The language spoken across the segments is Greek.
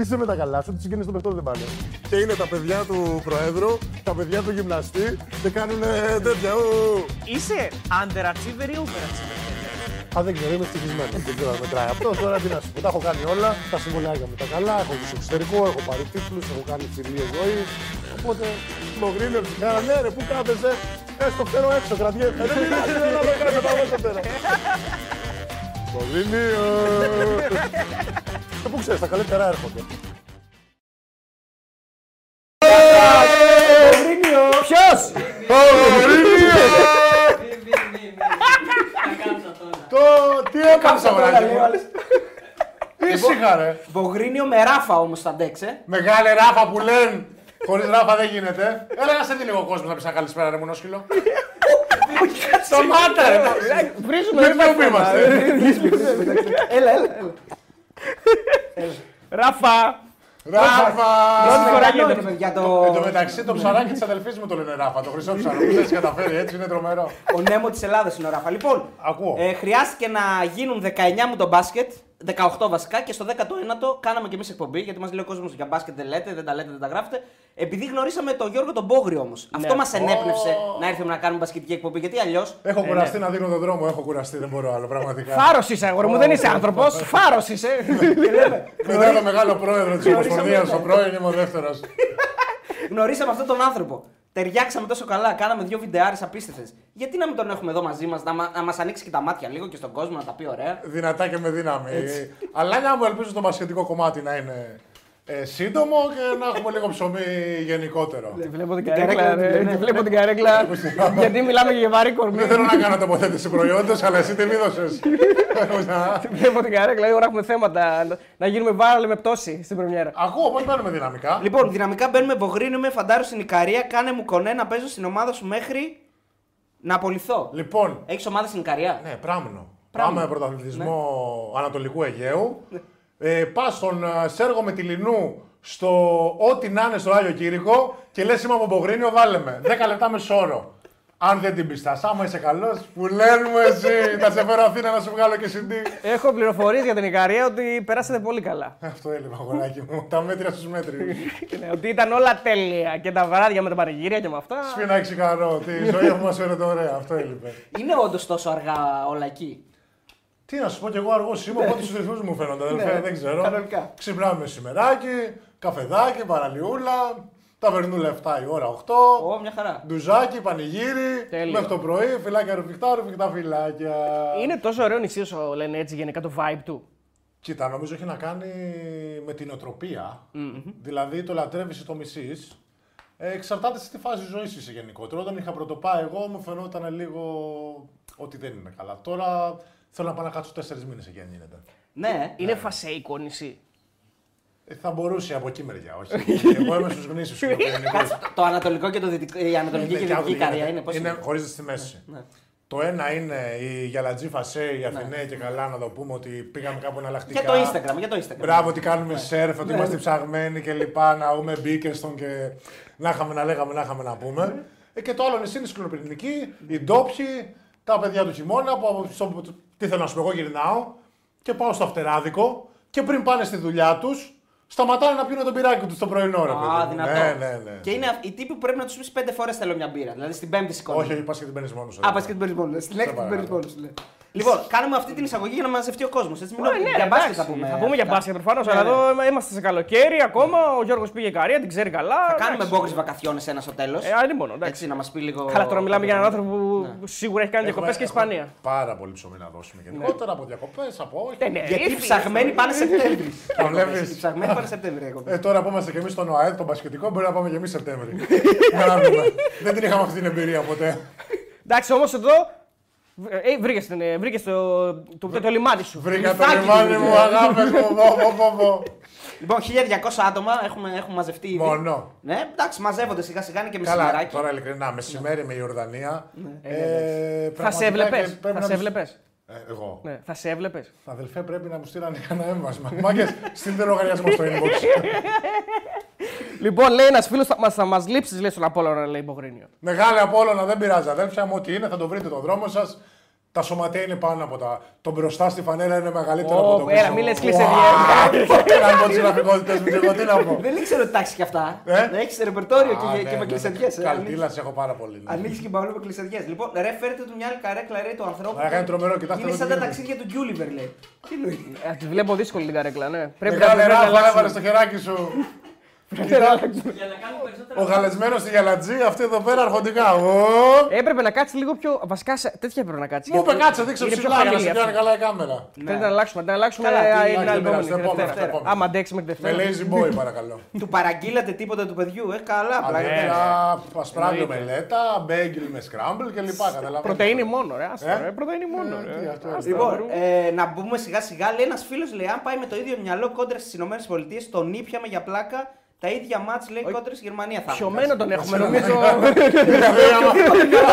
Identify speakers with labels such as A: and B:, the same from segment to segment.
A: Είσαι με τα καλά σου, του συγγενεί του παιχτών δεν πάνε. Και είναι τα παιδιά του Προέδρου, τα παιδιά του γυμναστή και κάνουν τέτοια. ου.
B: Είσαι underachiever ή overachiever;
A: Α, δεν ξέρω, είμαι ευτυχισμένο. δεν ξέρω αν μετράει αυτό. Τώρα τι να σου πω. Τα έχω κάνει όλα. Τα συμβολιάκια μου τα καλά. Έχω του εξωτερικό, έχω πάρει τίτλους, έχω κάνει φιλίε ζωή. Οπότε το γκρίνερ την κάρα, ναι, ρε, πού κάθεσαι. Ε, στο φέρω έξω, κρατιέται. Δεν πειράζει, δεν θα το κάνω, πάω στο φέρω. Μογρίνιο. Και πού ξέρεις, τα καλύτερα έρχονται.
B: Ποιος!
A: Το τι έκαψα, βράδυ μου. Ήσυχα, ρε.
C: Μπογρίνιο με ράφα όμως θα αντέξε.
A: Μεγάλη ράφα που λένε. Χωρίς ράφα δεν γίνεται. Έλα να σε δει λίγο ο κόσμο να πει ένα καλησπέρα, ρε μονόσκυλο. Σταμάτα, ρε.
B: Βρίζουμε
A: Δεν
B: ρε,
A: που είμαστε.
C: Έλα, έλα. Έλα.
B: Ράφα!
A: Ράφα.
B: Πρώτη φορά
C: Καλό
B: γίνεται.
C: είναι, παιδιά,
A: Εν τω
C: το...
A: μεταξύ το ψαράκι της αδελφής μου το λένε Ράφα. Το χρυσό ψαρό. Που δεν καταφέρει έτσι, είναι τρομερό.
C: Ο Νέμο της Ελλάδας είναι ο Ράφα. Λοιπόν,
A: Ακούω.
C: ε, χρειάστηκε να γίνουν 19 μου το μπάσκετ, 18 βασικά, και στο 19ο κάναμε κι εμείς εκπομπή. Γιατί μας λέει ο κόσμος για μπάσκετ δεν λέτε, δεν τα λέτε, δεν τα γράφετε. Επειδή γνωρίσαμε τον Γιώργο τον Μπόγρι όμως. Αυτό μας ενέπνευσε να έρθουμε να κάνουμε μπασκετική εκπομπή. Γιατί αλλιώ.
A: Έχω κουραστεί να δίνω τον δρόμο. Έχω κουραστεί, δεν μπορώ άλλο πραγματικά.
B: Φάρος είσαι, αγόρι μου, δεν είσαι άνθρωπος. Φάρος είσαι.
A: Μετά το μεγάλο πρόεδρο της Ομοσπονδίας, ο πρώην είμαι ο δεύτερος.
C: Γνωρίσαμε αυτόν τον άνθρωπο. Ταιριάξαμε τόσο καλά, κάναμε δύο βιντεάρες απίστευτες. Γιατί να μην τον έχουμε εδώ μαζί μας, να, μα- να μας ανοίξει και τα μάτια λίγο και στον κόσμο να τα πει ωραία;
A: Δυνατά και με δύναμη. Αλλά να μου ελπίζω το μπασχετικό κομμάτι να είναι ε, σύντομο και να έχουμε λίγο ψωμί γενικότερο.
B: Τη βλέπω την
C: καρέκλα,
B: καρέκλα, ρε,
C: ναι.
B: τη βλέπω την καρέκλα. Γιατί μιλάμε για βαρύ κορμί.
A: Δεν θέλω να κάνω τοποθέτηση προϊόντος, αλλά εσύ τι μη δώσες.
B: Τη βλέπω την καρέκλα, ώρα έχουμε θέματα. να- Να γίνουμε βάραλε με πτώση στην πρεμιέρα.
A: Ακούω, πώς μπαίνουμε δυναμικά.
C: Λοιπόν, δυναμικά μπαίνουμε βογρίνου με φαντάρου στην Ικαρία. Κάνε μου κονέ να παίζω στην ομάδα σου μέχρι να απολυθώ.
A: Λοιπόν,
C: Έχεις ομάδα στην Ικαρία;
A: ναι, πράμινο.
C: Πράμινο.
A: Πάμε πρωταθλητισμό Ανατολικού Αιγαίου. Ε, πας στον ε, Σέργο με τη Λινού στο ό,τι να είναι στο Άγιο Κήρυκο και λες είμαι από Μπογρίνιο, βάλε με. 10 λεπτά μες σώρο. Αν δεν την πιστάς, άμα είσαι καλός, που λένε μου εσύ, θα σε φέρω Αθήνα να σου βγάλω και CD.
B: Έχω πληροφορίες για την Ικαρία ότι περάσατε πολύ καλά.
A: Αυτό έλειπα, αγοράκι μου. Τα μέτρια στους μέτριους.
B: Ναι, ότι ήταν όλα τέλεια και τα βράδια με τα πανηγύρια και με αυτά.
A: Σφίνα ξικαρό, τη ζωή που μας φέρετε ωραία, αυτό έλειπε.
C: Είναι όντως τόσο αργά όλα εκεί;
A: Τι να σου πω κι εγώ αργός είμαι, οπότε στους ρυθμούς μου φαίνονται. αδελφέ, δεν ξέρω.
C: κανονικά.
A: Ξυπνάμε μεσημεράκι, καφεδάκι, παραλιούλα, ταβερνούλα 7 η ώρα 8.
C: Ω, μια χαρά.
A: Ντουζάκι, πανηγύρι,
B: Τέλειο.
A: μέχρι το πρωί, φυλάκια ρουφιχτά, ρουφιχτά φυλάκια.
B: Είναι τόσο ωραίο νησί όσο λένε έτσι γενικά το vibe του.
A: Κοίτα, νομίζω έχει να κάνει με την οτροπία. Δηλαδή το λατρεύεις ή το μισείς. Ε, εξαρτάται στη φάση ζωής είσαι γενικότερα. Όταν είχα πρωτοπάει εγώ, μου φαινόταν λίγο ότι δεν είναι καλά. Τώρα θέλω να πάω να κάτσω τέσσερις μήνες εκεί αν γίνεται.
C: Ναι,
B: Είναι φασέικο νησί.
A: Ε, θα μπορούσε από εκεί μεριά, όχι. Εγώ είμαι στους γνήσιους
C: Κάτσε, το, το ανατολικό και το δυτικό, η ανατολική και η δυτική Ικαρία είναι. Πώς
A: είναι
C: είναι;
A: χωρίζεται στη μέση.
C: Ναι.
A: Το ένα είναι η Γιαλατζή Φασέ, η Αθηναίοι και καλά να το πούμε ότι πήγαμε κάπου εναλλακτικά.
C: Για το Instagram, για το Instagram.
A: Μπράβο, ότι κάνουμε σερφ, ότι είμαστε ψαγμένοι και λοιπά, να έχουμε μπίκερστον και να είχαμε να λέγαμε, να είχαμε να πούμε. Ε, και το άλλο νησί είναι η σκληροπυρηνική, οι ντόπιοι, τα παιδιά του χειμώνα, που, από- στο, τι θέλω να σου πω, εγώ γυρνάω και πάω στο αυτεράδικο και πριν πάνε στη δουλειά τους, σταματάνε να πιούν τον πυράκι τους στο πρωινό, ρε παιδί.
C: Α,
A: μου.
C: δυνατό.
A: Ναι, ναι, ναι.
C: Και είναι οι τύποι που πρέπει να τους πεις πέντε φορές θέλω μια μπύρα. Δηλαδή στην πέμπτη σηκώνει.
A: Όχι, όχι, πας και την παίρνεις μόνος σου.
C: Α, πας και την παίρνεις μόνος. Στην έκτη την
A: παρακαλώ.
C: παίρνεις μόνος. Σου, λέει. Λοιπόν, κάνουμε αυτή την εισαγωγή για να μαζευτεί ο κόσμος. Έτσι,
B: Ε, ναι,
C: για μπάσκετ
B: εντάξει,
C: θα πούμε.
B: Θα πούμε για
C: αυτά.
B: μπάσκετ προφανώς,
C: Ναι,
B: αλλά
C: ναι.
B: εδώ είμαστε σε καλοκαίρι ακόμα. Ο Γιώργος πήγε Ικαρία, την ξέρει καλά.
C: Θα κάνουμε
B: εντάξει.
C: μπόκρι βακαθιόνε ένα στο τέλος.
B: Ε, α, μόνο, εντάξει.
C: Έτσι, να μας πει λίγο.
B: Καλά, τώρα μιλάμε για έναν άνθρωπο
C: Ναι.
B: που σίγουρα έχει κάνει διακοπές και Ισπανία.
A: Πάρα πολύ ψωμί να δώσουμε γενικότερα από διακοπές, από όχι.
B: Ε, ναι,
C: Γιατί οι
B: ήρθε.
C: ψαγμένοι πάνε Σεπτέμβρη.
A: Τα βλέπεις.
C: Οι ψαγμένοι πάνε Σεπτέμβρη. ακόμα.
A: Ε, τώρα που είμαστε κι εμείς στον ΟΑΕΔ, τον Πασχετικό, μπορεί να πάμε κι εμείς Σεπτέμβρη. Για να δούμε. Δεν την είχαμε αυτή την εμπειρία ποτέ.
B: Εντάξει, όμως εδώ. Ε, βρήκες, την, ε, βρήκες το, το, το, το λιμάνι σου.
A: Βρήκα το
C: Λιθάκι
A: λιμάνι
C: του,
A: μου,
C: ε.
A: αγάπη μου. Πω, πω, πω, πω.
C: Λοιπόν, 1200 άτομα έχουμε, έχουν μαζευτεί ήδη.
A: Μόνο.
C: Ναι, εντάξει, μαζεύονται σιγά σιγά είναι και
A: Καλά,
C: μεσημεράκι.
A: τώρα ειλικρινά, μεσημέρι με Ιορδανία. ε,
B: Θα σε
A: πραγματικά
B: έβλεπες.
A: και πρέπει
B: Θα
A: να
B: σε
A: τους-
B: έβλεπες.
A: Ε, Εγώ.
B: Ναι, θα σε έβλεπες.
A: Αδελφέ, πρέπει να μου στείλανε ένα έμβασμα. Μάγκες, στείλτε λογαριασμό στο inbox.
B: Λοιπόν, λέει ένας φίλος, θα, μας- θα μας λείψεις, λέει στον Απόλλωνα, λέει Μπογρίνιο.
A: Μεγάλη Απόλλωνα, δεν πειράζει, αδέλφια μου. Ό,τι είναι, θα το βρείτε τον δρόμο σας. Τα σωματεία είναι πάνω από τα. Το μπροστά στη φανέλα είναι μεγαλύτερο
B: Ω,
A: από το
B: έλα,
A: πίσω.
B: μη λες
A: Ουα,
B: κλεισεδιές.
A: Να πω τις γραφικότητες μου, και εγώ τι να πω.
C: Δεν ήξερα ότι τα έχεις και αυτά.
A: Ε;
C: Δεν έχεις ρεπερτόριο
A: Α,
C: και,
A: ναι,
C: και
A: ναι,
C: με
A: ναι.
C: κλεισεδιές.
A: Καλτήλας έχω πάρα πολύ. ναι.
C: Ανοίξει και μπαούλο με κλεισεδιές. Λοιπόν, ρε, φέρετε του μια άλλη καρέκλα ρε, του ανθρώπου.
A: Μα, κάνει τρομερό, κοιτάξτε
C: Είναι
A: εδώ
C: σαν
A: τι
C: τα
A: γίνεται.
C: ταξίδια του Γκιούλιβερ, λέει. Τι λέει.
B: Ε, Τη βλέπω δύσκολη την καρέκλα, ναι. Πρέπει
A: Μεγάλε
B: πρέπει να
A: Ράφα,
B: αλλάξουμε.
A: έβαλες στο χεράκι σου.
B: Πρέπει να αλλάξουμε.
D: Για να κάνουμε περισσότερα.
A: Ο γαλεσμένος στη γαλατζή, αυτή εδώ πέρα αρχοντικά. Ω!
B: Έπρεπε να κάτσει λίγο πιο. Βασικά σε- τέτοια έπρεπε να κάτσει.
A: Μου είπε
B: γιατί
A: κάτσε, δείξε
B: είναι πιο
A: ψηλά για να
B: χαμηλή
A: σε
B: αυτή.
A: πιάνει καλά η κάμερα.
B: Πρέπει να αλλάξουμε. Να αλλάξουμε
C: Καλά, τι
B: ε,
C: αλλάζει,
B: την
A: δεν
B: άλλη
A: πειράζει,
B: επόμενη.
A: επόμενη,
B: Δευτέρα.
A: επόμενη.
B: Άμα αντέξουμε τη
A: Με
B: Δευτέρα.
A: lazy boy, παρακαλώ.
C: Του παραγγείλατε τίποτα του παιδιού, ε, καλά. πλάκα.
A: Αδέρφια, ασπράγγιο μελέτα, μπέγγιλ με σκράμπλ κλπ. Καταλαβαίνετε.
B: Πρωτεΐνη μόνο, ρε. άστο,
A: Ε;
B: ρε, Πρωτεΐνη μόνο.
A: Ε,
B: ρε.
A: τι αυτό,
B: Άστο,
C: Λοιπόν,
B: ρε.
C: ε, να μπούμε σιγά σιγά. Λέει ένας φίλος, λέει, αν πάει με το ίδιο μυαλό κόντρα στις ΗΠΑ, τον ήπιαμε για πλάκα. Τα ίδια μάτς λέει κόντρα στη Γερμανία θα έχουμε.
B: Πιωμένο τον έχουμε, νομίζω.
A: Δηλαδή, άμα-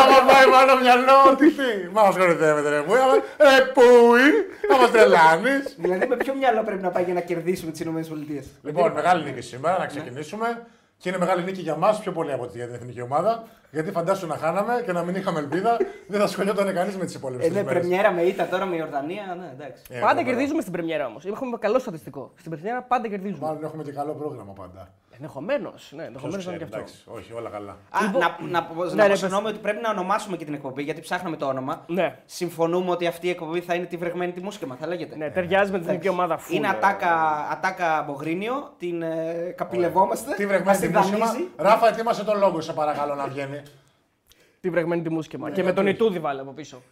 A: άμα πάει πάνω μυαλό, τι τι. Μα μας κορυδεύετε ρε μου. άμα- Ρε πούι, θα μας τρελάνεις.
C: Δηλαδή με ποιο μυαλό πρέπει να πάει για να κερδίσουμε τις ΗΠΑ.
A: Λοιπόν, μεγάλη νίκη σήμερα, να ξεκινήσουμε. Και είναι μεγάλη νίκη για μας πιο πολύ από ότι για την εθνική ομάδα. Γιατί φαντάσου να χάναμε και να μην είχαμε ελπίδα, δεν θα σχολιόταν κανείς με τις υπόλοιπες.
C: Ε, ναι, πρεμιέρα με ήττα τώρα με Ιορδανία, ναι, εντάξει.
B: Πάντα κερδίζουμε στην Πρεμιέρα όμως. Έχουμε καλό στατιστικό. Στην Πρεμιέρα πάντα κερδίζουμε.
A: Μάλλον έχουμε και καλό πρόγραμμα πάντα.
B: Ενδεχομένως. Ναι, ενδεχομένως
A: Ποιος
B: να είναι και
A: ξέρει,
B: αυτό.
A: εντάξει, όχι, όλα καλά.
C: Α,
B: Λοιπόν-
C: να, να, πω-
B: Ναι,
C: να
B: ρε,
C: πω
B: πες.
C: συγγνώμη ότι πρέπει να ονομάσουμε και την εκπομπή γιατί ψάχναμε το όνομα.
B: Ναι.
C: Συμφωνούμε ότι αυτή η εκπομπή θα είναι τη βρεγμένη τη μουσκεμα, θα λέγεται.
B: Ναι, ταιριάζει με την εθνική ομάδα φουλ.
C: Είναι ατάκα, ατάκα Μπογρίνιο, την ε, καπηλευόμαστε.
A: Τι
C: μας
A: βρεγμένη τη μουσική
C: δανείζει.
A: Ράφα, ετοίμασε τον λόγο, σε παρακαλώ να βγαίνει.
B: Τη βρεγμένη τη μουσκεμα. Και με τον Ιτούδη βάλε από πίσω.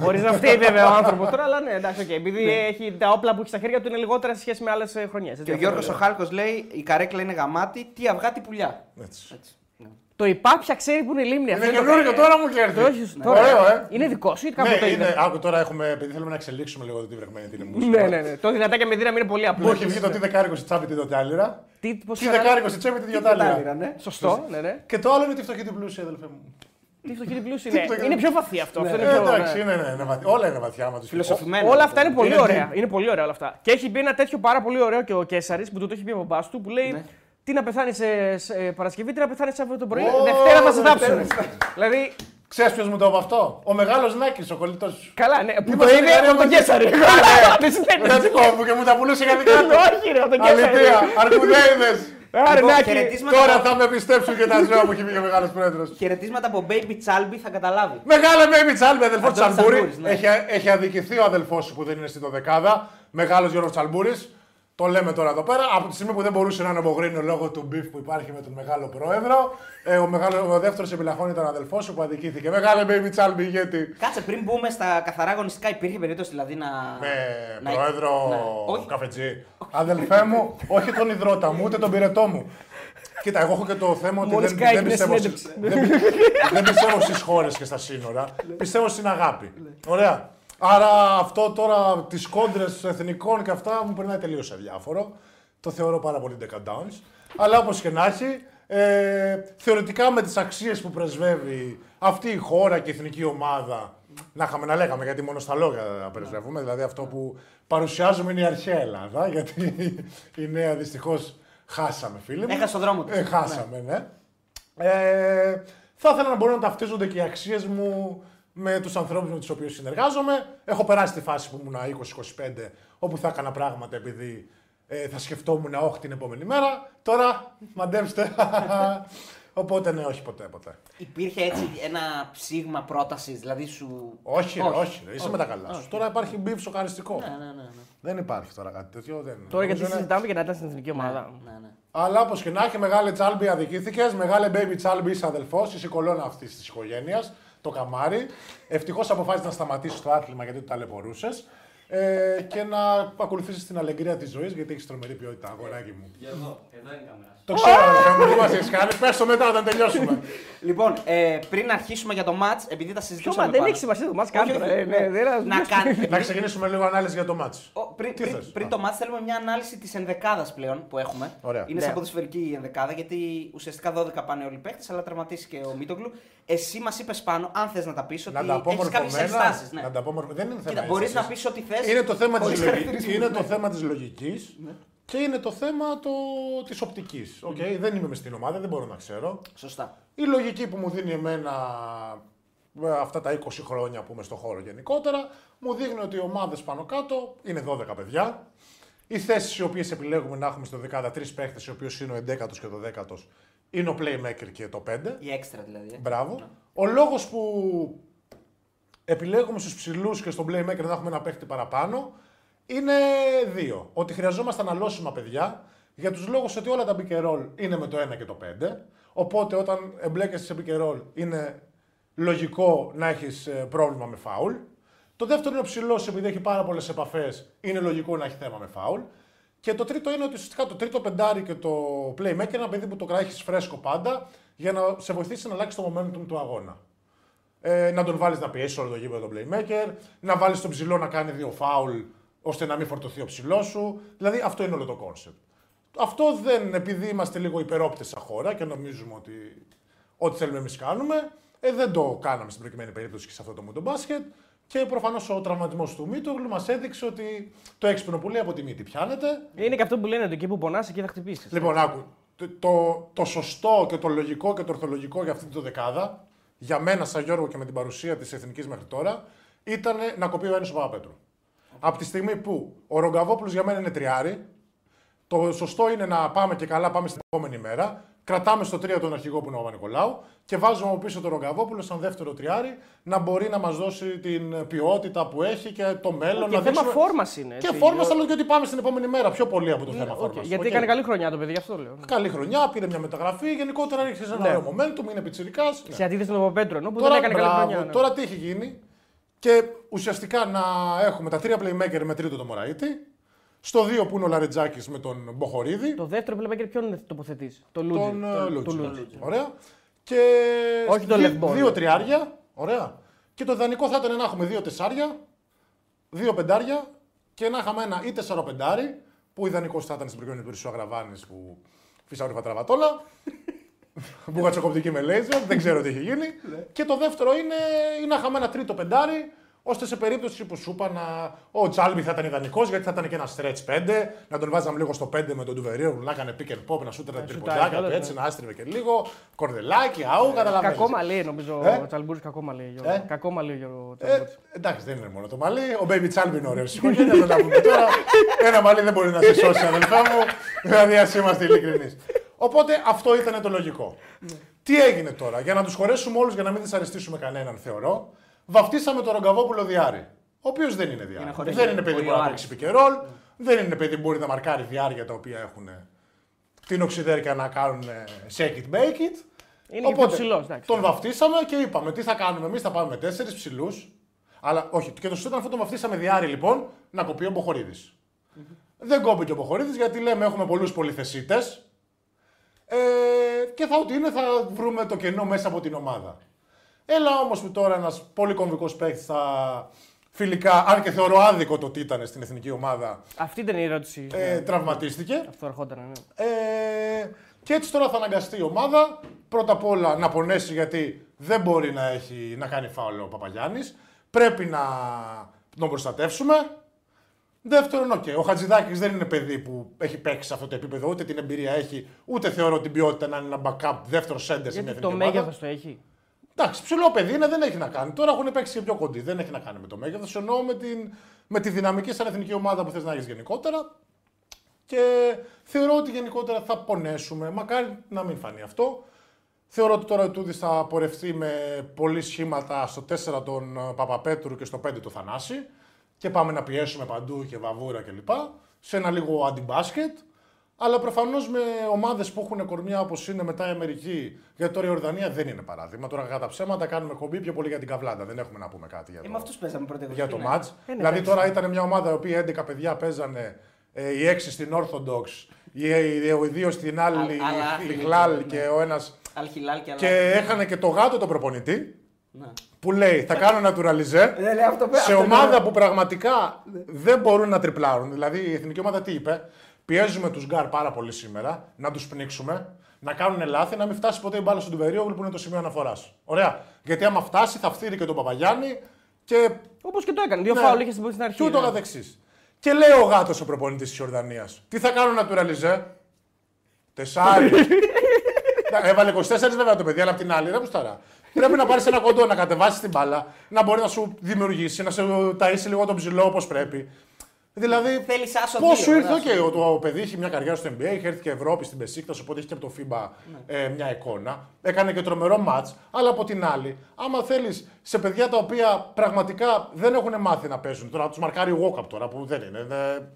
B: Χωρίς να φταίει βέβαια ο άνθρωπος τώρα, αλλά ναι, εντάξει, οκ. Επειδή έχει τα όπλα που έχει στα χέρια του είναι λιγότερα σε σχέση με άλλες χρονιές.
C: Και ο Γιώργος ο Χάλκος λέει: Η καρέκλα είναι γαμάτη, τι αυγά, τι πουλιά.
A: Έτσι.
C: Έτσι. Ναι.
B: Το υπάπια ξέρει που είναι η λίμνη. Αυτό
A: Είναι
B: το-
A: καινούργιο, τώρα μου κέρδει.
B: Το έχεις τώρα.
A: Ωραίο, ε.
B: Είναι δικό σου ή κάπου το
A: Ναι,
B: είδες;
A: είναι, άκου τώρα έχουμε, επειδή θέλουμε να εξελίξουμε λίγο το τι βρεγμένη την μουσική.
B: Ναι, ναι, ναι. Το δυνατά με δύναμη είναι πολύ απλό.
A: Μου έχει βγει το τι δεκάρικος στη τσάπη τη δοτάλιρα.
B: Τι, πώς
A: Τι
B: λέγανε;
A: δεκάρικος στη τσέπη τη
C: Τάλιρα,
A: διοτάλιρα.
C: ναι.
B: Σωστό, ναι, ναι.
A: Και το άλλο είναι τη φτωχή την πλούσια, αδελφέ μου.
B: Τι φτωχή την πλούσια
A: Τι
B: είναι.
A: φτωχή-
B: Είναι πιο βαθύ αυτό. αυτό είναι
A: Ε,
B: πιο,
A: εντάξει,
B: ναι.
A: είναι, ναι, είναι βαθιά. όλα είναι βαθιά άμα τους
C: Φιλοσοφημένο.
B: Όλα αυτά είναι πολύ
A: Είναι
B: ωραία.
A: deep.
B: Είναι πολύ ωραία όλα αυτά. Και έχει πει ένα τέτοιο πάρα πολύ ωραίο και ο Κέσσαρη που του το έχει πει από μπα του που λέει
C: Ναι.
B: Τι να πεθάνει σε, σε Παρασκευή, τι να πεθάνει Σάββατο το πρωί;
A: Ω,
B: Δευτέρα θα σε
A: Δευτέρα.
B: θάψουν. δηλαδή,
A: Ξέρεις ποιος μου το είπε αυτό; Ο μεγάλος Νάκης, ο κολλητός σου.
B: καλά, ναι. Που το
A: Είμαστε
B: είδε
A: καρία
B: από τον
A: μαζί.
B: Κέσσαρη. Δεν
A: Με
B: συνέβη.
A: δικό μου και μου τα πουλούσε για δικά του.
B: Όχι, ρε, από τον Κέσσαρη.
A: Αλήθεια, αρκουδέιδες.
B: Άρε,
C: Λοιπόν,
B: Νάκη.
C: χαιρετίσματα
A: Τώρα
C: από-
A: θα με πιστέψουν και τα ζώα που έχει βγει ο μεγάλος πρόεδρος.
C: Χαιρετίσματα από Baby Chalby, θα καταλάβει.
A: Μεγάλε Baby Τσάλμπι, αδελφός του
C: Αντώνης
A: Τσαλμπούρη.
C: Τσαλμπούρης, ναι.
A: Έχει, έχει αδικηθεί ο αδελφός σου που δεν είναι στη δωδεκάδα. Μεγάλος Γιώργος Τσαλμπούρης. Το λέμε τώρα εδώ πέρα. Από τη στιγμή που δεν μπορούσε να είναι απογρίνει λόγω του μπιφ που υπάρχει με τον μεγάλο πρόεδρο. Ε, ο, μεγάλο, ο δεύτερος επιλαχών ήταν ο αδελφός σου που αδικήθηκε. Μεγάλε Baby Τσάλμπι ηγέτη.
C: Κάτσε πριν μπούμε στα καθαρά αγωνιστικά, υπήρχε περίπτωση δηλαδή να.
A: Με
C: να-
A: πρόεδρο
C: Ναι. Όχι.
A: καφετζή. Αδελφέ μου, όχι τον υδρότα μου, ούτε τον πυρετό μου. Κοίτα, εγώ έχω και το θέμα ότι
B: Μόλις
A: δεν,
B: κάει
A: δεν,
B: μια
A: πιστεύω,
B: συνέντευξη.
A: δεν, δεν πιστεύω στις χώρες και στα σύνορα. πιστεύω στην αγάπη. Ωραία. Άρα αυτό τώρα τις κόντρες εθνικών και αυτά μου περνάει τελείως αδιάφορο. Το θεωρώ πάρα πολύ decadence. Αλλά όπως και να έχει, ε, θεωρητικά με τις αξίες που πρεσβεύει αυτή η χώρα και η εθνική ομάδα, να είχαμε να λέγαμε, γιατί μόνο στα λόγια πρεσβεύουμε, δηλαδή αυτό που παρουσιάζουμε είναι η αρχαία Ελλάδα, γιατί η νέα δυστυχώς χάσαμε φίλοι μου.
C: Έχασε τον δρόμο της.
A: Ε, χάσαμε, ναι. Ε, θα ήθελα να μπορούν να ταυτίζονται και οι αξίες μου με τους ανθρώπους με τους οποίους συνεργάζομαι. Έχω περάσει τη φάση που ήμουν 20-25, όπου θα έκανα πράγματα επειδή ε, θα σκεφτόμουν όχι την επόμενη μέρα. Τώρα μαντέψτε. Οπότε ναι, όχι ποτέ, ποτέ.
C: Υπήρχε έτσι ένα ψήγμα πρότασης, δηλαδή σου.
A: Όχι, όχι, όχι, ρε, είσαι με τα καλά σου.
C: όχι.
A: Τώρα υπάρχει beef σοκαριστικό.
C: Ναι, ναι, ναι. ναι.
A: Δεν υπάρχει τώρα κάτι τέτοιο. Δεν...
B: Τώρα γιατί
A: Νομίζω είναι-
B: συζητάμε για να ήταν στην εθνική ομάδα.
C: ναι, ναι.
A: Αλλά όπως και να έχει, μεγάλε Τσάλμπι αδικήθηκες. Μεγάλε baby Τσάλμπι είσαι αδελφός, είσαι η κολόνα αυτής της οικογένειας, το καμάρι. Ευτυχώς αποφάσισες να σταματήσεις το άθλημα γιατί το ταλαιπωρούσες. Ε, και να ακολουθήσεις την αλεγκρία της ζωής γιατί έχεις τρομερή ποιότητα, αγοράκι μου.
D: Για εδώ, εδώ είναι η κάμερα.
A: Το ξέρω, αδελφέ μου, τι μα έχει κάνει. Πες το μετά όταν τελειώσουμε.
C: Λοιπόν, ε, πριν αρχίσουμε για το match, επειδή τα
B: Ποιο
C: συζητούσαμε.
B: μα, δεν
C: πάνω-
B: έχει σημασία το μα
C: Όχι,
B: κάτω.
C: όχι,
B: ε, ναι, δεν είναι-
C: να κάνει.
A: να ξεκινήσουμε λίγο ανάλυση για το μάτσο.
C: Ο, πριν,
A: Τι
C: πριν,
A: θες;
C: πριν
A: Α.
C: το μάτς θέλουμε μια ανάλυση της ενδεκάδας πλέον που έχουμε.
A: Ωραία.
C: Είναι
B: Ναι.
C: σαν ποδοσφαιρική η ενδεκάδα γιατί ουσιαστικά 12 πάνε όλοι οι παίχτες αλλά τραυματίσει και ο Μίτογλου. Εσύ μας είπες πάνω, αν θες να τα πεις, ότι
A: Να τα πω
C: έχεις κάποιες
A: μορφωμένα.
C: ενστάσεις. Ναι.
A: Να τα πω μορφω- Δεν είναι θέμα.
C: Κοίτα, μπορείς να
A: ένστασης.
C: πεις ό,τι θες.
A: Είναι το θέμα της,
C: χωρίς
A: λογικής,
C: χαρακτηρισμούς,
A: είναι
C: ναι.
A: το θέμα της λογικής και είναι το θέμα το... της οπτικής. Οκ, Δεν είμαι μες στην ομάδα, δεν μπορώ να ξέρω.
C: Σωστά.
A: Η λογική που μου δίνει εμένα ε, αυτά τα 20 χρόνια που είμαι στο χώρο γενικότερα, μου δείχνει ότι οι ομάδες πάνω κάτω είναι 12 παιδιά. Οι θέσεις οι οποίες επιλέγουμε να έχουμε στο δεκάδα τρεις παίχτες, οι οποίοι είναι ο 11ο και το 10ο, είναι ο playmaker και το 5.
C: Η έξτρα δηλαδή. ε.
A: Μπράβο. Ο λόγος που επιλέγουμε στους ψηλούς και στον playmaker να έχουμε ένα παίχτη παραπάνω είναι δύο. Ότι χρειαζόμαστε αναλώσιμα παιδιά για τους λόγους ότι όλα τα pick and roll είναι με το 1 και το 5. Οπότε όταν εμπλέκεσαι σε pick and roll είναι λογικό να έχεις πρόβλημα με φάουλ. Το δεύτερο είναι ο ψηλός, επειδή έχει πάρα πολλές επαφές, είναι λογικό να έχει θέμα με φάουλ. Και το τρίτο είναι ότι ουσιαστικά το τρίτο πεντάρι και το playmaker είναι ένα παιδί που το έχει φρέσκο πάντα για να σε βοηθήσει να αλλάξει το momentum του αγώνα. Ε, να τον βάλεις να πιέσει όλο το γήπεδο τον playmaker, να βάλεις τον ψηλό να κάνει δύο φάουλ ώστε να μην φορτωθεί ο ψηλός σου. Δηλαδή αυτό είναι όλο το concept. Αυτό δεν, επειδή είμαστε λίγο υπερόπτες σαν χώρα και νομίζουμε ότι ό,τι θέλουμε εμείς κάνουμε, ε, δεν το κάναμε στην προκειμένη περίπτωση και σε αυτό το μούτο μπάσκετ. Και προφανώς ο τραυματισμός του Μίτογλου μας έδειξε ότι το έξυπνο που λέει από τη μύτη πιάνεται.
B: Είναι και αυτό που λένε ότι εκεί που πονάς, εκεί θα χτυπήσεις.
A: Λοιπόν, άκου. Το, το, το σωστό και το λογικό και το ορθολογικό για αυτή τη δεκάδα, για μένα, σαν Γιώργο και με την παρουσία της Εθνικής μέχρι τώρα, ήταν να κοπεί ο Έννη ο Παπαπέτρου. Από τη στιγμή που ο Ρογκαβόπουλος για μένα είναι τριάρι, το σωστό είναι να πάμε και καλά, πάμε στην επόμενη μέρα. Κρατάμε στο 3 τον αρχηγό που είναι ο Παπα-Νικολάου και βάζουμε από πίσω τον Ρογκαβόπουλο σαν δεύτερο τριάρι να μπορεί να μας δώσει την ποιότητα που έχει και το μέλλον.
B: Και
A: να
B: θέμα
A: δείξουμε-
B: φόρμας είναι.
A: Και
B: έτσι.
A: φόρμας, αλλά και ότι πάμε στην επόμενη μέρα πιο πολύ από το θέμα
B: Οκ,
A: φόρμας.
B: Γιατί έκανε καλή χρονιά το παιδί, γι' αυτό λέω.
A: Καλή χρονιά, πήρε μια μεταγραφή. Γενικότερα άρχισε ένα
B: Ναι.
A: ωραίο momentum, είναι πιτσιρικάς.
B: Σε αντίθεση με τον Παπαπέτρου, ενώ που δεν έκανε καλή χρονιά. ναι.
A: τώρα τι έχει γίνει. Και ουσιαστικά να έχουμε τα τρία playmaker με τρίτο το Μωραήτη. Στο δύο που είναι ο Λαρεντζάκη με τον Μποχωρίδη.
B: Το δεύτερο playmaker ποιον τοποθετεί. Το Λούντζη.
A: τον ε,
B: Το-
A: Λούντζη.
B: το Λούντζη.
A: Ωραία. Και
B: Όχι τον
A: δι-
B: Λευκό,
A: δύο
B: ναι.
A: τριάρια. Ωραία. Και το ιδανικό θα ήταν να έχουμε δύο τεσσάρια, δύο πεντάρια και να είχαμε ένα ή τεσσαροπεντάρι, που ιδανικός θα ήταν στην προηγούμενη περίπτωση ο Αγραβάνης που φυσικά τραβατόλα. Μπουγατσοκοπτική με λέιζερ, δεν ξέρω τι έχει γίνει. και το δεύτερο είναι, είναι να είχαμε ένα τρίτο πεντάρι, ώστε σε περίπτωση που σου είπα να. Ο Τσάλμπι θα ήταν ιδανικός, γιατί θα ήταν και ένα stretch 5, να τον βάζαμε λίγο στο 5 με τον Ντουβερίο, να έκανε pick and pop, να σου
B: σουτάρει
A: ήταν τριποντάκια
B: κιόλας,
A: του, έτσι,
B: ναι.
A: να άστριβε και λίγο. Κορδελάκι, αού, καταλαβαίνεις.
B: Κακό μαλλί νομίζω
A: Ε;
B: ο Τσαλμπούρη. Κακό μαλλί. Γιώργο.
A: Ε;
B: Κακό μαλλί Γιώργο
A: Ε,
B: Τσαλμπούρης.
A: εντάξει, δεν είναι μόνο το μαλλί. Ο Baby Τσάλμπι είναι ωραίος. Συγχωρείτε, δεν τα πούμε τώρα. Ένα μαλλί δεν μπορεί να σε σώσει, αδελφέ μου. Δηλαδή, ας είμαστε ειλικρινείς. Οπότε αυτό ήταν το λογικό. Τι έγινε τώρα, για να τους χωρέσουμε όλους, για να μην δυσαρεστήσουμε κανέναν, θεωρώ, βαφτίσαμε τον Ρογκαβόπουλο Διάρη. Ο οποίος δεν είναι Διάρη.
C: να χωρέσει
A: Δεν είναι παιδί
C: πολύ
A: που μπορεί να
C: ο
A: παίξει πικερόλ, δεν είναι παιδί που μπορεί να μαρκάρει διάρκεια τα οποία έχουν την οξυδέρκεια να κάνουν ε, shake it, bake it.
B: Είναι και πιο ψηλός, εντάξει.
A: Τον βαφτίσαμε και είπαμε τι θα κάνουμε. Εμείς θα πάμε με τέσσερις ψηλούς. Αλλά όχι, και το σωστό ήταν αυτό τον βαφτίσαμε διάρρη λοιπόν να κοπεί ο μποχοριδη Δεν κόπηκε ο Μποχορίδης γιατί λέμε έχουμε πολλούς πολυθεσίτες. Ε, και θα ό,τι είναι θα βρούμε το κενό μέσα από την ομάδα. Έλα όμως που τώρα ένας πολύ κομβικός παίκτης θα φιλικά, αν και θεωρώ άδικο το τι ήταν στην εθνική ομάδα,
B: Αυτή ήταν η ερώτηση.
A: ε, τραυματίστηκε.
B: Αυτό ερχόταν. Ναι.
A: Ε, και έτσι τώρα θα αναγκαστεί η ομάδα πρώτα απ' όλα να πονέσει γιατί δεν μπορεί να, έχει, να κάνει φάουλο ο Παπαγιάννης. Πρέπει να τον προστατεύσουμε. Δεύτερον, οκ, ο Χατζηδάκης δεν είναι παιδί που έχει παίξει σε αυτό το επίπεδο, ούτε την εμπειρία έχει, ούτε θεωρώ την ποιότητα να είναι ένα backup δεύτερο σέντερ σε μια
B: Γιατί το
A: εθνική ομάδα.
B: μέγεθος το έχει.
A: Εντάξει, ψηλό παιδί είναι, δεν έχει να κάνει. Τώρα έχουν παίξει και πιο κοντοί. Δεν έχει να κάνει με το μέγεθος. Εννοώ με, την, με τη δυναμική σαν εθνική ομάδα που θες να έχεις γενικότερα. Και θεωρώ ότι γενικότερα θα πονέσουμε. Μακάρι να μην φανεί αυτό. Θεωρώ ότι τώρα ο Τούδης θα πορευτεί με πολλή σχήματα στο 4 τον ε, Παπαπέτρου και στο 5 το Θανάση. Και πάμε να πιέσουμε παντού και βαβούρα κλπ. Σε ένα λίγο αντιμπάσκετ. Αλλά προφανώς με ομάδες που έχουν κορμιά όπως είναι μετά η Αμερική. Γιατί τώρα η Ορδανία δεν είναι παράδειγμα. Τώρα κατά ψέματα κάνουμε κομπή πιο πολύ για την καβλάντα. Δεν έχουμε να πούμε κάτι για
C: Ε,
A: το,
C: με αυτούς παίζαμε πρώτη
A: για το
C: ναι.
A: match.
B: ναι,
A: δηλαδή
B: εντάξει.
A: τώρα ήταν μια ομάδα η οποία 11 παιδιά παίζανε. Ε, οι 6 στην Orthodox, οι, οι, οι δύο στην άλλη,
C: Αλ- Αλ-
A: η
C: Αλ-
A: Χιλάλ
C: ναι.
A: και ο ένας.
C: Αλ Χιλάλ και
A: Και
C: άλλα.
A: έχανε και το γάτο το προπονητή
C: Ναι.
A: που λέει θα κάνω naturalize
C: Ναι, ναι, αυτό πέ-
A: σε
C: αυτό
A: ομάδα
C: ναι.
A: που πραγματικά δεν μπορούν να τριπλάρουν. Δηλαδή η εθνική ομάδα τι είπε, πιέζουμε τους γκάρ πάρα πολύ σήμερα, να τους πνίξουμε, να κάνουν λάθη, να μην φτάσει ποτέ η μπάλα στον Ντουβέρογλου που είναι το σημείο αναφοράς. Ωραία. Γιατί άμα φτάσει θα φθείρει και τον Παπαγιάννη και.
B: Όπως και το έκανε. Δύο
A: Ναι.
B: φάουλ είχε στην αρχή.
A: Και ούτω
B: ναι.
A: καθεξής. Και λέει ο γάτος ο προπονητής της Ιορδανίας, τι θα κάνω naturalize. Τεσάρι. Έβαλε 24 βέβαια το παιδί, αλλά απ' την άλλη, ρε Μουσταρά. Πρέπει να πάρεις ένα κοντό, να κατεβάσεις την μπάλα, να μπορεί να σου δημιουργήσει, να σου ταΐσει λίγο τον ψηλό όπως πρέπει. Δηλαδή,
C: Θέλεις άσο
A: πώς
C: δύο,
A: σου ήρθε,
C: άσο
A: και ο, το παιδί έχει μια καριέρα στο NBA, έχει έρθει και Ευρώπη στην Πεσίκτα, οπότε έχει και από το FIBA
C: Ναι.
A: ε, μια εικόνα. Έκανε και τρομερό ματ. Αλλά από την άλλη, άμα θέλεις σε παιδιά τα οποία πραγματικά δεν έχουν μάθει να παίζουν, τώρα τους μαρκάρει walk-up τώρα που δεν είναι, είναι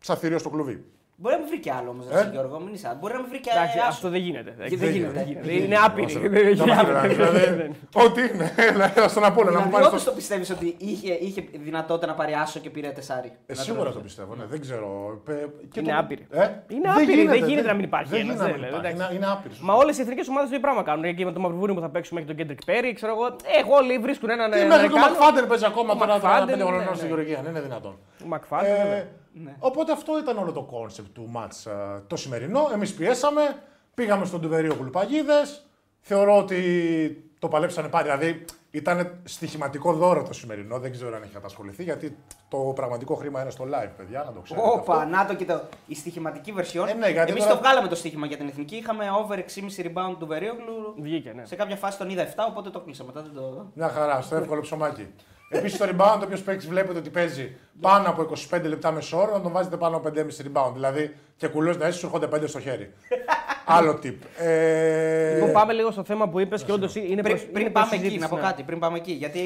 A: σαν θηρίο στο κλουβί.
C: Μπορεί να με βρει κι άλλο όμως,
A: Ε;
C: Γιώργο, μην είσαι. Μπορεί να με βρει κι
B: Εντάξει,
C: άλλο.
B: αυτό δεν γίνεται.
C: δεν γίνεται.
B: Είναι άπειρη.
A: Τα
B: Δεν γίνεται.
A: μάτια, δηλαδή, Ό,τι είναι, έλα, έλα στον Απόλλωνα να μου
C: Δηλαδή,
A: πάρει
C: όντως
A: το.
C: το πιστεύεις ότι είχε, είχε δυνατότητα να πάρει άσο και πήρε τεσάρι;
A: Ε,
C: Να
A: σίγουρα το
C: τρώει.
A: πιστεύω, ναι, δεν ξέρω. Ε, και
B: Είναι
A: το-
B: άπειρη.
A: Ε;
B: Είναι άπειρη, δεν γίνεται να μην υπάρχει
A: Δεν
B: ένας,
A: γίνεται να
B: δεν
A: μην
B: λέω,
A: υπάρχει.
B: εντάξει.
A: Είναι, είναι άπειρη.
B: Μα όλες οι εθνικές ομάδες το ίδιο πράγμα κάνουν. Και με το Μαυροβούνιο που θα παίξουμε μέχρι τον Κέντρικ Πέρι, ξέρω εγώ. Έχω όλοι βρίσκουν έναν.
A: Τι
B: έναν
A: μέχρι και ο
B: Αμερικάνο.
A: Μακφάντερ παίζει ακόμα
B: Ο
A: τώρα
B: Μακφάντερ,
A: πέντε
B: ναι,
A: χρονών
B: ναι.
A: στη Γεωργία. Δεν είναι δυνατόν.
B: Ο Μακφάντερ,
A: Ε,
B: βέβαια.
A: Οπότε αυτό ήταν όλο το κόνσεπτ του μάτς ε, το σημερινό. Εμείς πιέσαμε, πήγαμε στον Τουβερίο Γουλπαγίδες. Θεωρώ ότι το παλέψανε πάρει. Δηλαδή ήταν στοιχηματικό δώρο το σημερινό. Δεν ξέρω αν έχει κατασχοληθεί γιατί το πραγματικό χρήμα είναι στο live, παιδιά. Να το ξέρετε.
C: Όπα,
A: αυτό.
C: να το και το. Η στοιχηματική version.
A: Ε, ναι, γιατί
C: Εμείς
A: τώρα-
C: το βγάλαμε το στοίχημα για την εθνική. Είχαμε over 6,5 rebound του Βερίογλου.
B: Βγήκε, ναι.
C: Σε κάποια φάση τον είδα 7, οπότε το κλείσα. Μετά δεν το.
A: Μια χαρά, στο εύκολο ψωμάκι. Επίσης το rebound, όποιος παίξεις βλέπετε ότι παίζει πάνω από 25 λεπτά μεσόωρο, να τον βάζετε πάνω από 5,5 rebound. Δηλαδή και κουλός να είσαι, σου έρχονται 5 στο χέρι. Άλλο tip. Ε...
B: Λοιπόν, πάμε λίγο στο θέμα που είπες και όντως είναι
C: Πριν,
B: προς-
C: πριν
B: είναι
C: πάμε
B: προς
C: εκεί,
B: συζήτηση,
C: να πω
B: ναι.
C: κάτι. Πριν πάμε εκεί. Γιατί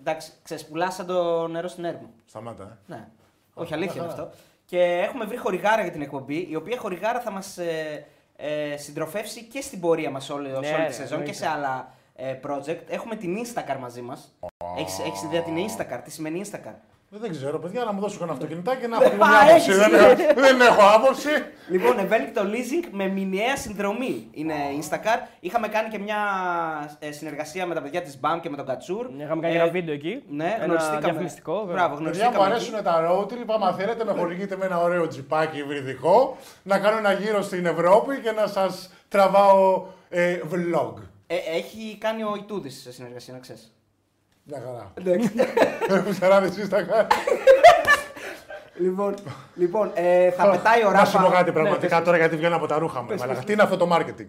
C: εντάξει, ξεσπουλάς σαν το νερό στην έρμη.
A: Σταμάτα. Ε.
C: Ναι. Όχι, αλήθεια είναι αυτό. Και έχουμε βρει χορηγάρα για την εκπομπή, η οποία χορηγάρα θα μας ε, ε, συντροφεύσει και στην πορεία μας όλη, σε όλη
B: ναι,
C: τη σεζόν και
B: εννοείται.
C: σε άλλα ε, project. Έχουμε την Instacar μαζί μας. Έχεις, έχεις ιδέα την Instacar, τι σημαίνει Instacar.
A: Δεν ξέρω, παιδιά, να μου δώσω ένα αυτοκινητάκι να έχω και
C: Α,
A: μια άποψη.
C: έχεις,
A: Δεν,
C: ναι.
A: έχω- δεν έχω άποψη.
C: λοιπόν, ευέλικτο leasing με μηνιαία συνδρομή είναι Instacar. Είχαμε κάνει και μια ε, συνεργασία με τα παιδιά της BAM και με τον Κατσούρ.
B: Είχαμε κάνει
C: Ε,
B: ένα βίντεο εκεί.
C: Ναι,
B: ένα
C: γνωριστήκαμε.
B: διαφημιστικό. βέβαια.
C: Μπράβο,
A: Παιδιά
C: γνωριστήκαμε.
A: μου
C: εκεί.
A: αρέσουν τα road trip. Άμα θέλετε, με χορηγείτε με ένα ωραίο τζιπάκι υβριδικό, να κάνω ένα γύρο στην Ευρώπη και να σας τραβάω ε, vlog.
C: Ε, έχει κάνει ο Ιτούδης σε συνεργασία, να ξέρεις.
A: Μια χαρά.
C: Εντάξει.
A: Μουσαράδε, εσεί τα κάνετε.
C: λοιπόν, λοιπόν ε, θα πετάει ο
A: Να σου πω
C: Ράφα.
A: κάτι πραγματικά τώρα γιατί βγαίνω από τα ρούχα μου. μαλάκα. Τι είναι αυτό το marketing;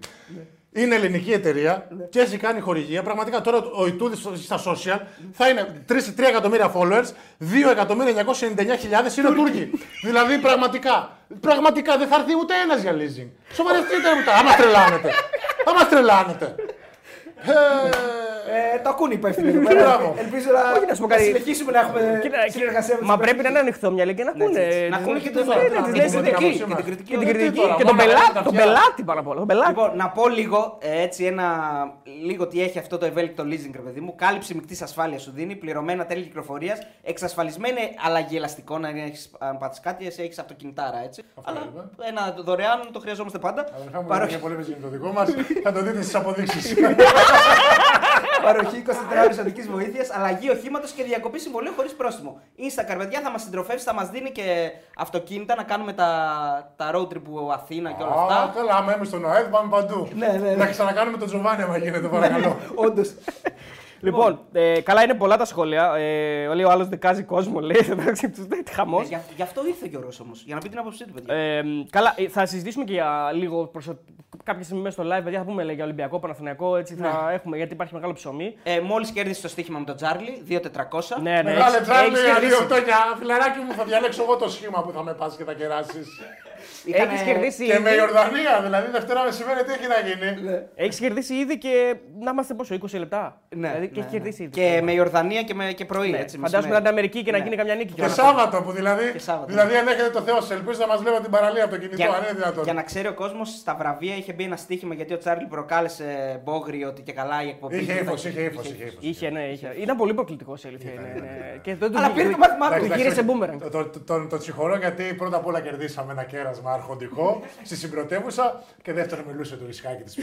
A: Είναι ελληνική εταιρεία και έχει κάνει χορηγία. Πραγματικά τώρα ο Ιτούδης στα social θα είναι 3, 3 εκατομμύρια followers, 2.999.000 είναι Τούρκοι. δηλαδή πραγματικά. Πραγματικά δεν θα έρθει ούτε ένας για leasing. Σοβαρευτείτε μου τα. Άμα τρελάνετε. Άμα τρελάνετε. Ε,
C: Ε, το ακούνε οι υπεύθυνοι εδώ πέρα.
A: Μπράβο.
C: Ελπίζω να,
B: Όχι, να σου πω
C: να
B: κάτι.
C: συνεχίσουμε να έχουμε
B: Κοίτα,
C: συνεργασία με
B: Μα
C: τους
B: πρέπει να είναι ανοιχτό μια και να
C: Ναι,
B: ακούνε.
C: έτσι, έτσι. Να
B: τις-
C: ακούνε και
B: τις-
C: το-
B: ναι,
C: να
B: τις
C: ακούνε
B: λες
C: την
B: κριτική.
C: άποψή μας.
B: Και την
C: κριτική.
B: Και την
A: Τι
B: κριτική.
A: τώρα,
B: Και τον
A: μόνο να
B: πελάτη.
A: τα
B: Τον
A: φτιάχνω.
B: πελάτη πάνω απ' όλα. τον πελάτη.
C: Λοιπόν, να πω λίγο, ε, έτσι ένα, λίγο τι έχει αυτό το ευέλικτο leasing, ρε παιδί μου. Κάλυψη μεικτής ασφάλειας σου δίνει, πληρωμένα τέλη κυκλοφορίας, εξασφαλισμένη αλλαγή ελαστικών. Αν, έχεις, αν πάθεις κάτι, εσύ έχεις αυτοκινητάρα έτσι. Αλλά
A: είναι.
C: ένα δωρεάν το χρειαζόμαστε πάντα.
A: Αδερφά μου,
C: Παροχή,
A: είναι πολύ με το δικό μας. Θα το δείτε στις αποδείξεις.
C: παροχή 24 ώρε οδικής βοήθειας, αλλαγή οχήματος και διακοπή συμβολίου χωρίς πρόστιμο. Instacar, παιδιά, θα μας συντροφεύσει, θα μας δίνει και αυτοκίνητα να κάνουμε τα, τα road trip που Αθήνα και όλα
A: Α,
C: αυτά.
A: καλά, άμα είμαι στον ΟΕΔ, πάμε παντού.
C: Ναι, ναι, ναι.
A: Να ξανακάνουμε τον Τζοβάνι, άμα γίνεται, παρακαλώ.
C: Όντως.
B: Λοιπόν, ε, καλά είναι πολλά τα σχόλια. Ε, λέει ο άλλος δεκάζει κόσμο, λέει. Εντάξει, τους λέει χαμός.
C: Γι' γι' αυτό ήρθε ο Γιώργο όμως, για να πει την άποψή του, παιδιά.
B: Ε, καλά, ε, θα συζητήσουμε και για λίγο προσω... κάποια στιγμή μέσα στο live. Παιδιά, θα πούμε λέει, για Ολυμπιακό, Παναθηναϊκό. Έτσι θα έχουμε γιατί υπάρχει μεγάλο ψωμί.
C: Ε, Μόλις κέρδισε το στοίχημα με τον Τζάρλι, 2-400.
B: Ναι, ναι,
A: Μεγάλε
B: έχεις-
A: Τζάρλι,
B: έχεις κερδίσει.
A: αδειοτόνια. Φιλαράκι μου, θα διαλέξω εγώ το σχήμα που θα με πας και θα κεράσεις.
C: Είχανε-
B: Έχεις κερδίσει
A: Και με
B: ήδη.
A: Ιορδανία, δηλαδή Δευτέρα μεσημέρι τι έχει να γίνει;
B: Έχεις κερδίσει ήδη και να είμαστε πόσο, 20 λεπτά;
C: Ναι,
B: δηλαδή
C: ναι,
B: και έχεις
C: ναι.
B: κερδίσει ήδη.
C: Και με Ιορδανία και, με, και πρωί.
B: Ναι,
C: έτσι,
B: Φαντάζομαι να
C: μεσημέρι.
B: είναι Αμερική και να
C: Ναι.
B: γίνει καμιά νίκη.
A: Και
B: όλα.
A: Σάββατο που δηλαδή.
C: Και Σάββατο,
A: Δηλαδή, αν έχετε το Θεό, σε ελπίζω να μας βλέπω την παραλία από το κινητό,
C: Για,
A: αν είναι δυνατόν.
C: για να ξέρει ο κόσμος, στα βραβεία είχε μπει ένα στοίχημα γιατί ο Τσάρλι προκάλεσε μπόγρι ότι και καλά η εκπομπή.
A: Είχε
C: του
A: ύφος,
C: ήταν-
A: είχε ύφος. είχε ύφος.
B: Είχε, ναι, είχε. Ήταν πολύ προκλητικός η αλήθεια. είναι, ναι. Και δεν
C: Αλλά
B: του
C: πήρε το μάθημά του.
B: του
A: Εντάξει,
B: γύρισε
A: εντάξει,
B: μπούμεραγκ.
A: Το, το, το, το συγχωρώ γιατί πρώτα απ' όλα κερδίσαμε ένα κέρασμα αρχοντικό στη συμπρωτεύουσα και δεύτερον μιλούσε το ρισκάκι της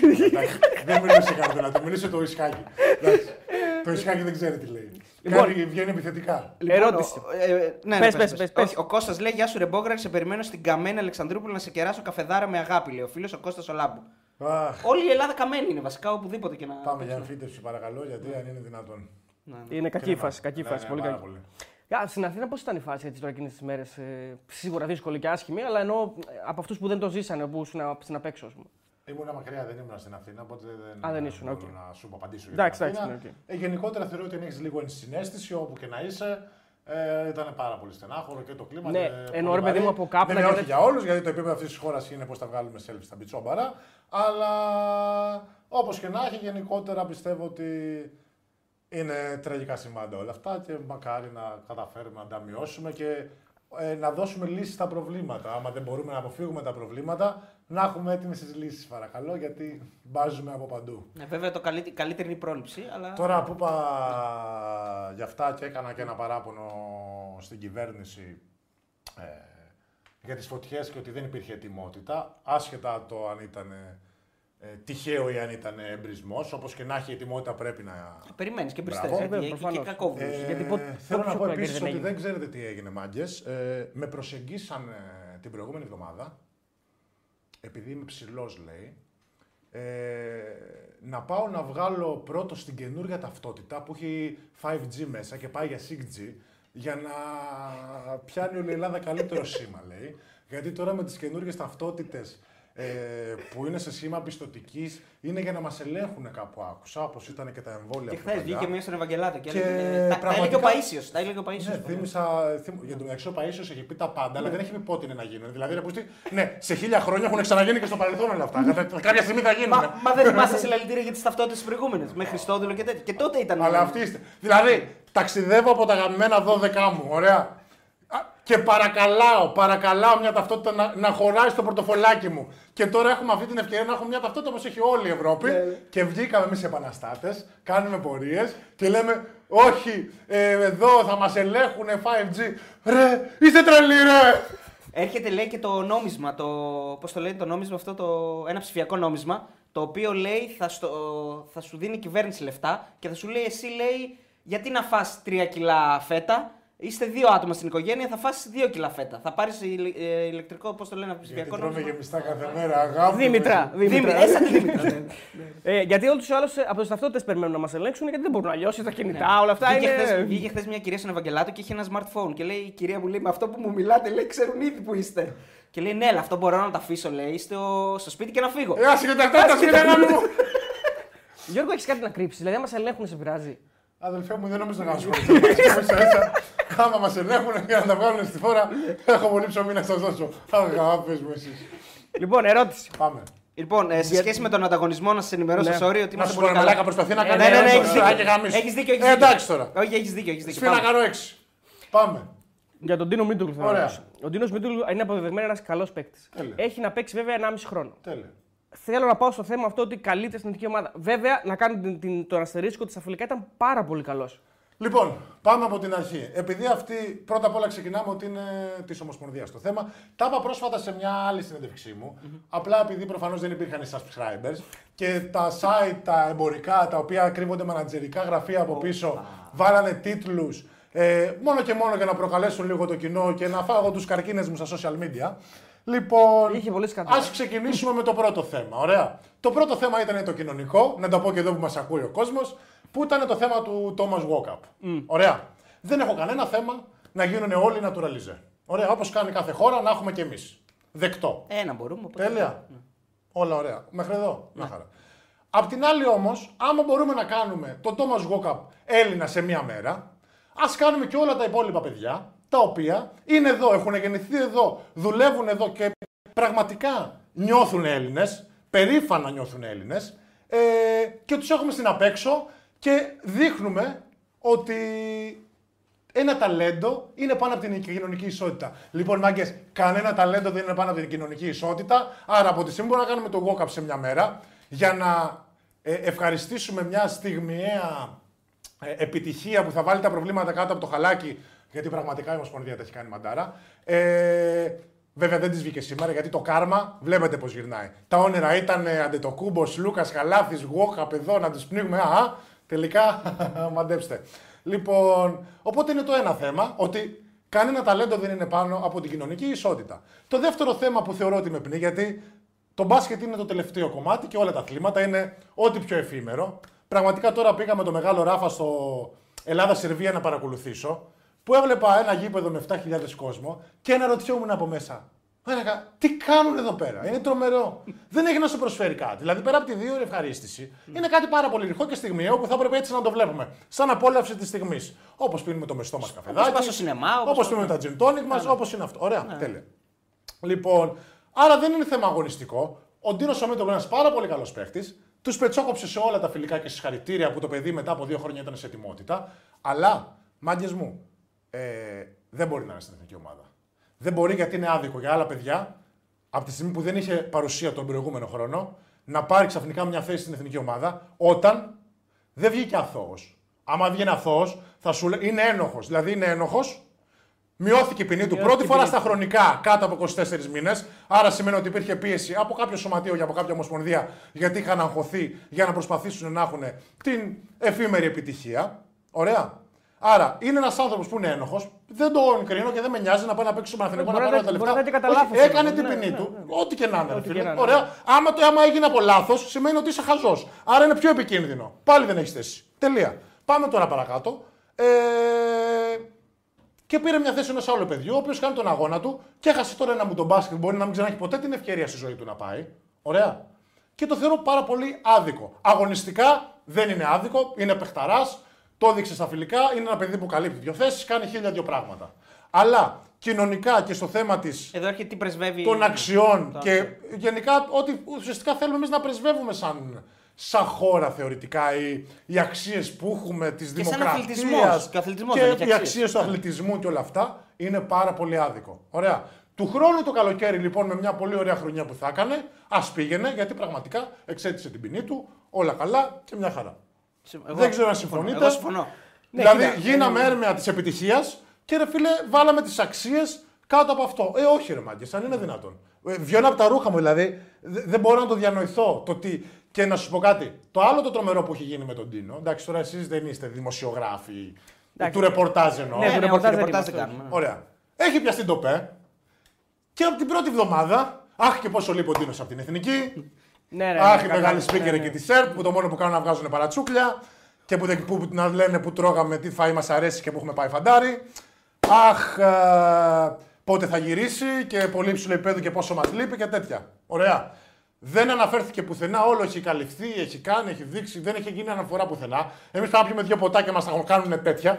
A: Δεν μιλούσε καρδούλα, του μιλούσε το ρισκάκι. Εντάξει. το ρισκάκι δεν ξέρει τι λέει.
B: Λοιπόν.
A: Κάνει, βγαίνει επιθετικά.
B: Ερώτηση.
C: ο- ε, ναι,
B: Πες,
C: ναι,
B: πες, πες, πες.
C: Όχι, ο Κώστας λέει: Γεια σου, Ρεμπόγραρ, σε περιμένω στην καμένη Αλεξανδρούπολη να σε κεράσω καφεδάρα με αγάπη. Λέει ο φίλος ο Κώστας ο Λάμπου.
A: Αχ,
C: Όλη η Ελλάδα καμένη είναι βασικά οπουδήποτε και να.
A: πάμε για εμφύτευση παρακαλώ, γιατί αν είναι δυνατόν.
C: Ναι, ναι.
B: Είναι κακή η
A: Κρίμα.
B: φάση. Κακή η
A: Ναι,
B: φάση.
A: ναι,
B: Πολύ
A: πάρα
B: κακή.
A: Πολύ.
B: Α, Στην Αθήνα πώς ήταν η φάση έτσι τώρα εκείνες τις μέρες. σίγουρα δύσκολη και άσχημη, αλλά ενώ ε, από αυτούς που δεν το ζήσανε, που ήσουν στην απέξω, ας πούμε.
A: Ήμουν μακριά, δεν ήμουν στην Αθήνα, οπότε δεν,
B: Α, δεν ήσουν,
A: μπορώ
B: οκ.
A: να σου απαντήσω.
B: Εντάξει,
A: για την
B: εντάξει,
A: Αθήνα.
B: ναι, οκ.
A: ε, γενικότερα θεωρώ ότι αν έχεις λίγο ενσυναίσθηση όπου και να είσαι. Ε, ήταν πάρα πολύ στενάχωρο και το κλίμα.
B: Ναι,
A: και
B: εννοώ,
A: πολύ
B: ρε παιδί μου,
A: βαρύ.
B: από κάπνα
A: Βέβαια,
B: και
A: όχι
B: τέτοια.
A: για όλους, γιατί το επίπεδο αυτής της χώρας είναι πώς θα βγάλουμε selfie στα μπιτσόμπαρα. Αλλά όπως και να έχει, γενικότερα πιστεύω ότι είναι τραγικά σημάδια όλα αυτά και μακάρι να καταφέρουμε να τα μειώσουμε και ε, να δώσουμε λύσεις στα προβλήματα. Άμα δεν μπορούμε να αποφύγουμε τα προβλήματα, να έχουμε έτοιμες τις λύσεις παρακαλώ, γιατί μπάζουμε από παντού.
C: Ναι, βέβαια το καλύ- καλύτερη είναι η πρόληψη, αλλά.
A: Τώρα που είπα για αυτά και έκανα και ένα παράπονο στην κυβέρνηση ε, για τις φωτιές και ότι δεν υπήρχε ετοιμότητα, άσχετα το αν ήταν ε, τυχαίο ή αν ήταν εμπρισμός, όπως και να έχει ετοιμότητα πρέπει να...
C: Περιμένεις και
A: Μπράβο.
C: μπριστέ.
B: Ε, βέβαια,
C: και, και
B: προφανώς.
C: κακόβουλους.
A: Ε,
B: γιατί πο-
A: θέλω
B: πόσο
A: να πω
B: πλάκα
A: επίσης
B: δεν
A: ότι
B: έγινε.
A: δεν ξέρετε τι έγινε μάγκες. Ε, με προσεγγίσαν ε, την προηγούμενη εβδομάδα, επειδή είμαι ψηλός λέει, ε, να πάω να βγάλω πρώτο στην καινούργια ταυτότητα που έχει 5G μέσα και πάει για 6G για να πιάνει όλη η Ελλάδα καλύτερο σήμα, λέει. Γιατί τώρα με τις καινούργιες ταυτότητες ε, που είναι σε σήμα πιστοτικής είναι για να μας ελέγχουν κάπου άκουσα, όπως ήταν και τα εμβόλια
C: Και
A: πιο
C: χθες
A: παλιά.
C: βγήκε μία στον Ευαγγελάτο και,
A: Και
C: έλεγε. Τα, τα έλεγε ο
A: πραγματικά-
C: Παίσιος. Τα έλεγε ο Παίσιος.
A: Ναι, θύμισα, θύμ- για τον μεταξύ ο Παΐσιος έχει πει τα πάντα, αλλά δεν έχει πει πότε είναι να γίνουν. Δηλαδή, ρε Πούστη, ναι, σε χίλια χρόνια έχουν ξαναγίνει και στο παρελθόν όλα αυτά. Κατά- Κάποια στιγμή θα γίνουν.
C: Μα, μα δεν θυμάσαι συλλαλητήρια για τις ταυτότητες προηγούμενε. Με Χριστόδουλο και τέτοια. Και τότε ήταν.
A: Αλλά αυτοί είστε. Δηλαδή, ταξιδεύω από τα αγαπημένα 12 μου, ωραία. Α, Και παρακαλάω, παρακαλάω μια ταυτότητα να, να χωράει στο πορτοφολάκι μου. Και τώρα έχουμε αυτή την ευκαιρία να έχουμε μια ταυτότητα όπως έχει όλη η Ευρώπη. Και βγήκαμε εμείς οι επαναστάτες, κάνουμε πορείες και λέμε, Όχι, ε, εδώ θα μας ελέγχουν 5G. Ρε, είστε τρελοί, ρε!
C: Έρχεται λέει και το νόμισμα, το, πώς το λέει το νόμισμα αυτό, το, ένα ψηφιακό νόμισμα, το οποίο λέει θα, στο, θα σου δίνει η κυβέρνηση λεφτά και θα σου λέει εσύ λέει γιατί να φας 3 κιλά φέτα, είστε δύο άτομα στην οικογένεια, θα φας 2 κιλά φέτα. Θα πάρεις ηλε- ε, ηλεκτρικό, πώς το λένε,
A: Γιατί
C: ψηφιακό
A: τρώμε
C: νόμισμα.
A: γεμιστά κάθε μέρα, αγάπη.
B: Δήμητρα.
A: μου.
B: Δήμητρα.
C: Δήμη- ε, σαν τη Δήμητρα, ναι.
B: Ε, γιατί όλους τους άλλους από τις ταυτότητες περιμένουν να μας ελέγξουν γιατί δεν μπορούν αλλιώ. Τα κινητά, όλα αυτά
C: Βγήκε
B: είναι.
C: χθες- Βγήκε χθες μια κυρία στον Ευαγγελάτο και είχε ένα smartphone και λέει η κυρία μου λέει με αυτό που μου μιλάτε λέει ξέρουν ήδη που είστε. Και λέει ναι, αλλά αυτό μπορώ να το αφήσω λέει στο, στο σπίτι και να φύγω.
A: Ε, άσε και τα τέσσερα σκηνικά μου.
B: Γιώργο, έχεις κάτι να κρύψεις. Δηλαδή, αν μα ελέγχουν, σε πειράζει.
A: Αδελφέ μου, δεν νομίζω να κάνουν σχόλια. Ίσα ίσα, άμα μας ελέγχουν για να τα βγάλουν στη φόρα, έχω πολύ ψωμί να σας δώσω. Αγάπη μου, εσείς.
B: Λοιπόν, ερώτηση.
A: Πάμε.
C: Λοιπόν, ε, σε σχέση με τον ανταγωνισμό, να σας ενημερώσω,
B: Ναι.
C: sorry, ότι
A: Να
C: είμαστε
A: σου πω,
C: πολύ
A: ρε
C: καλά.
A: μαλάκα, προσπαθεί να
C: Ε,
A: κάνει
C: ναι, ναι, ναι,
A: ένα
C: έχεις
A: σφυράκι
C: δίκιο.
A: γαμίσου.
C: Έχεις δίκιο, έχεις
A: Ε,
C: δίκιο.
A: εντάξει τώρα.
C: Όχι, έχεις δίκιο, έχεις δίκιο.
A: Σφύρα
C: Πάμε.
A: κάνω έξι. Πάμε.
B: Για τον Τίνο Μίτουλ θέλω να
A: Ωραία.
B: ρωτήσω. Ο Τίνο Μίτουλ είναι αποδεδειγμένα ένας καλός παίκτης.
A: Τέλεια.
B: Έχει να παίξει βέβαια 1,5 χρόνο.
A: Τέλεια.
B: Θέλω να πάω στο θέμα αυτό ότι καλείται στην εθνική ομάδα. Βέβαια, να κάνω την, την, τον αστερίσκο ότι στα φιλικά ήταν πάρα πολύ καλός.
A: Λοιπόν, πάμε από την αρχή. Επειδή αυτή πρώτα απ' όλα ξεκινάμε ότι είναι της Ομοσπονδίας το θέμα. Τα είπα πρόσφατα σε μια άλλη συνέντευξή μου. Απλά επειδή προφανώς δεν υπήρχαν οι subscribers και τα site, τα εμπορικά, τα οποία κρύβονται μανατζερικά γραφεία από πίσω, βάλανε τίτλους ε, μόνο και μόνο για να προκαλέσουν λίγο το κοινό και να φάγω τους καρκίνες μου στα social media. Λοιπόν,
B: Είχε πολύ σκάνδαλο.
A: ας ξεκινήσουμε με το πρώτο θέμα. Ωραία. Το πρώτο θέμα ήταν το κοινωνικό, να το πω και εδώ που μας ακούει ο κόσμος, που ήταν το θέμα του Thomas Walkup. Ωραία. Δεν έχω κανένα θέμα να γίνουν όλοι naturalize. Ωραία. Όπως κάνει κάθε χώρα, να έχουμε κι εμείς. Δεκτό.
C: Ένα μπορούμε. οπότε-
A: Τέλεια. Όλα ωραία. Μέχρι εδώ. Μια χαρά. Απ' την άλλη όμως, άμα μπορούμε να κάνουμε τον Thomas Walkup Έλληνα σε μία μέρα, ας κάνουμε και όλα τα υπόλοιπα παιδιά, τα οποία είναι εδώ, έχουν γεννηθεί εδώ, δουλεύουν εδώ και πραγματικά νιώθουν Έλληνες, περήφανα νιώθουν Έλληνες, ε, και τους έχουμε στην απέξω και δείχνουμε ότι ένα ταλέντο είναι πάνω από την κοινωνική ισότητα. Λοιπόν, μάγκες, κανένα ταλέντο δεν είναι πάνω από την κοινωνική ισότητα. Άρα, από τη στιγμή μπορούμε να κάνουμε το walk-up σε μια μέρα για να ε, ευχαριστήσουμε μια στιγμιαία ε, επιτυχία που θα βάλει τα προβλήματα κάτω από το χαλάκι. Γιατί πραγματικά η Ομοσπονδία τα έχει κάνει μαντάρα. Ε, βέβαια δεν της βγήκε σήμερα γιατί το κάρμα βλέπετε πώς γυρνάει. Τα όνειρα ήταν ε, Αντετοκούμπο, Λούκας, Χαλάθη, Walk-up εδώ να τους πνίγουμε. Α, τελικά μαντέψτε. Λοιπόν, οπότε είναι το ένα θέμα, ότι κανένα ταλέντο δεν είναι πάνω από την κοινωνική ισότητα. Το δεύτερο θέμα που θεωρώ ότι με πνίγει, γιατί το μπάσκετ είναι το τελευταίο κομμάτι και όλα τα αθλήματα είναι ό,τι πιο εφήμερο. Πραγματικά τώρα πήγα με το μεγάλο Ράφα στο Ελλάδα-Σερβία να παρακολουθήσω, που έβλεπα ένα γήπεδο με 7.000 κόσμο και αναρωτιόμουν από μέσα. Μαλάκα, τι κάνουν εδώ πέρα; Είναι τρομερό. δεν έχει να σου προσφέρει κάτι. Δηλαδή, πέρα από τη δύο ώρη ευχαρίστηση, είναι κάτι πάρα πολύ ρηχό και στιγμιαίο που θα έπρεπε έτσι να το βλέπουμε. Σαν απόλαυση της στιγμής. Όπως πίνουμε το μεστό μας καφεδάκι.
C: πας στο σινεμά, όπως
A: Όπως
C: το-
A: πίνουμε τα gin tonic μας, όπως είναι αυτό. Ωραία, τέλεια. Λοιπόν, άρα δεν είναι θέμα αγωνιστικό. Ο Ντίνο Σομίτο είναι ένας πάρα πολύ καλός παίχτης. Τους πετσόκοψε σε όλα τα φιλικά και συγχαρητήρια που το παιδί μετά από δύο χρόνια ήταν σε ετοιμότητα. Αλλά, μάγκες μου, ε, δεν μπορεί να είναι στην εθνική ομάδα. Δεν μπορεί γιατί είναι άδικο για άλλα παιδιά, από τη στιγμή που δεν είχε παρουσία τον προηγούμενο χρόνο, να πάρει ξαφνικά μια θέση στην εθνική ομάδα, όταν δεν βγήκε αθώος. Άμα βγαίνει αθώος, θα σου λέει είναι ένοχος. Δηλαδή είναι ένοχος, Μειώθηκε η ποινή του πρώτη
B: η
A: φορά
B: ποινή
A: στα χρονικά κάτω από 24 μήνες. Άρα σημαίνει ότι υπήρχε πίεση από κάποιο σωματείο και από κάποια ομοσπονδία γιατί είχαν αγχωθεί για να προσπαθήσουν να έχουν την εφήμερη επιτυχία. Ωραία. Άρα είναι ένας άνθρωπος που είναι ένοχος. Δεν τον κρίνω και δεν με νοιάζει να πάει να παίξει στο Παναθηνικό να
B: Μπορεί
A: πάρει
B: να
A: τα
B: τα- μπορεί
A: λεφτά.
B: να τα είχε κατά
A: Όχι,
B: λάθος,
A: έκανε
B: ναι,
A: την
B: ναι,
A: ποινή
B: ναι,
A: του.
B: ναι.
A: Ό,τι και να είναι. ρε
B: Ό,τι
A: φίλε.
B: και να είναι,
A: Ωραία.
B: ναι.
A: Άμα, το, άμα έγινε από λάθος, σημαίνει ότι είσαι χαζός. Άρα είναι πιο επικίνδυνο. Πάλι δεν έχεις θέση. Τελεία. Πάμε τώρα παρακάτω. Ε, και πήρε μια θέση ενό άλλου παιδιού, ο οποίος κάνει τον αγώνα του και έχασε τώρα ένα μου τον μπάσκετ. Μπορεί να μην ξανά έχει ποτέ την ευκαιρία στη ζωή του να πάει. Ωραία. Και το θεωρώ πάρα πολύ άδικο. Αγωνιστικά δεν είναι άδικο, είναι παιχταράς, το έδειξε στα φιλικά, είναι ένα παιδί που καλύπτει δύο θέσεις, κάνει χίλια δύο πράγματα. Αλλά κοινωνικά και στο θέμα της
C: Εδώ έρχεται τι πρεσβεύει.
A: των αξιών
C: το
A: και
C: αξιό.
A: γενικά ό,τι ουσιαστικά θέλουμε εμείς να πρεσβεύουμε σαν, σαν χώρα θεωρητικά οι, οι αξίες που έχουμε της
C: σαν
A: δημοκρατίας
C: αθλητισμός. Και ο αθλητισμός
A: και
C: δεν έχει
A: οι
C: αξίες.
A: αξίες του αθλητισμού και όλα αυτά είναι πάρα πολύ άδικο. Ωραία. Του χρόνου το καλοκαίρι λοιπόν με μια πολύ ωραία χρονιά που θα έκανε, ας πήγαινε γιατί πραγματικά εξέτησε την ποινή του, όλα καλά και μια χαρά.
C: Εγώ-
A: Δεν ξέρω αν
C: συμφωνώ.
A: συμφωνείτε.
C: Εγώ συμφωνώ.
A: δηλαδή
B: κοίτα,
A: γίναμε έρμεα της επιτυχίας και ρε φίλε, βάλαμε τις αξίες κάτω από αυτό. Ε, όχι ρε μάγκες, αν είναι δυνατόν. Ε, βγαίνω από τα ρούχα μου, δηλαδή δε- δεν μπορώ να το διανοηθώ. Το τι... Και να σου πω κάτι. Το άλλο το τρομερό που έχει γίνει με τον Τίνο. Εντάξει, τώρα εσείς δεν είστε δημοσιογράφοι
B: Εντάξει.
A: του ρεπορτάζ εννοώ.
B: Ναι,
C: Ναι,
B: το
C: ναι,
B: ρεπορτάζ
C: όχι,
B: δεν
C: ρεπορτάζ δεν
B: είμαστε.
C: κάνουμε.
A: Ωραία. Έχει πιαστεί το ΠΕ και από την πρώτη εβδομάδα. Αχ και πόσο λείπει ο Τίνος από την εθνική.
B: Ναι, ναι, ναι,
A: Αχ, οι
B: καλά,
A: μεγάλοι
B: ναι,
A: speaker
B: ναι.
A: και της ΣΕΡΤ που το μόνο που κάνουν να βγάζουν παρατσούκλια και που, δεν- που να λένε που τρώγαμε, τι φαΐ μας αρέσει και που έχουμε πάει φαντάρι. Αχ, ε, πότε θα γυρίσει και πολύ ψηλό επίπεδο και πόσο μας λείπει και τέτοια. Ωραία. Δεν αναφέρθηκε πουθενά, όλο έχει καλυφθεί, έχει κάνει, έχει δείξει, δεν έχει γίνει αναφορά πουθενά. Εμείς πάμε να πιούμε δύο ποτάκια μας τα κάνουν τέτοια.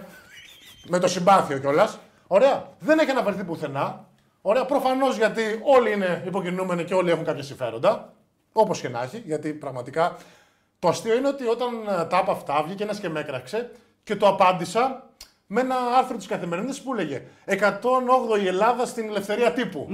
A: με το συμπάθειο κιόλας. Ωραία. Δεν έχει αναφερθεί πουθενά. Ωραία. Προφανώς γιατί όλοι είναι υποκινούμενοι και όλοι έχουν κάποια συμφέροντα. Όπως και να έχει, γιατί πραγματικά το αστείο είναι ότι όταν ε, τα είπα αυτά, βγήκε ένας και με έκραξε και το απάντησα με ένα άρθρο της καθημερινής που έλεγε 108η Ελλάδα στην ελευθερία τύπου.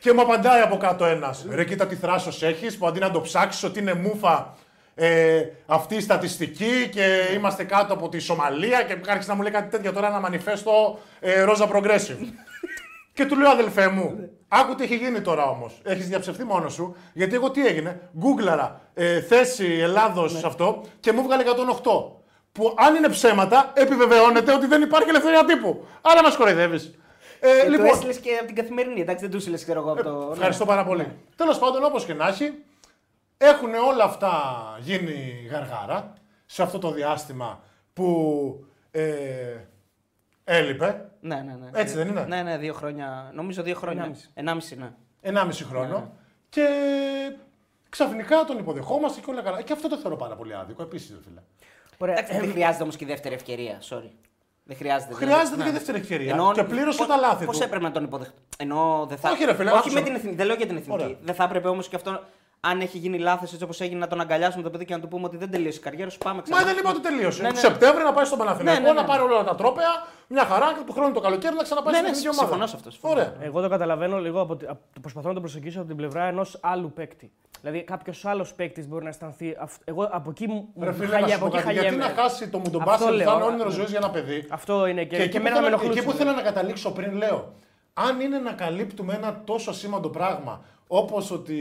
A: και μου απαντάει από κάτω ένας. Ρε, κοίτα τι θράσος έχεις, που αντί να το ψάξει ότι είναι μούφα ε, αυτή η στατιστική και είμαστε κάτω από τη Σομαλία και άρχισε να μου λέει κάτι τέτοια τώρα ένα μανιφέστο ε, Ρόζα Progressive. Και του λέω αδελφέ μου, άκου τι έχει γίνει τώρα όμως. Έχεις διαψευθεί μόνος σου. Γιατί εγώ τι έγινε, γκούγκλαρα ε, θέση Ελλάδος σε αυτό και μου βγάλε 108. Που αν είναι ψέματα, επιβεβαιώνεται ότι δεν υπάρχει ελευθερία τύπου. Άρα μας κοροϊδεύεις. Ε,
C: Και
A: λοιπόν,
C: το έστειλες και από την καθημερινή, εντάξει, δεν τους έστειλε, ξέρω εγώ από το.
A: Ευχαριστώ
C: ναι.
A: πάρα πολύ. Τέλος πάντων, όπως και να έχει, έχουν όλα αυτά γίνει γαργάρα σε αυτό το διάστημα που ε, έλειπε.
C: Ναι, ναι, ναι.
A: Έτσι δεν είναι;
C: Ναι, ναι, δύο χρόνια. Νομίζω δύο χρόνια.
B: Ενάμιση.
C: Ενάμιση, ναι.
A: 1,5 χρόνο. Και ξαφνικά τον υποδεχόμαστε και όλα καλά. Και αυτό το θεωρώ πάρα πολύ άδικο επίσης, φίλε.
C: Εντάξει,
B: Ωραία.
C: δεν χρειάζεται όμως και η δεύτερη ευκαιρία. Sorry. Δεν χρειάζεται.
A: Χρειάζεται
C: Ναι.
A: και δεύτερη ευκαιρία. Και πλήρωσε
C: πώς-
A: τα λάθη
C: πώς
A: του.
C: έπρεπε να τον υποδεχτεί. Ενώ δεν θα.
A: Όχι, ρε φίλε,
C: Όχι
A: άκουσα
C: με
A: με.
C: την εθνική. Δεν λέω για την εθνική.
A: Ωραία.
C: Δεν θα έπρεπε όμως και αυτό. Αν έχει γίνει λάθος έτσι όπως έγινε, να τον αγκαλιάσουμε το παιδί και να του πούμε ότι δεν τελείωσε η καριέρα σου. Πάμε ξανά.
A: Μα δεν είπα ότι τελείωσε.
C: Ναι,
A: Του
C: ναι.
A: Σεπτέμβρη να πάει στον Παναθηναϊκό,
C: Ναι, ναι, ναι.
A: να πάρει όλα τα τρόπαια, μια χαρά και του χρόνου το καλοκαίρι να ξαναπάει
C: Ναι,
A: στην
C: ναι,
A: εθνική ομάδα.
C: συμφωνώ σε αυτό, συμφωνώ.
A: Ωραία.
B: Εγώ το καταλαβαίνω λίγο από, τη- από- προσπαθώ να το προσεγγίσω από την πλευρά ενός άλλου παίκτη. Δηλαδή κάποιος άλλος παίκτης μπορεί να αισθανθεί. αυ- Εγώ από εκεί μου
A: Ρε φίλε,
B: χαλιά-
A: να σου
B: από
A: πω
B: εκεί
A: κάτι, γιατί να
B: χαλιέμαι.
A: χάσει το
B: Αυτό
A: μουντομπάσκετ που
B: λέω,
A: θα είναι
B: α,
A: όνειρος
B: ναι.
A: ζωής για ένα παιδί.
B: Αυτό είναι και, και,
A: εκεί, που
B: εμένα
A: θέλω,
B: με ενοχλούσε.
A: εκεί που θέλω να καταλήξω πριν λέω, αν είναι να καλύπτουμε ένα τόσο σήμαντο πράγμα, όπως ότι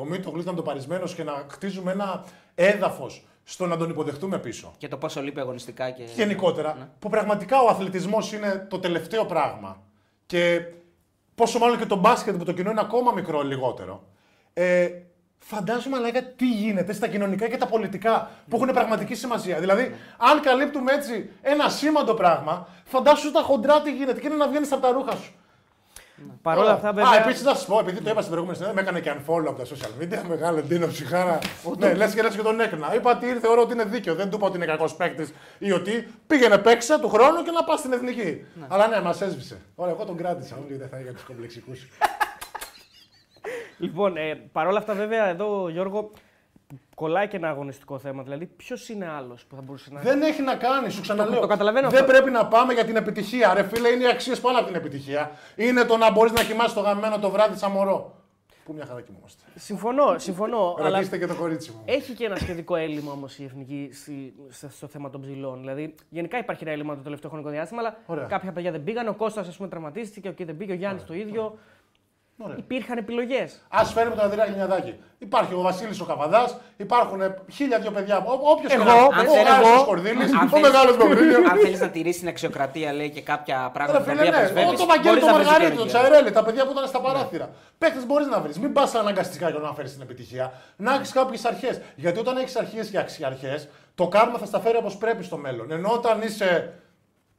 A: ο Μίτογλου ήταν το παρισμένο και να χτίζουμε ένα έδαφος στο να τον υποδεχτούμε πίσω.
C: Και το πόσο λείπει αγωνιστικά και.
A: Γενικότερα, που πραγματικά ο αθλητισμός είναι το τελευταίο πράγμα. Και πόσο μάλλον και το μπάσκετ που το κοινό είναι ακόμα μικρό λιγότερο. Ε, φαντάζομαι, αλλά τι γίνεται στα κοινωνικά και τα πολιτικά που έχουν πραγματική σημασία. Δηλαδή, αν καλύπτουμε έτσι ένα σήμαντο πράγμα, φαντάσου τα χοντρά τι γίνεται και είναι να βγαίνεις από τα ρούχα σου.
B: Παρ' όλα αυτά, βέβαια.
A: Α, επίσης να σας πω, επειδή το είπα στην προηγούμενη συνέντευξη, με έκανε και unfollow από τα social media. Μεγάλο Ντίνο ψυχάρα. ναι, λες και λες και τον έκνα. Είπα ότι θεωρώ ότι είναι δίκαιο. Δεν του είπα ότι είναι κακός παίκτης ή ότι πήγαινε παίξε του χρόνου και να πας στην εθνική. Αλλά ναι, μας έσβησε. Ωραία, εγώ τον κράτησα. Όλοι δεν θα για τους κομπλεξικούς.
B: Λοιπόν, ε, παρ' όλα αυτά, βέβαια, εδώ Γιώργο κολλάει και ένα αγωνιστικό θέμα. Δηλαδή, ποιος είναι άλλος που θα μπορούσε να.
A: Δεν έχει να κάνει, σου ξαναλέω.
B: το καταλαβαίνω
A: Δεν
B: αυτό.
A: πρέπει να πάμε για την επιτυχία. Ρε φίλε, είναι οι αξίες πάνω από την επιτυχία. Είναι το να μπορείς να κοιμάσαι το γαμμένο το βράδυ σαν μωρό. Πού μια χαρά κοιμόμαστε.
B: Συμφωνώ, συμφωνώ. αλλά
A: Ρωτήστε και το κορίτσι μου.
B: έχει και ένα σχετικό έλλειμμα όμως η εθνική στη- στο, στο θέμα των ψηλών. Δηλαδή, γενικά υπάρχει ένα έλλειμμα το τελευταίο χρονικό διάστημα, αλλά
A: Ωραία.
B: κάποια παιδιά δεν πήγαν. Ο Κώστας, ας πούμε, τραυματίστηκε, ο Κί δεν πήγε, ο Γιάννης το ίδιο.
A: Ωραία.
B: Υπήρχαν επιλογές.
A: Α φέρουμε τον Ανδρέα Λινιαδάκη. Υπάρχει ο Βασίλης ο Καβαδάς, υπάρχουν ε, χίλια δυο παιδιά. Όποιος
B: Εγώ,
A: και να
B: αν
A: είναι. Ο
B: θέλω
A: Άρης
B: εγώ,
A: ο Σκορδίλης,
C: Αν
A: ο
C: θέλεις-
A: μεγάλος Μαυρίνιο.
C: Αν θέλεις να τηρήσεις την αξιοκρατία, λέει και κάποια πράγματα
A: Ρε
C: τα
A: φίλε,
C: οποία
A: ναι.
C: πρεσβεύει.
A: Ο το Βαγγέλη, το Μαργαρίτη, το Τσαρέλη, τα παιδιά που ήταν στα παράθυρα. Παίχτε μπορείς να βρεις. Μην πας αναγκαστικά για να φέρεις την επιτυχία. Να έχεις κάποιες αρχές. Γιατί όταν έχεις αρχέ και αξιαρχές, το κάρμα θα στα φέρει όπως πρέπει στο μέλλον. Ενώ όταν είσαι.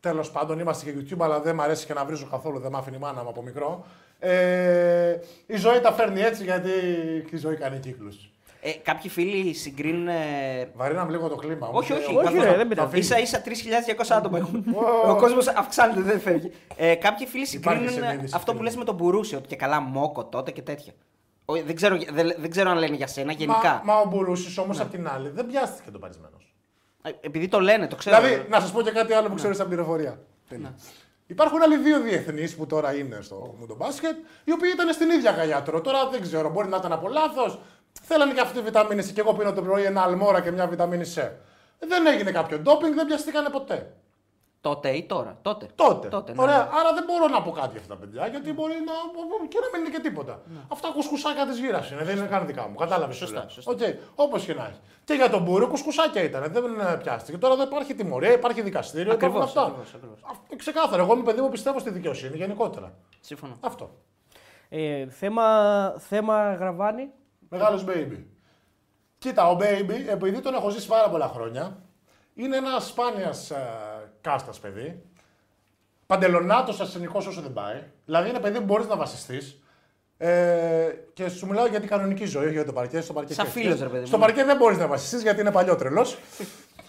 A: Τέλος πάντων, είμαστε και YouTube, αλλά δεν μου αρέσει και να βρίζω καθόλου, δεν μ' άφηνε η μάνα μου από μικρό. Ε, η ζωή τα φέρνει έτσι γιατί και η ζωή κάνει κύκλους.
C: Ε, κάποιοι φίλοι συγκρίνουν. ε,
A: Βαρύναμε λίγο το κλίμα.
C: Όχι,
A: όμως,
C: όχι,
A: ε,
B: όχι,
A: θα-
B: ρε, δεν
A: θα
B: πειράζει.
A: φύγει.
C: ίσα ίσα 3.200 άτομα έχουν.
A: Wow.
C: Ο κόσμος αυξάνεται, δεν φεύγει. Ε, κάποιοι φίλοι συγκρίνουν
A: συνείδηση,
C: αυτό που
A: φίλε.
C: λες με τον Μπουρούση, ότι και καλά μόκο τότε και τέτοια. Ο- δεν, ξέρω, δεν, δεν ξέρω αν λένε για σένα, γενικά.
A: Μα, μα ο Μπουρούσης όμως απ' την άλλη δεν πιάστηκε τον παρισμένος.
C: Ε, Επειδή το λένε, το ξέρω.
A: Δηλαδή, να σας πω και κάτι άλλο που ξέρω σαν πληροφορία. Υπάρχουν άλλοι δύο διεθνείς που τώρα είναι στο Μουντο Μπάσκετ, οι οποίοι ήταν στην ίδια γαλιάτρο. Τώρα δεν ξέρω, μπορεί να ήταν από λάθος. Θέλανε και αυτή τη βιταμίνη C. Και εγώ πίνω το πρωί ένα αλμόρα και μια βιταμίνη C. Δεν έγινε κάποιο ντόπινγκ, δεν πιαστήκανε ποτέ.
C: Τότε ή τώρα. Τότε.
A: Τότε.
C: Τότε, ναι,
A: Ωραία.
C: ναι.
A: Άρα δεν μπορώ να πω κάτι για αυτά τα παιδιά, γιατί μπορεί να. και να μην είναι και τίποτα. Αυτά κουσκουσάκια της γύρας είναι, δεν είναι καν δικά μου. Κατάλαβες.
C: Σωστά, σωστά.
A: Οκ, όπως και να έχει. Και για τον Μπούρο κουσκουσάκια ήταν, δεν ε, πιάστηκε. Τώρα εδώ υπάρχει τιμωρία, υπάρχει δικαστήριο, υπάρχουν
C: Ακριβώς,
A: αυτά.
C: ακριβώς, ακριβώς.
A: Αυτό ξεκάθαρα. Εγώ είμαι παιδί μου πιστεύω στη δικαιοσύνη γενικότερα.
C: Σύμφωνα.
A: Αυτό.
B: Ε, θέμα, θέμα Αγραβάνη.
A: Μεγάλος baby. Κοίτα, ο baby, επειδή τον έχω ζήσει πάρα πολλά χρόνια, είναι ένας σπάνιας κάστας παιδί. Παντελονάτος ασθενικός όσο δεν πάει. Δηλαδή είναι παιδί που μπορείς να βασιστείς. Ε, και σου μιλάω για την κανονική ζωή, όχι για το παρκέ. Στο παρκέ
C: Σαν
A: και
C: φίλος,
A: έτσι.
C: ρε παιδί μου.
A: Στο παρκέ δεν μπορείς να βασιστείς γιατί είναι παλιό τρελός.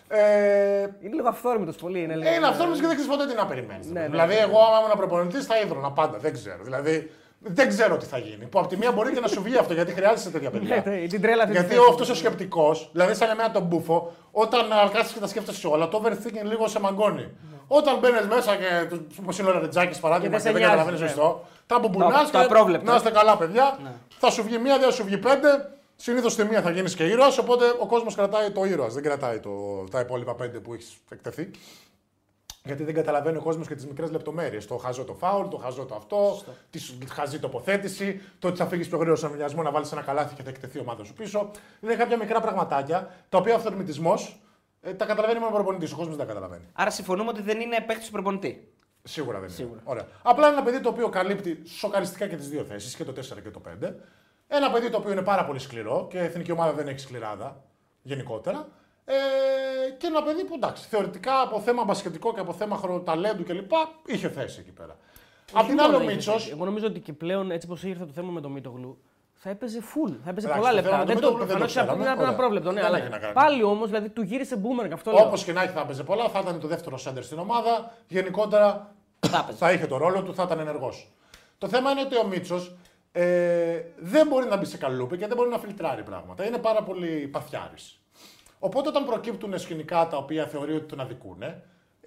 A: ε,
B: Είναι λίγο αυθόρμητος πολύ. Είναι, λίγο-
A: ε, είναι αυτό όμως και δεν ξέρεις ποτέ τι να περιμένεις.
B: Ναι, ναι,
A: δηλαδή,
B: ναι.
A: εγώ άμα ήμουν προπονητής θα ίδρωνα πάντα. Δεν ξέρω. Δηλαδή, δεν ξέρω τι θα γίνει. Που από τη μία μπορεί και να σου βγει αυτό γιατί χρειάζεσαι τέτοια παιδιά.
B: Ναι, ναι, την τρέλα αυτή
A: Γιατί
B: τη
A: ο
B: θέση.
A: αυτός ο σκεπτικός, δηλαδή σαν εμένα τον μπούφο, όταν αρκάσει και τα σκέφτεσαι όλα, το overthinking λίγο σε μαγκώνει. Όταν μπαίνεις μέσα και όπω είναι ο Ρετζάκης παράδειγμα
B: Και δεν
A: και
B: σε
A: δεν
B: νοιάζει,
A: καταλαβαίνεις
B: ναι.
A: σωστό, τα μπουμπουνά
C: Το- το απρόβλεπτο.
A: να είστε καλά, παιδιά. Θα σου βγει μία, δεν θα σου βγει πέντε. Συνήθως στη μία θα γίνεις και ήρωας, οπότε ο κόσμος κρατάει το ήρωας, δεν κρατάει το, τα υπόλοιπα πέντε που έχεις εκτεθεί. Γιατί δεν καταλαβαίνει ο κόσμος και τις μικρές λεπτομέρειες. Το χαζό το φάουλ, το χαζό το αυτό, τη χαζή τοποθέτηση, το ότι θα φύγεις πιο γρήγορα στον εμβολιασμό να βάλεις ένα καλάθι και θα εκτεθεί η ομάδα σου πίσω. Είναι κάποια μικρά πραγματάκια τα οποία ο αυθορμητισμός ε, τα καταλαβαίνει μόνο ο προπονητής. Ο κόσμος δεν τα καταλαβαίνει.
C: Άρα συμφωνούμε ότι δεν είναι παίκτης του προπονητή.
A: Σίγουρα δεν είναι. Ωραία. Απλά είναι ένα παιδί το οποίο καλύπτει σοκαριστικά και τις δύο θέσεις, και το 4 και το 5. Ένα παιδί το οποίο είναι πάρα πολύ σκληρό και η εθνική ομάδα δεν έχει σκληράδα γενικότερα. Ε, και ένα παιδί που εντάξει, θεωρητικά από θέμα μπασκετικό και από θέμα χρο- ταλέντου κλπ. είχε θέση εκεί πέρα. Απ' την άλλη ο
B: μόνο
A: Μίτσο.
B: είχε- Εγώ νομίζω ότι και πλέον έτσι όπως ήρθε το θέμα με το Μίτογλου, θα έπαιζε full. Θα έπαιζε
A: Εντάξει,
B: πολλά
A: το
B: λεπτά.
A: θέμα με το
B: Δεν το
A: Μίτογλου δεν το
B: προφανώς
A: ξέραμε.
B: ήταν
A: Ωραία.
B: απρόβλεπτο. Ναι,
A: Δεν
B: αλλά
A: έχει να κάνει.
B: πάλι όμως δηλαδή του γύρισε boomerang αυτό λέω.
A: Όπως και να έχει θα έπαιζε πολλά, θα ήταν το δεύτερο σέντερ στην ομάδα. Γενικότερα
C: Θα έπαιζε.
A: θα είχε το ρόλο του, θα ήταν ενεργός. Το θέμα είναι ότι ο Μίτσος ε, δεν μπορεί να μπει σε καλούπι και δεν μπορεί να φιλτράρει πράγματα. Είναι πάρα πολύ παθιάρης. Οπότε όταν προκύπτουν σκηνικά τα οποία θεωρεί ότι τον αδικούν, ε,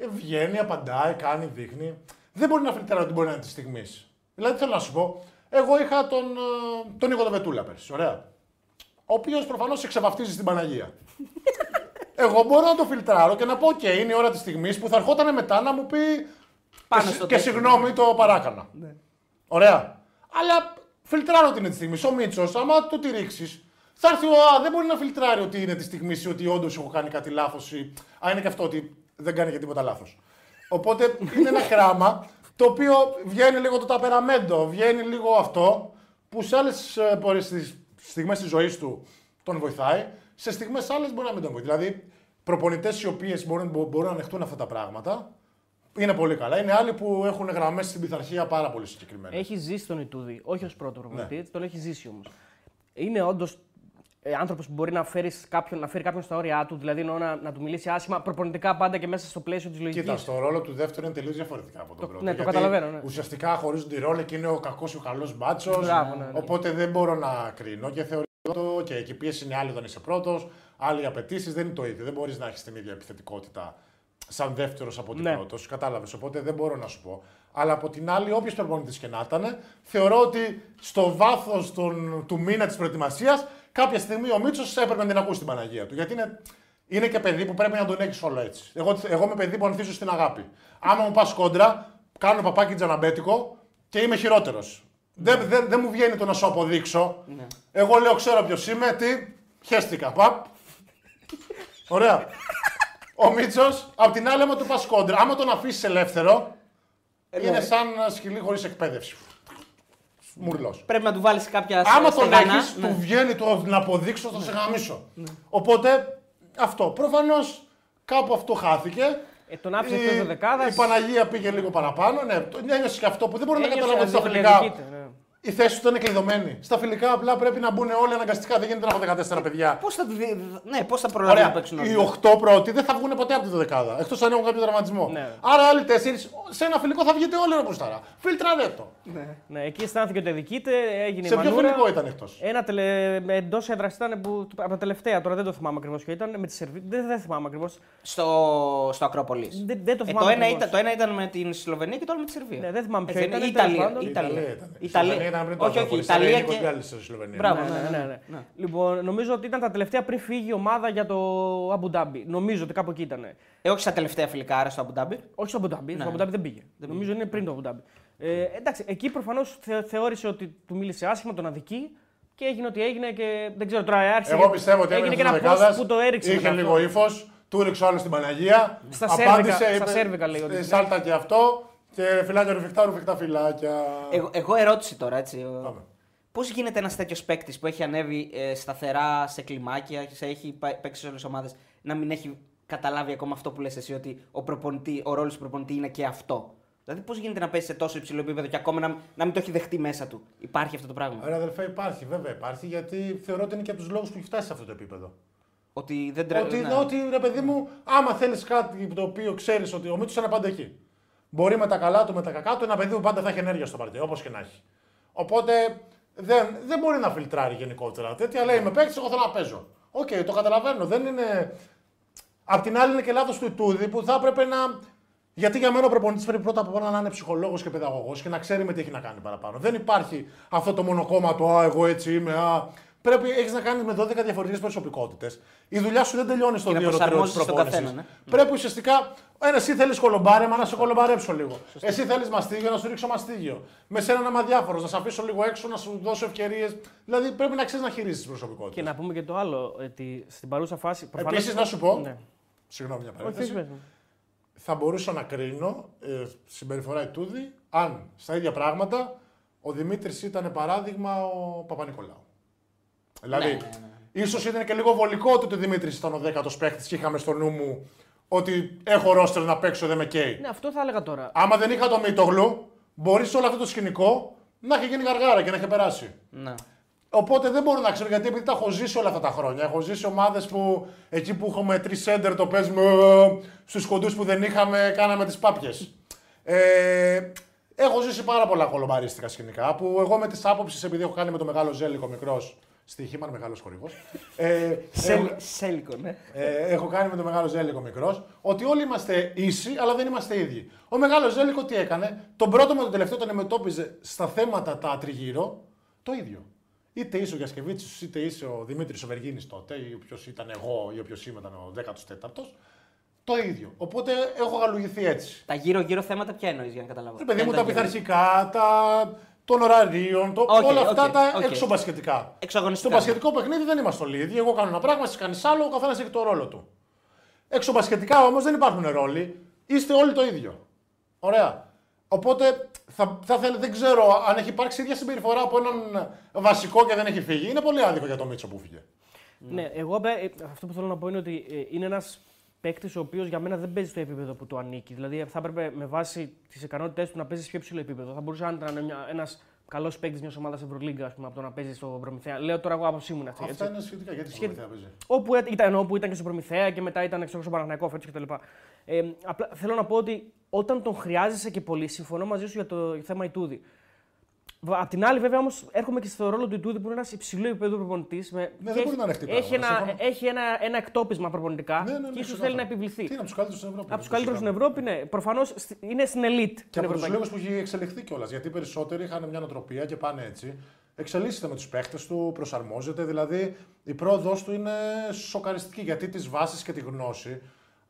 A: βγαίνει, απαντάει, κάνει, δείχνει. Δεν μπορεί να φιλτράρει ότι μπορεί να είναι της στιγμής. Δηλαδή θέλω να σου πω, εγώ είχα τον, ε, τον Νίκο τον Βετούλα πέρσι, ωραία. Ο οποίος προφανώς εξεβαφτίζει στην Παναγία. Εγώ μπορώ να το φιλτράρω και να πω: OK, είναι η ώρα της στιγμής που θα ερχόταν μετά να μου πει.
C: Πάνω
A: και,
C: στο
A: και
C: τέτοιο.
A: συγγνώμη, το παράκανα. Ωραία. Αλλά φιλτράρω την τη στιγμή. Ο Μίτσος, άμα το τη ρίξει, θα έρθει ο Α, δεν μπορεί να φιλτράρει ότι είναι τη στιγμή ή ότι όντως έχω κάνει κάτι λάθος. Ή... Α, είναι και αυτό ότι δεν κάνει και τίποτα λάθος. Οπότε είναι ένα χράμα το οποίο βγαίνει λίγο το ταπεραμέντο, βγαίνει λίγο αυτό που σε άλλες στιγμές της ζωής του τον βοηθάει, σε στιγμές άλλες μπορεί να μην τον βοηθάει. Δηλαδή, προπονητές οι οποίες μπορούν, μπο- μπορούν να ανεχτούν αυτά τα πράγματα, Είναι πολύ καλά. Είναι άλλοι που έχουν γραμμές στην πειθαρχία πάρα πολύ συγκεκριμένα.
B: Έχει ζήσει τον Ιτούδη, όχι ως πρώτο προπονητή,
A: Ναι.
B: τον έχει ζήσει όμως. Είναι όντως ε, άνθρωπος που μπορεί να φέρεις κάποιον, να φέρει κάποιον στα όρια του, δηλαδή εννοώ να, να του μιλήσει άσχημα προπονητικά πάντα και μέσα στο πλαίσιο της λογικής.
A: Κοίτα, στο ρόλο του δεύτερου είναι τελείως διαφορετικά από τον πρώτο.
B: ναι, το
A: γιατί
B: καταλαβαίνω, ναι.
A: Ουσιαστικά χωρίζονται οι ρόλοι και είναι ο κακός ή ο καλός μπάτσος.
B: Μπράβο, ναι, ναι.
A: Οπότε δεν μπορώ να κρίνω και θεωρώ το και εκεί η πίεση είναι άλλη όταν είσαι πρώτος, άλλοι οι απαιτήσεις δεν είναι το ίδιο. Δεν μπορείς να έχεις την ίδια επιθετικότητα σαν δεύτερος από ότι
B: Ναι.
A: πρώτος. Κατάλαβες. Οπότε δεν μπορώ να σου πω. Αλλά από την άλλη, όποιος προπονητής και να ήταν, θεωρώ ότι στο βάθος του μήνα της προετοιμασίας, κάποια στιγμή ο Μίτσος έπρεπε να την ακούσει την Παναγία του. Γιατί είναι, είναι και παιδί που πρέπει να τον έχεις όλο έτσι. Εγώ, εγώ είμαι παιδί που ανθίζω στην αγάπη. Άμα μου πας κόντρα, κάνω παπάκι τζαναμπέτικο και είμαι χειρότερος. Δεν, δεν, δεν μου βγαίνει το να σου αποδείξω. Εγώ λέω, ξέρω ποιος είμαι, τι. Χαίστηκα. Παπ. Ωραία. Ο Μίτσος, απ' την άλλη, άμα του πας κόντρα, άμα τον αφήσεις ελεύθερο, είναι σαν σκυλί χωρίς εκπαίδευση. Μουρλός.
C: Πρέπει να του βάλεις κάποια
A: Άμα τον
C: στεγανά.
A: έχεις,
C: Ναι.
A: του βγαίνει το να αποδείξω, θα σε γαμίσω. Οπότε αυτό. Προφανώς κάπου αυτό χάθηκε.
B: Ε, τον άφησε
A: Η-
B: εκτός δεκάδας.
A: Η Παναγία πήγε λίγο παραπάνω. Ναι, το- ένιωσε και αυτό που δεν μπορώ να
B: Ένιωσε
A: καταλάβω ότι στα
B: ότι
A: φιλικά.
B: Διεκδικείται, ναι.
A: Η θέση του ήταν κλειδωμένη. Στα φιλικά απλά πρέπει να μπουν όλοι αναγκαστικά. Δεν γίνεται να έχω 14 παιδιά.
C: Πώς θα, δι- ναι, πώς θα προλάβουν να
A: Ωραία.
C: παίξουν
A: Οι
C: όλοι.
A: 8 πρώτοι δεν θα βγουν ποτέ από τη δεκάδα. Εκτός αν έχουν κάποιο τραυματισμό.
B: Ναι.
A: Άρα άλλοι 4 σε ένα φιλικό θα βγείτε όλοι όπω τώρα. Φίλτραρε το.
B: Ναι, εκεί αισθάνθηκε ότι αδικείται, έγινε
A: Σε
B: η
A: ποιο
B: μανούρα.
A: φιλικό ήταν εκτός;
B: Ένα τελε... εντός έδρας ήταν που, από τα τελευταία, τώρα δεν το θυμάμαι ακριβώς ποιο ήταν. Με τη Σερβία. Δεν, δεν θυμάμαι ακριβώς.
C: Στο, στο Ακρόπολης.
B: Δεν, δεν το
C: Ε,
B: θυμάμαι.
C: το, ένα
B: ακριβώς.
C: ήταν, το ένα ήταν με την Σλοβενία και το άλλο με τη Σερβία.
B: Ναι, δεν θυμάμαι
C: Ε,
B: ποιο
C: δεν-
B: ήταν,
C: η
B: τέλος
C: Ιταλία.
B: πάντων.
C: η
A: Η
C: Ιταλία.
A: Ιταλία ήταν. Η
C: Ιταλία.
A: Σλοβενία ήταν πριν το
C: όχι, όχι, η
A: Ακρόπολη.
C: Ιταλία
A: Ήταν
C: και.
A: 20 άλλοι στη Σλοβενία;
C: Μπράβο,
B: Ναι,
C: ναι,
B: ναι, ναι, ναι. Λοιπόν, νομίζω ότι ήταν τα τελευταία πριν φύγει η ομάδα για το Αμπουντάμπι. Νομίζω ότι κάπου εκεί ήταν.
C: Ε, όχι στα τελευταία φιλικά, άρα στο Αμπουντάμπι.
B: Όχι στο Αμπουντάμπι,
C: Ναι.
B: στο Αμπουντάμπι δεν πήγε. Νομίζω είναι πριν το Αμπουντάμπι. Ε, εντάξει, εκεί προφανώς θεώρησε ότι του μίλησε άσχημα, τον αδική και έγινε ό,τι έγινε και δεν ξέρω τώρα. Άρχισε
A: Εγώ πιστεύω ότι
B: έγινε
A: έγινε
B: και
A: και
B: ένα post
A: δεκάδας,
B: που το έριξε.
A: Είχε
B: μετά
A: λίγο
B: αυτό.
A: ύφος, του ρίξε ο άλλος στην Παναγία.
B: Στα
A: απάντησε,
B: σέρβικα-
A: είπε,
B: στα σέρβικα λέει ότι-
A: «Ε, Σάλτα και αυτό. Και φυλάκια ρουφιχτά, ρουφιχτά φυλάκια.
C: Εγώ, εγώ ερώτηση τώρα, έτσι.
A: Πάμε.
C: Πώς γίνεται ένας τέτοιος παίκτης που έχει ανέβει ε, σταθερά σε κλιμάκια, σε έχει πα- παίξει σε όλες τις ομάδες, να μην έχει καταλάβει ακόμα αυτό που λες εσύ, ότι ο, προπονητή, ο ρόλος του προπονητή είναι και αυτό; Δηλαδή, πώς γίνεται να πέσει σε τόσο υψηλό επίπεδο και ακόμα να, να μην το έχει δεχτεί μέσα του; Υπάρχει αυτό το πράγμα;
A: Ωραία, αδελφέ, υπάρχει, βέβαια υπάρχει, γιατί θεωρώ ότι είναι και από τους λόγους που έχει φτάσει σε αυτό το επίπεδο.
C: Ότι δεν τρέχει.
A: Ότι, ότι ρε παιδί μου, άμα θέλεις κάτι το οποίο ξέρεις ότι ο Μίτσος είναι πάντα εκεί. Μπορεί με τα καλά του, με τα κακά του, ένα παιδί που πάντα θα έχει ενέργεια στο παρτί, όπως και να έχει. Οπότε δεν, δεν μπορεί να φιλτράρει γενικότερα. Τέτοια λέει με παίκτη, εγώ θέλω να παίζω. Οκ, το καταλαβαίνω. Δεν είναι. Απ' την άλλη είναι και λάθος του Ιτούδη που θα έπρεπε να. Γιατί για μένα ο προπονητής πρέπει πρώτα απ' όλα να είναι ψυχολόγος και παιδαγωγός και να ξέρει με τι έχει να κάνει παραπάνω. Δεν υπάρχει αυτό το μονοκόμματο, Α, εγώ έτσι είμαι. Α. Πρέπει, έχεις να κάνεις με 12 διαφορετικές προσωπικότητες. Η δουλειά σου δεν τελειώνει στο
C: Και να
A: δίωρο της
C: προσαρμόζεσαι στον
A: προπόνησης.
C: καθένα, ναι.
A: Πρέπει ουσιαστικά, ένα εσύ θέλεις κολομπάρεμα να σε κολομπαρέψω λίγο. Εσύ θέλεις μαστίγιο να σου ρίξω μαστίγιο. Με σένα να είμαι αδιάφορος, να σε αφήσω λίγο έξω, να σου δώσω ευκαιρίες. Δηλαδή πρέπει να ξέρεις να χειρίζεις τις προσωπικότητες.
B: Και να πούμε και το άλλο, ότι στην παρούσα φάση. προφανώς-
A: Επίσης να σου πω.
B: Ναι.
A: Συγγνώμη μια
B: Όχι,
A: παρένθεση.
B: όχι, πες μου.
A: θα μπορούσα να κρίνω ε, συμπεριφορά Ιτούδη αν στα ίδια πράγματα ο Δημήτρης ήταν παράδειγμα ο Παπα-Νικολάου. Δηλαδή,
C: Ναι, ναι, ναι.
A: ίσως ήταν και λίγο βολικό ότι ο Δημήτρης ήταν ο δέκατος παίχτη και είχαμε στο νου μου ότι έχω ρόστερ να παίξω, δεν με καίει.
B: Ναι, αυτό θα έλεγα τώρα.
A: Άμα δεν είχα το Μίτογλου, μπορεί σε όλο αυτό το σκηνικό να έχει γίνει γαργάρα και να έχει περάσει.
C: Ναι.
A: Οπότε δεν μπορώ να ξέρω γιατί επειδή τα έχω ζήσει όλα αυτά τα χρόνια. Έχω ζήσει ομάδες που εκεί που έχουμε τρεις σέντερ το παίζουμε στους κοντούς που δεν είχαμε, κάναμε τις πάπιες. Ε, έχω ζήσει πάρα πολλά κολομπαρίστικα σκηνικά που εγώ με τις άποψεις, επειδή έχω κάνει με το μεγάλο Ζέλικο μικρός. Στη Χήμαν, μεγάλος χορηγός. Ε, έχω,
C: Σέλ- Σέλικο, ναι.
A: ε, έχω κάνει με το μεγάλο Ζέλικο μικρός, ότι όλοι είμαστε ίσοι, αλλά δεν είμαστε ίδιοι. Ο μεγάλος Ζέλικο τι έκανε, τον πρώτο με τον τελευταίο τον αντιμετώπιζε στα θέματα τα τριγύρω το ίδιο. Είτε είσαι ο Γιασκεβίτσιος, είτε είσαι ο Δημήτρης ο Βεργίνης τότε, ή όποιος ήταν εγώ, ή όποιος είμαι ήταν ο 14ο. Το ίδιο. Οπότε έχω γαλουγηθεί έτσι.
C: Τα γύρω-γύρω θέματα ποια εννοείς για να καταλάβω;
A: Ρε παιδί
C: Ποια
A: μου,
C: είναι
A: τα
C: γύρω-
A: πειθαρχικά, τα των ωραρίων, το,
C: Οκ,
A: όλα αυτά
C: οκ,
A: τα
C: οκ.
A: εξωμπασκετικά.
C: Εξωαγωνιστικά.
A: Στο μπασκετικό παιχνίδι δεν είμαστε όλοι ίδιοι. Εγώ κάνω ένα πράγμα, εσύ κάνεις άλλο, ο καθένας έχει το ρόλο του. Εξωμπασκετικά όμως δεν υπάρχουν ρόλοι. Είστε όλοι το ίδιο. Ωραία. Οπότε θα, θα θέλ- δεν ξέρω αν έχει υπάρξει ίδια συμπεριφορά από έναν βασικό και δεν έχει φύγει. Είναι πολύ άδικο για το Μίτσο που 'φυγε.
B: Ναι, εγώ ε, αυτό που θέλω να πω είναι ότι ε, είναι ένας παίκτης ο οποίος για μένα δεν παίζει στο επίπεδο που του ανήκει. Δηλαδή θα έπρεπε με βάση τις ικανότητές του να παίζει σε πιο ψηλό επίπεδο. Θα μπορούσε να είναι ένας καλός παίκτης μιας ομάδας Ευρωλίγκα ας πούμε, από το να παίζει στο Προμηθέα. Λέω τώρα εγώ άποψή μου είναι αυτή.
A: Αυτά
B: έτσι.
A: είναι σχετικά. Γιατί
B: Σχετικά.
A: σχετικά παίζει.
B: Όπου έ- ήταν, όπου ήταν και στο Προμηθέα και μετά ήταν ξέρω, στο Παναθηναϊκό φέτος κτλ. Ε, απλά θέλω να πω ότι όταν τον χρειάζεσαι και πολύ, συμφωνώ μαζί σου για το θέμα Ιτούδη. Βα- Απ' την άλλη, βέβαια, όμως, έρχομαι και στο ρόλο του Ιτούδη που είναι ένας υψηλό επίπεδο προπονητής.
A: Ναι, δεν μπορεί να ανεχτεί
B: έχει,
A: πράγματα,
B: ένα,
A: συμφωνώ.
B: έχει ένα, ένα εκτόπισμα προπονητικά
A: Ναι, ναι, ναι,
B: και ίσως
A: ξεκάθαρα.
B: θέλει να επιβληθεί.
A: Τι είναι από τους καλύτερους στην Ευρώπη.
B: Από τους καλύτερους στην Ευρώπη, ναι. Προφανώς είναι στην ελίτ.
A: Και από τους λόγους που έχει εξελιχθεί κιόλας. Γιατί οι περισσότεροι είχαν μια νοοτροπία και πάνε έτσι. Εξελίσσεται με τους παίχτες του, προσαρμόζεται. Δηλαδή η πρόοδός του είναι σοκαριστική γιατί τις βάσεις και τη γνώση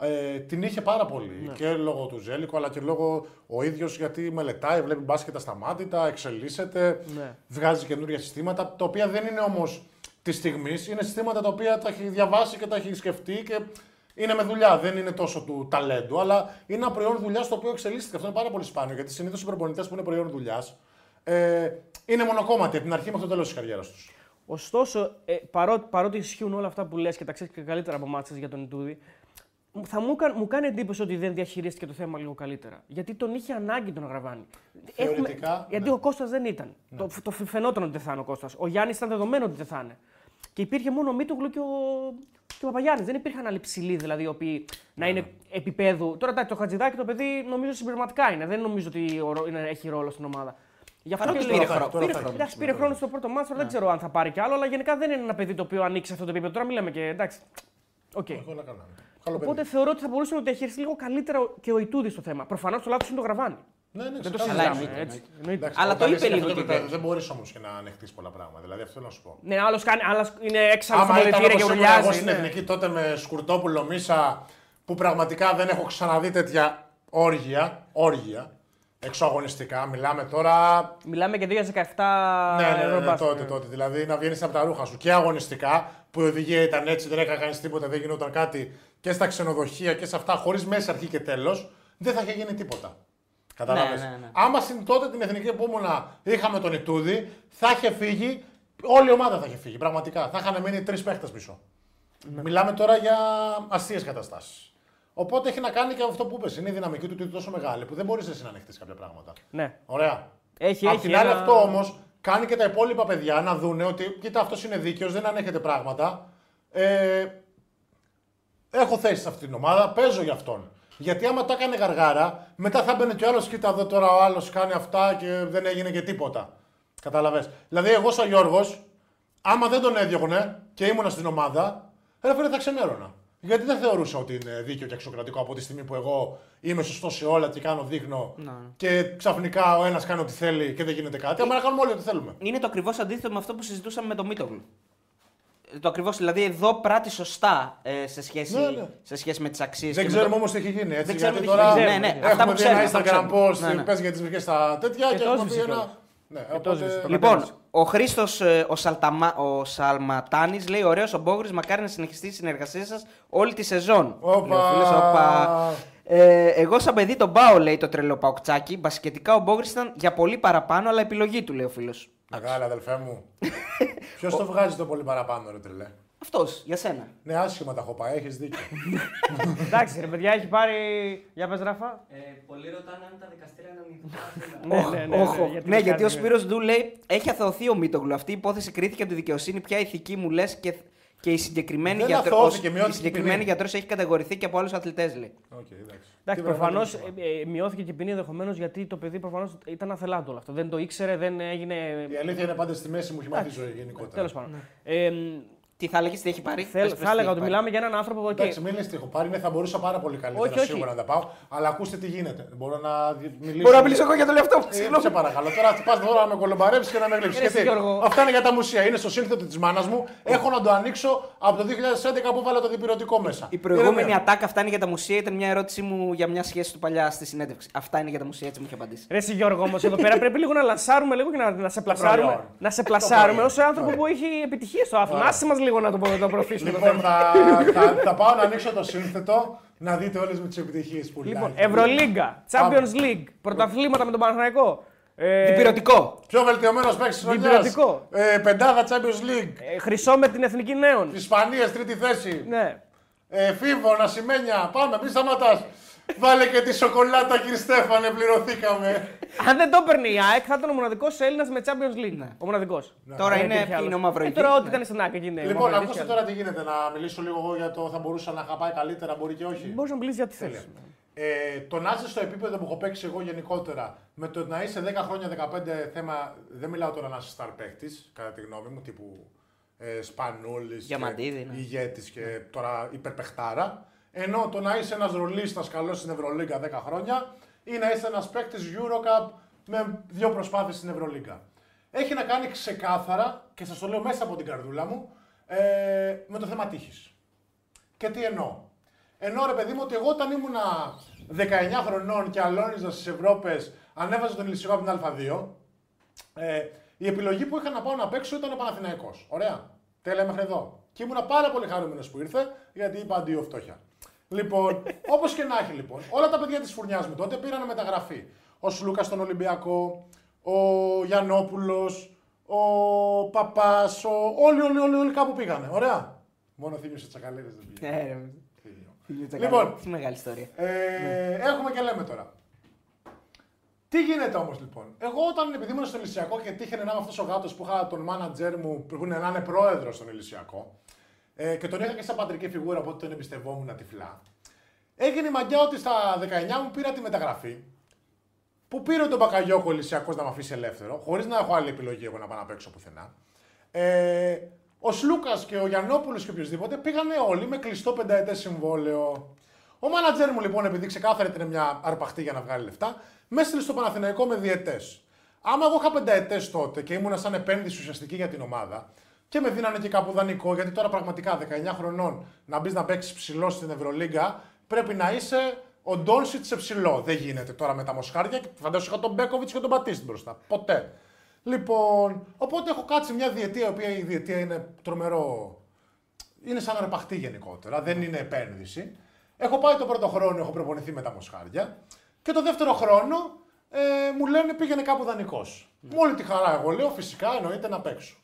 A: ε, την είχε πάρα πολύ.
B: Ναι.
A: Και λόγω του Ζέλικου αλλά και λόγω ο ίδιος γιατί μελετάει, βλέπει μπάσκετ ασταμάτητα, εξελίσσεται,
B: Ναι.
A: βγάζει καινούργια συστήματα τα οποία δεν είναι όμως της στιγμής. Είναι συστήματα τα οποία τα έχει διαβάσει και τα έχει σκεφτεί και είναι με δουλειά. Δεν είναι τόσο του ταλέντου, αλλά είναι ένα προϊόν δουλειάς το οποίο εξελίσσεται. Αυτό είναι πάρα πολύ σπάνιο γιατί συνήθως οι προπονητές που είναι προϊόν δουλειάς ε, είναι μονοκόμματοι από την αρχή μέχρι το τέλος της καριέρας τους.
B: Ωστόσο, ε, παρότι, παρότι ισχύουν όλα αυτά που λες και τα ξέρεις και καλύτερα από μάτσε για τον Ιτούδη, θα μου, κα- μου κάνει εντύπωση ότι δεν διαχειρίστηκε το θέμα λίγο καλύτερα. Γιατί τον είχε ανάγκη τον Γραβάνη.
A: Θεωρητικά,
B: γιατί
A: ναι.
B: ο Κώστας δεν ήταν. Το, το φαινόταν ότι δεν θα είναι ο Κώστας. Ο Γιάννης ήταν δεδομένο ότι δεν θα είναι. Και υπήρχε μόνο ο Μίτογλου και ο, και ο Παπαγιάννης. Δεν υπήρχαν άλλοι ψηλοί δηλαδή, οι οποίοι να
A: Ναι,
B: είναι επίπεδου. Τώρα εντάξει, το Χατζηδάκι το παιδί νομίζω συμπληρωματικά είναι. Δεν νομίζω ότι ο ρο- είναι- έχει ρόλο στην ομάδα. Γι' αυτό
C: Παρότι
B: και
C: πήρε
B: λέω-
C: χρόνο.
A: τώρα
B: Πήρε,
A: θα έχει.
B: εντάξει, πήρε χρόνο στο πρώτο μάτσο, δεν ξέρω αν θα πάρει κι άλλο, αλλά γενικά δεν είναι ένα παιδί το οποίο ανοίξει αυτό το επίπεδο. Τώρα μιλάμε και εντάξει. Οκ.
A: Όλα καλά. Καλό παιδί.
B: Οπότε θεωρώ ότι θα μπορούσε να το διαχειριστεί λίγο καλύτερα και ο Ιτούδης στο θέμα. Προφανώς το λάθος είναι το γραβάνι.
A: Ναι, ναι,
B: Δεν το
A: ξεκάθαρα.
B: συζητάμε.
C: εννοείται,
B: έτσι. Εννοείται.
A: Εντάξει,
C: Αλλά
A: όταν
C: το
A: είσαι
C: είπε
A: σε
C: λίγο
A: αυτό το
C: και
A: επίπεδο, Δεν μπορείς όμως και να ανεχτείς πολλά πράγματα. Δηλαδή αυτό θέλω να σου πω.
B: Ναι, άλλος κάνει, άλλος είναι έξαλλος στο
A: Άμα ήταν
B: πολιτήριο και
A: όπως ήμουν εγώ
B: ουρλιάζει.
A: στην
B: ναι.
A: Εθνική τότε με Σκουρτόπουλο Μίσα που πραγματικά δεν έχω ξαναδεί τέτοια όργια, όργια εξωαγωνιστικά. Μιλάμε τώρα.
B: Μιλάμε και 2017
A: Ναι, ναι, ναι, ναι,
B: Eurobasket,
A: τότε,
B: ναι.
A: τότε. Δηλαδή να βγαίνεις από τα ρούχα σου και αγωνιστικά που η οδηγία ήταν έτσι, δεν έκανε κανείς τίποτα, δεν γινόταν κάτι και στα ξενοδοχεία και σε αυτά, χωρίς μέσα αρχή και τέλος, δεν θα είχε γίνει τίποτα. Κατάλαβες;
C: Ναι, ναι, ναι.
A: Άμα στην τότε την εθνική που ήμουνα είχαμε τον Ιτούδη, θα είχε φύγει, όλη η ομάδα θα είχε φύγει. Πραγματικά. Θα είχαν μείνει τρεις παίχτες πίσω.
B: Ναι.
A: Μιλάμε τώρα για αστείες καταστάσεις. Οπότε έχει να κάνει και αυτό που είπες. Είναι η δυναμική του ότι είναι τόσο μεγάλη που δεν μπορείς εσύ να ανοιχτείς κάποια πράγματα.
B: Ναι.
A: Ωραία.
B: Έχει,
A: Απ'
B: έχει
A: την άλλη,
B: ένα-
A: αυτό όμως κάνει και τα υπόλοιπα παιδιά να δούνε ότι κοίτα, αυτός είναι δίκαιος, δεν ανέχεται πράγματα. Ε, έχω θέση σε αυτή την ομάδα, παίζω για αυτόν. Γιατί άμα το έκανε γαργάρα, μετά θα μπαινε κι ο άλλος, κοίτα εδώ τώρα ο άλλος κάνει αυτά και δεν έγινε και τίποτα. Καταλαβες. Δηλαδή, εγώ σαν Γιώργος, άμα δεν τον έδιωχνε και ήμουνα στην ομάδα, ρε φίλε θα ξενέρωνα. Γιατί δεν θεωρούσα ότι είναι δίκαιο και αξιοκρατικό από τη στιγμή που εγώ είμαι σωστό σε όλα και κάνω δείχνω και ξαφνικά ο ένας κάνει ό,τι θέλει και δεν γίνεται κάτι. Άμα να κάνουμε όλοι ό,τι θέλουμε.
C: Είναι το ακριβώς αντίθετο με αυτό που συζητούσαμε με τον Μίτογλου. Ε, Το ακριβώς, δηλαδή εδώ πράττει σωστά ε, σε, σχέση,
A: Ναι, ναι.
C: σε σχέση με τις αξίες.
A: Δεν ξέρουμε όμως τι έχει γίνει. Έτσι,
C: Δεν ξέρουμε
A: γιατί
C: τι έχει
A: τώρα
C: γίνει. Ναι, ναι, αυτά
A: έχουμε
C: που
A: δει ένα
C: ξέρουμε, αυτά
A: Instagram
C: που ξέρουμε.
A: post
C: Ναι, ναι.
A: πες για τις βρήκε στα τέτοια
B: Και
A: και,
B: το
A: έχουμε
B: έσβησε
A: πει ένα.
B: κιόλας.
A: Ναι,
B: το
A: οπότε...
B: έσβησε το
C: Λοιπόν, ο Χρήστος ο, Σαλταμα... ο Σαλματάνης λέει: Ωραίος ο Μπόγρης, μακάρι να συνεχιστεί η συνεργασία σας όλη τη σεζόν.
A: Όπα.
C: Λέει ο φίλος, όπα. Ε, εγώ σαν παιδί τον πάω, λέει το τρελό Παοκτσάκι. Μπασκετικά ο Μπόγρης ήταν για πολύ παραπάνω, αλλά επιλογή του, λέει ο φίλος.
A: Μεγάλα αδελφέ μου. Ποιος το βγάζει το πολύ παραπάνω, ρε τρελέ;
C: Αυτός, για σένα.
A: Ναι, άσχημα τα έχω πάει, έχεις δίκιο.
B: Εντάξει, ρε παιδιά, έχει πάρει. Για πες, Ράφα.
D: Ε, πολλοί ρωτάνε αν τα δικαστήρια είναι ανοιχτά.
B: Ναι, ναι, ναι, ναι,
C: Όχο.
B: γιατί
C: ναι,
B: δεν
C: γιατί ο
B: κάνει,
C: Σπύρος Ντού λέει: Έχει αθωωθεί ο Μίτογλου. Αυτή η υπόθεση κρίθηκε από τη δικαιοσύνη. Ποια ηθική μου λες και, και η συγκεκριμένη
A: Δεν
C: γιατρό-
A: αθωώθηκε,
C: η
A: μειώθηκε η
C: συγκεκριμένη
A: ποινή.
C: γιατρός έχει κατηγορηθεί και από άλλους αθλητές, λέει.
A: Οκ, εντάξει.
B: Εντάξει,
A: Τι πρέπει να
B: προφανώ
A: κάνουμε.
B: μειώθηκε και η ποινή ενδεχομένως γιατί το παιδί προφανώς ήταν αθελάτο όλο αυτό. Δεν το ήξερε, δεν έγινε.
A: Η αλήθεια είναι πάντα στη μέση μου, έχει μάθει η ζωή γενικότερα.
B: Τέλος πάντων. Ε,
C: Τι θα έλεγες, τι έχει πάρει;
B: θέλ-
C: Πες, πες,
B: θα
C: τι
B: έλεγα
C: έχει
B: ότι
C: πάρει.
B: μιλάμε για έναν άνθρωπο. Okay,
A: Εντάξει, μην λες τι έχω πάρει, ναι, θα μπορούσα πάρα πολύ καλύτερα
B: Όχι, όχι.
A: σίγουρα να τα πάω. Αλλά ακούστε τι γίνεται. Μπορώ να δι- μιλήσω.
C: Μπορώ να μιλήσω εγώ για τον εαυτό μου.
A: Ε,
C: συγγνώμη.
A: σε παρακαλώ. Τώρα θα πα τώρα να με κολομπαρέψει και να με γλύψει.
B: Ρε, εσύ, Γιώργο.
A: αυτά είναι για τα μουσεία. Είναι στο σύνθετο της μάνας μου. Έχω να το ανοίξω από το 2011 που βάλα το διπυρωτικό μέσα.
C: Η προηγούμενη
A: Είναι
C: ατάκα, αυτά είναι για τα μουσεία, ήταν μια ερώτησή μου για μια σχέση του παλιά στη συνέντευξη. Αυτά είναι για τα μουσεία, έτσι μου είχε απαντήσει.
B: Ρε εσύ Γιώργο όμως, εδώ πέρα πρέπει λίγο να λασάρουμε λίγο και να, να σε
A: προϊόν.
B: πλασάρουμε. Να σε πλασάρουμε
A: προϊόν.
B: ως άνθρωπο που έχει επιτυχία στο άθλημα. Άσε μας λίγο να το, να το προωθήσουμε το
A: Λοιπόν,
B: θέμα.
A: θα, θα, θα πάω να ανοίξω το σύνθετο να δείτε όλες με τις επιτυχίες που
B: Λοιπόν,
A: λέει.
B: Ευρωλίγκα, Champions League, πρωταθλήματα με τον Παναθηναϊκό. Ε,
C: Διπυρωτικό.
A: Πιο βελτιωμένος παίκτης της χρονιάς.
B: Διπυρωτικό.
A: Ε, πεντάδα Champions League.
B: ε, χρυσό με την Εθνική Νέων.
A: Ισπανίας τρίτη θέση.
B: Ναι.
A: Ε, Φίβο, να σημαίνια, πάμε, μη σταματάς. Βάλε και τη σοκολάτα, κύριε Στέφανε, πληρωθήκαμε.
B: Αν δεν το έπαιρνε η ΑΕΚ, θα ήταν ο μοναδικός Έλληνας με Champions League. Ο μοναδικός.
C: Τώρα
B: Δεν
C: είναι,
B: υπήρχε
C: ποιοι
B: άλλος.
C: είναι ο
B: Ε,
C: Μαυροϊκή.
B: τώρα ό,τι ήταν στην ΑΕΚ έγινε.
A: Λοιπόν,
B: Μαυροϊκής
A: ακούστε
B: και
A: τώρα τι γίνεται. Να μιλήσω λίγο εγώ για το θα μπορούσα να είχα πάει καλύτερα, μπορεί και όχι.
B: Μπορείς να μιλήσεις για τι
A: Τέλεια.
B: θέλει.
A: Ε, το να είσαι στο επίπεδο που έχω παίξει εγώ γενικότερα, με το να είσαι 10 χρόνια, 15 θέμα, δεν μιλάω τώρα να είσαι star παίκτης, κατά τη γνώμη μου, τύπου ε, Σπανούλης
C: Διαμαντίδη,
A: και
C: ναι.
A: ηγέτης και τώρα υπερπεχτάρα. Ενώ το να είσαι ένας ρολίστας καλός στην Ευρωλίγκα 10 χρόνια ή να είσαι ένας παίκτης Eurocup με δύο προσπάθειες στην Ευρωλίγκα. Έχει να κάνει ξεκάθαρα, και σας το λέω μέσα από την καρδούλα μου, ε, με το θέμα τύχης. Και τι εννοώ. Ενώ ρε παιδί μου ότι εγώ όταν ήμουνα 19 χρονών και αλώνιζα στις Ευρώπες, ανέβαζα τον Ηλυσιακό από την Α2. Ε, η επιλογή που είχα να πάω να παίξω ήταν ο Παναθηναϊκός. Ωραία. Τέλεια μέχρι εδώ. Και ήμουνα πάρα πολύ χαρούμενος που ήρθε, γιατί είπα αντίο φτώχεια. Λοιπόν, όπως και να έχει λοιπόν, όλα τα παιδιά της φουρνιάς μου τότε πήραν μεταγραφή. Ο Σλούκας στον Ολυμπιακό, ο Γιαννόπουλος, ο Παπάς, ο... όλοι, όλοι, όλοι, όλοι κάπου πήγανε. Ωραία. Μόνο θύμιο σε τσακαλίδε δεν πήγε.
C: Ε, ρε,
A: Θύμιο.
C: Λοιπόν, τι μεγάλη ιστορία.
A: Ε, Έχουμε και λέμε τώρα. Τι γίνεται όμως λοιπόν; Εγώ όταν επειδή ήμουν στο Ελυσιακό και τύχαινε να είμαι αυτός ο γάτος που είχα τον μάνατζερ μου που είναι να είναι πρόεδρος στον Ελυσιακό ε, και τον είχα και σαν πατρική φιγούρα οπότε τον εμπιστευόμουν τυφλά. Έγινε η μαγιά ότι στα 19 μου πήρα τη μεταγραφή που πήρε τον Μπακαγιώκο ο Ελυσιακός να με αφήσει ελεύθερο, χωρίς να έχω άλλη επιλογή εγώ να πάω να παίξω πουθενά. Ε, ο Σλούκας και ο Γιαννόπουλος και οποιοδήποτε πήγανε όλοι με κλειστό πενταετές συμβόλαιο. Ο μάνατζερ μου λοιπόν, επειδή ξεκάθαρα ήταν μια αρπαχτή για να βγάλει λεφτά, με έστειλε στο Παναθηναϊκό με διετέ. Άμα εγώ είχα πενταετές τότε και ήμουνα σαν επένδυση ουσιαστική για την ομάδα και με δίνανε και κάπου δανεικό, γιατί τώρα πραγματικά 19 χρονών να μπεις να παίξεις ψηλό στην Ευρωλίγκα, πρέπει να είσαι ο Ντόνσιτ σε ψηλό. Δεν γίνεται τώρα με τα μοσχάρια και φαντάζομαι είχα τον Μπέκοβιτς και τον Μπατίστη μπροστά. Ποτέ. Λοιπόν, οπότε έχω κάτσει μια διετία, η οποία η διετία είναι τρομερό. Είναι σαν αρπαχτή γενικότερα, δεν είναι επένδυση. Έχω πάει το πρώτο χρόνο, έχω προπονηθεί με τα μοσχάρια. Και το δεύτερο χρόνο ε, μου λένε πήγαινε κάπου δανεικός. Με όλη τη χαρά εγώ λέω, φυσικά εννοείται να παίξω.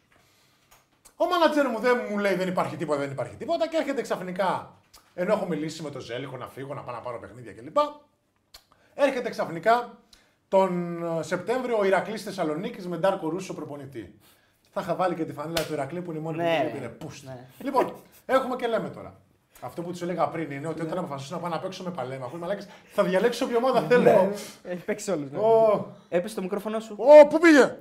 A: Ο μάνατζερ μου δεν μου λέει δεν υπάρχει τίποτα, δεν υπάρχει τίποτα και έρχεται ξαφνικά. Ενώ έχω μιλήσει με τον Ζέλικο να φύγω, να πάω να πάρω παιχνίδια κλπ. Έρχεται ξαφνικά τον ε, Σεπτέμβριο ο Ηρακλής Θεσσαλονίκης με Ντάρκο Ρούσο προπονητή. Θα είχα βάλει και τη φανέλα του Ηρακλή που είναι η μόνη
C: Ναι,
A: που
C: ρε.
A: πήρε πούστ.
C: Ναι.
A: Λοιπόν, έχουμε και λέμε τώρα. Αυτό που τους έλεγα πριν είναι ότι όταν αποφασίσω να πάω να παίξω με παλέμα, ακούει μαλάκες, θα διαλέξω όποια ομάδα θέλω.
B: Έχει παίξει όλους.
A: Ω,
C: Έπεσε το μικρόφωνο σου.
A: Ω, πού πήγε!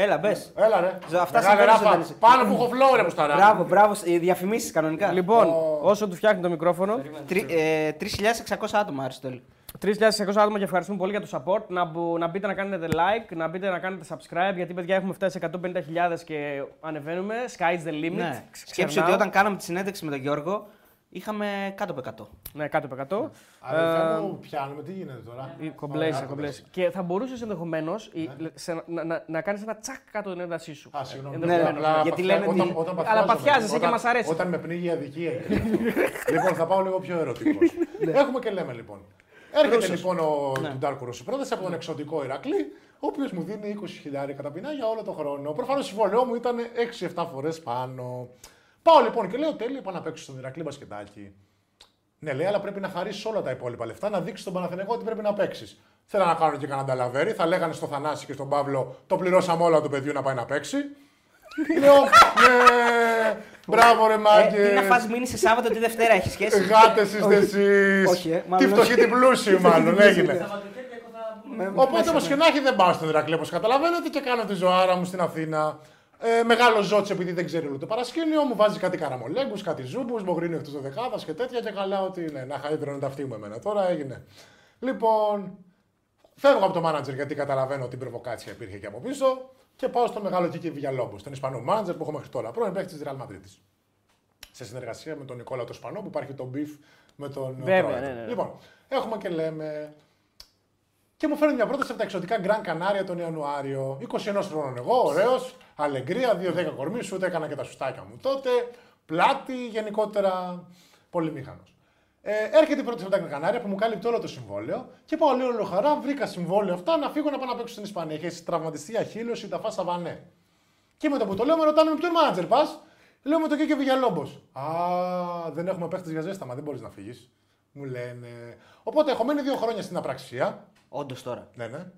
C: Έλα, μπες.
A: Έλα ρε.
C: Ζω, αυτά
A: Μεγάλη
C: συμβαίνουν
A: ράφα.
C: όταν είσαι-
A: Πάνω που έχω φλόρε μου στα
C: Μπράβο, μπράβο. Διαφημίσεις κανονικά.
B: Λοιπόν, όσο του φτιάχνει το μικρόφωνο,
C: Τρι- ε, 3.600 άτομα, Αριστόλη.
B: 3.600 άτομα και ευχαριστούμε πολύ για το support. Να, μπο- να μπείτε να κάνετε like, να μπείτε να κάνετε subscribe, γιατί παιδιά έχουμε φτάσει 150.000 και ανεβαίνουμε. Sky's the limit.
C: Ναι.
B: Ξ-
C: Σκέψου
B: ξερνάω.
C: ότι όταν κάναμε τη συνέντευξη με τον Γιώργο, είχαμε κάτω από 100.
B: Ναι, κάτω από 100.
A: Αδερφέ μου, πιάνουμε, τι γίνεται τώρα;
B: Ε, Κομπλέ,
A: Ωραία,
B: κομπλέ. Και θα μπορούσες ενδεχομένως να, να, να κάνεις ένα τσακ κάτω την έντασή σου.
A: Α, συγγνώμη.
B: Ενδεχομένως.
A: Απλά
C: γιατί
A: παθιά-
C: λένε
A: όταν,
C: τι-
A: όταν
B: Αλλά
A: παθιάζομαι,
B: παθιάζεσαι και
A: όταν-
B: μας αρέσει.
A: Όταν με πνίγει η αδικία. είναι αυτό. λοιπόν, θα πάω λίγο πιο ερωτικό. Έχουμε και λέμε λοιπόν. Έρχεται λοιπόν ο
C: Ναι.
A: του Ντάρκου Ρώσου πρόταση από τον εξωτικό Ηρακλή, ο οποίος μου δίνει 20.000 καταπινά για όλο το χρόνο. Προφανώς η συμβολαιό μου ήταν 6-7 φορές πάνω. Πάω λοιπόν και λέω τέλεια, πάω να παίξω στον Ηρακλή μπασκετάκι. Ναι, λέει, αλλά πρέπει να χαρίσεις όλα τα υπόλοιπα λεφτά, να δείξεις στον Παναθηναϊκό ότι πρέπει να παίξεις. Θέλω να κάνω και κανένα νταλαβέρι. Θα λέγανε στο Θανάση και στον Παύλο, το πληρώσαμε όλα του παιδιού να πάει να παίξει. Λέω, ναι, μπράβο ρε
C: Ε,
A: μάγκε.
C: τι να φας μείνει σε Σάββατο τη Δευτέρα, έχει σχέση.
A: Γάτες είστε εσείς.
C: Όχι, ε,
A: Τη
C: μάλλον
A: φτωχή την πλούσιη, μάλλον έγινε.
D: Σαββατοκύριακο θα πούμε.
A: Οπότε όμως και να έχει δεν πάω στον Ηρακλή, όπως καταλαβαίνετε, και κάνω τη ζωάρα μου στην Αθήνα. Ε, μεγάλο ζώτη επειδή δεν ξέρει όλο το παρασκήνιο, μου βάζει κάτι καραμολέγκους, κάτι ζούμπους, μου γρίνει εκτός δεκάδας και τέτοια και καλά ότι ναι, να χαίδρωνε τα αυτή μου εμένα. Τώρα έγινε. Λοιπόν, φεύγω από το μάνατζερ γιατί καταλαβαίνω ότι η προβοκάτσια υπήρχε και από πίσω και πάω στο μεγάλο Κίκη Βιγιαλόμπο, τον Ισπανό μάνατζερ που έχω μέχρι τώρα, πρώην παίκτης της Real Madrid. Σε συνεργασία με τον Νικόλα το Σπανό που υπάρχει το beef με τον
B: Βέβαια,
A: πρόεδρο.
B: ναι, ναι, ναι.
A: Λοιπόν, έχουμε και λέμε. Και μου φέρνει μια πρόταση από τα εξωτικά Γκραν Κανάρια τον Ιανουάριο. 21 χρόνων εγώ, ωραίος, αλεγκρία, 2-10 κορμί σου, ούτε έκανα και τα σουστάκια μου τότε. Πλάτη, γενικότερα πολυμήχανο. Ε, έρχεται η πρόταση από τα Γκραν Κανάρια που μου κάλυπτε όλο το συμβόλαιο και πάω λέω όλο χαρά, βρήκα συμβόλαιο αυτά να φύγω να πάω να παίξω στην Ισπανία. Έχει τραυματιστεί αχύλωση, τα φάσα βανέ. Και με το που το λέω, με ρωτάνε με ποιον μάνατζερ πας; Λέω με το και Βηγιαλόμπος. Α, δεν έχουμε παίχτες για ζέσταμα, δεν μπορείς να φύγεις. Μου λένε. Οπότε έχω μείνει δύο χρόνια στην απραξία.
C: Όντως τώρα.
A: Ναι, ναι.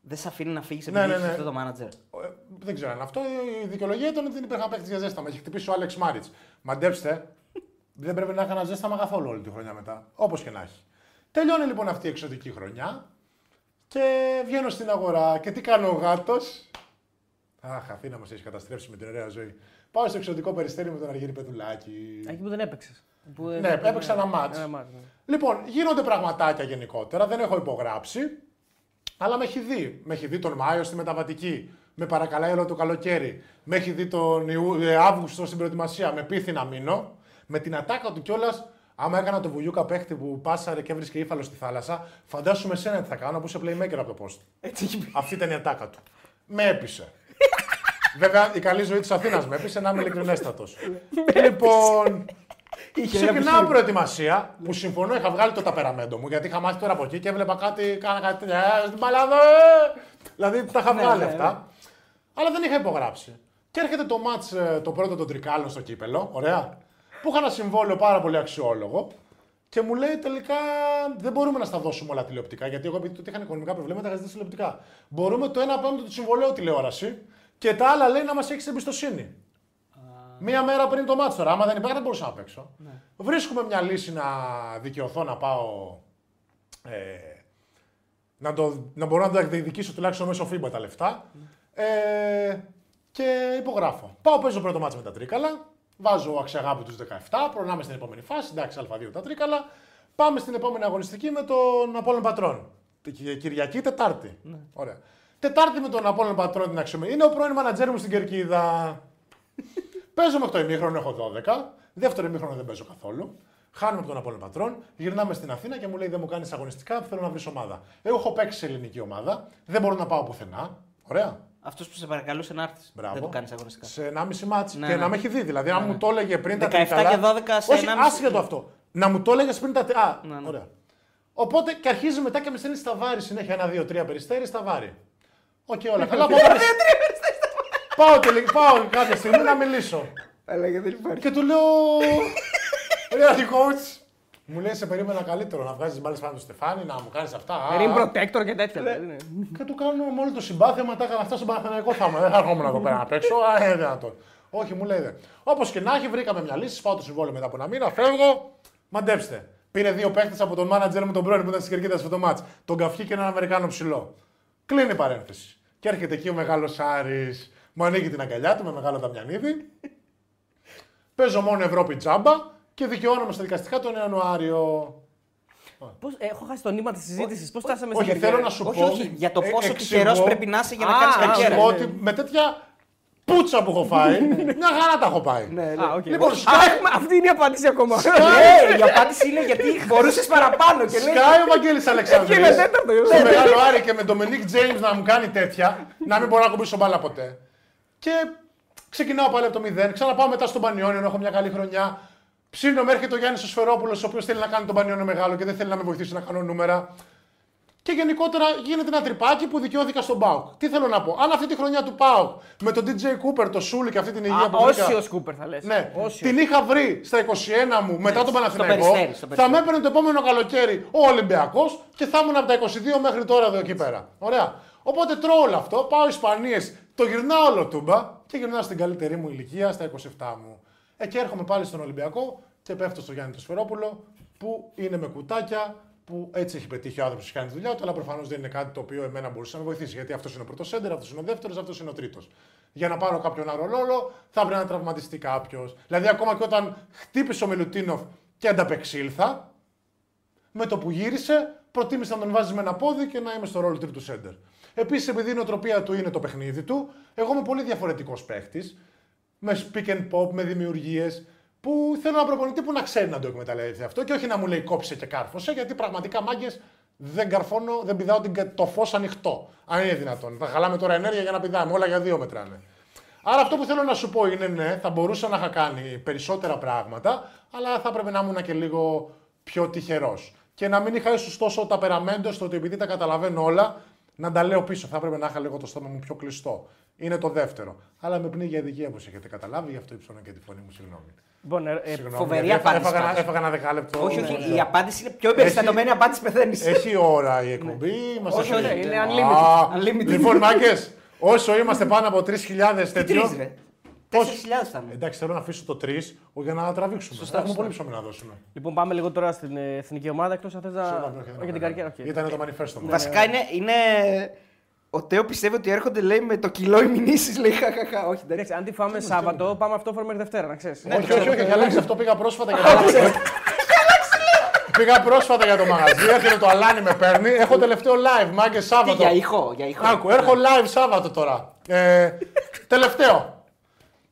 C: Δεν σε αφήνει να φύγεις
A: Ναι,
C: επειδή
A: ναι,
C: έχεις
A: ναι.
C: αυτό το manager.
A: Ε, Δεν ξέρω αν αυτό. Η δικαιολογία ήταν ότι δεν υπήρχαν παίχτε για ζέσταμα. Έχει χτυπήσει ο Άλεξ Μάριτς. Μαντέψτε, δεν πρέπει να έκανα ζέσταμα καθόλου όλη τη χρονιά μετά. Όπως και να έχει. Τελειώνει λοιπόν αυτή η εξωτική χρονιά και βγαίνω στην αγορά. Και τι κάνω ο γάτος; Αχ, Αθήνα μας έχει καταστρέψει με την ωραία ζωή. Πάω στο εξωτικό περιστέρι με τον Αργύρι Πετουλάκη.
B: Εκεί που δεν έπαιξες.
A: Ναι, έπαιξα ένα μάτς.
B: Ένα μάτς, ναι.
A: Λοιπόν, γίνονται πραγματάκια γενικότερα, δεν έχω υπογράψει. Αλλά με έχει δει. Με έχει δει τον Μάιο στη μεταβατική. Με παρακαλάει όλο το καλοκαίρι. Με έχει δει τον Ιου... ε, Αύγουστο στην προετοιμασία. Με πείθει να μείνω. Με την ατάκα του κιόλας, άμα έκανα το βουλιούκα παίχτη που πάσαρε και έβρισκε ύφαλο στη θάλασσα, φαντάσου σένα τι θα κάνω που είσαι playmaker από το post.
C: Έτσι έχει πει.
A: Αυτή ήταν η ατάκα του. Με έπεισε. Βέβαια, η καλή ζωή της Αθήνας με έπεισε να είμαι ειλικρινέστατος. λοιπόν, ξεκινάω προετοιμασία που συμφωνώ, είχα βγάλει το ταπεραμέντο μου γιατί είχα μάθει τώρα από εκεί και έβλεπα κάτι, κάνα κάτι τέτοια. «Ε, Στην παλάδα, ε!» Δηλαδή τα είχα βγάλει
B: ναι,
A: αυτά. Αλλά δεν είχα υπογράψει. Και έρχεται το μάτς ε, το πρώτο των τρικάλων στο κύπελο, ωραία. Που είχα ένα συμβόλαιο πάρα πολύ αξιόλογο. Και μου λέει τελικά δεν μπορούμε να στα δώσουμε όλα τηλεοπτικά. Γιατί εγώ επειδή τότε είχαν οικονομικά προβλήματα, είχα ζητήσει τηλεοπτικά. Μπορούμε το ένα πέμπτο του συμβολέου τηλεόραση και τα άλλα λέει να μας έχεις εμπιστοσύνη. Μία μέρα πριν το μάτσο τώρα. Άμα δεν υπάρχει, δεν μπορούσα να παίξω. Βρίσκουμε μια λύση να δικαιωθώ να πάω. Ε, να, το, να μπορώ να τα διεκδικήσω τουλάχιστον μέσω FIBA τα λεφτά. Ε, και υπογράφω. Πάω, παίζω πρώτο μάτσο με τα τρίκαλα. Βάζω αξιαγάπη τους 17. Προνάμε στην επόμενη φάση. Εντάξει, Α2 τα τρίκαλα. Πάμε στην επόμενη αγωνιστική με τον Απόλλων Πατρών. Τη Κυριακή, Τετάρτη. Ωραία. Τετάρτη με τον Απόλλων Πατρών την αξιωμένη. Είναι ο πρώην μανατζέρ μου στην Κερκίδα. Παίζω μέχρι το ημίχρονο, έχω 12. Δεύτερο ημίχρονο δεν παίζω καθόλου. Χάνουμε από τον Απόλλων Πατρών, γυρνάμε στην Αθήνα και μου λέει: Δεν μου κάνεις αγωνιστικά, θέλω να βρεις ομάδα. Εγώ έχω παίξει σε ελληνική ομάδα, δεν μπορώ να πάω πουθενά. Ωραία.
C: Αυτός που σε παρακαλούσε να έρθεις.
A: Μπράβο.
C: Δεν το κάνεις αγωνιστικά.
A: Σε 1,5 μάτσι.
C: Ναι,
A: και
C: ναι.
A: να με έχει δει. Δηλαδή, αν
C: Ναι,
A: μου
C: ναι.
A: το έλεγε πριν τα
C: 17
A: τρίκαλα.
C: και 12 σε
A: Όχι,
C: 1,5
A: άσχετο αυτό. Να μου το έλεγες πριν τα. Α,
C: Ναι, ναι.
A: ωραία. Οπότε και αρχίζει μετά και με στέλνει στα βάρη συνέχεια. Ένα, δύο, τρία περιστέρι στα βάρη. Οκ, όλα καλά. Πάω, πάω, τελε- πάω κάποια στιγμή να μιλήσω.
C: Αλλά δεν υπάρχει.
A: Και του λέω. Ωραία, τι coach. Μου λέει σε περίμενα καλύτερο να βγάζεις μπάλες πάνω στο Στεφάνι, να μου κάνεις αυτά. α,
B: Rim
A: α.
B: protector και τέτοια. δηλαδή, ναι.
A: Και του κάνω με όλο το συμπάθημα, τα έκανα αυτά στον Παναθηναϊκό θάμα. Δεν θα έρχομαι εδώ πέρα να παίξω. Α, ε, δυνατόν. Όχι, μου λέει. Όπως και να έχει, βρήκαμε μια λύση. Πάω το συμβόλαιο μετά από ένα μήνα, φεύγω. Μαντέψτε. Πήρε δύο παίχτε από τον μάνατζερ μου τον πρώην που ήταν στην κερκίδα στο το μάτς. Τον Καφκή και έναν Αμερικάνο ψηλό. Κλείνει η παρένθεση. Και έρχεται εκεί ο μεγάλος Άρη, μου ανοίγει την αγκαλιά του με μεγάλο Δαμιανίδη. Παίζω μόνο Ευρώπη τζάμπα και δικαιώνομαι στα δικαστικά τον Ιανουάριο.
B: Πώς, ε, έχω χάσει το νήμα της συζήτησης. Πώς φτάσαμε
A: Όχι,
B: στην
A: θέλω
B: καριέρα;
A: να σου
C: Όχι,
A: πω.
C: όχι, για το
A: ε,
C: πόσο
A: εξηγώ-
C: τυχερό πρέπει να είσαι για να
B: Α,
C: κάνεις
B: α,
C: καριέρα.
A: Εξηγώ
B: ναι,
A: ότι με τέτοια πουτσα που έχω φάει, μια χαρά τα έχω πάει.
B: Α, οκ.
A: Λοιπόν,
B: Α,
A: σκάει-
B: έχουμε- αυτή είναι η απάντηση ακόμα.
C: Ε, η απάντηση είναι γιατί μπορούσες παραπάνω και λέει.
A: Σκάει ο Βαγγέλης Αλεξανδρής
B: Έφυγε με τέταρτο,
A: σε
B: ε.
A: μεγάλο Άρη και με Ντομινίκ Τζέιμς να μου κάνει τέτοια, να μην μπορώ να ακουμπήσω μπάλα ποτέ. Και ξεκινάω πάλι από το 0, ξαναπάω μετά στον Πανιόνιο, έχω μια καλή χρονιά. Ψήνω, με έρχεται ο Γιάννης ο Σφερόπουλο, ο οποίος θέλει να κάνει τον Πανιόνιο μεγάλο και δεν θέλει να με βοηθήσει να κάνω νούμερα. Και γενικότερα γίνεται ένα τρυπάκι που δικαιώθηκα στον Πάουκ. Τι θέλω να πω. Αν αυτή τη χρονιά του Πάουκ με τον DJ Cooper, το Σούλη και αυτή την υγεία που βρήκα-
B: Όσιος Κούπερ θα λες.
A: ναι, την είχα βρει στα 21 μου μετά τον Παναθηναϊκό.
C: Περιστέρι, στο
A: Θα
C: Περιστέρι.
A: με έπαιρνε το επόμενο καλοκαίρι ο Ολυμπιακός και θα ήμουν από τα 22 μέχρι τώρα εδώ εκεί πέρα. Ωραία. Οπότε τρώω όλο αυτό, πάω Ισπανίες, το γυρνάω όλο τούμπα και γυρνάω στην καλύτερη μου ηλικία στα 27 μου. Ε, και έρχομαι πάλι στον Ολυμπιακό και πέφτω στο Γιάννη το Σφερόπουλο που είναι με κουτάκια, που έτσι έχει πετύχει ο άνθρωπος που κάνει τη δουλειά του, αλλά προφανώς δεν είναι κάτι το οποίο εμένα μπορούσε να με βοηθήσει. Γιατί αυτός είναι ο πρώτος σέντερ, αυτός είναι ο δεύτερος, αυτός είναι ο τρίτος. Για να πάρω κάποιον άλλο ρόλο, θα πρέπει να τραυματιστεί κάποιος. Δηλαδή, ακόμα και όταν χτύπησε ο Μιλουτίνοφ και ανταπεξήλθα, με το που γύρισε, προτίμησε να τον βάζει με ένα πόδι και να είμαι στο ρόλο τρίτου σέντερ. Επίσης, επειδή η νοοτροπία του είναι το παιχνίδι του, εγώ είμαι πολύ διαφορετικός παίχτη. Με speak and pop, με δημιουργίες, που θέλω ένα προπονητή που να ξέρει να το εκμεταλλεύεται αυτό και όχι να μου λέει κόψε και κάρφωσε, γιατί πραγματικά μάγκες δεν καρφώνω, δεν πηδάω την, κα- το φως ανοιχτό. Αν είναι δυνατόν. Θα χαλάμε τώρα ενέργεια για να πηδάμε. Όλα για δύο μετράνε. Άρα αυτό που θέλω να σου πω είναι ναι, θα μπορούσα να είχα κάνει περισσότερα πράγματα, αλλά θα έπρεπε να ήμουν και λίγο πιο τυχερός. Και να μην είχα ίσως τόσο ταπεραμέντο στο ότι επειδή τα καταλαβαίνω όλα, να τα λέω πίσω. Θα έπρεπε να είχα λίγο το στόμα μου πιο κλειστό. Είναι το δεύτερο. Αλλά με πνίγει η αδικία όπως έχετε καταλάβει, γι' αυτό υψώνω και τη φωνή μου, συγγνώμη.
B: Λοιπόν, ε, ε,
A: Συγγνώμη,
C: φοβερή
A: γιατί έφα-
C: απάντηση
A: Έφαγα,
C: πάντως.
A: έφαγα ένα δεκάλεπτο.
C: Όχι,
A: Ναι,
C: όχι.
A: ναι.
C: Η απάντηση είναι πιο εμπεριστατωμένη απάντηση πεθαίνεις.
A: Έχει ώρα η εκπομπή. Είμαστε
C: Όχι,
A: σε-
C: όχι,
B: είναι
A: Α,
B: unlimited.
C: Unlimited.
A: Λοιπόν, μάγκε, όσο είμαστε πάνω από 3.000
C: Τι
A: τέτοιο.
C: τρεις, ρε;
A: Πώς;
C: 4.000 θα είναι.
A: Εντάξει, θέλω να αφήσω το 3 για να τραβήξουμε.
C: Σωστά,
A: Έχουμε
C: σωστά.
A: πολύ ψωμί να δώσουμε.
B: λοιπόν, πάμε λίγο τώρα στην ε, εθνική ομάδα εκτός αν θες να.
A: Συγγνώμη, όχι, δεν
B: Όχι
A: έχω
B: για την
A: κάνει.
B: καριέρα, όχι.
A: Ήταν το manifesto μου.
C: Βασικά είναι, είναι. Ο Τέο πιστεύει ότι έρχονται λέει με το κιλό οι μηνύσεις. Λέει χαχαχα. Όχι, δεν
B: Εντάξει, αν τη φάμε Σάββατο, πάμε αυτό μέχρι Δευτέρα, να ξέρεις.
A: Όχι, όχι, όχι, έχει αλλάξει αυτό. Πήγα πρόσφατα για το μαγαζί. Πήγα πρόσφατα για το μαγαζί, έρχεται το αλάνι με παίρνει. Έχω τελευταίο live, μάγκε
C: Τι,
A: Σάββατο.
C: για ήχο. Για ήχο.
A: Άκου, έρχω live Σάββατο τώρα. Ε, τελευταίο.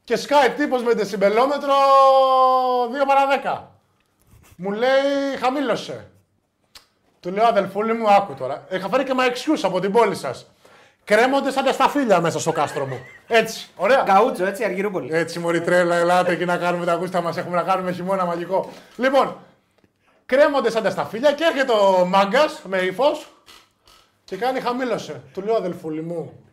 A: Και σκάει τύπος με δεσιμπελόμετρο 2 παρα 10. Μου λέει χαμήλωσε. Του λέω αδελφούλη μου, άκου τώρα. Είχα φέρει και my excuse από την πόλη σας. Κρέμονται σαν τα σταφύλια μέσα στο κάστρο μου. Έτσι, ωραία.
C: Γκαούτσο, έτσι, Αργυρούπολη.
A: Έτσι, Μωρή τρέλα, ελάτε εκεί να κάνουμε τα γούστα μας. Έχουμε να κάνουμε χειμώνα μαγικό. Λοιπόν, κρέμονται σαν τα σταφύλια και έρχεται ο μάγκας με ύφος και κάνει χαμήλωσε. Του λέω αδελφούλη μου.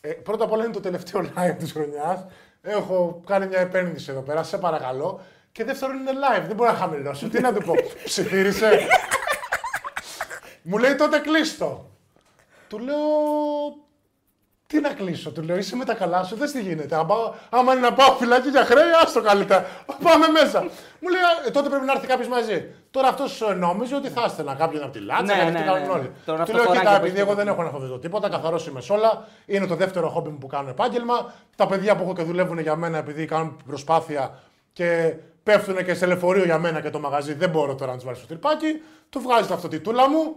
A: Ε, πρώτα απ' όλα είναι το τελευταίο live της χρονιάς. Έχω κάνει μια επένδυση εδώ πέρα, σε παρακαλώ. Και δεύτερον είναι live, δεν μπορώ να χαμηλώσω. Τι να του πω, ψιθύρισε. Μου λέει τότε κλείστο. Του λέω, τι να κλείσω, του λέω, είσαι με τα καλά σου, δεν τι γίνεται. Αν πάω, άμα είναι να πάω φυλάκι για χρέη, άστο καλύτερα. Πάμε μέσα. Μου λέει, «Ε, τότε πρέπει να έρθει κάποιος μαζί. Τώρα αυτός νόμιζε ότι θα έστελνα κάποιον από τη Λάτσα
C: Ναι,
A: γιατί
C: ναι,
A: τι
C: ναι,
A: κάνουν
C: ναι.
A: όλοι.
C: Τον
A: Του λέω,
C: αυτοφοράκι
A: κοίτα,
C: που
A: επειδή
C: έχει
A: εγώ
C: το
A: δεν έχω να φοβηθώ τίποτα, καθαρός είμαι σε όλα. Είναι το δεύτερο χόμπι μου που κάνω επάγγελμα. Τα παιδιά που έχω και δουλεύουν για μένα επειδή κάνουν προσπάθεια και πέφτουν και σε λεωφορείο για μένα και το μαγαζί. Δεν μπορώ τώρα να τους βάλω στο τρυπάκι. Του βγάζει το αυτοτιτούλα μου,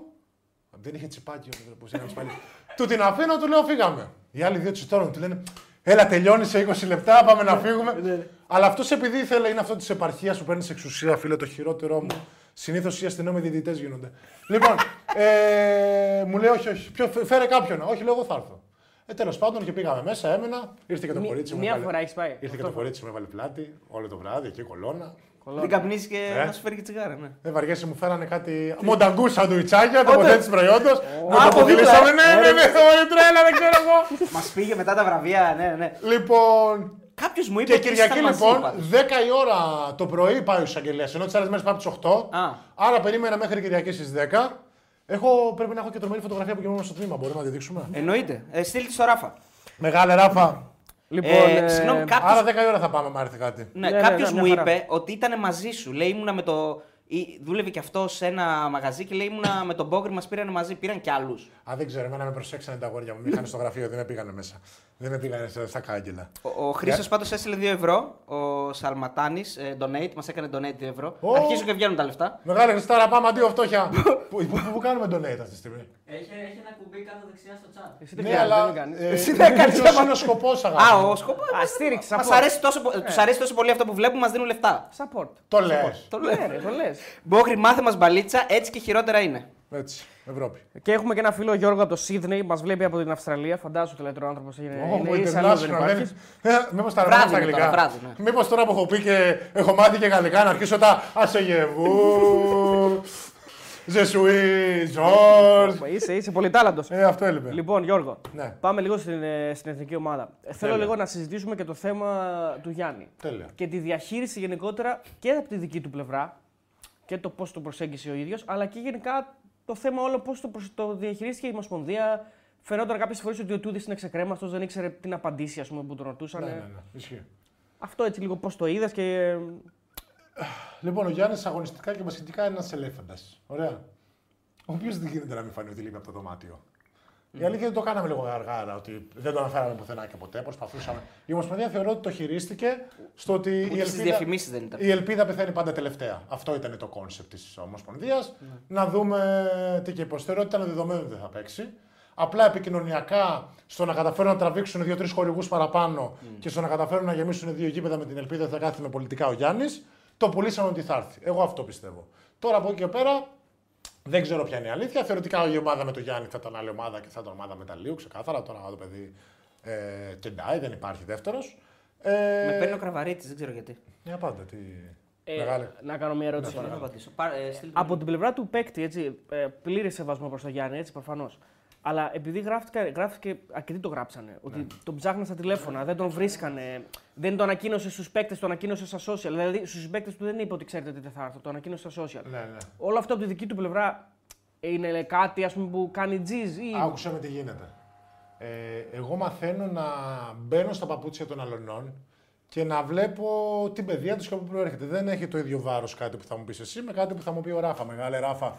A: δεν είχε τσιπάκι ο πώ είναι πάλι. του την αφήνω, του λέω φύγαμε. Οι άλλοι δύο τσιτώνουν, του λένε Έλα, τελειώνεις σε 20 λεπτά, πάμε να φύγουμε. Αλλά αυτός επειδή ήθελε, είναι αυτό της επαρχίας που παίρνεις εξουσία, φίλε, το χειρότερό μου. Συνήθως οι αστυνόμοι διαιτητές γίνονται. λοιπόν, ε, μου λέει, όχι, όχι, ποιο, φέρε κάποιον. Όχι, λέω, εγώ θα έρθω. Ε, τέλος πάντων και πήγαμε μέσα, έμενα. Ήρθε και το
B: Μη-
A: κορίτσι μου.
B: μία
A: έβαλε-
B: φορά έχεις πάει.
A: Ήρθε και
B: Αυτό.
A: το κορίτσι μου, έβαλε πλάτη όλο το βράδυ, εκεί κολόνα.
C: Δεν καπνίζεις και
A: Ε.
C: να σου φέρει και τσιγάρα. Ναι.
A: Δεν βαριέσαι, μου φέρανε κάτι μονταγκού σαντουιτσάκια, τοποθέτηση προϊόντος. Μου το
C: από
A: αποκλείσαμε,
C: δίπλα,
A: ναι, ναι, ναι, ναι, τρέλα, δεν ξέρω εγώ.
C: Μας πήγε μετά τα βραβεία, ναι, ναι.
A: Λοιπόν,
C: Κάποιος μου είπε
A: και
C: ότι
A: Κυριακή
C: ήσταν μαζί,
A: λοιπόν,
C: πάντως.
A: 10 η ώρα το πρωί πάει ο εισαγγελέας, ενώ τις άλλες μέρες πάει από τις 8.
C: Α.
A: Άρα περίμενα μέχρι Κυριακή στις 10. Έχω, πρέπει να έχω και τρομερή φωτογραφία που γινόμαστε στο τμήμα. Μπορούμε να τη δείξουμε;
C: Εννοείται. Ε, στείλτε στο Ράφα.
A: Μεγάλη ράφα.
B: Λοιπόν,
C: Ε,
B: ε,
C: συγγνώμη, κάποιος-
A: Άρα 10 η ώρα θα πάμε, μα έρθει κάτι.
C: Ναι,
B: Ναι, ναι,
C: κάποιος
B: ναι, μια
C: μου
B: χαρά.
C: είπε ότι ήταν μαζί σου. Λέει ήμουνα με το. ή- Δούλευε και αυτό σε ένα μαγαζί και λέει ήμουνα με τον Μπόγκρι, μας πήραν μαζί, πήραν κι άλλους.
A: Α, δεν ξέρω, εμένα με προσέξανε τα αγόρια μου. Με είχαν στο γραφείο, δεν με πήγανε μέσα. Δεν με πήγανε στα- στα κάγκελα.
C: Ο, ο Χρήστο πάντως έστειλε 2 ευρώ. Ο Σαλματάνης, ε, donate, μας έκανε donate 2 ευρώ.
A: Ω.
C: Αρχίζουν και βγαίνουν τα λεφτά.
A: Μεγάλη Χριστάρα, πάμε αντίο φτώχεια. που, που, που, που κάνουμε donate αυτή τη στιγμή;
D: Έχει, έχει ένα κουμπί κάτω δεξιά στο chat.
B: εσύ δεν
A: Ναι,
B: κάνεις,
A: αλλά.
B: δεν κάνεις.
A: ε,
C: Εσύ δεν κάνεις,
A: ποιος
C: άμα-
A: είναι ο σκοπός,
C: Α,
A: αγάπη.
C: ο σκοπός.
B: Α, στήριξη,
C: Μας
B: support.
C: αρέσει τόσο, πο- τους αρέσει τόσο πολύ αυτό που βλέπουν, μας δίνουν λεφτά.
B: Support.
A: Το λες.
C: Το
B: Ναι,
C: λέω.
B: ρε, το λες.
C: Μπόγκρι, μάθε μας μπαλίτσα, έτσι και χειρότερα είναι.
A: Έτσι, Ευρώπη.
B: Και έχουμε και ένα φίλο Γιώργο από το Σίδνεϊ, μας βλέπει από την Αυστραλία. Φαντάζομαι το λέει τώρα ο άνθρωπος. Είναι,
A: Ω,
B: είναι
A: μου
B: ίσα αλλού δεν
A: international,
B: υπάρχει.
A: δεν- Ε, Μήπως τα
C: Βράδυ
A: ρωτάω στα
C: είναι τώρα,
A: αγγλικά.
C: βράδυ, ναι.
A: Μήπως τώρα που έχω πει και έχω μάθει και γαλλικά να αρχίσω τα ασεγεβού, ζεσουί, Ζορς.
B: Είσαι, είσαι πολύ τάλαντος.
A: Ε, αυτό έλειπε.
B: Λοιπόν, Γιώργο,
A: Ναι.
B: πάμε λίγο στην, ε, στην εθνική ομάδα. Ε, Θέλω
A: Τέλεια.
B: λίγο να συζητήσουμε και το θέμα του Γιάννη.
A: Τέλεια.
B: Και τη διαχείριση γενικότερα και από τη δική του πλευρά και το πώς το προσέγγισε ο ίδιος, αλλά και γενικά το θέμα όλο πώς το, προσ- το διαχειρίστηκε η Ομοσπονδία. Φαινόταν κάποιες φορές ότι ο Τούδης είναι ξεκρέμαστος, δεν ήξερε τι να απαντήσει, ας πούμε, που τον ρωτούσαν.
A: Ναι, ναι, ναι, ισχύει.
B: Αυτό έτσι λίγο πώς το είδες και. ε,
A: Λοιπόν, ο Γιάννης αγωνιστικά και βασιλικά είναι ένας ελέφαντας. Ωραία. Ο οποίος δεν γίνεται να μην φανεί ότι λείπει από το δωμάτιο. Η αλήθεια είναι ότι το κάναμε λίγο αργά, ότι δεν το αναφέραμε πουθενά και ποτέ. Προσπαθούσαμε. Η Ομοσπονδία θεωρώ ότι το χειρίστηκε στο ότι η
C: Ούτε στις
A: ελπίδα,
C: διαφημίσεις δεν ήταν.
A: η ελπίδα πεθαίνει πάντα τελευταία. Αυτό ήταν το concept της Ομοσπονδίας. Να δούμε τι και πώς. Θεωρώ ότι ήταν δεδομένο ότι δεν θα παίξει. Απλά επικοινωνιακά στο να καταφέρουν να τραβήξουν δύο-τρεις χορηγούς παραπάνω και στο να καταφέρουν να γεμίσουν δύο γήπεδα με την ελπίδα ότι θα κάθεται με πολιτικά ο Γιάννης, το πουλήσαμε ότι θα έρθει. Εγώ αυτό πιστεύω. Τώρα από εκεί και πέρα δεν ξέρω ποια είναι η αλήθεια. Θεωρητικά η ομάδα με τον Γιάννη θα ήταν άλλη ομάδα και θα ήταν ομάδα μεταλλίου, ξεκάθαρα. Τώρα το παιδί ε, τεντάει, δεν υπάρχει δεύτερος. Ε,
C: Με παίρνει ο Κραβαρίτη, δεν ξέρω γιατί.
A: Μια πάντα. Τι...
B: ε,
A: Μεγάλη.
B: να κάνω μια ερώτηση.
C: Δεν θα απαντήσω. Πάρ- ε, στείλτε το
B: Από την πλευρά του παίκτη, έτσι, ε, πλήρης σεβασμό προς τον Γιάννη, έτσι προφανώς. Αλλά επειδή γράφτηκε, γράφτηκε αρκετοί το γράψανε. Ότι
A: Ναι.
B: τον ψάχναν στα τηλέφωνα, δεν τον βρίσκανε. Δεν το ανακοίνωσε στους παίκτες, το ανακοίνωσε στα social. Δηλαδή στους παίκτες του δεν είπε ότι ξέρετε ότι δεν θα έρθω, το ανακοίνωσε στα social.
A: Ναι, ναι.
B: Όλο αυτό από τη δική του πλευρά είναι κάτι ας πούμε, που κάνει τζιζ ή.
A: Άκουσα με τι γίνεται. Ε, εγώ μαθαίνω να μπαίνω στα παπούτσια των αλωνών και να βλέπω την παιδεία τους και από πού προέρχεται. Δεν έχει το ίδιο βάρος κάτι που θα μου πεις εσύ με κάτι που θα μου πει ο Ράφα. Μεγάλε Ράφα.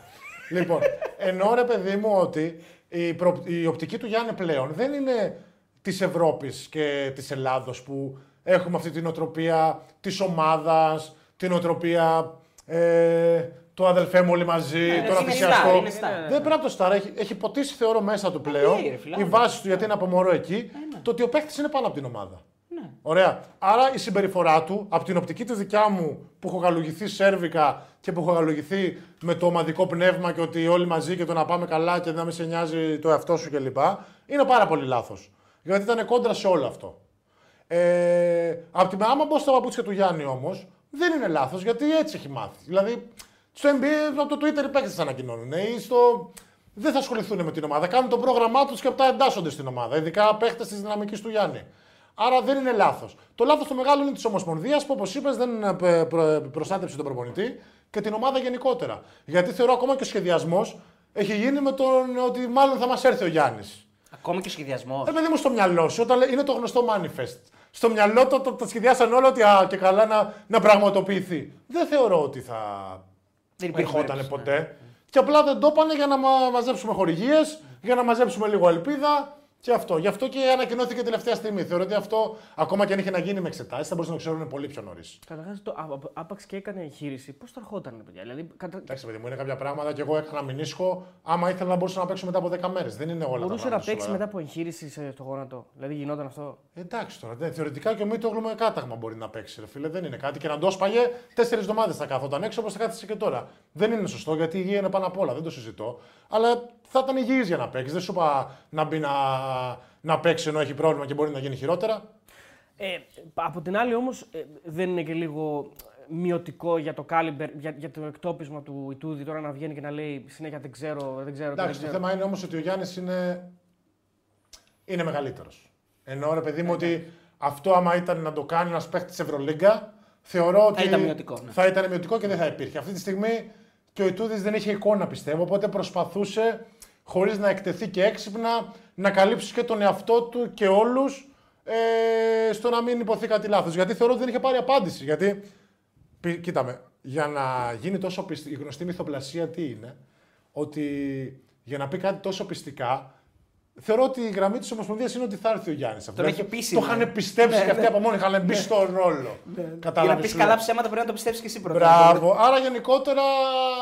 A: λοιπόν, εννοώ ρε παιδί μου ότι η, προ- η οπτική του Γιάννη πλέον δεν είναι της Ευρώπης και της Ελλάδος που έχουμε αυτή την οτροπία της ομάδας, την οτροπία ε, το αδελφέ μου όλοι μαζί,
C: είναι
A: τώρα
C: είναι
A: θυσιαστώ.
C: star, είναι star.
A: Δεν πρέπει να το στάρ. Έχει, έχει ποτίσει θεωρώ μέσα του πλέον.
C: ναι, ρε φίλε,
A: η
C: άμα.
A: βάση του γιατί είναι από μωρό εκεί. Το ότι ο παίχτη είναι πάνω από την ομάδα. Ωραία. Άρα η συμπεριφορά του, από την οπτική τη δικιά μου που έχω γαλουγηθεί σέρβικα και που έχω γαλουγηθεί με το ομαδικό πνεύμα και ότι όλοι μαζί και το να πάμε καλά και να μην σε νοιάζει το εαυτό σου κλπ. Είναι πάρα πολύ λάθος. Γιατί ήταν κόντρα σε όλο αυτό. Ε, απ' την άμα μπω στα παπούτσια του Γιάννη όμως, δεν είναι λάθος γιατί έτσι έχει μάθει. Δηλαδή, στο NBA, από το Twitter οι παίκτες τα ανακοινώνουν. ε, Ή στο... Δεν θα ασχοληθούν με την ομάδα. Κάνουν το πρόγραμμά τους και αυτά εντάσσονται στην ομάδα. Ειδικά παίχτε της δυναμικής του Γιάννη. Άρα δεν είναι λάθος. Το λάθος το μεγάλο είναι της Ομοσπονδίας που, όπως είπες, δεν ε, πε- προ- προστάτεψε τον προπονητή και την ομάδα γενικότερα. Γιατί θεωρώ ακόμα και ο σχεδιασμός έχει γίνει με τον ότι μάλλον θα μας έρθει ο Γιάννης.
C: Ακόμα και ο σχεδιασμός.
A: Ε, παιδί μου, στο μυαλό σου, όταν λέει- είναι το γνωστό manifest. Στο μυαλό το, το, το σχεδιάσαν όλο ότι α, και καλά να, να πραγματοποιηθεί. Δεν θεωρώ ότι θα
C: Δεν υπήρχε
A: ερχόταν
C: περίπτωση,
A: ποτέ. Και απλά δεν το είπανε για να μα- μαζέψουμε χορηγίες, για να μαζέψουμε λίγο ελπίδα και αυτό. Γι' αυτό και ανακοινώθηκε τελευταία στιγμή. Θεωρώ ότι αυτό, ακόμα και αν είχε να γίνει με εξετάσεις, θα μπορούσαν να το ξέρουν πολύ πιο νωρίς.
B: Καταρχάς, το α- α- άπαξ και έκανε εγχείρηση. Πώς θα ερχόταν, ρε παιδιά. Δηλαδή, κατα...
A: Εντάξει, παιδί μου, είναι κάποια πράγματα και εγώ έκανα μηνύσκο. Άμα ήθελα να μπορούσα να παίξω μετά από 10 μέρες. Δεν είναι όλα τα
B: μπορούσε να
A: πράγματα
B: παίξει
A: σοβαρά.
B: μετά από εγχείρηση σε- στο γόνατο. Δηλαδή, γινόταν αυτό;
A: Εντάξει τώρα, ναι, θεωρητικά και ο Μίτογλου με κάταγμα μπορεί να παίξει. Ρε φίλε, δεν είναι κάτι. Και να το σπαγε τέσσερις εβδομάδες θα κάθονταν έξω όπως θα κάθεσαι και τώρα. Δεν είναι σωστό γιατί η υγεία είναι πάνω απ' όλα, δεν το συζητώ. Αλλά θα ήταν υγιής για να παίξεις. Δεν σου είπα να μπει να, να παίξει ενώ έχει πρόβλημα και μπορεί να γίνει χειρότερα.
B: Ε, από την άλλη, όμως, δεν είναι και λίγο μειωτικό για το κάλιμπερ, για, για το εκτόπισμα του Ιτούδη τώρα να βγαίνει και να λέει συνέχεια δεν ξέρω, δεν ξέρω. και δεν
A: Εντάξει, το
B: ξέρω.
A: θέμα είναι όμως ότι ο Γιάννης είναι, είναι μεγαλύτερος. Ενώ ρε παιδί μου ότι αυτό άμα ήταν να το κάνει ένας παίχτη τη Ευρωλίγκα, θεωρώ ότι.
C: ήταν μειωτικό, ναι.
A: Θα ήταν μειωτικό και δεν θα υπήρχε. Αυτή τη στιγμή και ο Ιτούδης δεν είχε εικόνα πιστεύω, οπότε προσπαθούσε χωρίς να εκτεθεί και έξυπνα να καλύψεις και τον εαυτό του και όλους ε, στο να μην υποθεί κάτι λάθος. Γιατί θεωρώ ότι δεν είχε πάρει απάντηση. Γιατί, πι- κοίτα με, για να γίνει τόσο πιστή, η γνωστή μυθοπλασία τι είναι, ότι για να πει κάτι τόσο πιστικά, θεωρώ ότι η γραμμή της Ομοσπονδίας είναι ότι θα έρθει ο Γιάννης.
C: Τον έχει πείσει,
A: Το
C: ναι.
A: είχαν πιστέψει και αυτοί από μόνοι είχαν μπει στον ρόλο.
C: Για να
A: Κατάλαβες,
C: πεις
A: σου
C: καλά
A: λέω.
C: ψέματα πρέπει να το πιστέψεις και εσύ πρώτα.
A: Μπράβο. Άρα γενικότερα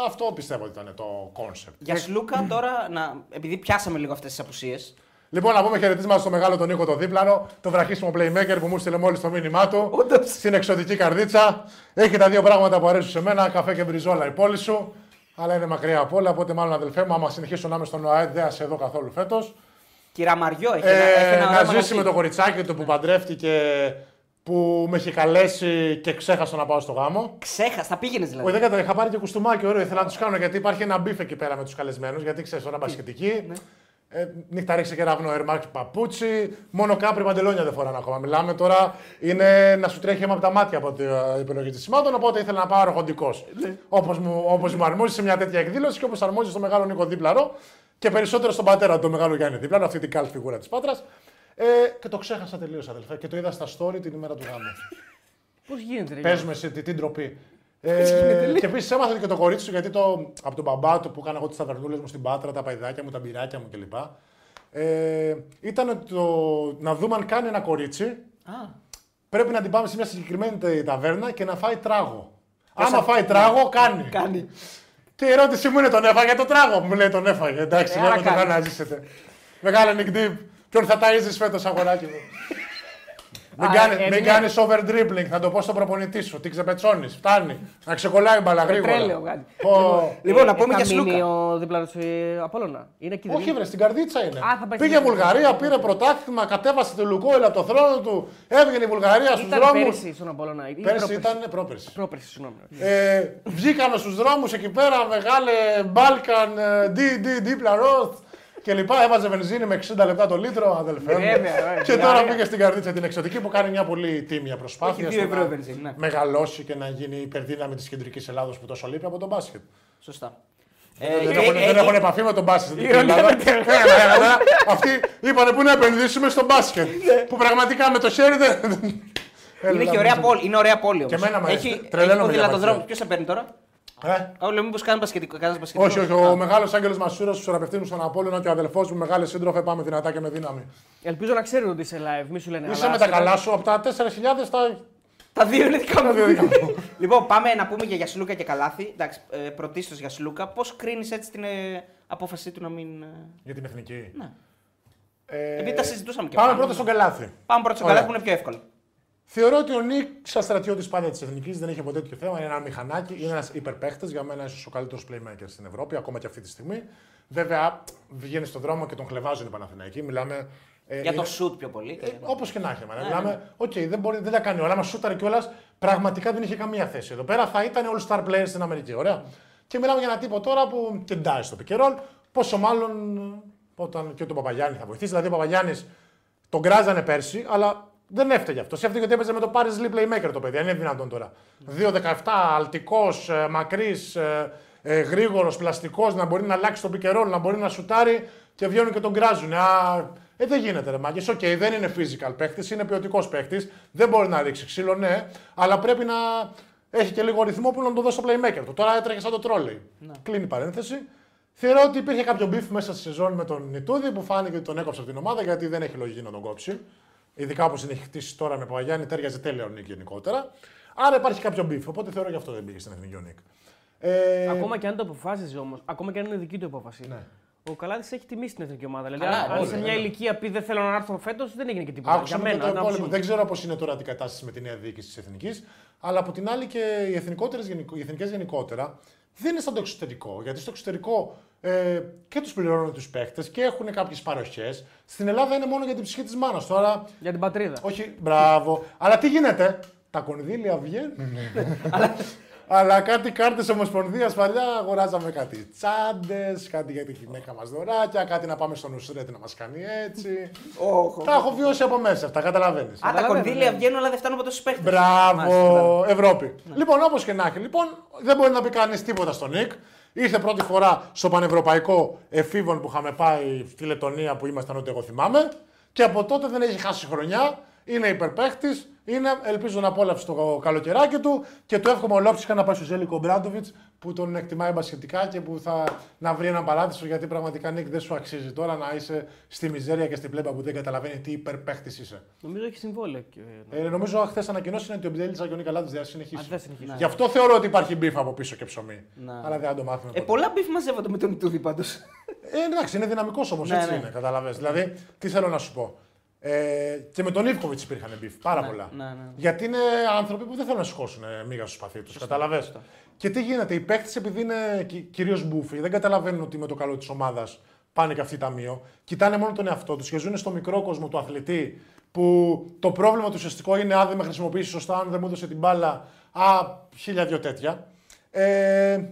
A: αυτό πιστεύω ότι ήταν το concept.
C: Για Σλούκα τώρα, να, επειδή πιάσαμε λίγο αυτές τις απουσίες.
A: Λοιπόν, να πούμε χαιρετίσματα στο μεγάλο τον Νίκο το Δίπλανο, τον βραχύσωμο playmaker που μου στείλε μόλις το μήνυμά του.
C: Όντως.
A: Στην εξωτική καρδίτσα. Έχει τα δύο πράγματα που αρέσουν σε μένα, καφέ και μπριζόλα η πόλη σου. Αλλά είναι μακριά από όλα, οπότε μάλλον αδελφέ μου, άμα συνεχίσω να είμαι στον ΟΑΕ, δεν θα σε δω καθόλου φέτος.
C: Κύρα Μαριό, έχει, ένα, έχει
A: Ε,
C: ένα
A: να
C: όνομα
A: ζήσει
C: φύγει.
A: με το κοριτσάκι του που παντρεύτηκε, που με είχε καλέσει και ξέχασα να πάω στο γάμο.
C: Ξέχασα, θα πήγαινες δηλαδή.
A: Όχι, δεν κατάλαβα. Είχα πάρει και κουστούμάκι ωραίο. Ήθελα να τους κάνω γιατί υπάρχει ένα μπιφ εκεί πέρα με τους καλεσμένους. Γιατί ξέρεις, ώρα μπασκετική.
C: Ναι.
A: Ε, νύχτα ρίξε κεραυνό Air Max παπούτσι. Μόνο κάπρι παντελόνια δεν φοράνε ακόμα. Μιλάμε τώρα είναι να σου τρέχει αίμα από τα μάτια από την ε, επιλογή της σημάτων. Οπότε ήθελα να πάω αρχοντικό.
C: Ναι.
A: Όπως μου, όπως μου αρμόζει σε μια τέτοια εκδήλωση και όπως αρμόζει στο μεγάλο Νίκο Δίπλαρο και περισσότερο στον πατέρα του, τον μεγάλο Γιάννη Δίπλαρο, αυτή την καλή φιγούρα της Πάτρας. Ε, και το ξέχασα τελείως, αδελφέ. Και το είδα στα story την ημέρα του γάμου.
B: Πώς γίνεται, ρε.
A: Παίζουμε σε τι, την τροπή. Ε, και επίσης έμαθα και το κορίτσι του γιατί το, από τον μπαμπά του που έκανα εγώ τις ταβερνούλες μου στην πάτρα, τα παϊδάκια μου, τα μπυράκια μου κλπ. Ε, ήταν το, να δούμε αν κάνει ένα κορίτσι.
C: Α,
A: Πρέπει να την πάμε σε μια συγκεκριμένη τε- ταβέρνα και να φάει τράγο. Άμα φάει τράγο, κάνει.
C: κάνει.
A: Και η ερώτησή μου είναι τον έφαγε το τράγο; Μου λέει τον έφαγε. Εντάξει,
B: Ε,
A: λέω
B: άρα
A: το
B: κάνεις.
A: κάνω να ζήσετε. Μεγάλε Nick Deep. Ποιον θα ταΐζεις φέτος αγοράκι μου; Μην
B: Α,
A: κάνει
B: ε,
A: μην
B: ναι.
A: κάνεις over dribbling, θα το πω στον προπονητή σου. Τι ξεπετσώνεις, φτάνει. Να ξεκολλάει μπαλά γρήγορα.
B: Πετρέλαιο κάτι.
A: Πω.
C: Λοιπόν, να πούμε
B: θα
C: για
B: μείνει
C: Σλούκα.
B: ο δίπλα ε, Απόλλωνα. Είναι εκεί, δεν
A: Όχι,
B: είναι;
A: βρε, στην καρδίτσα είναι.
B: Α, θα πάει
A: Πήγε
B: στην
A: Βουλγαρία, πήρε πρωτάθλημα, κατέβασε το Λουκόιλ από το θρόνο του, έβγαινε η Βουλγαρία στους
B: Ήταν
A: δρόμους.
B: πέρυσι στον Απόλλωνα. ή
A: Πέρσι
B: πρόπερσι.
A: ήταν πρόπερσι.
B: Πρόπερσι, συγγνώμη.
A: Ε, βγήκαν στους δρόμους εκεί πέρα, μεγάλε Μπάλκαν, ε, ντι, ντι, δίπλα ροθ. Και λοιπά. Έβαζε βενζίνη με 60 λεπτά το λίτρο, αδελφέ μου.
B: Βέβαια, βέβαια.
A: και τώρα
B: Ωραία.
A: πήγε στην καρδίτσα την εξωτική που κάνει μια πολύ τίμια προσπάθεια.
C: Έχει δύο
A: στο
C: ευρώ
A: να
C: βενζίνη, ναι.
A: Μεγαλώσει και να γίνει υπερδύναμη τη κεντρική Ελλάδο που τόσο λείπει από τον μπάσκετ.
C: Σωστά.
A: δεν,
C: Ε,
A: έχουν,
C: ε,
A: δεν
C: ε,
A: έχουν επαφή με τον μπάσκετ στην
B: Ηρωνία
A: Ελλάδα.
B: με τέλος.
A: Έλα, έλα, έλα. Αυτοί είπανε που να επενδύσουμε στο μπάσκετ. που πραγματικά με το χέρι δεν.
C: Είναι
A: Έλα,
C: και ωραία
A: νομίζω.
C: πόλη. Είναι ωραία πόλη όμως.
A: Και εμένα μου αρέσει.
C: Έχει,
A: Τρελαίνομαι
C: έχει
A: για
C: ποδηλατοδρόμους.
A: μπάσκετ.
C: Ποιο σε παίρνει τώρα.
A: Ε,
C: Όλο μήπως κάνεις μπασκετικό. κάνεις μπασκετικό.
A: όχι, όχι. Ο μεγάλος Άγγελος Μασούρας του θεραπευτή μου στον Απόλυνα και ο αδελφός μου, μεγάλη σύντροφε, πάμε δυνατά και με δύναμη.
B: Ελπίζω να ξέρουν ότι είσαι live, μη σου λένε.
A: Είσαι
B: αλλά
A: με τα
B: σε-
A: καλά σου από τα 4.000 στα.
C: Τα δύο είναι δικά μου.
A: δύο δικά μου.
C: λοιπόν, πάμε να πούμε για Γιασλούκα και Καλάθι. Εντάξει, ε, πρωτίστως Γιασλούκα. Πώς κρίνεις έτσι την ε, απόφασή του να μην. ε,
A: Για την εθνική.
C: Ναι.
A: Ε,
C: Επειδή τα συζητούσαμε και
A: Πάμε
C: πάνω.
A: πρώτα στον Καλάθη.
C: Πάμε πρώτα στο
A: Ωραία.
C: Καλάθη που είναι πιο εύκολο.
A: Θεωρώ ότι ο Nick, σαν στρατιώτης πάντα της εθνικής, δεν είχε ποτέ τέτοιο θέμα. Είναι ένα μηχανάκι, είναι ένας υπερπαίχτης. Για μένα, ίσως ο καλύτερος playmaker στην Ευρώπη, ακόμα και αυτή τη στιγμή. Βέβαια, βγαίνει στον δρόμο και τον χλεβάζουν οι Παναθηναϊκοί. Μιλάμε. ε,
C: Για το
A: είναι-
C: σουτ πιο πολύ.
A: Ε, Όπως και να έχει.
C: Ναι,
A: μάνα. Μιλάμε, οκ, δεν, μπορεί, δεν τα κάνει όλα. Μας σούταρε κιόλας. Πραγματικά δεν είχε καμία θέση. Εδώ πέρα θα ήταν all star players στην Αμερική. Ωραία. Και μιλάμε για ένα τύπο τώρα που κεντάει στο pick and roll. Πόσο μάλλον ε, όταν και τον Παπαγιάννη θα βοηθήσει. Δηλαδή ο Παπαγιάννης τον κράζανε πέρσι, αλλά δεν έφταιγε αυτός. Έφταιγε ότι έπαιζε με το Paris Lee playmaker το παιδί. Δεν είναι δυνατόν τώρα. 2-17, αλτικός, μακρύς, ε, γρήγορος, πλαστικός, να μπορεί να αλλάξει το pick and roll, να μπορεί να σουτάρει και βγαίνουν και τον κράζουν. Α, ε, δεν γίνεται ρε μάγκες. Οκ, δεν είναι physical παίχτης, είναι ποιοτικός παίχτης. Δεν μπορεί να ρίξει ξύλο, ναι, αλλά πρέπει να έχει και λίγο ρυθμό που να το δώσει στο playmaker του. Τώρα έτρεχε σαν το τρόλεϊ. Κλείνει η παρένθεση. Θεωρώ ότι υπήρχε κάποιο beef μέσα στη σεζόν με τον Νιτούδη που φάνηκε ότι τον έκοψε από την ομάδα γιατί δεν έχει λογική να τον κόψει. Ειδικά όπως είναι έχει χτίσει τώρα με Παπαγιάννη, τέριαζε τέλεια ο Νίκ γενικότερα. Άρα υπάρχει κάποιο beef. Οπότε θεωρώ γι' αυτό δεν πήγε στην εθνική ο Νίκ. Ε,
B: Ακόμα και αν το αποφάσιζε όμως, ακόμα και αν είναι δική του απόφαση.
A: Ναι.
B: Ο Καλάδης έχει τιμήσει την εθνική ομάδα. Δηλαδή,
C: Καλά,
B: αν- αν
C: όλοι,
B: σε μια
A: ναι.
B: ηλικία πει δεν θέλω να έρθω φέτος, δεν έγινε και τίποτα.
A: Άκουσα
B: Για
A: με
B: μένα,
A: το
B: αν άποψή
A: υπόλοιπο.
B: μου.
A: Δεν ξέρω πώς είναι τώρα την κατάσταση με τη νέα διοίκηση της Εθνικής. Αλλά από την άλλη και οι, εθνικότερες, γενικο- οι εθνικές γενικότερα δεν είναι σαν το εξωτερικό. Γιατί στο εξωτερικό ε, και τους πληρώνουν τους παίχτε και έχουν κάποιες παροχές. Στην Ελλάδα είναι μόνο για την ψυχή της μάνας. Τώρα,
B: Για την πατρίδα.
A: όχι, μπράβο. Αλλά τι γίνεται, τα κονδύλια βγαίνουν. Αλλά κάτι κάρτες Ομοσπονδίας παλιά αγοράζαμε κάτι τσάντες, κάτι για τη γυναίκα μας δωράκια, κάτι να πάμε στον Ουσρέτη να μας κάνει έτσι.
C: Όχο.
A: Τα έχω βιώσει από μέσα αυτά, καταλαβαίνεις.
C: Α, τα
B: Καταλαβαίνω,
C: κονδύλια
B: ναι.
C: βγαίνουν, αλλά δεν φτάνουν από τόσους παίχτε.
A: Μπράβο, Ευρώπη. Λοιπόν, όπως και να έχει, λοιπόν, δεν μπορεί να πει κανείς τίποτα στον Νικ. Ήρθε πρώτη φορά στο πανευρωπαϊκό εφήβων που είχαμε πάει στη Λετωνία που ήμασταν ό,τι εγώ θυμάμαι. Και από τότε δεν έχει χάσει χρονιά. Είναι υπερπαίχτη. Είναι, ελπίζω να απόλαυσε το καλοκαιράκι του και του εύχομαι ολόψυχα να πάει στο Ζέλικο Μπράντοβιτς που τον εκτιμάει μπασχετικά και που θα να βρει έναν παράδεισο γιατί πραγματικά Νίκ δεν σου αξίζει τώρα να είσαι στη μιζέρια και στην πλέμπα που δεν καταλαβαίνει τι υπερπαίχτης είσαι.
B: Νομίζω έχει συμβόλαιο. και-
A: Ε, νομίζω χθες ανακοινώσεις είναι ότι ο Μπιτέλη και ο Νικαλάδη δεν θα συνεχίσει.
B: Α, δεν συνεχίσει.
A: Γι' αυτό θεωρώ ότι υπάρχει μπιφ από πίσω και ψωμί.
C: Ναι.
A: Αλλά δεν θα το μάθουμε.
C: Ε,
A: ποτέ.
C: πολλά μπιφ μαζεύονται με τον Ιτούδη πάντως.
A: Ε, εντάξει, είναι δυναμικός όμως.
C: Ναι,
A: έτσι
C: ναι.
A: είναι, καταλαβες. Δηλαδή, τι θέλω να σου πω. Ε, και με τον Ιβκοβιτ υπήρχαν μπιφ πάρα πολλά.
C: ναι, ναι.
A: Γιατί είναι άνθρωποι που δεν θέλουν να σηκώσουν ε, μίγα στο σπαθί τους. Καταλαβέ. Και τι γίνεται, οι παίχτε επειδή είναι κυρίως μπούφοι, δεν καταλαβαίνουν ότι με το καλό της ομάδας πάνε και αυτοί ταμείο. Κοιτάνε μόνο τον εαυτό τους και ζουν στο μικρό κόσμο του αθλητή που το πρόβλημα του ουσιαστικό είναι αν δεν με χρησιμοποιήσεις σωστά, αν δεν μου έδωσε την μπάλα. Α, χίλια δυο τέτοια. Ε,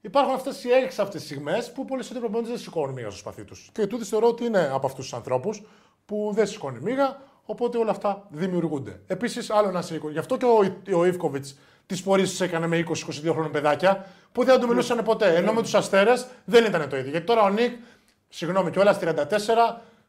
A: υπάρχουν αυτές οι έξαυτε στιγμές που πολλοί σωτήρε προπονητέ δεν σηκώνουν μίγα στο σπαθί τους. Και τούτη θεωρώ ότι είναι από αυτούς τους ανθρώπους που δεν σηκώνει μίγα, οπότε όλα αυτά δημιουργούνται. Επίσης, άλλο να σε Γι' αυτό και ο, ο Ιβκοβιτς τις πορείες τι έκανε με 20-22 χρόνια παιδάκια που δεν του μιλούσαν ποτέ. Ενώ με τους αστέρες δεν ήταν το ίδιο. Γιατί τώρα ο Νικ, συγγνώμη κιόλα, 34,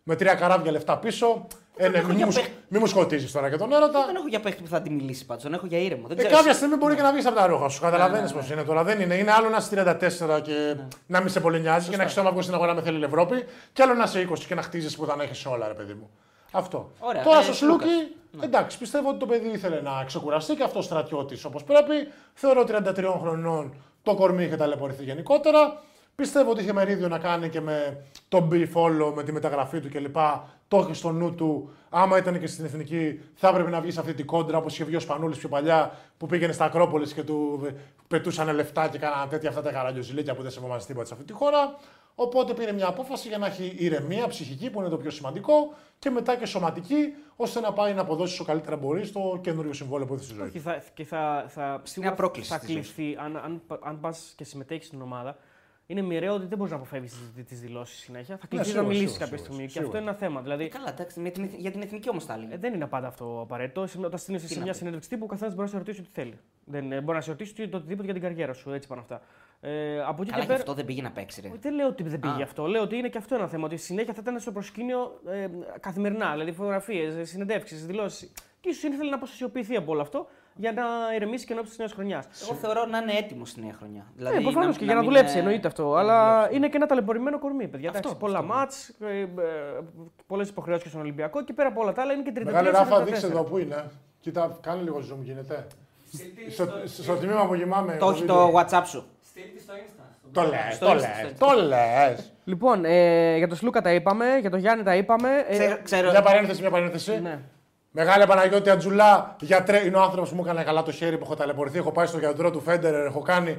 A: με τρία καράβια λεφτά πίσω. Ε, ναι,
C: έχω
A: μη,
C: για
A: μου,
C: παίχτη.
A: μη μου σκοτίζει τώρα και τον έρωτα.
C: Δεν έχω για παίχτη που θα τη μιλήσει πάντω. Τον έχω για ήρεμο. Δεν
A: Ε,
C: ξέρω.
A: κάποια στιγμή μπορεί και να βγεις από τα ρούχα σου. Καταλαβαίνεις
C: Ναι, ναι,
A: πώ είναι τώρα. Δεν είναι. Είναι άλλο να είσαι 34 και να μην σε πολύ νοιάζει και να έχεις το άμαγο στην αγορά με θέλει η Ευρώπη. Και άλλο να είσαι 20 και να χτίζεις που θα έχεις όλα, ρε παιδί μου. Αυτό.
C: Ωραία.
A: Τώρα
C: Ε,
A: στο
C: Σλούκας.
A: Σλούκι, εντάξει, πιστεύω ότι το παιδί ήθελε να ξεκουραστεί και αυτός στρατιώτης όπως πρέπει. Θεωρώ 33 χρονών το κορμί είχε ταλαιπωρηθεί γενικότερα. Πιστεύω ότι είχε μερίδιο να κάνει και με τον B follow, με τη μεταγραφή του κλπ. Το έχει στο νου του. Άμα ήταν και στην εθνική, θα έπρεπε να βγει σε αυτή την κόντρα όπως είχε βγει ο Σπανούλης πιο παλιά που πήγαινε στα Ακρόπολης και του πετούσαν λεφτά και κάναν τέτοια αυτά τα καραγκιοζηλίκια που δεν σεβόμαστε τίποτα σε αυτή τη χώρα. Οπότε πήρε μια απόφαση για να έχει ηρεμία ψυχική που είναι το πιο σημαντικό και μετά και σωματική ώστε να πάει να αποδώσει όσο καλύτερα μπορεί στο καινούριο συμβόλαιο που έχει στη ζωή.
B: Και θα, και θα, θα,
C: νέα πρόκληση
B: θα
C: στη ζωή
B: κληθεί, αν, αν, αν πας και συμμετέχεις στην ομάδα, είναι μοιραίο ότι δεν μπορείς να αποφεύγεις τι δηλώσεις συνέχεια. Θα κληθεί να
A: σίγουρα,
B: μιλήσει
A: σίγουρα,
B: κάποια
A: σίγουρα,
B: στιγμή. Και
A: σίγουρα.
B: αυτό είναι ένα θέμα. Δηλαδή,
C: Καλά, εντάξει, με την, για την εθνική όμως τα έλεγε.
B: ε, δεν είναι πάντα αυτό απαραίτητο. Σε- Όταν στείλει σε
C: να
B: μια
C: πει.
B: συνέντευξη τύπου, ο καθένας μπορεί να σε ρωτήσει ό,τι θέλει. Δεν, ε, μπορεί να σε ρωτήσει το οτιδήποτε για την καριέρα σου. Έτσι πάνε αυτά. Ε, από εκεί
C: Καλά,
B: και
C: και
B: πέρα.
C: αυτό δεν πήγε να παίξει, ρε.
B: Δεν λέω ότι δεν πήγε
C: Α.
B: αυτό. Λέω ότι είναι και αυτό ένα θέμα. Ότι συνέχεια θα ήταν στο προσκήνιο ε, καθημερινά. Δηλαδή φωτογραφίες, συνεντεύξεις, δηλώσεις. Και ίσως ήθελε να αποστασιοποιηθεί από όλο αυτό για να ηρεμήσει και ενώπιση της νέας χρονιάς.
C: Εγώ θεωρώ να είναι έτοιμος στη νέα χρονιά. Δηλαδή,
B: Ναι, προφανώ και για να
C: μην,
B: δουλέψει,
C: ε,
B: εννοείται αυτό.
C: να
B: Αλλά
C: δουλέψει.
B: είναι και ένα ταλαιπωρημένο κορμί, παιδιά.
C: Αυτό,
B: Εντάξει, πολλά
C: αυτό.
B: μάτς, ε, ε, πολλές υποχρεώσεις και στον Ολυμπιακό και πέρα από όλα τα άλλα είναι και 33
A: Μεγάλη
B: και
A: Ράφα,
B: 34.
A: δείξε εδώ που είναι. Κοίτα, κάνε λίγο zoom, γίνεται.
D: Στείλτε
A: Στο,
D: στο-
A: στο τμήμα που κοιμάμαι.
C: Το έχει
A: βίντεο.
C: το WhatsApp σου.
D: στείλτε στο Insta. στο
A: Το
D: blog.
A: λες,
C: Στο
A: το
C: Insta,
A: λες,
C: στο
A: το λες.
B: Λοιπόν, ε, για τον Σλούκα τα είπαμε, για τον Γιάννη τα είπαμε. Ε,
C: Ξέρω, ξέρω,
A: Μια παρένθεση, μια παρένθεση.
B: ναι.
A: Μεγάλη Παναγιώτη Ατζουλά, γιατρέ, είναι ο άνθρωπος που μου έκανε καλά το χέρι που έχω ταλαιπωρηθεί. Έχω πάει στο γιατρό του Φέντερερ, έχω κάνει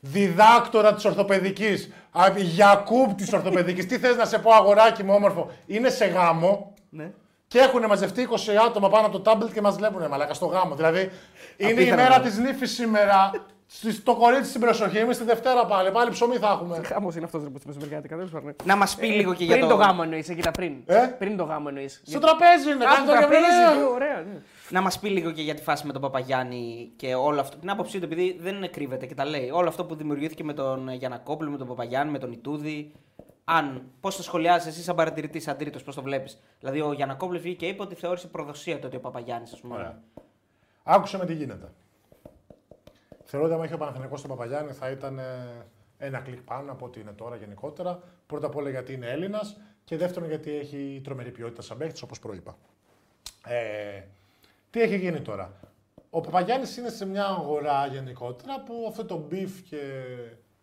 A: διδάκτορα της ορθοπαιδικής. Γιακούμπ της ορθοπαιδικής. Τι θες να σε πω, αγοράκι μου, όμορφο. Είναι σε γάμο
C: Ναι.
A: και έχουν μαζευτεί 20 άτομα πάνω από το τάμπλετ και μας βλέπουν μαλάκα στο γάμο. Δηλαδή είναι η
C: Απίθανο,
A: μέρα
C: ναι.
A: της νύφης σήμερα. Στη- Το κορίτσι στην προσοχή, εμείς τη Δευτέρα πάλι. Πάλι ψωμί θα έχουμε.
B: Χάμο είναι αυτός που της μεσημεριάτικα. Δεν σου
C: Να μας πει λίγο και για
B: Πριν
C: το.
B: το γάμο εννοείς, εκεί τα πριν.
A: Ε;
B: Πριν το γάμο εννοείς.
A: Στο τραπέζι είναι,
B: Α,
A: κάνει
B: το
A: το
B: τραπέζι,
A: γαβριλαίο.
B: ωραία. ναι.
C: Να μας πει λίγο και για τη φάση με τον Παπαγιάννη και όλο αυτό. Την άποψή του, επειδή δεν κρύβεται και τα λέει. Όλο αυτό που δημιουργήθηκε με τον Γιανακόπουλο, με τον Παπαγιάννη, με τον Ιτούδη. Αν, πώς το σχολιάζεις εσύ σαν παρατηρητής, σαν τρίτος, πώς το βλέπεις; Δηλαδή, ο Γιανακόπουλος βγήκε και είπε ότι θεώρησε προδοσία το ότι ο Παπαγιάννης, ας πούμε.
A: Ωραία. Άκουσε με τι γίνεται. Θεωρώ ότι αν είχε ο Παναθηναϊκός στον Παπαγιάννη θα ήταν ε, ένα κλικ πάνω από ό,τι είναι τώρα γενικότερα. Πρώτα απ' όλα γιατί είναι Έλληνας και δεύτερον γιατί έχει τρομερή ποιότητα σαν παίχτη, όπως προείπα. Ε, τι έχει γίνει τώρα; Ο Παπαγιάννης είναι σε μια αγορά γενικότερα που αυτό το μπιφ και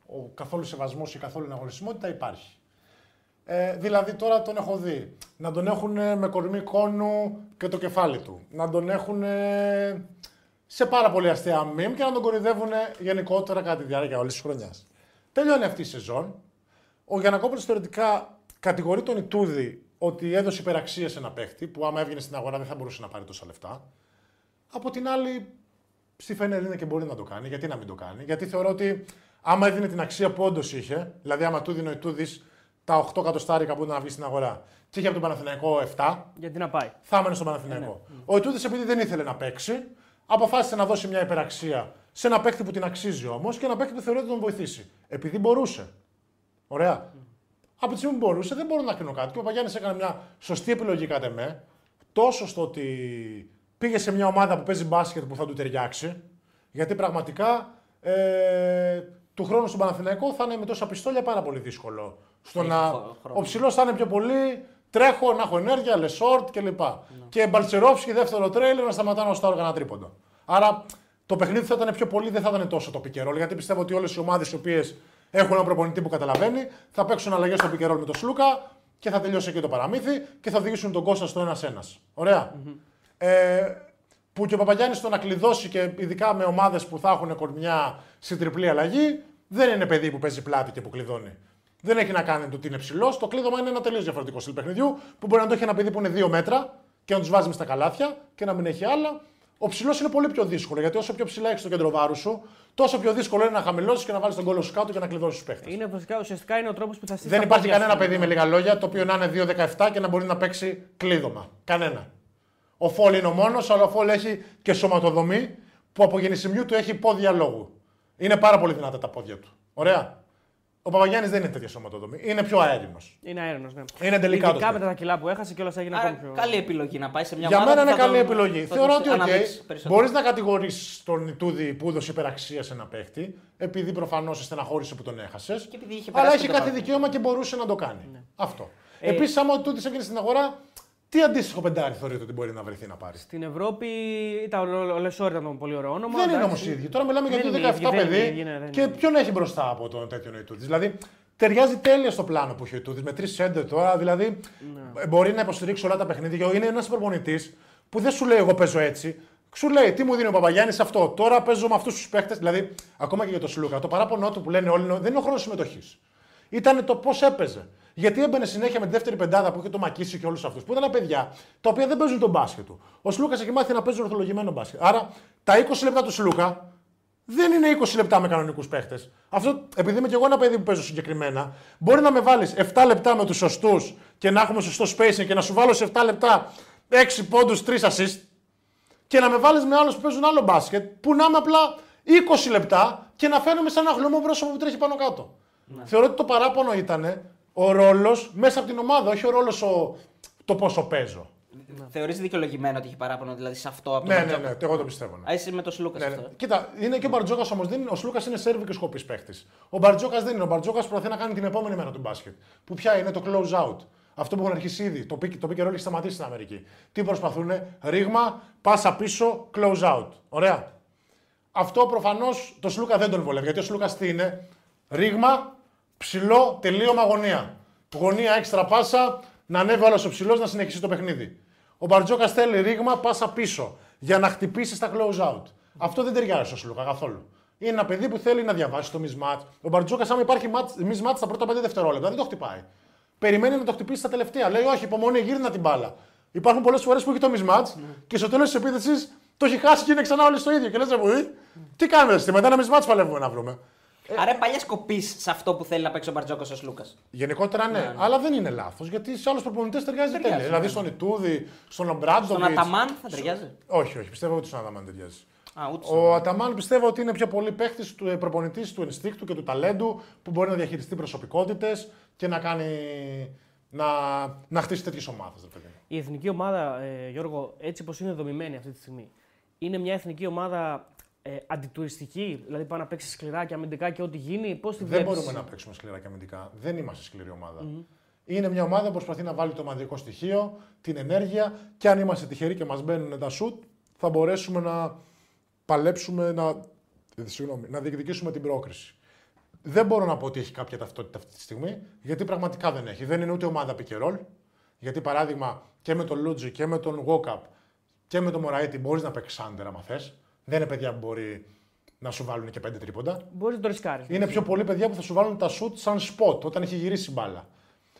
A: ο καθόλου σεβασμός ή καθόλου εναγωνισμότητα υπάρχει. Ε, δηλαδή τώρα τον έχω δει. Να τον έχουν ε, με κορμί κόνου και το κεφάλι του. Να τον έχουν ε, σε πάρα πολύ αστεία μιμ και να τον κορυδεύουν γενικότερα κατά τη διάρκεια όλης της χρονιάς. Τελειώνει αυτή η σεζόν. Ο Γιανακόπουλος θεωρητικά κατηγορεί τον Ιτούδη ότι έδωσε υπεραξία σε ένα παίχτη που άμα έβγαινε στην αγορά δεν θα μπορούσε να πάρει τόσα λεφτά. Από την άλλη, στη Φένερ είναι και μπορεί να το κάνει. Γιατί να μην το κάνει; Γιατί θεωρώ ότι άμα έδινε την αξία που όντως είχε, δηλαδή άμα του δίνει ο Ιτούδης τα 8 εκατοστάρικα που ήταν να βγει στην αγορά και είχε από τον Παναθηναϊκό 7,
B: Γιατί να πάει;
A: θα έμενε στον Παναθηναϊκό. Ο Ιτούδης, επειδή δεν ήθελε να παίξει, αποφάσισε να δώσει μια υπεραξία σε ένα παίκτη που την αξίζει όμως και ένα παίκτη που θεωρεί ότι τον βοηθήσει. Επειδή μπορούσε. Ωραία. Από τη στιγμή που μπορούσε, δεν μπορώ να κρίνω κάτι. Και ο Παγιάννη έκανε μια σωστή επιλογή κατά με. Τόσο στο ότι πήγε σε μια ομάδα που παίζει μπάσκετ που θα του ταιριάξει. Γιατί πραγματικά ε, του χρόνου στον Παναθηναϊκό θα είναι με τόσα πιστόλια πάρα πολύ δύσκολο. Στο
C: Έχει
A: να,
C: χρο- χρόνο.
A: ο ψηλός θα είναι πιο πολύ, τρέχω, να έχω ενέργεια, λεσόρτ κλπ. Και Μπαλτσερόφσκι δεύτερο τρέιλερ να σταματάω να στάρω κανένα τρίποντο. Άρα το παιχνίδι θα ήταν πιο πολύ, δεν θα ήταν τόσο το pick and roll, Γιατί πιστεύω ότι όλες οι ομάδες οι οποίες έχουν έναν προπονητή που καταλαβαίνει θα παίξουν αλλαγές στο pick and roll με τον Σλούκα και θα τελειώσει εκεί το παραμύθι και θα οδηγήσουν τον Κώστα στο ένα-ένα. Ωραία. Ε, που και ο Παπαγιάννης το να κλειδώσει και ειδικά με ομάδες που θα έχουν κορμιά στην τριπλή αλλαγή, δεν είναι παιδί που παίζει πλάτη και που κλειδώνει. Δεν έχει να κάνει το ότι είναι ψηλός. Το κλείδωμα είναι ένα τελείως διαφορετικό στυλ παιχνιδιού που μπορεί να το έχει ένα παιδί που είναι δύο μέτρα και να τους βάζεις μες στα καλάθια και να μην έχει άλλα. Ο ψηλός είναι πολύ πιο δύσκολο γιατί όσο πιο ψηλά έχεις το κέντρο βάρους σου, τόσο πιο δύσκολο είναι να χαμηλώσεις και να βάλεις τον κόλλο σου κάτω και να κλειδώσει τους παίχτες.
B: Είναι βασικά, ουσιαστικά είναι ο τρόπος που θα στήσεις.
A: Δεν
B: τα
A: υπάρχει
B: πόδια
A: κανένα
B: σου.
A: παιδί με λίγα λόγια το οποίο να είναι 2-17 και να μπορεί να παίξει κλείδωμα. Κανένα. Ο Φόλ είναι ο μόνος, αλλά ο Φόλ έχει και σωματοδομή που από γεννησιμιού του έχει πόδια λόγου. Είναι πάρα πολύ δυνατά τα πόδια του. Ωραία. Ο Παπαγιάννης δεν είναι τέτοια σωματοδομή. Είναι πιο αέρινος.
B: Είναι αέρονο, ναι.
A: Είναι τελικά
B: Ειδικά
A: το
B: με τα κιλά που έχασε και όλα έγινε
C: Άρα,
B: ακόμη πιο.
C: καλή επιλογή να πάει σε μια
A: Για
C: ομάδα.
A: μένα
C: που
A: είναι
C: θα
A: καλή
C: τον-
A: επιλογή.
C: θα
A: Θεωρώ
C: τον
A: ότι οκ,
C: αναδείξει περισσότερο.
A: μπορείς να κατηγορήσει τον Ιτούδη που έδωσε υπεραξία σε ένα παίχτη, επειδή προφανώς στεναχώρησε που τον έχασες.
C: Και επειδή είχε
A: Αλλά
C: περάσει
A: έχει
C: το
A: κάθε
C: παράδειγμα.
A: δικαίωμα και μπορούσε να το κάνει.
B: Ναι.
A: Αυτό.
B: Ε,
A: Επίσης, άμα ο Ιτούδης έγινε στην αγορά, τι αντίστοιχο πεντάρι θεωρείτε ότι μπορεί να βρεθεί να πάρει;
B: Στην Ευρώπη ήταν ο Λεσόρ ήταν το πολύ ωραίο όνομα.
A: Δεν είναι όμω
B: εντάξει.
A: οι ίδιοι. Τώρα μιλάμε για
B: Δεν
A: το
B: είναι
A: 17
B: ίδιοι, δεν είναι
A: παιδί.
B: ίδιοι, ναι, δεν
A: και
B: είναι.
A: ποιον έχει μπροστά από τον τέτοιον Ιτούδη. Δηλαδή, ταιριάζει τέλεια στο πλάνο που έχει ο Ιτούδη. Με τρεις σέντερ τώρα. Δηλαδή,
B: Ναι.
A: ε, μπορεί να υποστηρίξει όλα τα παιχνίδια. Είναι ένας προπονητής που δεν σου λέει εγώ παίζω έτσι. Σου λέει τι μου δίνει ο Παπαγιάννης αυτό. Τώρα παίζω με αυτούς τους παίχτε. Δηλαδή, ακόμα και για τον Σλούκα. Το παράπονο του που λένε όλοι είναι- δεν είναι ο χρόνος συμμετοχής. Ήταν το πώς έπαιζε. Γιατί έμπαινε συνέχεια με τη δεύτερη πεντάδα που είχε το Μακίση και όλους αυτούς. Που ήταν παιδιά τα οποία δεν παίζουν τον μπάσκετ του. Ο Σλούκας έχει μάθει να παίζει ορθολογημένο μπάσκετ. Άρα τα 20 λεπτά του Σλούκα δεν είναι 20 λεπτά με κανονικούς παίχτες. Αυτό, επειδή είμαι και εγώ ένα παιδί που παίζω συγκεκριμένα, μπορεί να με βάλεις 7 λεπτά με τους σωστούς και να έχουμε σωστό spacing και να σου βάλω σε 7 λεπτά 6 πόντους, 3 assist και να με βάλεις με άλλους που παίζουν άλλο μπάσκετ που να είμαι απλά 20 λεπτά και να φαίνομαι σαν ένα χλωμό πρόσωπο που τρέχει πάνω κάτω. Θεωρώ ότι το παράπονο ήταν ο ρόλος μέσα από την ομάδα, όχι ο ρόλος το πόσο παίζω.
C: Θεωρείς δικαιολογημένο ότι έχει παράπονο δηλαδή σε αυτό από
A: Ναι,
C: τον
A: ναι,
C: Μπαρτζόκα;
A: ναι, εγώ το πιστεύω. Ναι.
C: Α, είσαι με τον Σλούκας
A: Ναι, ναι.
C: αυτό.
A: Κοίτα, είναι και ο Μπαρτζόκας όμως. Ο Σλούκας είναι σερβι και σκοπής παίχτης. Ο Μπαρτζόκας δεν είναι. Ο Μπαρτζόκας προσπαθεί να κάνει την επόμενη μέρα του μπάσκετ. Που πια είναι το close out. Αυτό που έχουν αρχίσει ήδη. Το pick, το pick and roll έχει σταματήσει στην Αμερική. Τι προσπαθούν, ρήγμα, πάσα πίσω, close out. Ωραία. Αυτό προφανώς το Σλούκα δεν τον βολεύει. Γιατί ο Σλούκας τι είναι, ρήγμα, ψηλό, τελείωμα γωνία. Γωνία, έξτρα πάσα, να ανέβει όλο ο ψηλός να συνεχίσει το παιχνίδι. Ο Μπαρτζόκα θέλει ρήγμα, πάσα πίσω για να χτυπήσει στα close out. Αυτό δεν ταιριάζει στο Σλούκα καθόλου. Είναι ένα παιδί που θέλει να διαβάσει το mismatch. Ο Μπαρτζόκα, άμα υπάρχει match- mismatch στα πρώτα 5 δευτερόλεπτα, δεν το χτυπάει. Περιμένει να το χτυπήσει στα τελευταία. Λέει, Όχι, υπομονή, γύρνα την μπάλα. Υπάρχουν πολλές φορές που έχει το mismatch και στο τέλος της επίθεσης το έχει χάσει και είναι ξανά όλοι στο ίδιο. Και λες, ρε τι κάνουμε, στη μετά ένα mismatch παλεύουμε να βρούμε.
C: Άρα παλιά κοπή σε αυτό που θέλει να παίξει ο Μπαρτζόκα ο Σλούκα.
A: Γενικότερα ναι, αλλά δεν είναι λάθος γιατί σε άλλους προπονητές ταιριάζει τέλεια.
C: Ταιριάζει,
A: Δηλαδή
C: ναι.
A: στον Ιτούδη, στον Ομπράντοβιτς.
C: Στον Αταμάν θα ταιριάζει;
A: Όχι, όχι, πιστεύω ότι στον Αταμάν ταιριάζει.
C: Α, ούτε
A: Ο Αταμάν πιστεύω ότι είναι πιο πολύ παίχτης του προπονητής του ενστίκτου και του ταλέντου που μπορεί να διαχειριστεί προσωπικότητες και να κάνει. να, να χτίσει τέτοιες ομάδες.
B: Η εθνική ομάδα, ε, Γιώργο, έτσι όπως είναι δομημένη αυτή τη στιγμή, είναι μια εθνική ομάδα ε, αντιτουριστική, δηλαδή πάει να παίξει σκληρά και αμυντικά και ό,τι γίνει. Πώς τη
A: Δεν
B: βλέπεις;
A: μπορούμε να παίξουμε σκληρά και αμυντικά. Δεν είμαστε σκληρή ομάδα. Είναι μια ομάδα που προσπαθεί να βάλει το ομαδικό στοιχείο, την ενέργεια και αν είμαστε τυχεροί και μας μπαίνουν τα σουτ, θα μπορέσουμε να παλέψουμε, να, ε, συγγνώμη, να διεκδικήσουμε την πρόκριση. Δεν μπορώ να πω ότι έχει κάποια ταυτότητα αυτή τη στιγμή, γιατί πραγματικά δεν έχει. Δεν είναι ούτε ομάδα pick and roll, γιατί παράδειγμα και με τον Λούτζι και με τον Walkup και με τον Μωραήτη μπορείς να παίξεις άντερ άμα θες. Δεν είναι παιδιά που μπορεί να σου βάλουν και πέντε τρίποντα.
B: Μπορείς να το ρισκάρεις.
A: Είναι πιο πολλοί παιδιά που θα σου βάλουν τα σουτ σαν spot όταν έχει γυρίσει η μπάλα.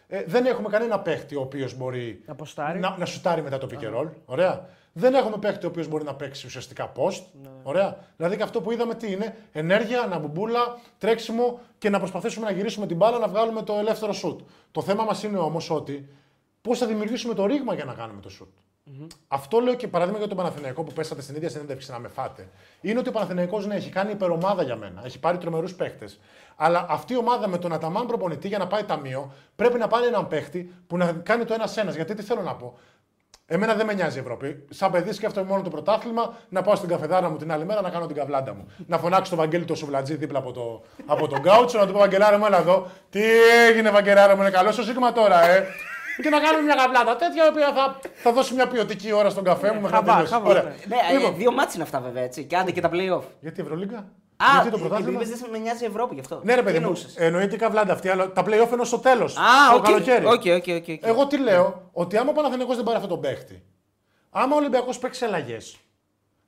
A: Ε, δεν έχουμε κανένα παίχτη ο οποίος μπορεί
B: Να ποστάρει.
A: να, να σουτάρει μετά το pick and roll. Ωραία. Δεν έχουμε παίχτη ο οποίος μπορεί να παίξει ουσιαστικά post. Ωραία. Δηλαδή και αυτό που είδαμε τι είναι, ενέργεια, αναμπουμπούλα, τρέξιμο και να προσπαθήσουμε να γυρίσουμε την μπάλα να βγάλουμε το ελεύθερο σουτ. Το θέμα μας είναι όμως ότι πώς θα δημιουργήσουμε το ρήγμα για να κάνουμε το σουτ. Αυτό λέω και παράδειγμα για τον Παναθηναϊκό που πέσατε στην ίδια συνέντευξη να με φάτε. Είναι ότι ο Παναθηναϊκός ναι, έχει κάνει υπερομάδα για μένα. Έχει πάρει τρομερούς παίχτες. Αλλά αυτή η ομάδα με τον Αταμάν προπονητή για να πάει ταμείο πρέπει να πάρει έναν παίχτη που να κάνει το ένα-ένα. Γιατί τι θέλω να πω; Εμένα δεν με νοιάζει η Ευρώπη. Σαν παιδί σκέφτομαι μόνο το πρωτάθλημα, να πάω στην καφεδάρα μου την άλλη μέρα να κάνω την καβλάντα μου. να φωνάξω τον Βαγγέλη το Σουβλατζή δίπλα από, το, από τον Γκάουτσο, να του πω Βαγγελάρα μου, έλα εδώ. Τι έγινε, Βαγγελάρα μου, είναι καλό στο σίγμα τώρα, ε. Και να κάνουμε μια καβλάντα τέτοια, η οποία θα, θα δώσει μια ποιοτική ώρα στον καφέ μου μέχρι να
B: χαβά,
A: τελειώσει.
B: χαβά,
A: Ωραία.
B: ναι.
C: Ναι,
A: Λοιπόν,
C: ε, δύο μάτς είναι αυτά βέβαια έτσι. Και άντε και τα playoff.
A: Γιατί Ευρωλίγκα;
C: Α,
A: γιατί το
C: επειδή
A: πρωτάθλημα;
C: είπες, δεν με νοιάζει η Ευρώπη γι' αυτό.
A: Ναι, ρε
C: Τι
A: παιδί μου,
C: εννοούσες;
A: εννοείται η καβλάντα αυτή, αλλά τα playoff είναι στο τέλος.
C: Α,
A: στο
C: οκ,
A: καλοκαίρι.
C: OK, OK, OK, OK.
A: Εγώ τι λέω, ότι άμα ο Παναθηναϊκός δεν πάρει αυτόν τον παίχτη, άμα ο Ολυμπιακός παίξει αλλαγές.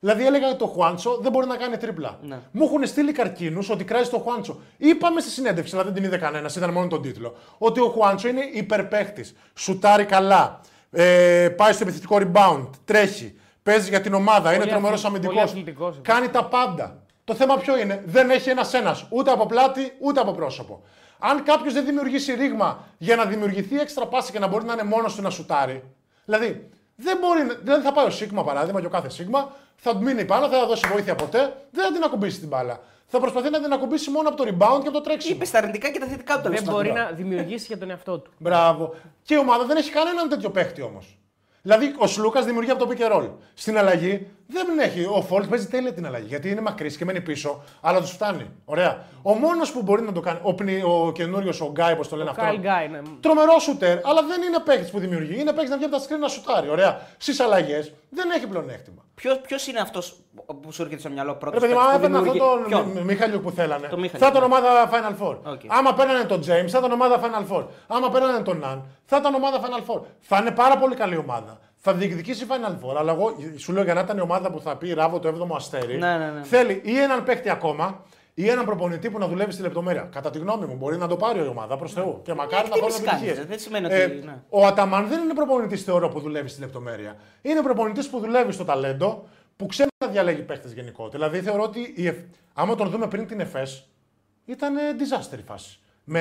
A: Δηλαδή έλεγα ότι το Χουάντσο δεν μπορεί να κάνει τρίπλα.
C: Ναι.
A: Μου έχουν στείλει καρκίνους ότι κράζει το Χουάντσο. Είπαμε στη συνέντευξη, αλλά δεν την είδε κανένας, ήταν μόνο τον τίτλο. Ότι ο Χουάντσο είναι υπερπαίχτης. Σουτάρει καλά. Ε, πάει στο επιθετικό rebound. Τρέχει. Παίζει για την ομάδα. είναι τρομερός
B: αθλη- πολύ
A: αμυντικό.
B: αθλητικός.
A: Κάνει τα πάντα. Το θέμα ποιο είναι, δεν έχει ένα-ένα ούτε από πλάτη ούτε από πρόσωπο. Αν κάποιος δεν δημιουργήσει ρήγμα για να δημιουργηθεί έξτρα πάση και να μπορεί να είναι μόνος του να σουτάρει. Δηλαδή, δεν μπορεί, να- δηλαδή θα πάει ο Σίγμα παράδειγμα και ο κάθε Σίγμα, θα μείνει πάνω, δεν θα δώσει βοήθεια ποτέ, δεν θα την ακουμπήσει την μπάλα. Θα προσπαθεί να την ακουμπήσει μόνο από το rebound και από το τρέξιμο.
C: Είπε τα αρνητικά και τα θετικά του τέλο
B: Δεν μπορεί να δημιουργήσει για τον εαυτό του.
A: Μπράβο. Και η ομάδα δεν έχει κανέναν τέτοιο παίχτη όμως. Δηλαδή, ο Σλούκας δημιουργεί από το pick and roll. Στην αλλαγή δεν έχει. Ο Φόλτ παίζει τέλεια την αλλαγή γιατί είναι μακρύς και μένει πίσω, αλλά τους φτάνει. Ωραία. Ο μόνος που μπορεί να το κάνει, ο, πνι, ο καινούριος, ο Γκάι, όπως το λένε αυτό.
B: Kyle Guy, ναι.
A: Τρομερό σουτέρ, αλλά δεν είναι παίχτης που δημιουργεί. Είναι παίχτης να βγει από τα σκριν να σουτάρει. Ωραία. Στις αλλαγές δεν έχει πλεονέκτημα.
C: Ποιος είναι αυτός που σου έρχεται στο μυαλό πρώτος.
A: Ρε παιδί, μου, άμα έπαιρναν αυτόν τον Μι- Μιχάλιο που θέλανε,
C: Το Μίχαλιο,
A: θα ήταν
C: ναι.
A: ομάδα Final Four.
C: OK.
A: Άμα παίρνανε τον James, θα ήταν ομάδα Final Four. Άμα παίρνανε τον Ναν, θα ήταν ομάδα Final Four. Θα είναι πάρα πολύ καλή ομάδα. Θα διεκδικήσει Final Four. Αλλά εγώ σου λέω για να ήταν η ομάδα που θα πει ράβω το 7ο αστέρι.
C: Ναι, ναι, ναι.
A: Θέλει ή έναν παίχτη ακόμα ή έναν προπονητή που να δουλεύει στη λεπτομέρεια. Κατά τη γνώμη μου, μπορεί να το πάρει η ομάδα προς Θεού. Και μακάρι να
C: εκτίμηση
A: πάρει επιτυχίες.
C: κάνεις, δεν σημαίνει ότι- ναι.
A: Ο Αταμάν δεν είναι προπονητής, θεωρώ, που δουλεύει στη λεπτομέρεια. Είναι προπονητής που δουλεύει στο ταλέντο, που ξέρει να διαλέγει παίχτε γενικότερα. Δηλαδή θεωρώ ότι η Εφ- άμα τον δούμε πριν την ΕΦΕΣ, ήταν ε, disaster η φάση. Με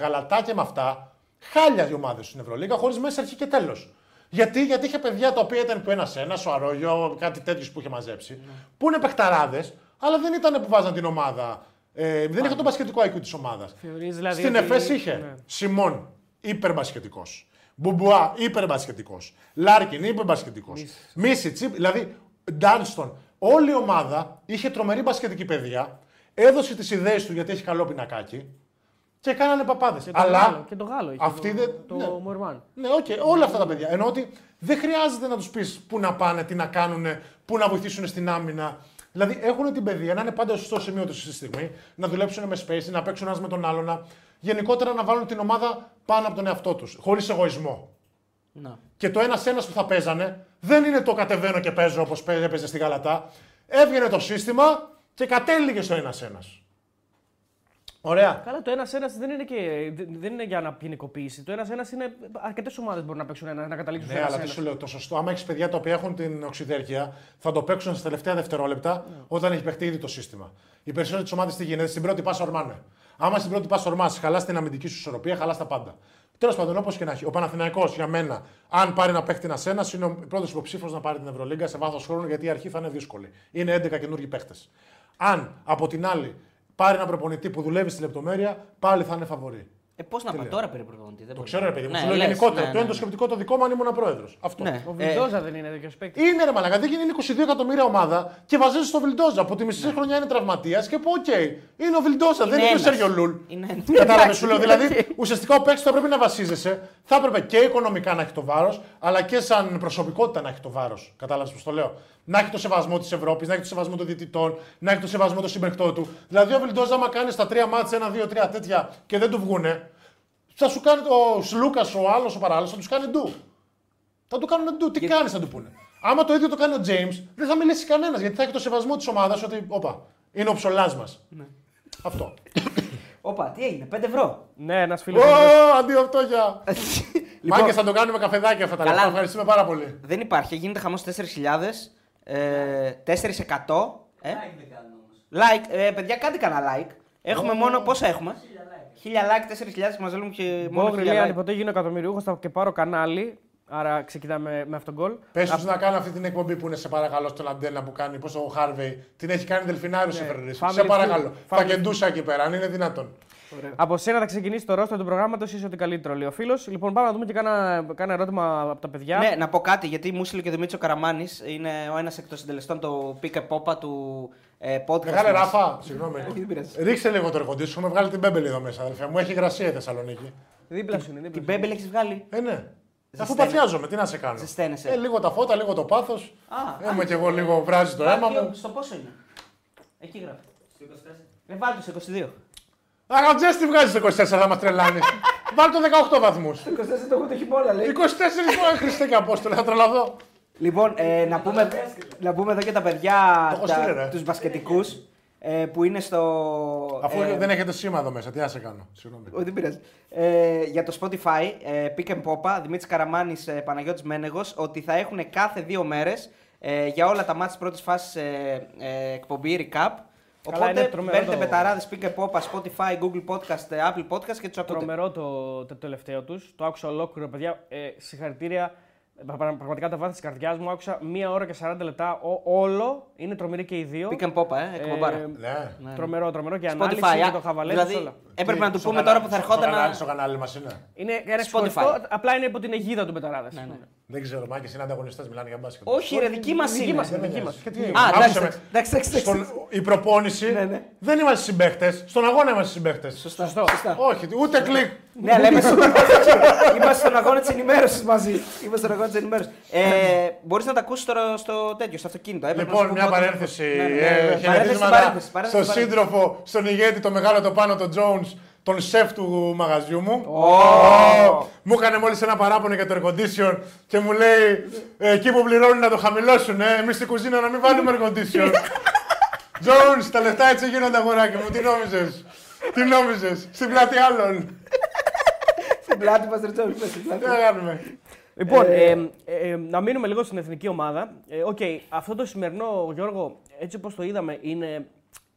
A: γαλατά και με αυτά, χάλια οι ομάδες στην Ευρωλίγα, χωρίς μέσα αρχή και τέλος. Γιατί, γιατί είχε παιδιά τα οποία ήταν που ένα-ένα, ο Αρόγιο, κάτι τέτοιο που είχε μαζέψει, που είναι παιχταράδες, αλλά δεν ήταν που βάζαν την ομάδα. Ε, δεν είχε το μπασκετικό IQ της ομάδας.
B: Θεωρείς δηλαδή
A: Στην
B: ότι-
A: ΕΦΕΣ είχε
B: Ναι.
A: Σιμών, υπερμπασκετικός. Μπομπουά, υπερμπασκετικός. Λάρκιν, υπερμπασκετικός. Μίτσιτς, δηλαδή Ντάνστον. Όλη η ομάδα είχε τρομερή μπασκετική παιδεία. Έδωσε τις ιδέες του γιατί έχει καλό πινακάκι. Και κάνανε παπάδες.
B: Και το
A: Αλλά
B: Γάλλο, και το Γάλλο είχε,
A: αυτοί
B: το,
A: δεν.
B: το
A: ναι.
B: Μόερμαν.
A: Ναι, οκ, όλα αυτά τα παιδιά. Ενώ ότι δεν χρειάζεται να τους πεις πού να πάνε, τι να κάνουν, πού να βοηθήσουν στην άμυνα. Δηλαδή έχουν την παιδεία να είναι πάντα στο σωστό σημείο του στη στιγμή, να δουλέψουν με space, να παίξουν ένας με τον άλλον. Να... Γενικότερα να βάλουν την ομάδα πάνω από τον εαυτό τους, χωρίς εγωισμό.
C: Να.
A: Και το ένα-ένα που θα παίζανε δεν είναι το κατεβαίνω και παίζω όπως έπαιζε στη Γαλατά. Έβγαινε το σύστημα και κατέληγε στο ένα-ένα. Ωραία.
B: Καλά, το ένα-ένα δεν, είναι και, δεν είναι για να ποινικοποίηση. Το ένα-ένα είναι. Αρκετές ομάδες μπορούν να παίξουν ένα, να καταλήξουν
A: Ναι,
B: στο
A: αλλά τι
B: ένα-ένα.
A: σου λέω, το σωστό. Άμα έχεις παιδιά τα οποία έχουν την οξυδέρκεια, θα το παίξουν στα τελευταία δευτερόλεπτα
B: Ναι.
A: όταν έχει παιχτεί ήδη το σύστημα. Οι περισσότερες ομάδες τι γίνεται, στην πρώτη πάσα ορμάνε. Άμα στην πρώτη πάσα ορμάσει, χαλάς την αμυντική σου ισορροπία, χαλάς τα πάντα. Τέλος πάντων, όπως και να έχει, ο Παναθηναϊκός για μένα, αν πάρει να παίχτη ένας ένας, είναι ο πρώτος υποψήφιος να πάρει την Ευρωλίγκα σε βάθος χρόνου γιατί η αρχή θα είναι δύσκολη. Είναι 11 καινούργιοι παίχτες. Αν από την άλλη πάρει ένα προπονητή που δουλεύει στη λεπτομέρεια, πάλι θα είναι φαβορή.
C: Ε, πώς να πάει τώρα περί προπονητή. Δεν
A: Το
C: μπορεί.
A: ξέρω, ρε παιδί μου.
C: Ναι,
A: σου λέω
C: λες,
A: γενικότερα.
C: ναι,
A: το
C: ναι,
A: είναι το
C: ναι.
A: σκεπτικό το δικό μου αν ήμουν πρόεδρος. Αυτό.
C: Ναι.
B: Ο
C: Ε,
B: Βιλντόζα δεν είναι τέτοιος παίκτης.
A: Είναι ρε μαλακά, δεν είναι 22 εκατομμύρια ομάδα και βασίζει στο Βιλντόζα που τη μισή χρονιά είναι τραυματίας και που οκ, είναι ο Βιλντόζα, δεν είναι ο
C: ένας.
A: Σέργιο Λουλ.
C: Είναι ένας.
A: Κατάλαβες σου λέω. Δηλαδή, ουσιαστικά ο παίκτης θα πρέπει να βασίζεσαι, θα έπρεπε και οικονομικά να έχει το βάρος, αλλά και σαν προσωπικότητα να έχει το βάρος. Κατάλαβες πώς το λέω. Να έχει το σεβασμό της Ευρώπης, να έχει το σεβασμό των διαιτητών, να έχει το σεβασμό των συμπαικτών του. Δηλαδή, ο Βιλντόζα, άμα κάνει στα τρία μάτια, ένα, δύο, τρία τέτοια και δεν του βγούνε, θα σου κάνει ο Σλούκας, ο άλλος, ο παράλληλος, θα τους κάνει ντου. Θα του κάνουν ντου. Τι κάνει, θα του πούνε. Άμα το ίδιο το κάνει ο James, δεν θα μιλήσει κανένας γιατί θα έχει το σεβασμό της ομάδας ότι, όπα, είναι ο ψολά μας. Αυτό.
C: Όπα, τι έγινε, 5 ευρώ.
B: Ναι, ένας φίλος.
A: Ω, αντίο αυτό για. Μάγκες θα το κάνουμε καφεδάκι αυτά τα
C: Καλά.
A: λεπτά. Ευχαριστούμε πάρα πολύ.
C: Δεν υπάρχει, γίνεται χαμός 4.000. Ε, 4%. Ε,
D: Like δεν κάνουν όμως.
C: like, ε, παιδιά, κάντε κανένα like. Έχουμε μόνο, πόσα έχουμε; 1000 like, 4.000 μας λέμε και μόνο
B: Μόγρι
C: 1000
B: λέει αν
C: like.
B: ποτέ γίνω εκατομμυριούχο θα και πάρω κανάλι. Άρα ξεκινάμε με αυτόν τον γκολ.
A: Πες τους να κάνουν αυτή την εκπομπή που είναι σε παρακαλώ στον Αντένα που κάνει. Πώ ο Χάρβεϊ την έχει κάνει Δελφινάριος σε Φερρυπίν.
B: Family
A: Σε παρακαλώ.
B: Feud.
A: Θα
B: Family
A: κεντούσα εκεί πέρα, αν είναι δυνατόν.
B: Από σένα θα ξεκινήσει το ρόστο του προγράμματος, είσαι ότι καλύτερο, λέει ο φίλος. Λοιπόν, πάμε να δούμε και κάνα, κάνα ερώτημα από τα παιδιά.
C: Ναι, να πω κάτι γιατί μου στείλε και ο Δημήτρης Καραμάνης. Είναι ο ένας εκ των συντελεστών του Pick Popa του ε, podcast.
A: Μεγάλε
C: μας.
A: Ράφα, συγγνώμη.
C: δεν πειράζει.
A: Ρίξε λίγο το air condition. Έχουμε βγάλει την Μπέμπελη εδώ μέσα, αδελφέ μου. Έχει υγρασία η Θεσσαλονίκη.
B: Δίπλα σου είναι. Δίπλα
C: Την
B: σου είναι.
C: Μπέμπελ έχεις βγάλει;
A: Ε, ναι. Αφού
C: Ζεσταίνε.
A: παθιάζομαι, τι να σε κάνω;
C: Ζεσταίνεσαι.
A: Ε, λίγο τα φώτα, λίγο το πάθος.
C: Α,
A: Είμαι κι εγώ λίγο βράζει το αίμα μου.
C: Στο πόσο είναι; Εκεί γράφει.
D: Στο 24.
C: Ε, βάλτε το στο 22.
A: Αγατζέ τι βγάζεις το 24, θα μας τρελάνεις. Βάλ το 18 βαθμούς. 24
C: Το 24 το έχω το χειμώνα, λέει.
A: λοιπόν, Χριστέ και Απόστολε, θα τρελαθώ.
C: Λοιπόν, ε, να, πούμε, να πούμε εδώ και τα παιδιά,
A: Το έχω στείλει, ρε.
C: τα, τους μπασκετικούς, ε, που είναι στο...
A: Αφού
C: ε,
A: δεν έχετε σήμα εδώ μέσα, τι να σε κάνω. Συγγνώμη.
C: Όχι, δεν πειράζει. Ε, για το Spotify, ε, Pick and Popa, Δημήτρης Καραμάνης, ε, Παναγιώτης Μένεγος, ότι θα έχουν κάθε δύο μέρες ε, για όλα τα μάτια της πρώτης φάσης ε, ε, εκπομπή recap.
B: Καλά,
C: Οπότε
B: είναι τρομερό
C: μπαίνετε
B: το-
C: μπεταράδες Pick and Popa, Spotify, Google Podcast, ε, Apple Podcast και τους ακούτε.
B: Τρομερό το, το τελευταίο τους. Το άκουσα ολόκληρο, παιδιά. Ε, συγχαρητήρια. Πρα- πρα- Πραγματικά τα βάθη της καρδιάς μου. Άκουσα μία ώρα και 40 λεπτά. Ο- όλο είναι τρομεροί και οι δύο.
C: Pick and Popa, ε, εκπομπάρα.
B: Ε,
A: Ναι.
B: Τρομερό, τρομερό και ανάλυση
C: Spotify,
B: και
C: α,
B: το χαβαλέ
C: δηλαδή
B: όλα.
C: έπρεπε να του
A: Στο
C: πούμε
A: κανάλι-
C: τώρα που θα
A: στο
C: ερχόταν
A: κανάλι-
C: να...
A: Στο κανάλι μας είναι;
B: Είναι ένα
C: Spotify.
B: ξεχωριστό, απλά είναι υπό την αιγίδα του Μπεταράδες.
C: Ναι, ναι.
A: Δεν ξέρω, Μάκης είναι ανταγωνιστές, μιλάνε για μπάσκετ.
C: Όχι ρε, δική μας
B: Δική
C: είναι.
B: μας
A: Δεν με
B: δική
A: νοιάζει.
B: μας.
A: Και τι
C: Α,
A: έγινε,
C: εντάξει,
A: άκουσε με.
C: εντάξει, εντάξει, εντάξει.
A: Στον- Η προπόνηση
C: Ναι, ναι.
A: δεν είμαστε συμπαίχτες. Στον αγώνα είμαστε συμπαίχτες.
C: Σωστά.
B: Σωστό.
C: σωστά.
A: Όχι, ούτε κλικ.
C: Ναι, αλλά είμαστε, είμαστε στον αγώνα της ενημέρωσης μαζί. Είμαστε στον αγώνα της ενημέρωσης. Ε, Μπορείς να τα ακούσεις τώρα στο τέτοιο, στο αυτοκίνητο. Έπρεπε να
A: Λοιπόν,
C: σου
A: μια
C: πω πότε-
A: παρένθεση.
C: Ναι, ναι, ναι,
A: ε,
C: ναι. Παρένθεση,
A: Χαιρετίσματα
C: παρένθεση, παρένθεση,
A: στον
C: παρένθεση.
A: σύντροφο, στον ηγέτη, το μεγάλο το πάνω, τον Jones, τον σεφ του μαγαζιού μου.
C: Ω.
A: Ω, Μου έκανε μόλις ένα παράπονο για το air condition και μου λέει ε, εκεί που πληρώνουν να το χαμηλώσουν. Ε, Εμείς στην κουζίνα να μην βάλουμε air condition. Jones, τα λεφτά έτσι γίνονται αγοράκι μου. Τι νόμιζες; Τι νόμιζες; Στην πλάτη άλλων.
C: Στην πλάτη μας, ρε Τζόνι, στην
A: Τι
C: πλάτη.
A: να κάνουμε.
B: Λοιπόν, ε, ε, ε, να μείνουμε λίγο στην εθνική ομάδα. Ε, Οκ, αυτό το σημερινό, Γιώργο, έτσι όπως το είδαμε, είναι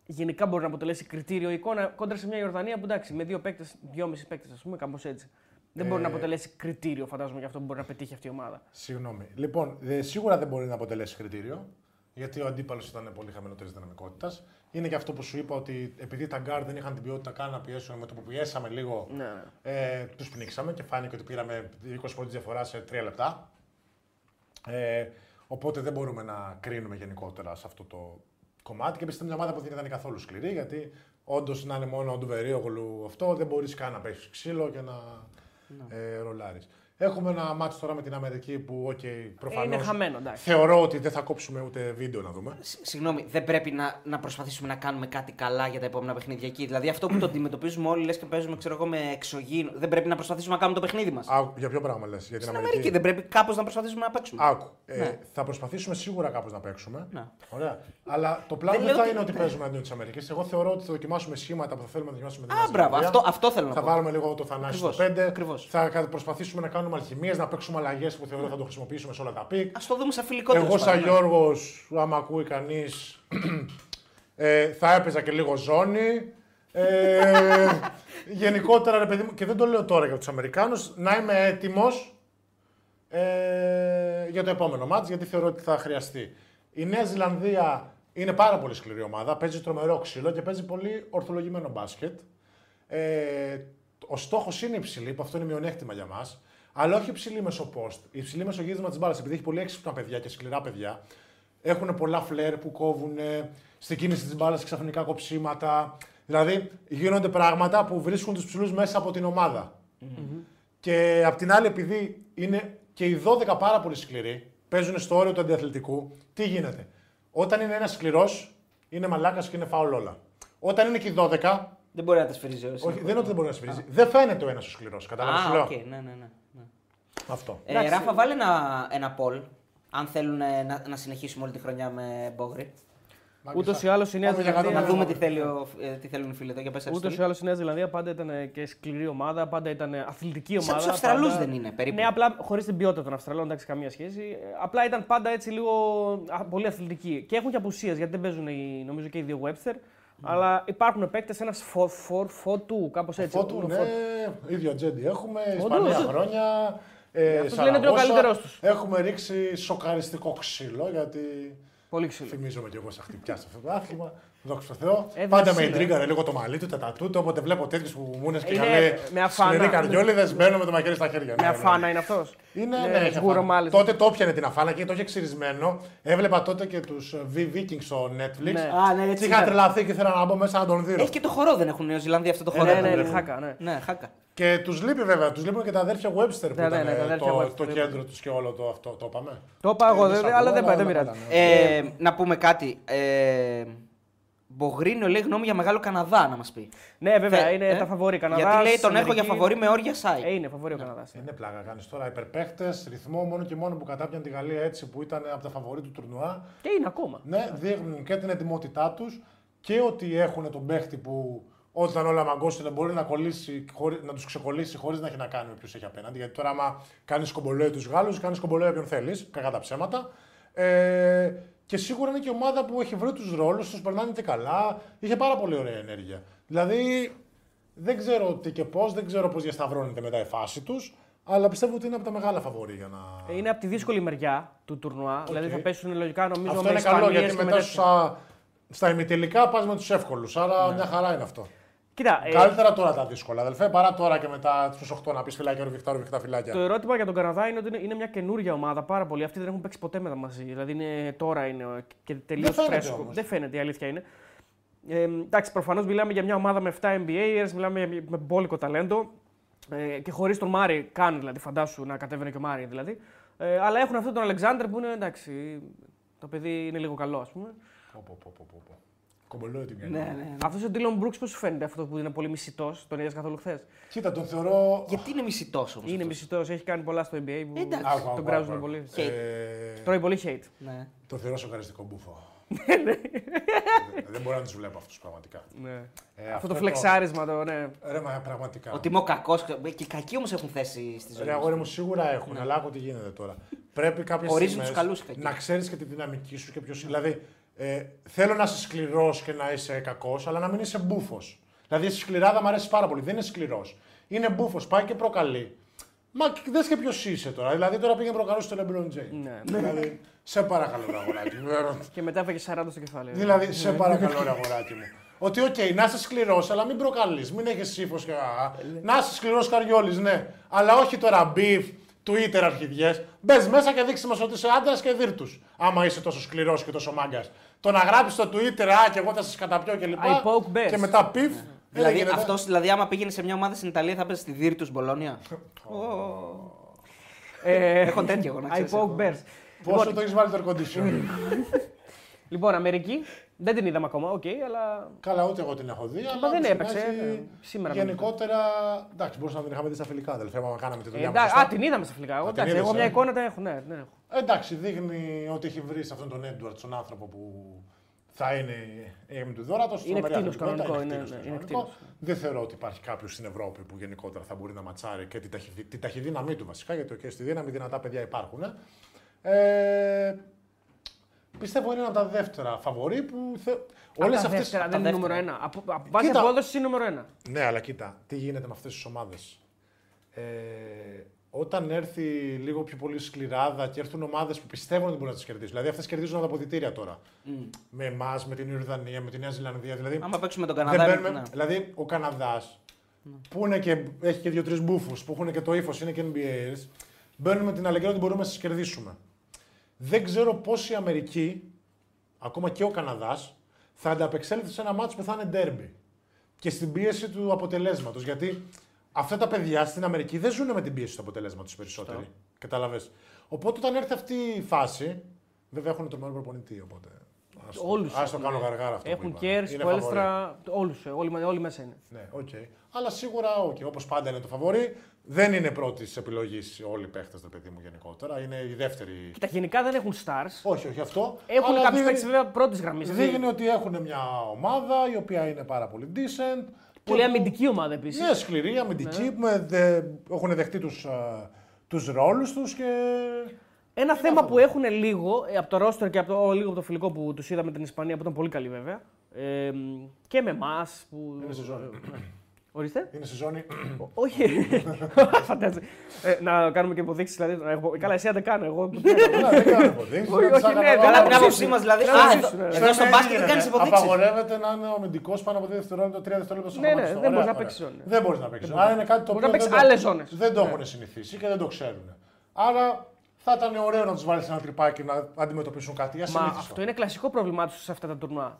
B: γενικά μπορεί να αποτελέσει κριτήριο εικόνα κόντρα σε μια Ιορδανία που εντάξει, με δύο παίκτες, δυόμιση παίκτες, ας πούμε, κάπως έτσι. Δεν μπορεί να
A: Ε,
B: αποτελέσει κριτήριο, φαντάζομαι, για αυτό που μπορεί να πετύχει αυτή η ομάδα.
A: Συγγνώμη. Λοιπόν, ε, σίγουρα δεν μπορεί να αποτελέσει κριτήριο, γιατί ο αντίπαλος ήταν πολύ χαμηλότερης δυναμικότητας. Είναι και αυτό που σου είπα ότι επειδή τα γκαρντ δεν είχαν την ποιότητα καν να πιέσουν, με το που πιέσαμε λίγο,
B: Ναι, ναι.
A: ε, τους πνίξαμε και φάνηκε ότι πήραμε 20 πόντους διαφορά σε 3 λεπτά. Ε, οπότε δεν μπορούμε να κρίνουμε γενικότερα σε αυτό το κομμάτι. Και επίσης μια ομάδα που δεν ήταν καθόλου σκληρή, γιατί όντως να είναι μόνο ο Ντουβερίογλου αυτό, δεν μπορείς καν να πέσει ξύλο και να ε, ρολάρεις. Έχουμε ένα ματς τώρα με την Αμερική που, οκ, προφανώς.
B: είναι χαμένο, εντάξει.
A: Θεωρώ ότι δεν θα κόψουμε ούτε βίντεο να δούμε.
C: Σ- Συγγνώμη, δεν πρέπει να, να προσπαθήσουμε να κάνουμε κάτι καλά για τα επόμενα παιχνίδια εκεί. Δηλαδή αυτό που το αντιμετωπίζουμε όλοι, λες και παίζουμε ξέρω εγώ, με εξωγήινο. Δεν πρέπει να προσπαθήσουμε να κάνουμε το παιχνίδι μας.
A: Α, για ποιο πράγμα λες, για την
C: Στην
A: Αμερική;
C: Αμερική δεν πρέπει κάπως να προσπαθήσουμε να παίξουμε.
A: Άκου. Ε,
C: Ναι.
A: Θα προσπαθήσουμε σίγουρα κάπως να παίξουμε.
C: Ναι.
A: Ωραία. Αλλά το πλάνο
C: Δεν
A: δεν,
C: λέω
A: θα
C: ότι-
A: είναι ότι παίζουμε εναντίον της Αμερικής. Εγώ θεωρώ ότι θα δοκιμάσουμε σχήματα που θα θέλουμε να δοκιμάσουμε με την
C: Α,
A: Νέα
C: μπράβο,
A: Ζηλανδία.
C: αυτό, αυτό θέλω να
A: Θα
C: πω.
A: βάλουμε λίγο το Θανάση στο
C: Ακριβώς,
A: 5.
C: ακριβώς.
A: Θα κα- προσπαθήσουμε να κάνουμε αλχημείες, να παίξουμε αλλαγές που θεωρώ θα το χρησιμοποιήσουμε σε όλα τα πικ.
C: Α το δούμε σαν φιλικό τέλος
A: Εγώ, σαν
C: πάντων, ναι.
A: Γιώργος, άμα ακούει κανείς, ε, θα έπαιζα και λίγο ζώνη. Ε, γενικότερα, ρε παιδί μου, και δεν το λέω τώρα για τους Αμερικάνους, να είμαι έτοιμος ε, για το επόμενο μάτς, γιατί θεωρώ ότι θα χρειαστεί. Η Νέα Ζηλανδία είναι πάρα πολύ σκληρή ομάδα, παίζει τρομερό ξύλο και παίζει πολύ ορθολογημένο μπάσκετ. Ε, ο στόχος είναι υψηλή, που αυτό είναι μειονέκτημα για μας. Αλλά όχι υψηλή μεσοπόστ. Υψηλή μεσογύρισμα της μπάλας. Επειδή έχει πολύ έξυπνα παιδιά και σκληρά παιδιά, έχουν πολλά φλερ που κόβουν στην κίνηση της μπάλας ξαφνικά κοψίματα. Δηλαδή γίνονται πράγματα που βρίσκουν τους ψηλούς μέσα από την ομάδα. Και απ' την άλλη, επειδή είναι και οι 12 πάρα πολύ σκληροί, παίζουν στο όριο του αντιαθλητικού, τι γίνεται; Όταν είναι ένας σκληρός, είναι μαλάκας και είναι φάουλ όλα. Όταν είναι και οι 12,
C: Δεν μπορεί να τα σφυρίζει ο
A: όχι, δεν είναι ότι δεν μπορεί να σφυρίζει. Δεν φαίνεται ο ένας ο σκληρός. Κατάλαβες
C: Α,
A: λέω.
C: οκ, ναι, ναι, ναι. ναι.
A: Αυτό.
C: Ε, Ράφα, βάλε ένα, ένα poll. Αν θέλουν ε, να, να συνεχίσουμε όλη τη χρονιά με Μπόγρι.
B: Ούτως ή άλλως η Νέα
A: Πάμε για κάτω
B: Ζηλανδία.
C: Να δούμε τι, θέλει ο, ε, τι θέλουν οι φίλοι εδώ. Για πες,
B: Ούτως ή
C: Αριστοτέλη.
B: άλλως η Νέα Ζηλανδία πάντα ήταν και σκληρή ομάδα, πάντα ήταν αθλητική
C: Σαν
B: ομάδα.
C: τους Αυστραλούς
B: πάντα-
C: δεν είναι, περίπου.
B: Ναι, απλά χωρίς την ποιότητα των Αυστραλών, εντάξει, καμία σχέση. Ε, Απλά ήταν πάντα έτσι λίγο α, πολύ αθλητικοί. Και έχουν και απουσίες γιατί δεν παίζουν οι, νομίζω και οι δύο Webster. Αλλά υπάρχουν παίκτες, ένας φωτού, κάπου έτσι.
A: Φώτου,
B: Ο
A: ναι,
B: Φώτου.
A: ίδιο ατζέντη έχουμε.
B: Όντως.
A: Ισπανία χρόνια. Ε,
B: αυτός λένε ότι είναι ο
A: Σαραγώσα.
B: καλύτερός τους.
A: Έχουμε ρίξει σοκαριστικό ξύλο γιατί
B: Πολύ ξύλο.
A: θυμίζομαι κι εγώ σε χτυπιά σε αυτό το άθλημα. Δόξα τω Θεώ.
B: Έδωσε
A: Πάντα με
B: ξύλο, ε.
A: ιντρίγκαρε λίγο το μαλλί του, τα τατού του. Όποτε βλέπω τέτοιους που μου είναι και
B: Είναι
A: καλέ
B: με αφάνα.
A: σκληροί καρδιόλιδες, μπαίνω με το μαχαίρι στα χέρια.
B: Με
A: Ναι, ναι.
B: αφάνα είναι αυτός;
A: Είναι,
B: Ναι,
A: ναι, έχει
B: σγούρο
A: αφάνα.
B: μάλιστα.
A: Τότε το έπιανε την αφάνα και το είχε ξυρισμένο. Έβλεπα τότε και τους V-Vikings στο Netflix.
B: Ναι.
C: Α, ναι, έτσι
A: Και είχα
C: ήταν.
A: τρελαθεί και ήθελα να μπω μέσα να τον δει.
C: Έχει και το χορό, δεν έχουν Νέο Ζηλανδία αυτό το
B: Ε,
C: χορό.
B: ναι, ναι,
C: ρε
B: ναι,
C: παιδί.
B: χάκα, ναι.
C: Ναι, χάκα.
A: Και τους λείπει βέβαια, τους λείπουν και τα αδέρφια Webster που
B: Ναι, ναι,
A: ήταν
B: ναι, τα αδέρφια
A: το,
B: Webster,
A: το
B: το
A: κέντρο τους και όλο το αυτό. Το είπαμε.
B: Το είπα εγώ,
A: Ε,
B: δεν-
A: δεν σ'
B: αλλά
A: ακούω,
B: δεν πάει, δεν
A: αλλά
B: πειράζει.
A: καλά, ναι.
C: Ε, να πούμε κάτι. Ε, Μπογρίνιο λέει γνώμη για μεγάλο Καναδά να μας πει.
B: Ναι, βέβαια,
C: Θε-
B: είναι
C: ε;
B: τα φαβόρη Καναδάς.
C: Γιατί λέει τον έχω για φαβορή με όρια σάι.
B: Ε, είναι φαβόρη ο Καναδάς.
A: Είναι πλάκα κάνεις τώρα. Υπερπαίχτε, ρυθμό μόνο και μόνο που κατάπιαν τη Γαλλία έτσι που ήταν από τα φαβορή του τουρνουά.
B: Και είναι ακόμα.
A: Ναι, δείχνουν και την ετοιμότητά τους και ότι έχουν τον παίχτη που όταν όλα μαγκώσουν μπορεί να, κολλήσει, χωρί- να τους ξεκολλήσει χωρίς να έχει να κάνει με ποιους έχει απέναντι. Γιατί τώρα, άμα κάνεις κομπολόι τους Γάλλους, κάνεις κομπολόι όποιον θέλεις, κακά τα ψέματα. Ε, και σίγουρα είναι και ομάδα που έχει βρει τους ρόλους, τους περνάνε και καλά. Είχε πάρα πολύ ωραία ενέργεια. Δηλαδή, δεν ξέρω τι και πώς, δεν ξέρω πώς διασταυρώνεται μετά η φάση τους, αλλά πιστεύω ότι είναι από τα μεγάλα φαβορή για να.
B: Είναι από τη δύσκολη μεριά του τουρνουά. Δηλαδή θα πέσουν λογικά νομίζω
A: Αυτό
B: με
A: είναι καλό
B: Ισπανίες
A: γιατί
B: και με
A: μετά
B: τέτοια.
A: στα, στα ημιτελικά πας με τους εύκολους. Άρα
B: Ναι.
A: μια χαρά είναι αυτό.
B: Κοίτα, ε,
A: Καλύτερα τώρα τα δύσκολα, αδελφέ, παρά τώρα και μετά στους 8 να πεις φυλάκια, ρουβιχτά, ρουβιχτά φυλάκια.
B: το ερώτημα για τον Καναδά είναι ότι είναι, είναι μια καινούργια ομάδα πάρα πολύ. Αυτοί δεν έχουν παίξει ποτέ μετά μαζί. Δηλαδή είναι, τώρα είναι ε, και τελείως
A: φαίνεται
B: φρέσκο.
A: όμως.
B: Δεν φαίνεται, η αλήθεια είναι. Ε, εντάξει, προφανώς μιλάμε για μια ομάδα με 7 NBA, μιλάμε για- με μπόλικο ταλέντο ε, και χωρίς τον Μάρι καν, δηλαδή φαντάσου να κατέβαινε και ο Μάρι δηλαδή. Ε, αλλά έχουν αυτόν τον Αλεξάνδρ που είναι εντάξει. Το παιδί είναι λίγο καλό, ας πούμε.
A: Πω, πω, πω, πω, πω, πω. Κομπολόι την κάνει.
C: Ναι, ναι.
B: Αυτός ο Ντίλον Μπρούξ πώς σου φαίνεται αυτό που είναι πολύ μισητός, τον είδες καθόλου χθες;
A: Κοίτα, τον θεωρώ.
C: Γιατί είναι μισητός όμως.
B: Είναι μισητός, έχει κάνει πολλά στο NBA που
C: Εντάξει.
A: Άκου, άκου,
B: τον
A: άκου,
B: κράζουν
A: άκου.
B: πολύ.
A: Ε,
B: Τρώει πολύ hate.
C: Ναι.
A: Τον θεωρώ σοκαριστικό μπούφο. δεν μπορώ να τους βλέπω αυτούς πραγματικά.
B: Ναι.
A: Ε,
B: Αυτό το φλεξάρισμα το, ναι.
A: Ρε, μα πραγματικά.
C: Ότι είμαι ο κακός. Και οι κακοί όμως έχουν θέση στη ζωή.
A: Ρε,
C: μας.
A: αγόρι μου σίγουρα έχουν, αλλά άκου τι γίνεται τώρα. Πρέπει κάποιε
C: Ορίζουν τους καλούς οι κακοί.
A: να ξέρεις και τη δυναμική σου και ποιο Δηλαδή, ε, θέλω να είσαι σκληρός και να είσαι κακός, αλλά να μην είσαι μπούφος. Δηλαδή, η σκληράδα μου αρέσει πάρα πολύ. Δεν είναι σκληρός. Είναι μπούφος, πάει και προκαλεί. Μα δες και ποιος είσαι τώρα. Δηλαδή, τώρα πήγαινε προκαλούσε τον LeBron James.
B: Ναι.
A: Δηλαδή, σε παρακαλώ, ρε αγοράκι μου. Ε,
B: Και μετά έφαγε 40 στο κεφάλι.
A: Δηλαδή, σε παρακαλώ, ρε αγοράκι μου. Ότι, οκ, να είσαι σκληρός, αλλά μην προκαλείς. Μην έχεις ύφος και. α, Να είσαι σκληρός καριόλης, ναι. Αλλά όχι τώρα beef, Twitter αρχιδιές. Μπες μέσα και δείξε μας ότι είσαι άντρας και δείρ' τους. Άμα είσαι τόσο σκληρός και τόσο μάγκας. Το να γράψεις στο Twitter, α, και εγώ θα σας καταπιώ και λοιπά.
B: I poke bears.
A: Και μετά beef.
C: Δηλαδή,
A: γίνεται.
C: αυτός, δηλαδή, άμα πήγαινε σε μια ομάδα στην Ιταλία, θα παίζει στη Βίρτους Μπολόνια.
B: Ε,
C: Έχω τέτοιο εγώ να
B: I
C: ξέρεις.
B: poke bears.
A: Πόσο το έχεις βάλει το air condition.
B: Λοιπόν, Αμερική. Δεν την είδαμε ακόμα, οκ, αλλά.
A: Καλά, ούτε εγώ την έχω δει. Αλλά
B: δεν
A: όπως
B: έπαιξε,
A: να έχει,
B: ε, σήμερα
A: Γενικότερα, εντάξει, μπορούσαμε να την είχαμε δει στα φιλικά, αδελφέ, άμα κάναμε τη
B: Ε,
A: δουλειά μας.
B: εντάξει, α, την είδαμε στα φιλικά. Εγώ,
A: την
B: εντάξει,
A: είδες,
B: εγώ μια
A: ε;
B: εικόνα την έχω. Ναι, ναι, έχω.
A: Εντάξει, δείχνει ότι έχει βρει σε αυτόν τον Έντουαρντς, τον άνθρωπο που θα είναι η έμει του δόρατος.
B: Είναι κτίνος κανονικό, είναι- ναι, είναι κτίνος.
A: Δεν θεωρώ ότι υπάρχει κάποιος στην Ευρώπη που γενικότερα θα μπορεί να ματσάρει και την, ταχυδύ, την ταχυδύναμή του βασικά, γιατί και στη δύναμη δυνατά παιδιά υπάρχουν. Ε, πιστεύω είναι ένα από τα δεύτερα φαβορή που. Θε...
B: Όλε
A: Όλες
B: τα
A: αυτές...
B: δεύτερα,
C: τα
B: δεν είναι
C: δεύτερα.
B: νούμερο ένα. Από, από βάση
A: Κοίτα.
B: απόδοσης είναι νούμερο ένα.
A: Ναι, αλλά κοίτα, τι γίνεται με αυτές τις ομάδες. Ε, όταν έρθει λίγο πιο πολύ σκληράδα και έρθουν ομάδες που πιστεύουν ότι μπορούν να τις κερδίσουν. Δηλαδή, αυτές κερδίζουν από τα αποδητήρια τώρα. Με εμάς, με την Ιορδανία, με τη Νέα Ζηλανδία. Δηλαδή,
C: Άμα παίξουμε τον
A: δεν
C: Καναδά.
A: μπαίνουμε-
C: ναι.
A: δηλαδή ο Καναδάς, που είναι και, έχει και δύο-τρεις μπούφους, που έχουν και το ύφος, είναι και NBAs, μπαίνουν με την αλεγρία ότι μπορούμε να σα κερδίσουμε. Δεν ξέρω πώ η Αμερική, ακόμα και ο Καναδάς, θα ανταπεξέλθει σε ένα μάτσο που θα είναι derby. Και στην πίεση του αποτελέσματος. Γιατί αυτά τα παιδιά στην Αμερική δεν ζουν με την πίεση του αποτελέσματος περισσότεροι. Κατάλαβε. Οπότε όταν έρθει αυτή η φάση. Βέβαια έχουν τρομερό προπονητή. Οπότε. Ας το-
B: Όλους
A: Ας το
B: έχουν.
A: κάνω γαργάρα αυτό. που
B: Έχουν
A: είπα.
B: Κερ,
A: Είναι
B: Σπόλστρα, όλους όλοι, όλοι μέσα είναι.
A: ναι, οκ. Αλλά σίγουρα, οκ. Όπως πάντα είναι το φαβορή. Δεν είναι πρώτης επιλογής όλοι οι παίχτες, το παιδί μου γενικότερα. Είναι η δεύτερη.
B: Κοίτα, γενικά δεν έχουν stars.
A: Όχι, όχι αυτό.
B: Έχουν
A: αλλά
B: κάποιους
A: δείχνει-
B: παίκτες βέβαια πρώτης γραμμής.
A: Δείχνει ότι έχουν μια ομάδα η οποία είναι πάρα πολύ decent.
B: Πολύ
A: και που-
B: αμυντική ομάδα επίσης.
A: Ναι, σκληρή, αμυντική. με δε- έχουν δεχτεί τους τους ρόλους τους και...
B: Ένα
A: Είναι
B: θέμα
A: αυτό.
B: που έχουν λίγο ε, από το ρόστερ και από το, λίγο από το φιλικό που τους είδαμε την Ισπανία που ήταν πολύ καλή βέβαια. Ε, και με εμάς. Που...
A: Είναι σε ζώνη.
B: Ορίστε.
A: Είναι σε ζώνη.
B: Ο- Όχι. Φαντάζεσαι. Ε, να κάνουμε και υποδείξεις. Δηλαδή, να έχω- Καλά, εσύ αν δεν κάνω. Εγώ.
A: Καλά, δεν κάνω υποδείξεις,
B: Όχι,
A: δεν τις
B: όχι, ναι,
A: αναλαμβάνω.
C: Καλά, την
B: ψήσεις.
C: άποψή μα δηλαδή.
B: Καλά,
C: Α,
B: ψήσεις,
C: εδώ-
B: ναι.
C: Εδώ στο
A: δεν
C: μπάσκετ δεν
A: γίνεται.
C: κάνει υποδείξεις.
A: Απαγορεύεται να είναι ο αμυντικό πάνω από 2 δευτερόλεπτα, 3 δευτερόλεπτα στο
B: Ναι, ναι,
A: χρωματιστό.
B: δεν
A: Ωραία,
B: μπορείς να
A: ωραία.
B: παίξεις ζώνη.
A: Δεν μπορείς να παίξεις. Άρα είναι κάτι το
B: Μπορεί να
A: οποίο
B: παίξεις
A: δεν το-
B: άλλες ζώνες.
A: Δεν το
B: Ναι.
A: έχουν συνηθίσει και δεν το ξέρουν. Άρα θα ήταν ωραίο να τους βάλεις ένα τρυπάκι να αντιμετωπίσουν κάτι.
B: Μα
A: Ασυνήθιστο.
B: αυτό είναι κλασικό πρόβλημά τους σε αυτά τα τουρνουά.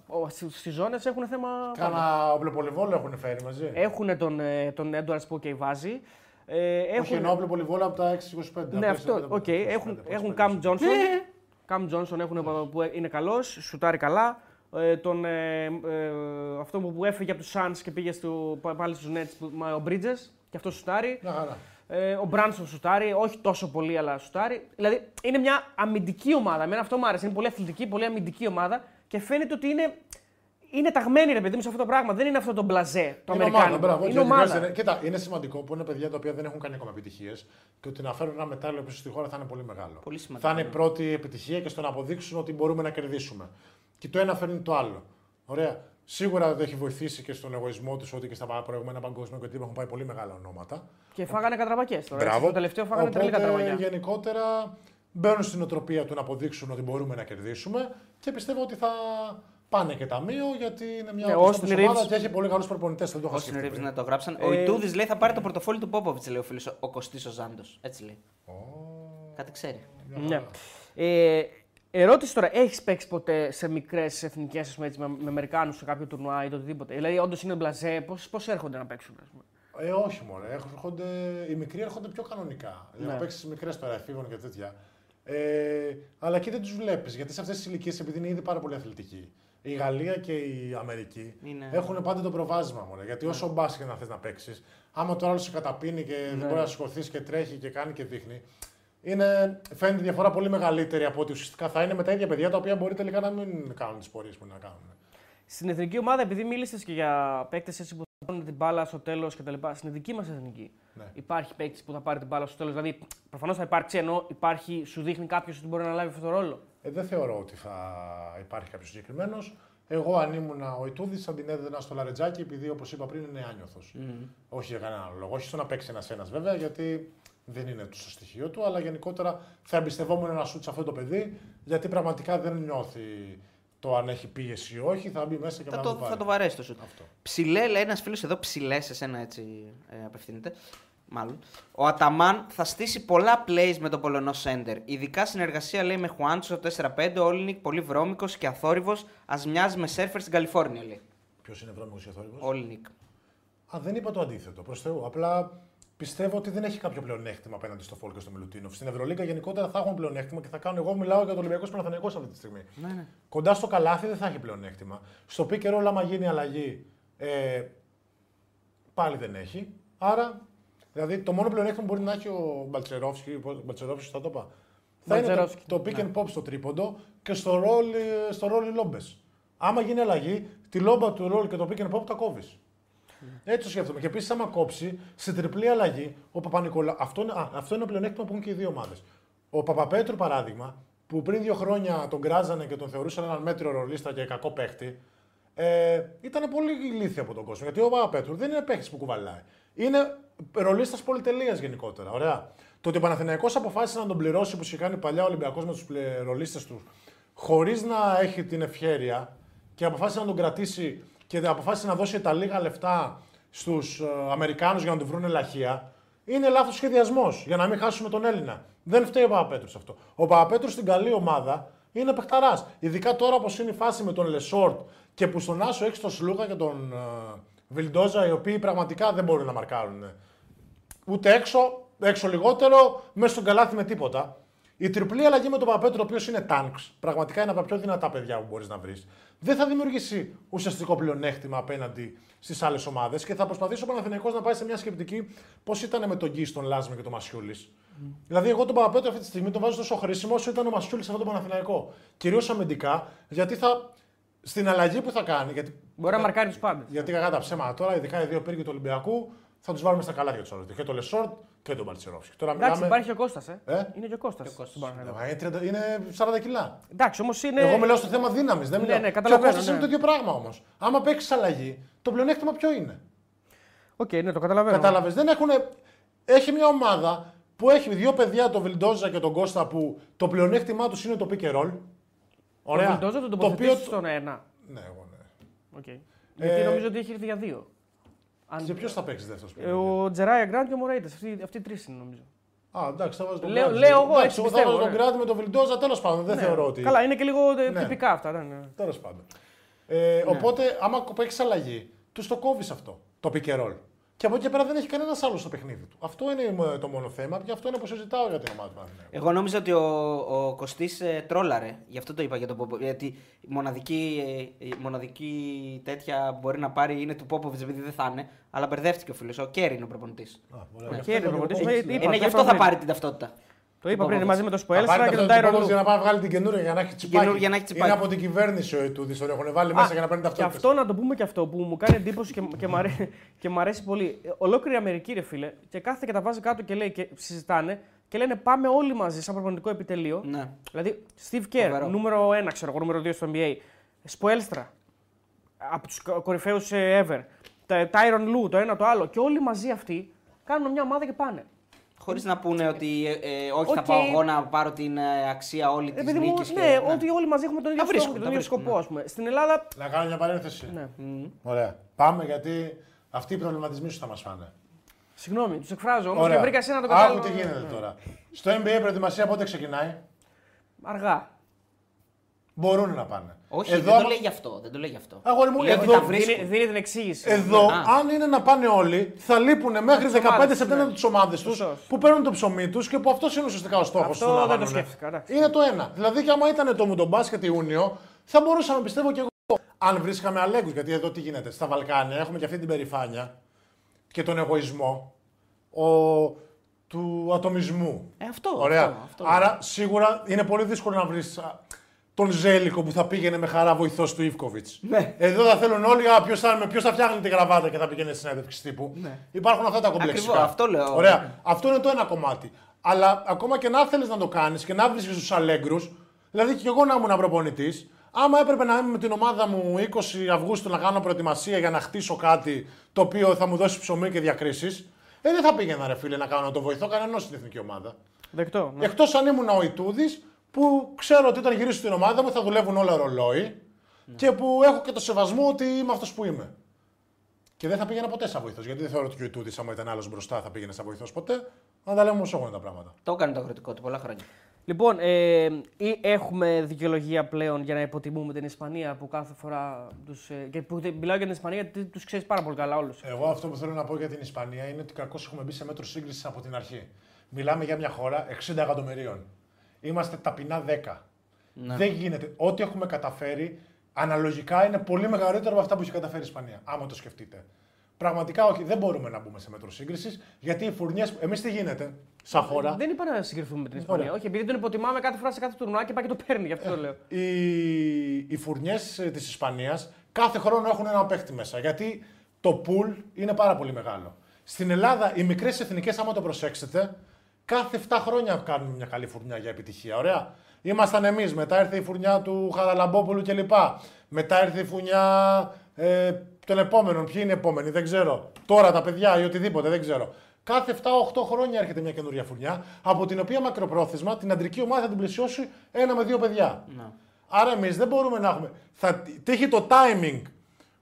B: Στις ζώνες έχουν θέμα.
A: Κάνα όπλο έχουν φέρει μαζί.
B: Έχουν τον, ε, τον Έντουαρντς που και βάζει. Ε,
A: Όχι,
B: έχουν...
A: ενώ όπλο πολυβόλα από τα 6-25.
B: Ναι, αυτό. Οκ. Έχουν, έχουν Cam Johnson. Cam Johnson έχουν που είναι καλός, σουτάρει καλά. Ε, τον, ε, ε, αυτό που, που έφυγε από τους Suns και πήγε στο, πάλι στους Nets, που- μα, ο Bridges, και αυτός σουτάρει.
A: Μια χαρά.
B: Ε, ο Μπράνσον σουτάρει, όχι τόσο πολύ, αλλά σουτάρει. Δηλαδή είναι μια αμυντική ομάδα. Εμένα αυτό μου άρεσε. Είναι πολύ αθλητική, πολύ αμυντική ομάδα και φαίνεται ότι είναι, είναι ταγμένη ρε παιδί μου σε αυτό το πράγμα. Δεν είναι αυτό το μπλαζέ, το
A: Είναι
B: Αμερικάνικο.
A: ομάδα, μπράβο,
B: είναι
A: και
B: ομάδα.
A: γενικώς είναι- Κοίτα, είναι σημαντικό που είναι παιδιά τα οποία δεν έχουν κάνει ακόμα επιτυχίες και ότι να φέρουν ένα μετάλλιο πίσω στη χώρα θα είναι πολύ μεγάλο.
C: Πολύ σημαντικό,
A: Θα είναι
C: ναι.
A: η πρώτη επιτυχία και στο να αποδείξουν ότι μπορούμε να κερδίσουμε. Και το ένα φέρνει το άλλο. Ωραία. Σίγουρα δεν έχει βοηθήσει και στον εγωισμό του ότι και στα προηγούμενα παγκόσμια και έχουν πάει πολύ μεγάλα ονόματα.
B: Και φάγανε κατραπακές τώρα.
A: Μπράβο.
B: έτσι. Το τελευταίο φάγανε τρελή
A: Οπότε,
B: κατραπακιά.
A: γενικότερα μπαίνουν στην οτροπία του να αποδείξουν ότι μπορούμε να κερδίσουμε και πιστεύω ότι θα πάνε και ταμείο γιατί είναι μια
B: Ναι,
A: ναι,
B: Austin
A: ομάδα
B: Reeves-
A: και έχει πολύ καλούς προπονητές. Δεν το είχα
C: Όσοι
A: σκεφτεί
C: Ρίβς
A: πριν.
C: να το γράψαν.
B: Ε,
C: Ο Ιτούδης λέει θα πάρει το πορτοφόλι του Πόποβιτ, λέει ο φίλος ο Κωστής ο Ζάντος. Έτσι λέει. Κάτι ξέρει.
B: Ναι. Ε, ερώτηση τώρα, έχεις παίξει ποτέ σε μικρές εθνικές με, με, με Αμερικάνους σε κάποιο τουρνουά ή το οτιδήποτε; Δηλαδή, όντως είναι μπλαζέ, πώς έρχονται να παίξουν. Ας πούμε;
A: Ε, όχι μόνο. Έρχονται, οι μικροί έρχονται πιο κανονικά.
B: Ναι.
A: Ναι. Να παίξει μικρές τώρα, εφήβων και τέτοια. Ε, αλλά εκεί δεν τους βλέπεις γιατί σε αυτές τις ηλικίες, επειδή είναι ήδη πάρα πολύ αθλητικοί, η Γαλλία και η Αμερική
C: Είναι-
A: έχουν πάντα το προβάδισμα μόνο. Γιατί όσο μπάσκετ να θες να παίξεις, άμα το άλλο σε καταπίνει και
B: Ναι.
A: δεν μπορεί να σηκωθείς και τρέχει και κάνει και δείχνει. Είναι, φαίνεται η διαφορά πολύ μεγαλύτερη από ότι ουσιαστικά θα είναι με τα ίδια παιδιά τα οποία μπορεί τελικά να μην κάνουν τις πορείες που είναι να κάνουν.
B: Στην εθνική ομάδα, επειδή μίλησες και για παίκτες που θα πάρουν την μπάλα στο τέλος κτλ. Στην δική μας εθνική
A: Ναι.
B: υπάρχει παίκτης που θα πάρει την μπάλα στο τέλος. Δηλαδή, προφανώς θα υπάρξει ενώ υπάρχει, σου δείχνει κάποιος ότι μπορεί να λάβει αυτό το ρόλο.
A: Ε, δεν θεωρώ ότι θα υπάρχει κάποιος συγκεκριμένος. Εγώ, αν ήμουν ο Ιτούδης, θα την έδινα στο λαρετζάκι, επειδή όπως είπα πριν είναι άνιωθος. Όχι για κανέναν άλλο λόγο. Όχι στο να παίξει ένα-ένα βέβαια, γιατί δεν είναι το στοιχείο του, αλλά γενικότερα θα εμπιστευόμουν ένα σουτς σε αυτό το παιδί, γιατί πραγματικά δεν νιώθει το αν έχει πίεση ή όχι, θα μπει μέσα και
C: Θα
A: να
C: το,
A: πάρει.
C: θα το βαρέσει το σουτ.
A: Αυτό.
C: Ψηλέ, λέει ένας φίλος εδώ, ψηλές, σε σένα έτσι ε, απευθύνεται. Μάλλον. Ο Αταμάν θα στήσει πολλά plays με τον Πολωνό Σέντερ. Ειδικά συνεργασία λέει με Χουάντσο στο 4-5. Ο Όλινικ πολύ βρώμικος και αθόρυβος. Α μοιάζει με σερφερ στην Καλιφόρνια, λέει.
A: Ποιος είναι βρώμικος και θόρυβο.
C: Όλινικ.
A: Α, δεν είπα το αντίθετο. Προς Θεού. Απλά πιστεύω ότι δεν έχει κάποιο πλεονέκτημα απέναντι στο Φόλ και στο Μιλουτίνοφ. Στην Ευρωλίγκα γενικότερα θα έχουν πλεονέκτημα και θα κάνουν. Εγώ μιλάω για το Ολυμπιακό Παναθανικό αυτή τη στιγμή.
C: Ναι, ναι.
A: Κοντά στο καλάθι δεν θα έχει πλεονέκτημα. Στο pick and roll, άμα γίνει αλλαγή, ε, πάλι δεν έχει. Άρα, δηλαδή το μόνο πλεονέκτημα που μπορεί να έχει ο Μπαλτσερόφσκι, ο Μπαλτσερόφσκι θα το είπα. Θα είναι το,
B: Μπαλτσερόφσκι,
A: το pick and pop στο τρίποντο και στο roll, ε, στο roll οι λόμπες. Άμα γίνει αλλαγή, τη λόμπα του roll και το pick and pop τα κόβεις. Έτσι το σκέφτομαι. Και επίσης, άμα κόψει σε τριπλή αλλαγή, ο Παπα-Νικολά... αυτό, είναι, α, αυτό είναι ένα πλεονέκτημα που έχουν και οι δύο ομάδες. Ο Παπαπέτρου, παράδειγμα, που πριν δύο χρόνια τον κράζανε και τον θεωρούσαν έναν μέτριο ρολίστα και κακό παίχτη, ε, ήταν πολύ ηλίθιο από τον κόσμο. Γιατί ο Παπαπέτρου δεν είναι παίχτης που κουβαλάει. Είναι ρολίστας πολυτελείας γενικότερα. Ωραία. Το ότι ο Παναθηναϊκός αποφάσισε να τον πληρώσει που είχε κάνει παλιά ο Ολυμπιακός με τους ρολίστες τους, χωρίς να έχει την ευχέρεια και αποφάσισε να τον κρατήσει και αποφάσισε να δώσει τα λίγα λεφτά στους Αμερικάνους για να του βρουν ελαχεία, είναι λάθος σχεδιασμός για να μην χάσουμε τον Έλληνα. Δεν φταίει ο Παπαπέτρου αυτό. Ο Παπαπέτρου στην καλή ομάδα είναι παιχταράς. Ειδικά τώρα όπως είναι η φάση με τον Λεσόρτ και που στον άσο έχει τον Σλούκα και τον ε, Βιλντόζα, οι οποίοι πραγματικά δεν μπορούν να μαρκάρουν. Ούτε έξω, έξω λιγότερο, μέσα στο καλάθι με τίποτα. Η τριπλή αλλαγή με τον Παπαπέτρο, ο οποίος είναι tank, πραγματικά είναι από τα πιο δυνατά παιδιά που μπορείς να βρεις, δεν θα δημιουργήσει ουσιαστικό πλεονέκτημα απέναντι στις άλλες ομάδες και θα προσπαθήσει ο Παναθηναϊκός να πάει σε μια σκεπτική πώς ήταν με τον Γκιστ, τον Λάσμε και τον Μασιούλης. Δηλαδή, εγώ τον Παπαπέτρο αυτή τη στιγμή τον βάζω τόσο χρήσιμο όσο ήταν ο Μασιούλης σε αυτό το Παναθηναϊκό. Κυρίως αμυντικά, γιατί θα. Στην αλλαγή που θα κάνει. Γιατί,
B: Μπορεί να μαρκάρει τους πάντες.
A: γιατί κακά τα ψέματα τώρα, ειδικά οι δύο πύργοι του Ολυμπιακού, θα τους βάλουμε στα καλάθια του αλλού. Και τον Λεσόρτ και τον Μπαλτσερόφσκι. Τώρα
B: Εντάξει,
A: μιλάμε.
B: υπάρχει και ο Κώστας. Ε.
A: Ε;
B: Είναι και ο Κώστας.
A: Ε, Είναι 30 Είναι 40 κιλά.
B: Εντάξει, όμως είναι.
A: Εγώ μιλάω στο θέμα δύναμης. Δεν
B: Ναι,
A: μιλάω.
B: ναι,
A: και ο
B: καταλαβαίνω,
A: Κώστας
B: ναι.
A: είναι το ίδιο πράγμα όμως. Άμα παίξεις αλλαγή, το πλεονέκτημα ποιο είναι;
B: Οκ, ναι, το καταλαβαίνω.
A: Κατάλαβες. Δεν έχουν. Έχει μια ομάδα που έχει δύο παιδιά, τον Βιλντόζα και τον Κώστα, που το πλεονέκτημά τους είναι το pick and roll. Ωραία.
B: Ο Βιλντόζα τον
A: το
B: τοποθετήσεις
A: οποίο.
B: στον ένα.
A: Ναι, εγώ ναι.
B: Okay. Γιατί
A: Ε,
B: νομίζω ότι έχει έρθει για δύο. Αν...
A: Και ποιος θα παίξεις δεύτερος
B: Ε, Ο Τζεράια Γκραντ και ο Μωραΐτης. Αυτοί, αυτοί οι τρεις είναι νομίζω.
A: Α, εντάξει, θα βάζω τον
B: Λέω-
A: Γκράντι.
B: λέω εγώ,
A: Εντάξει,
B: έτσι
A: εγώ θα
B: πιστεύω,
A: βάζω τον
B: ναι.
A: Γκράντι με τον Βιλντόζα, τέλος πάντων. Δεν
B: Ναι.
A: θεωρώ ότι.
B: Καλά, είναι και λίγο ε,
A: Ναι.
B: τυπικά αυτά. Ναι, ναι.
A: Τέλος πάντων. Ε, Οπότε, άμα παίξει αλλαγή, τους το κόβεις αυτό. Το pick and roll. Και από εκεί και πέρα δεν έχει κανένας άλλος στο παιχνίδι του. Αυτό είναι ε, το μόνο θέμα και αυτό είναι που συζητάω για την ομάδα του Παναθηναϊκού.
C: Εγώ νόμιζα ότι ο, ο Κωστής ε, τρόλαρε. Γι' αυτό το είπα για τον Πόπο. Γιατί η μοναδική, ε, η μοναδική τέτοια που μπορεί να πάρει είναι του Πόποβιτς επειδή δεν θα είναι. Αλλά μπερδεύτηκε ο φίλος. Ο Κέρι είναι ο προπονητής.
A: Α, ωραία.
B: Ο
A: Γι' αυτό
B: Κέρι,
A: λέω
B: ο
A: και
B: προπονητής,
A: εγώ.
B: ε,
A: Έχεις-
B: είπα,
C: Είναι
B: το
C: γι' αυτό
B: είπα
C: θα
B: πριν.
C: πάρει την ταυτότητα.
B: Το είπα πριν
C: Popovic.
B: μαζί με τον
A: Θα
B: Σποέλστρα
A: πάρει
B: και τον
A: αυτό το
B: Τάιρον
A: Popovic
B: Λου.
A: για να πάει να βγάλει την καινούργια για να έχει τσιπάκι.
C: Καινούργια για να έχει τσιπάκι.
A: Είναι από την κυβέρνηση ο Ετούδης, τον έχουν βάλει μέσα για να παίρνει
B: Και
A: ταυτότητα.
B: αυτό να το πούμε και αυτό που μου κάνει εντύπωση και, και, μ, αρέ- και μ' αρέσει πολύ. Ε, Ολόκληρη η Αμερική, ρε φίλε, και κάθεται και τα βάζει κάτω και λέει και συζητάνε και λένε πάμε όλοι μαζί σαν προπονητικό επιτελείο.
C: Ναι.
B: Δηλαδή, Steve Kerr,
C: Φοβερό.
B: νούμερο 1, ξέρω εγώ, νούμερο 2 στο NBA. Σπόλστρα, από τους κορυφαίους ever. Τάιρον Λου, το ένα το άλλο. Και όλοι μαζί αυτοί κάνουν μια ομάδα και πάνε.
C: Χωρίς να πούνε ότι ε, ε, όχι, θα
B: Οκ.
C: πάω εγώ να πάρω την ε, αξία όλη
B: Ε,
C: της
B: παιδί μου,
C: νίκης.
B: ναι, ότι όλοι μαζί έχουμε τον ίδιο
C: Τα
B: στόχο
C: βρίσκουν,
B: και
C: τα
B: τον ίδιο
C: βρίσκουν,
B: σκοπό,
C: ναι.
B: ας πούμε. Στην Ελλάδα.
A: Να κάνω μια παρένθεση.
B: Ναι.
A: Ωραία. Πάμε γιατί αυτοί οι προβληματισμοί σου θα μας φάνε.
B: Συγγνώμη, τους εκφράζω όμως και
A: Ωραία.
B: βρήκα εσένα να το
A: Άκου
B: κατάλαβα.
A: τι γίνεται τώρα. Στο NBA προετοιμασία πότε ξεκινάει;
B: Αργά.
A: Μπορούν να πάνε.
C: Όχι,
A: Εδώ,
C: δεν το
A: άμα-
C: λέει γι' αυτό. Δεν το λέει γι' αυτό.
A: Αγόρι μου,
C: Λέει ότι
A: εδώ-
C: τα
B: Δίνει,
C: βρίσκουν.
B: δίνει την εξήγηση.
A: Εδώ,
C: Α.
A: αν είναι να πάνε όλοι, θα λείπουν μέχρι 15
B: ομάδες,
A: Σεπτέμβρη
B: ναι.
A: τις ομάδες τους
B: Σωστός.
A: που παίρνουν το ψωμί τους και που αυτός είναι ουσιαστικά ο στόχος
B: Αυτό
A: του. να
B: δεν το
A: βάλουνε.
B: σκέφτηκα, εντάξει.
A: Είναι το ένα. Δηλαδή, και άμα ήταν το μου τον μπάσκετ Ιούνιο, θα μπορούσαμε πιστεύω και εγώ. Αν βρίσκαμε αλέγκου, γιατί εδώ τι γίνεται. Στα Βαλκάνια έχουμε και αυτή την περηφάνεια και τον εγωισμό ο, του ατομισμού.
C: Ε, αυτό,
A: Ωραία.
C: αυτό, αυτό.
A: Άρα σίγουρα είναι πολύ δύσκολο να βρεις τον Ζέλικο που θα πήγαινε με χαρά βοηθός του Ιβκοβιτς.
C: Ναι.
A: Εδώ θα θέλουν όλοι ποιος θα, ποιος θα φτιάχνει τη γραβάτα και θα πήγαινε στη συνέντευξη τύπου.
C: Ναι.
A: Υπάρχουν αυτά τα κομπλεξικά.
C: Ακριβώς, αυτό λέω.
A: Ωραία. Αυτό είναι το ένα κομμάτι. Αλλά ακόμα και να θέλεις να το κάνεις και να βρίσκεις τους αλέγκρους, δηλαδή και εγώ να ήμουν προπονητής, άμα έπρεπε να είμαι με την ομάδα μου 20 Αυγούστου να κάνω προετοιμασία για να χτίσω κάτι το οποίο θα μου δώσει ψωμί και διακρίσεις, ε, δεν θα πήγαινα ρε φίλε να κάνω να το βοηθώ κανένας στην εθνική ομάδα.
B: Δεκτό. Ναι.
A: Εκτός αν ήμουν ο Ιτούδης που ξέρω ότι όταν γυρίσω στην ομάδα μου θα δουλεύουν όλα ρολόι και που έχω και το σεβασμό ότι είμαι αυτός που είμαι. Και δεν θα πήγαινα ποτέ σαν βοηθός. Γιατί δεν θεωρώ ότι ο Ιτούδης, άμα ήταν άλλος μπροστά, θα πήγαινε σαν βοηθός ποτέ. Αν τα λέμε όμω έχουν τα πράγματα.
C: Το έκανε το αγροτικό του πολλά χρόνια.
B: Λοιπόν, ε, ή έχουμε δικαιολογία πλέον για να υποτιμούμε την Ισπανία που κάθε φορά τους, ε, και που μιλάω για την Ισπανία γιατί τους ξέρεις πάρα πολύ καλά όλους.
A: Εγώ αυτό που θέλω να πω για την Ισπανία είναι ότι κακώς έχουμε μπει σε μέτρο σύγκριση από την αρχή. Μιλάμε για μια χώρα 60 εκατομμυρίων. Είμαστε ταπεινά 10. Δεν γίνεται. Ό,τι έχουμε καταφέρει αναλογικά είναι πολύ μεγαλύτερο από αυτά που έχει καταφέρει η Ισπανία. Άμα το σκεφτείτε. Πραγματικά όχι, δεν μπορούμε να μπούμε σε μέτρο σύγκρισης γιατί οι φουρνιές. Εμείς τι γίνεται, σαν χώρα.
B: Δεν είπα να συγκριθούμε με την Ισπανία.
A: Ωραία.
B: Όχι, επειδή τον υποτιμάμε κάθε φορά σε κάθε τουρνουά και πάει και το παίρνει, γι' αυτό το λέω.
A: οι, οι φουρνιές της Ισπανίας κάθε χρόνο έχουν ένα παίχτη μέσα. Γιατί το πουλ είναι πάρα πολύ μεγάλο. Στην Ελλάδα, οι μικρές εθνικές, άμα το προσέξετε, κάθε 7 χρόνια κάνουν μια καλή φουρνιά για επιτυχία. Ωραία. Ήμασταν εμείς, μετά ήρθε η φουρνιά του Χαραλαμπόπουλου κλπ. Μετά ήρθε η φουρνιά ε, των επόμενων. Ποιοι είναι οι επόμενοι, δεν ξέρω. Τώρα τα παιδιά ή οτιδήποτε, δεν ξέρω. Κάθε 7-8 χρόνια έρχεται μια καινούρια φουρνιά, από την οποία μακροπρόθεσμα την αντρική ομάδα θα την πλαισιώσει ένα με δύο παιδιά. Άρα εμείς δεν μπορούμε να έχουμε. Θα τύχει το timing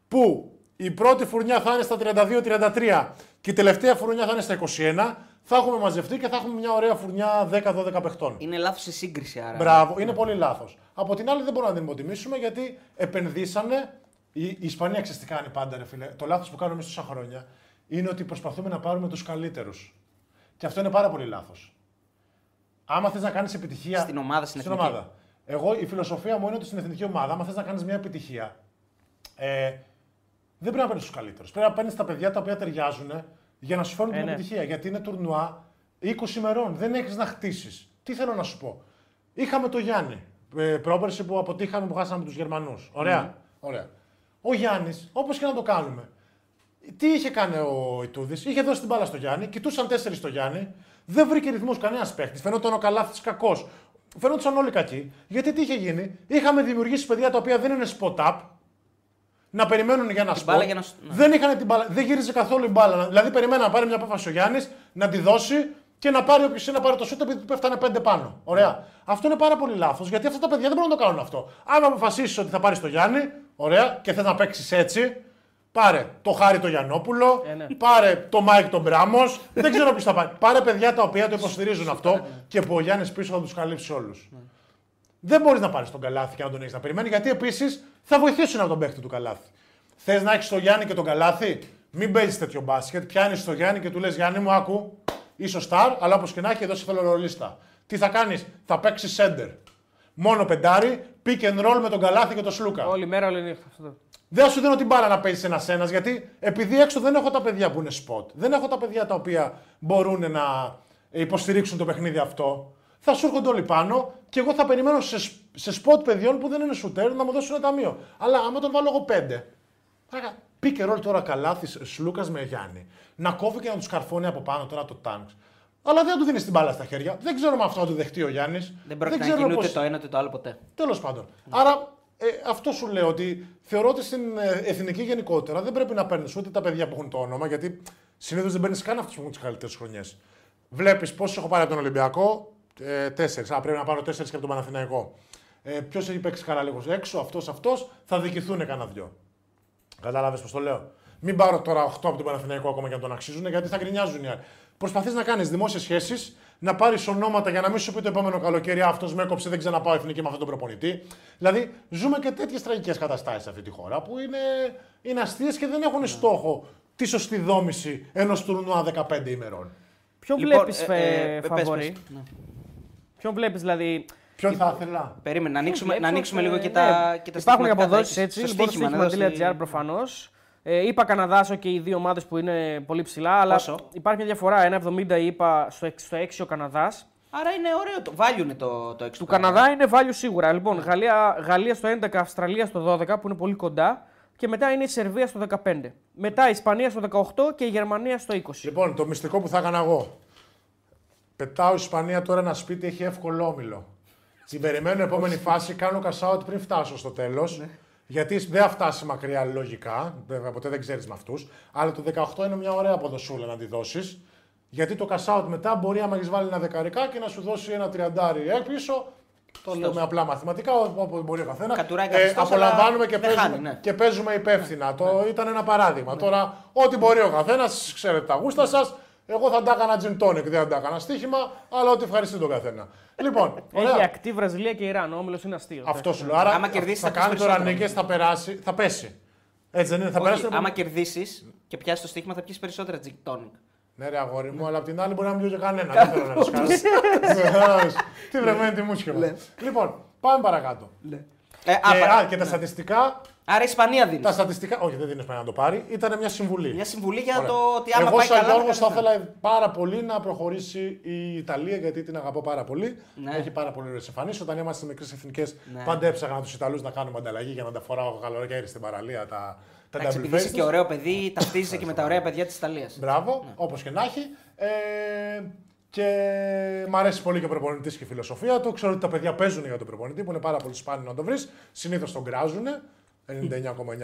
A: που η πρώτη φουρνιά θα είναι στα 32-33 και η τελευταία φουρνιά θα είναι στα 21. Θα έχουμε μαζευτεί και θα έχουμε μια ωραία φουρνιά 10-12 παιχτών.
C: Είναι λάθος η σύγκριση άρα.
A: Μπράβο, είναι πολύ λάθος. Από την άλλη δεν μπορούμε να την υποτιμήσουμε γιατί επενδύσανε. Η, η Ισπανία ξέρει τι κάνει πάντα, ρε φίλε. Το λάθος που κάνουμε εμείς τόσα χρόνια είναι ότι προσπαθούμε να πάρουμε τους καλύτερους. Και αυτό είναι πάρα πολύ λάθος. Άμα θες να κάνεις επιτυχία.
C: Στην ομάδα, στην εθνική.
A: ομάδα. Εγώ η φιλοσοφία μου είναι ότι στην εθνική ομάδα, άμα θες να κάνεις μια επιτυχία, ε, δεν πρέπει να παίρνεις τους καλύτερους. Πρέπει να παίρνεις τα παιδιά τα οποία ταιριάζουν για να σου φέρουν
B: Ε,
A: την
B: ναι.
A: επιτυχία. Γιατί είναι τουρνουά 20 ημερών. Δεν έχεις να χτίσεις. Τι θέλω να σου πω. Είχαμε το Γιάννη. Ε, πρόπερση που αποτύχαμε που χάσαμε τους Γερμανούς. Ωραία. Ωραία. Ο Γιάννης, όπως και να το κάνουμε. Τι είχε κάνει ο Ιτούδης, είχε δώσει την μπάλα στο Γιάννη, κοιτούσαν τέσσερις στο Γιάννη, δεν βρήκε ρυθμούς κανένας παίχτης. Φαινόταν ο Καλάθι κακός. Φαινόταν όλοι κακοί. Γιατί τι είχε γίνει, είχαμε δημιουργήσει παιδιά τα οποία δεν είναι spot-up, να περιμένουν για ένα spot.
C: μπάλα για να σ- ναι.
A: Δεν είχαν την μπάλα, δεν γύριζε καθόλου η μπάλα. Δηλαδή περιμένα να πάρει μια απόφαση ο Γιάννης, να τη δώσει και να πάρει όποιος είναι να πάρει το σούτ επειδή του πέφτανε πέντε πάνω. Ωραία. Αυτό είναι πάρα πολύ λάθος γιατί αυτά τα παιδιά δεν μπορούν να το κάνουν αυτό. Αν αποφασίσεις ότι θα πάρεις το Γιάννη, ωραία, και θες να παίξεις έτσι, πάρε το Χάρη το Γιαννόπουλο,
B: Ε, ναι.
A: πάρε το Μάικ τον Μπράμος, δεν ξέρω ποιος θα πάρει. Πάρε παιδιά τα οποία το υποστηρίζουν αυτό και που ο Γιάννης πίσω θα τους καλύψει όλους. Δεν μπορείς να πάρεις τον καλάθι και να τον έχεις να περιμένει γιατί επίσης θα βοηθήσουν από τον παίχτη του καλάθι. Θες να έχεις τον Γιάννη και τον καλάθι, μην παίζεις τέτοιο μπάσκετ. Πιάνεις τον Γιάννη και του λες: Γιάννη μου, άκου, είσαι ο στάρ, αλλά όπως και να έχει, εδώ σε θέλω ρολίστα. Τι θα κάνεις, θα παίξεις σέντερ. Μόνο πεντάρι, pick and roll με τον καλάθι και τον Σλούκα.
B: Όλη μέρα, όλη νύχτα. Αυτό το-
A: Δεν σου δίνω την μπάλα να παίζεις ένα-ένα, γιατί επειδή έξω δεν έχω τα παιδιά που είναι spot. Δεν έχω τα παιδιά τα οποία μπορούν να υποστηρίξουν το παιχνίδι αυτό. Θα σου έρχονται όλοι πάνω και εγώ θα περιμένω σε, σε spot παιδιών που δεν είναι shooter να μου δώσουν ένα ταμείο. Αλλά άμα τον βάλω εγώ πέντε. Πήκε ρόλ τώρα καλάθι Σλούκα με Γιάννη. Να κόβει και να τους καρφώνει από πάνω τώρα το τάγκ. Αλλά δεν θα του δίνεις την μπάλα στα χέρια. Δεν ξέρω με αυτό θα του δεχτεί ο Γιάννης.
C: Δεν πρόκειται να γίνει ούτε το ένα ούτε το άλλο ποτέ.
A: Τέλος πάντων. Άρα ε, αυτό σου λέω ότι θεωρώ ότι στην ε, εθνική γενικότερα δεν πρέπει να παίρνεις ούτε τα παιδιά που έχουν το όνομα, γιατί συνήθως δεν παίρνεις καν αυτούς που έχουν τις καλύτερες χρονιές. Βλέπεις πόσου έχω πάρει από τον Ολυμπιακό, ε, τέσσερις. Α, πρέπει να πάρω τέσσερις και από τον Παναθηναϊκό. Ε, Ποιος έχει παίξει καλά λίγος έξω, αυτός, αυτός, θα δικηθούν κανένα δυο. Κατάλαβε πώς το λέω. Μην πάρω τώρα 8 από τον Παναθηναϊκό ακόμα και να τον αξίζουν, γιατί θα γκρινιάζουν οι άλλοι. Προσπαθείς να κάνεις δημόσιες σχέσεις, να πάρεις ονόματα για να μην σου πει το επόμενο καλοκαίρι αυτός με έκοψε, δεν ξαναπάω εθνική με αυτόν τον προπονητή. Δηλαδή, ζούμε και τέτοιες τραγικές καταστάσεις σε αυτή τη χώρα που είναι, είναι αστείες και δεν έχουν στόχο τη σωστή δόμηση ενός τουρνουά 15 ημερών.
B: Ποιον
C: Λοιπόν,
B: βλέπεις
C: ε, ε, πες,
B: φαβορή;
C: πες. Ναι.
B: Ποιον βλέπεις δηλαδή.
A: Ποιον θα ήθελα;
C: Περίμενε, να ανοίξουμε, να
B: Βλέπω,
C: ανοίξουμε
B: ε,
C: λίγο και
B: ναι.
C: τα, και τα
B: Υπάρχουν και
C: στοιχηματικά
B: αποδόσεις
C: θα
B: έτσι.
C: έχεις.
B: Λοιπόν,
C: Στο στοίχημα, να
B: στοίχημα.gr
C: δώσει-
B: προφανώς. Ε, είπα Καναδά και οι δύο ομάδες που είναι πολύ ψηλά, αλλά
C: Πόσο;
B: υπάρχει μια διαφορά. 1,70 είπα στο, εξ- στο 6 ο Καναδάς.
C: Άρα είναι ωραίο το. Value είναι το, το έξω.
B: Του Καναδά είναι value σίγουρα. Λοιπόν, Γαλλία, Γαλλία στο 11, Αυστραλία στο 12 που είναι πολύ κοντά. Και μετά είναι η Σερβία στο 15. Μετά η Ισπανία στο 18 και η Γερμανία στο 20.
A: Λοιπόν, το μυστικό που θα έκανα εγώ. Πετάω η Ισπανία τώρα ένα σπίτι, έχει εύκολο όμιλο. Την περιμένω επόμενη φάση, κάνω cash out πριν φτάσω στο τέλος. γιατί δεν θα φτάσει μακριά λογικά, βέβαια ποτέ δεν ξέρεις με αυτούς. Αλλά το 18 είναι μια ωραία αποδοσούλα να τη δώσεις. Γιατί το cash out μετά μπορεί, άμα έχεις βάλει ένα δεκαρικά και να σου δώσει ένα τριαντάρι πίσω. Το λέω με απλά μαθηματικά, όπου μπορεί ο καθένας.
C: Κατουράει καθιστός,
A: απολαμβάνουμε
C: αλλά
A: και
C: δεν
A: παίζουμε,
C: χάνει, ναι.
A: και παίζουμε υπεύθυνα. Το ήταν ένα παράδειγμα. Τώρα, ό,τι μπορεί ο καθένας, ξέρετε τα γούστα σας. Εγώ θα τα έκανα gin tonic, δεν θα τα έκανα στοίχημα, αλλά ό,τι ευχαριστεί τον καθένα. Λοιπόν,
B: Έχει
A: ωραία.
B: ακτή Βραζιλία και Ιράν. Ο όμιλος είναι αστείο.
A: Αυτό σου λέω. Άρα
C: Άμα κερδίσεις,
A: θα
C: θα
A: κάνεις
C: πεις
A: τώρα
C: περισσότερο.
A: νίκες, θα περάσει, θα πέσει. Έτσι δεν είναι, θα
C: Όχι,
A: περάσει.
C: άμα κερδίσεις και πιάσεις το στοίχημα θα πιεις περισσότερα gin tonic.
A: Ναι, ρε αγόρι μου, αλλά απ' την άλλη μπορεί να μην πιω και κανένα. Δεν θέλω να ρισκάρω. Κατάλαβες. Τι βρεμένη τη μουσχελα. Λοιπόν, πάμε παρακάτω.
C: Ε,
A: Και,
C: α, παρα-
A: α, και τα στατιστικά.
C: Άρα η Ισπανία δίνει.
A: Τα στατιστικά. Όχι, δεν δίνεις να το πάρει. Ήταν μια συμβουλή.
C: Μια συμβουλή για
A: Ωραία.
C: το ότι άμα
A: Εγώ
C: πάει
A: σαν
C: καλά.
A: Γιώργος θα
C: θα κάνει
A: ήθελα πάρα πολύ να προχωρήσει η Ιταλία γιατί την αγαπώ πάρα πολύ.
C: Ναι.
A: Έχει πάρα πολύ ωραίες εμφανίσεις. Όταν είμαστε μικρές εθνικές,
C: Ναι.
A: πάντα έψαχνα τους Ιταλούς να κάνουμε ανταλλαγή για να τα φοράω καλοκαίρι στην παραλία τα, τα
C: Εντάξει,
A: double
C: επειδή είσαι
A: face
C: και
A: τους.
C: ωραίο παιδί, ταυτίζεσαι και με τα ωραία παιδιά της Ιταλίας.
A: Μπράβο,
C: Ναι.
A: όπως και να έχει. Ε, και μ' αρέσει πολύ και ο προπονητής και η φιλοσοφία του. Ξέρω ότι τα παιδιά παίζουν για τον προπονητή που είναι πάρα πολύ σπάνιο να το βρεις. Συνήθως τον κράζουν. 99,9.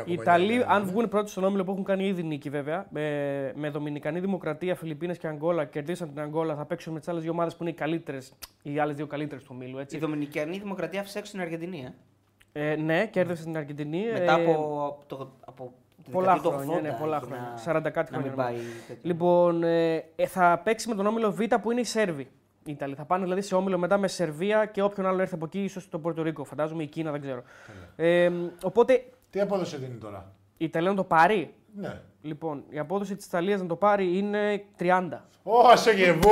B: Οι Ιταλοί, αν βγουν πρώτοι στον όμιλο που έχουν κάνει ήδη νίκη βέβαια, με, με Δομινικανή Δημοκρατία, Φιλιππίνες και Αγγόλα, κερδίσαν την Αγγόλα, θα παίξουν με τις άλλες δύο ομάδες που είναι οι καλύτερες, οι άλλες δύο καλύτερες του ομίλου.
C: Η
B: Έτσι.
C: Δομινικανή Δημοκρατία άφησε έξω την Αργεντινή. Ε.
B: Ε, ναι, κέρδισε την Αργεντινή.
C: Μετά
B: ε,
C: από, το, από τη
B: πολλά
C: δεκαετία του
B: χρόνια,
C: 80,
B: ναι, πολλά
C: για
B: χρόνια.
C: να-
B: 40 κάτι
C: να μην
B: χρόνια,
C: πάει. τέτοιο.
B: Λοιπόν, ε, ε, θα παίξει με τον όμιλο Β που είναι οι Σέρβοι. Οι Ιταλοί. Θα πάνε δηλαδή σε όμιλο μετά με Σερβία και όποιον άλλο έρθει από εκεί, ίσως το Πορτορίκο. Φαντάζομαι η Κίνα, δεν ξέρω. Ε, οπότε
A: Τι απόδοση δίνει τώρα;
B: η Ιταλία να το πάρει;
A: Ναι.
B: Λοιπόν, η απόδοση της Ιταλίας να το πάρει είναι 30.
A: Ω, σε γεβού!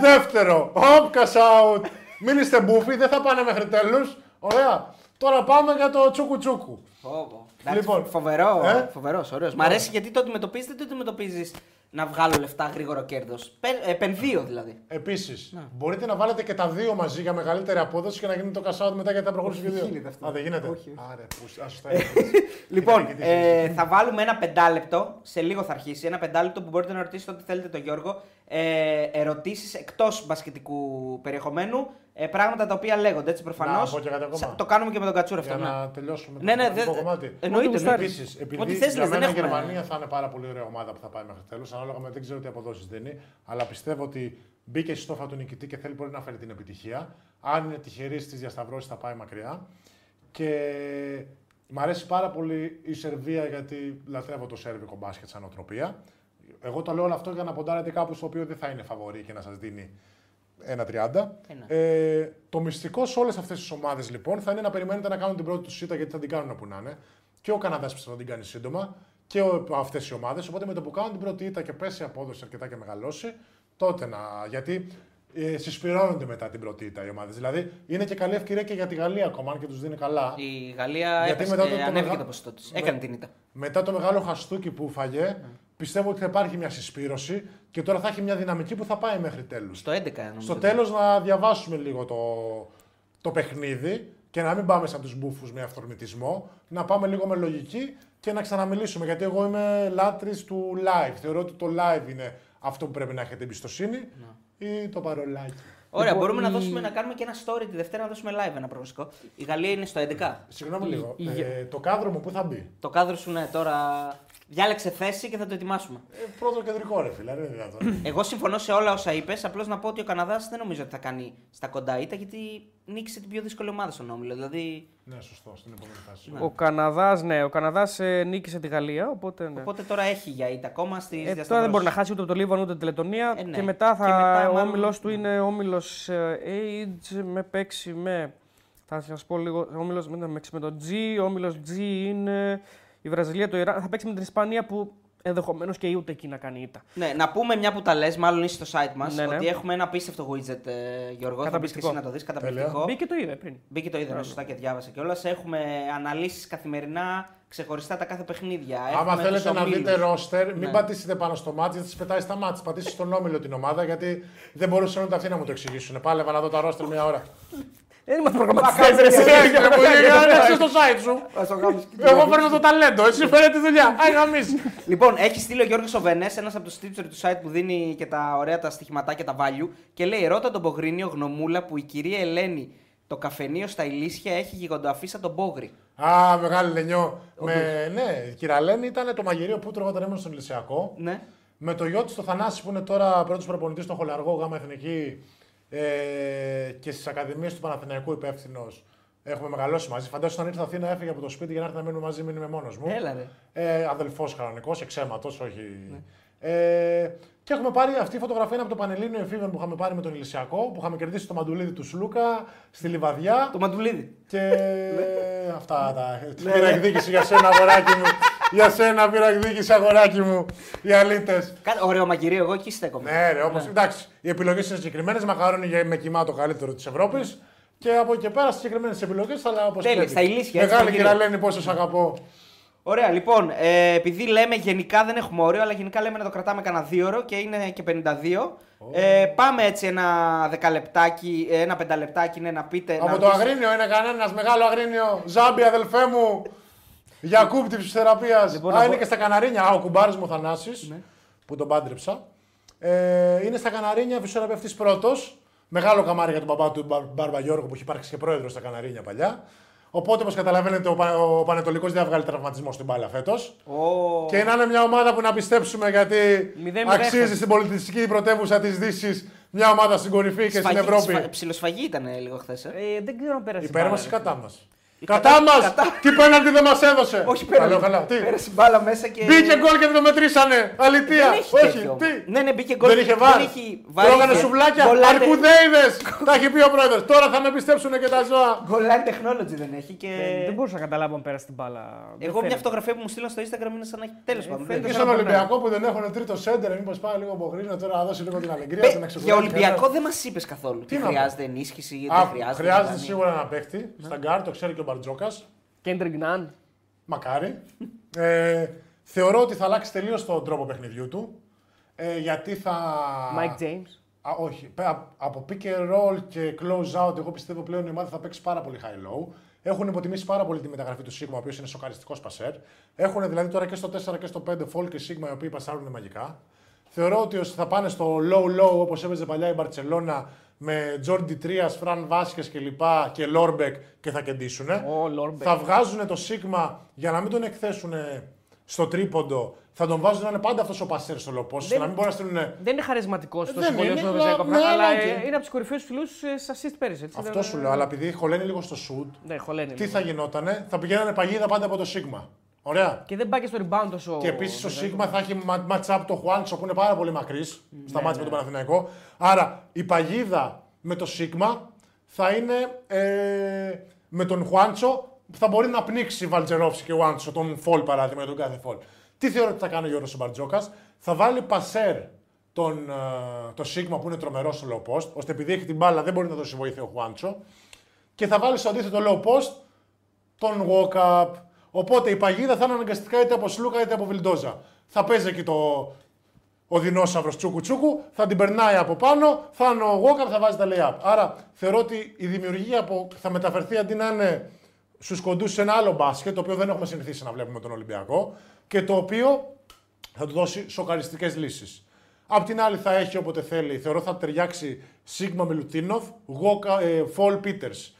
A: Δεύτερο. Hop, cash out. Μην είστε μπούφοι, δεν θα πάνε μέχρι τέλους. Ωραία. Τώρα πάμε για το τσούκου τσούκου.
C: Πω, πω. Εντάξει,
A: Λοιπόν,
C: φοβερό,
A: ε;
C: φοβερός, ωραίος. Μ' αρέσει γιατί το αντιμετωπίζει, δεν το αντιμετωπίζεις να βγάλω λεφτά γρήγορο κέρδος. Επενδύω δηλαδή.
A: Επίσης, μπορείτε να βάλετε και τα δύο μαζί για μεγαλύτερη απόδοση και να γίνει το cash out μετά γιατί θα προχωρήσει και δύο.
C: γίνεται αυτό.
A: Α, δεν γίνεται;
C: Όχι,
A: Άρε, που, ας τα
C: Λοιπόν,
A: Κοίτα, κοίτα,
C: ε, θα βάλουμε ένα πεντάλεπτο, σε λίγο θα αρχίσει, ένα πεντάλεπτο που μπορείτε να ρωτήσετε ό,τι θέλετε τον Γιώργο. Ε, ερωτήσεις εκτός μπασκετικού περιεχομένου, ε, πράγματα τα οποία λέγονται έτσι προφανώς.
A: Να πω και κάτι ακόμα.
C: Σα- Το κάνουμε και με τον Κατσούρα αυτό.
A: Για
C: ναι.
A: να τελειώσουμε
C: Ναι, ναι,
A: το
C: δε-
A: πολιτικό κομμάτι.
C: εννοείται,
B: Ό,τι
C: ναι.
B: γουστάρεις.
A: Επίσης, επειδή
C: Ό,τι θες,
A: για
C: λες, δεν
A: μένα η
C: έχουμε-
A: Γερμανία θα είναι πάρα πολύ ωραία ομάδα που θα πάει μέχρι τέλος. Ανάλογα με δεν ξέρω τι αποδόσεις δίνει. Αλλά πιστεύω ότι μπήκε στη στόφα του νικητή και θέλει μπορεί να φέρει την επιτυχία. Αν είναι τυχερής στι διασταυρώσεις, θα πάει μακριά. Και μ' αρέσει πάρα πολύ η Σερβία γιατί λατρεύω το σερβικό μπάσκετ σαν οτροπία. Εγώ το λέω όλο αυτό για να ποντάρετε κάπου στο οποίο δεν θα είναι φαβορή και να σας δίνει 1-30.
C: Ένα.
A: Ε, το μυστικό σε όλες αυτές τις ομάδες λοιπόν θα είναι να περιμένετε να κάνουν την πρώτη τους σίτα γιατί θα την κάνουν όπου να είναι. Και ο Καναδάς πιστεύω θα την κάνει σύντομα και αυτές οι ομάδες. Οπότε με το που κάνουν την πρώτη ήττα και πέσει η απόδοση αρκετά και μεγαλώσει, τότε να. Γιατί ε, συσπηρώνονται μετά την πρώτη ήττα οι ομάδες. Δηλαδή είναι και καλή ευκαιρία και για τη Γαλλία ακόμα, αν και τους δίνει καλά.
C: Η Γαλλία
A: Γιατί
C: έπεσε
A: μετά
C: και
A: το- το
C: ανέβηκε
A: μεγα-
C: το ποσοστό της.
A: Ναι.
C: Έκανε την ήττα.
A: Μετά το μεγάλο χαστούκι που φαγε, πιστεύω ότι θα υπάρχει μια συσπήρωση και τώρα θα έχει μια δυναμική που θα πάει μέχρι τέλους.
C: Στο 11 νομίζω.
A: Στο τέλος να διαβάσουμε λίγο το, το παιχνίδι και να μην πάμε σαν τους μπούφους με αυθορμητισμό, να πάμε λίγο με λογική και να ξαναμιλήσουμε. Γιατί εγώ είμαι λάτρης του live. Θεωρώ ότι το live είναι αυτό που πρέπει να έχετε εμπιστοσύνη ή το παρολάκι.
C: Ωραία,
B: Λοιπόν,
C: μπορούμε να
B: η-
C: δώσουμε να κάνουμε και ένα story τη Δευτέρα να δώσουμε live ένα προγνωστικό. Η Γαλλία είναι στο 11.
A: Συγγνώμη λίγο.
B: η-
A: Ε, το κάδρο μου πού θα μπει;
C: Το κάδρο σου ναι, τώρα διάλεξε θέση και θα το ετοιμάσουμε.
A: Ε, πρώτο κεντρικό ρε φίλε, δεν είναι δυνατόν.
C: Εγώ συμφωνώ σε όλα όσα είπες. Απλώς να πω ότι ο Καναδάς δεν νομίζω ότι θα κάνει στα κοντά ήττα γιατί νίκησε την πιο δύσκολη ομάδα στον όμιλο. Δηλαδή.
A: ναι, σωστό, στην επόμενη φάση.
B: Ο Καναδάς, ναι, ο Καναδάς ε, νίκησε τη Γαλλία. Οπότε, ναι.
C: Οπότε τώρα έχει για ήττα ακόμα στις
B: Ε, τώρα δεν μπορεί να χάσει ούτε από το Λίβανο ούτε την Λετωνία.
C: Ε, ναι.
B: Και μετά, θα,
C: Και μετά,
B: ο
C: μάλλον-
B: όμιλος του είναι όμιλος Age με παίξει με. Θα σας πω λίγο. Ο όμιλος με, με, με το G. Ο όμιλος G είναι η Βραζιλία, το Ιράν. Θα παίξει με την Ισπανία που ενδεχομένως και ούτε εκεί να κάνει ήττα.
C: Ναι, να πούμε μια που τα λες, μάλλον είσαι στο site μας,
B: Ναι, ναι.
C: ότι έχουμε ένα απίστευτο widget, ε, Γιώργο. Θα μπει και
B: Καταπληκτικό.
C: εσύ να το δεις. Καταπληκτικό.
B: Μπήκε το είδε πριν.
C: Μπήκε το είδε σωστά και διάβασα κιόλας. Έχουμε αναλύσεις καθημερινά ξεχωριστά τα κάθε παιχνίδια.
A: Άμα
C: Έχουμε
A: θέλετε
C: τους
A: να
C: ομίλους.
A: δείτε ρόστερ, μην
C: Ναι.
A: πατήσετε πάνω στο μάτι, γιατί σας πετάει στα μάτια. Πατήστε στον όμιλο την ομάδα, γιατί δεν μπορούσαν ούτε αυτοί να μου το εξηγήσουν. Πάλευα να δω τα ρόστερ μια ώρα.
B: Δεν είμαστε προγραμματιστές. ρε, εσύ.
A: Έγινε που έγινε στο site σου.
C: Ας το κάνουμε.
A: Εγώ παίρνω το ταλέντο, εσύ φέρε τη δουλειά. Άι γαμίς.
C: Λοιπόν, έχει στείλει ο Γιώργος Οβενέ, ένας από τους tipster του site που δίνει και τα ωραία τα στοιχηματάκια, τα value, και λέει: Ρώτα τον Πογρίνιο γνωμούλα που η κυρία Ελένη το καφενείο στα Ηλίσια έχει γιγαντοαφίσα τον Πόγρι.
A: Α, μεγάλη λενιό. Με, ναι, η κυραλένη ήταν το μαγειρίο που τρώγα όταν ήμουν στον Λυσιακό.
C: Ναι.
A: Με το γιο της το Θανάση που είναι τώρα πρώτος προπονητής στο Χολαργό Γάμα Εθνική ε, και στις Ακαδημίες του Παναθηναϊκού υπεύθυνος. Έχουμε μεγαλώσει μαζί. Φαντάζομαι όταν ήρθα Αθήνα έφυγε από το σπίτι για να έρθει να μείνουμε μαζί, μην είμαι μόνος μου.
C: Έλα ρε.
A: Ε, Αδελφός κανονικός, εξαίματο, όχι. Ε, και έχουμε πάρει αυτή η φωτογραφία είναι από το Πανελλήνιο Εφήβεν που είχαμε πάρει με τον Ηλυσιακό, που είχαμε κερδίσει το μαντουλίδι του Σλούκα στη Λιβαδιά.
C: Το Μαντουλίδη.
A: Και αυτά τα. Πήρα εκδίκηση για σένα, αγοράκι μου. Για σένα πήρα εκδίκηση, αγοράκι μου. Οι αλήτες.
C: Κα- Ωραίο μαγειρίο, εγώ εκεί στέκομαι.
A: Ναι, ρε, όπως, εντάξει. Οι επιλογές είναι συγκεκριμένες. Μακαρόνι για- με κοιμά το καλύτερο της Ευρώπης. Και από εκεί και πέρα συγκεκριμένες επιλογές, αλλά όπως
C: Τέλεια, στα ηλίσια, έτσι,
A: Μεγάλη
C: μαγειρίο.
A: κυραλένη, πόσο σ' αγαπώ.
C: Ωραία, λοιπόν, ε, επειδή λέμε γενικά δεν έχουμε όριο, αλλά γενικά λέμε να το κρατάμε κανένα δύο ώρο και είναι και 52. Ε, πάμε έτσι ένα δεκαλεπτάκι, ε, ένα πενταλεπτάκι, ναι, να πείτε.
A: Από
C: να
A: το
C: πεις-
A: αγρίνιο είναι κανένας μεγάλο αγρίνιο. Ζάμπι, αδελφέ μου. Για κούπτη φυσιοθεραπεία.
B: Λοιπόν,
A: Α,
B: να
A: είναι
B: πω-
A: και στα Καναρίνια. Α, ο κουμπάρι μου Θανάσης,
C: Ναι.
A: που τον πάντρεψα. Ε, είναι στα Καναρίνια φυσιοθεραπευτής πρώτος. Μεγάλο καμάρι για τον παπά του Μπαρ- Μπάρμπα Γιώργο που έχει υπάρξει και πρόεδρος στα Καναρίνια παλιά. Οπότε, όπως καταλαβαίνετε, ο, Πα- ο Πανετολικός δεν θα βγάλει τραυματισμό στην μπάλα φέτος.
C: Ω,
A: Και να είναι μια ομάδα που να πιστέψουμε γιατί
B: Μηδέν-μηδέν
A: αξίζει
B: έχασε.
A: στην πολιτιστική πρωτεύουσα της Δύσης μια ομάδα στην κορυφή και στην
C: σφαγή-
A: Ευρώπη.
C: σφα- Ψιλοσφαγή ήταν λίγο χθες. Ε.
B: Ε, δεν ξέρω αν πέρασε.
A: Υπέρ
B: μπάλα,
A: μα ή
B: ρε.
A: κατά μας.
C: Η
A: Κατά
C: κατά-
A: μας!
C: κατά-
A: Τι πέναντι δεν μας έδωσε!
C: Όχι, πέρα.
A: Καλό, καλά. Τι;
C: Πέρασε μπάλα μέσα και.
A: Μπήκε γκολ και δεν το μετρήσανε! Αλητία!
C: Δεν έχει
A: Όχι,
C: τέτοιο.
A: τι!
C: Ναι, ναι, μπήκε γκολ.
A: Δεν είχε βάρ.
C: έχει βάρ,
A: Τρώγανε
C: είχε
A: σουβλάκια,
C: γκολάνε-
A: αρκουδέιδες! Τα έχει πει ο πρόεδρος. Τώρα θα με πιστέψουν και τα ζώα.
C: Γκολline technology δεν έχει και.
B: Ε, Δεν μπορούσα να καταλάβω αν πέρασε την μπάλα. Δεν
C: Εγώ μια
B: φαίνεται.
C: φωτογραφία που μου στείλαν στο Instagram είναι σαν να έχει τέλος πάντων.
B: φαίνεται
A: Και
C: δεν-
B: σαν
A: στον
B: να περνάει.
A: Ολυμπιακό που δεν έχουν τρίτο σέντερ, μήπως πάει λίγο από γρήγορα τώρα να δώσει λίγο την αλεγκρία
C: Μπε,
A: του να ξεκουράσει.
C: Για Ολυμπιακό
A: κανένας.
C: δεν μας είπες καθόλου. Τι
A: να πω.
C: χρειάζεται ενίσχυση, γιατί
A: Α,
C: δεν χρειάζεται.
A: χρειάζεται
C: δεν κάνει.
A: σίγουρα ένα παίχτη. Στα γκάρ, το ξέρει και ο Μπαρτζόκας.
B: Κέντρικ Ναν.
A: Μακάρι. Ε, θεωρώ ότι θα αλλάξει τελείως τον τρόπο παιχνιδιού του. Ε, γιατί θα.
B: Mike James.
A: Α, όχι. Πε- α- Από pick and roll και close out, εγώ πιστεύω πλέον η ομάδα θα παίξει πάρα πολύ high-low. Έχουν υποτιμήσει πάρα πολύ τη μεταγραφή του Sigma, ο οποίος είναι σοκαριστικός πασέρ. Έχουν δηλαδή τώρα και στο 4 και στο 5 Fall και Sigma, οι οποίοι πασάρουν μαγικά. Θεωρώ ότι θα πάνε στο low-low όπως έπαιζε παλιά η Μπαρσελόνα με Τζόρντι Τρίας, Φραν Βάσκεθ και λοιπά και Λόρμπεκ και θα κεντήσουν.
B: Ω, Λόρμπεκ.
A: Θα βγάζουν το Sigma για να μην τον εκθέσουν στο τρίποντο. Θα τον βάζουν να είναι πάντα αυτός ο πασέρ στο low post,
B: Δεν-
A: να μην μπορεί να στείλουν
B: Δεν είναι χαρισματικός τόσο
A: δεν
B: πολύ
A: είναι,
B: όσο ο
A: αλλά-
B: Βεζέκοφ,
A: ναι,
B: αλλά
A: αλλά
B: ε,
A: οκ.
B: είναι από τους κορυφαίους ψηλούς σε assist πέρυσι. έτσι.
A: Αυτό
B: Δεν-
A: σου λέω, αλλά επειδή χωλένει λίγο στο shoot,
B: Ναι, χωλένει.
A: τι
B: λίγο.
A: θα γινότανε, θα πηγαίνανε παγίδα πάντα από το Sigma. Ωραία.
B: Και δεν πάει και στο rebound τόσο.
A: Και επίσης ο
B: Βεζέκοφ.
A: Sigma θα έχει μα- match up το Χουάντσο που είναι πάρα πολύ μακρύς
B: Ναι,
A: στα μάτια με τον Παναθηναϊκό. Άρα η παγίδα με το Sigma θα είναι ε, με τον Χουάντσο που θα μπορεί να πνίξει Βαλτζερόφσκι και Χουάντσο, τον Φολ παράδειγμα για τον κάθε Φολ. Τι θεωρώ ότι θα κάνει ο Γιώργος Μπαρτζόκας, θα βάλει πασέρ τον, ε, το Sigma που είναι τρομερός στο low post, ώστε επειδή έχει την μπάλα δεν μπορεί να δώσει βοήθεια ο Χουάντσο και θα βάλει στο αντίθετο low post τον walk-up. Οπότε η παγίδα θα είναι αναγκαστικά είτε από Σλούκα είτε από Βιλντόζα. Θα παίζει εκεί το, ο δεινόσαυρος τσούκου τσούκου, θα την περνάει από πάνω, θα είναι ο walk-up, θα βάζει τα lay-up. Άρα θεωρώ ότι η δημιουργία που θα μεταφερθεί αντί να είναι στους κοντούς σε ένα άλλο μπάσκετ, το οποίο δεν έχουμε συνηθίσει να βλέπουμε τον Ολυμπιακό και το οποίο θα του δώσει σοκαριστικές λύσεις. Απ' την άλλη θα έχει όποτε θέλει, θεωρώ θα ταιριάξει Σίγμα Μιλουτίνοφ, Φολ Πίτερς.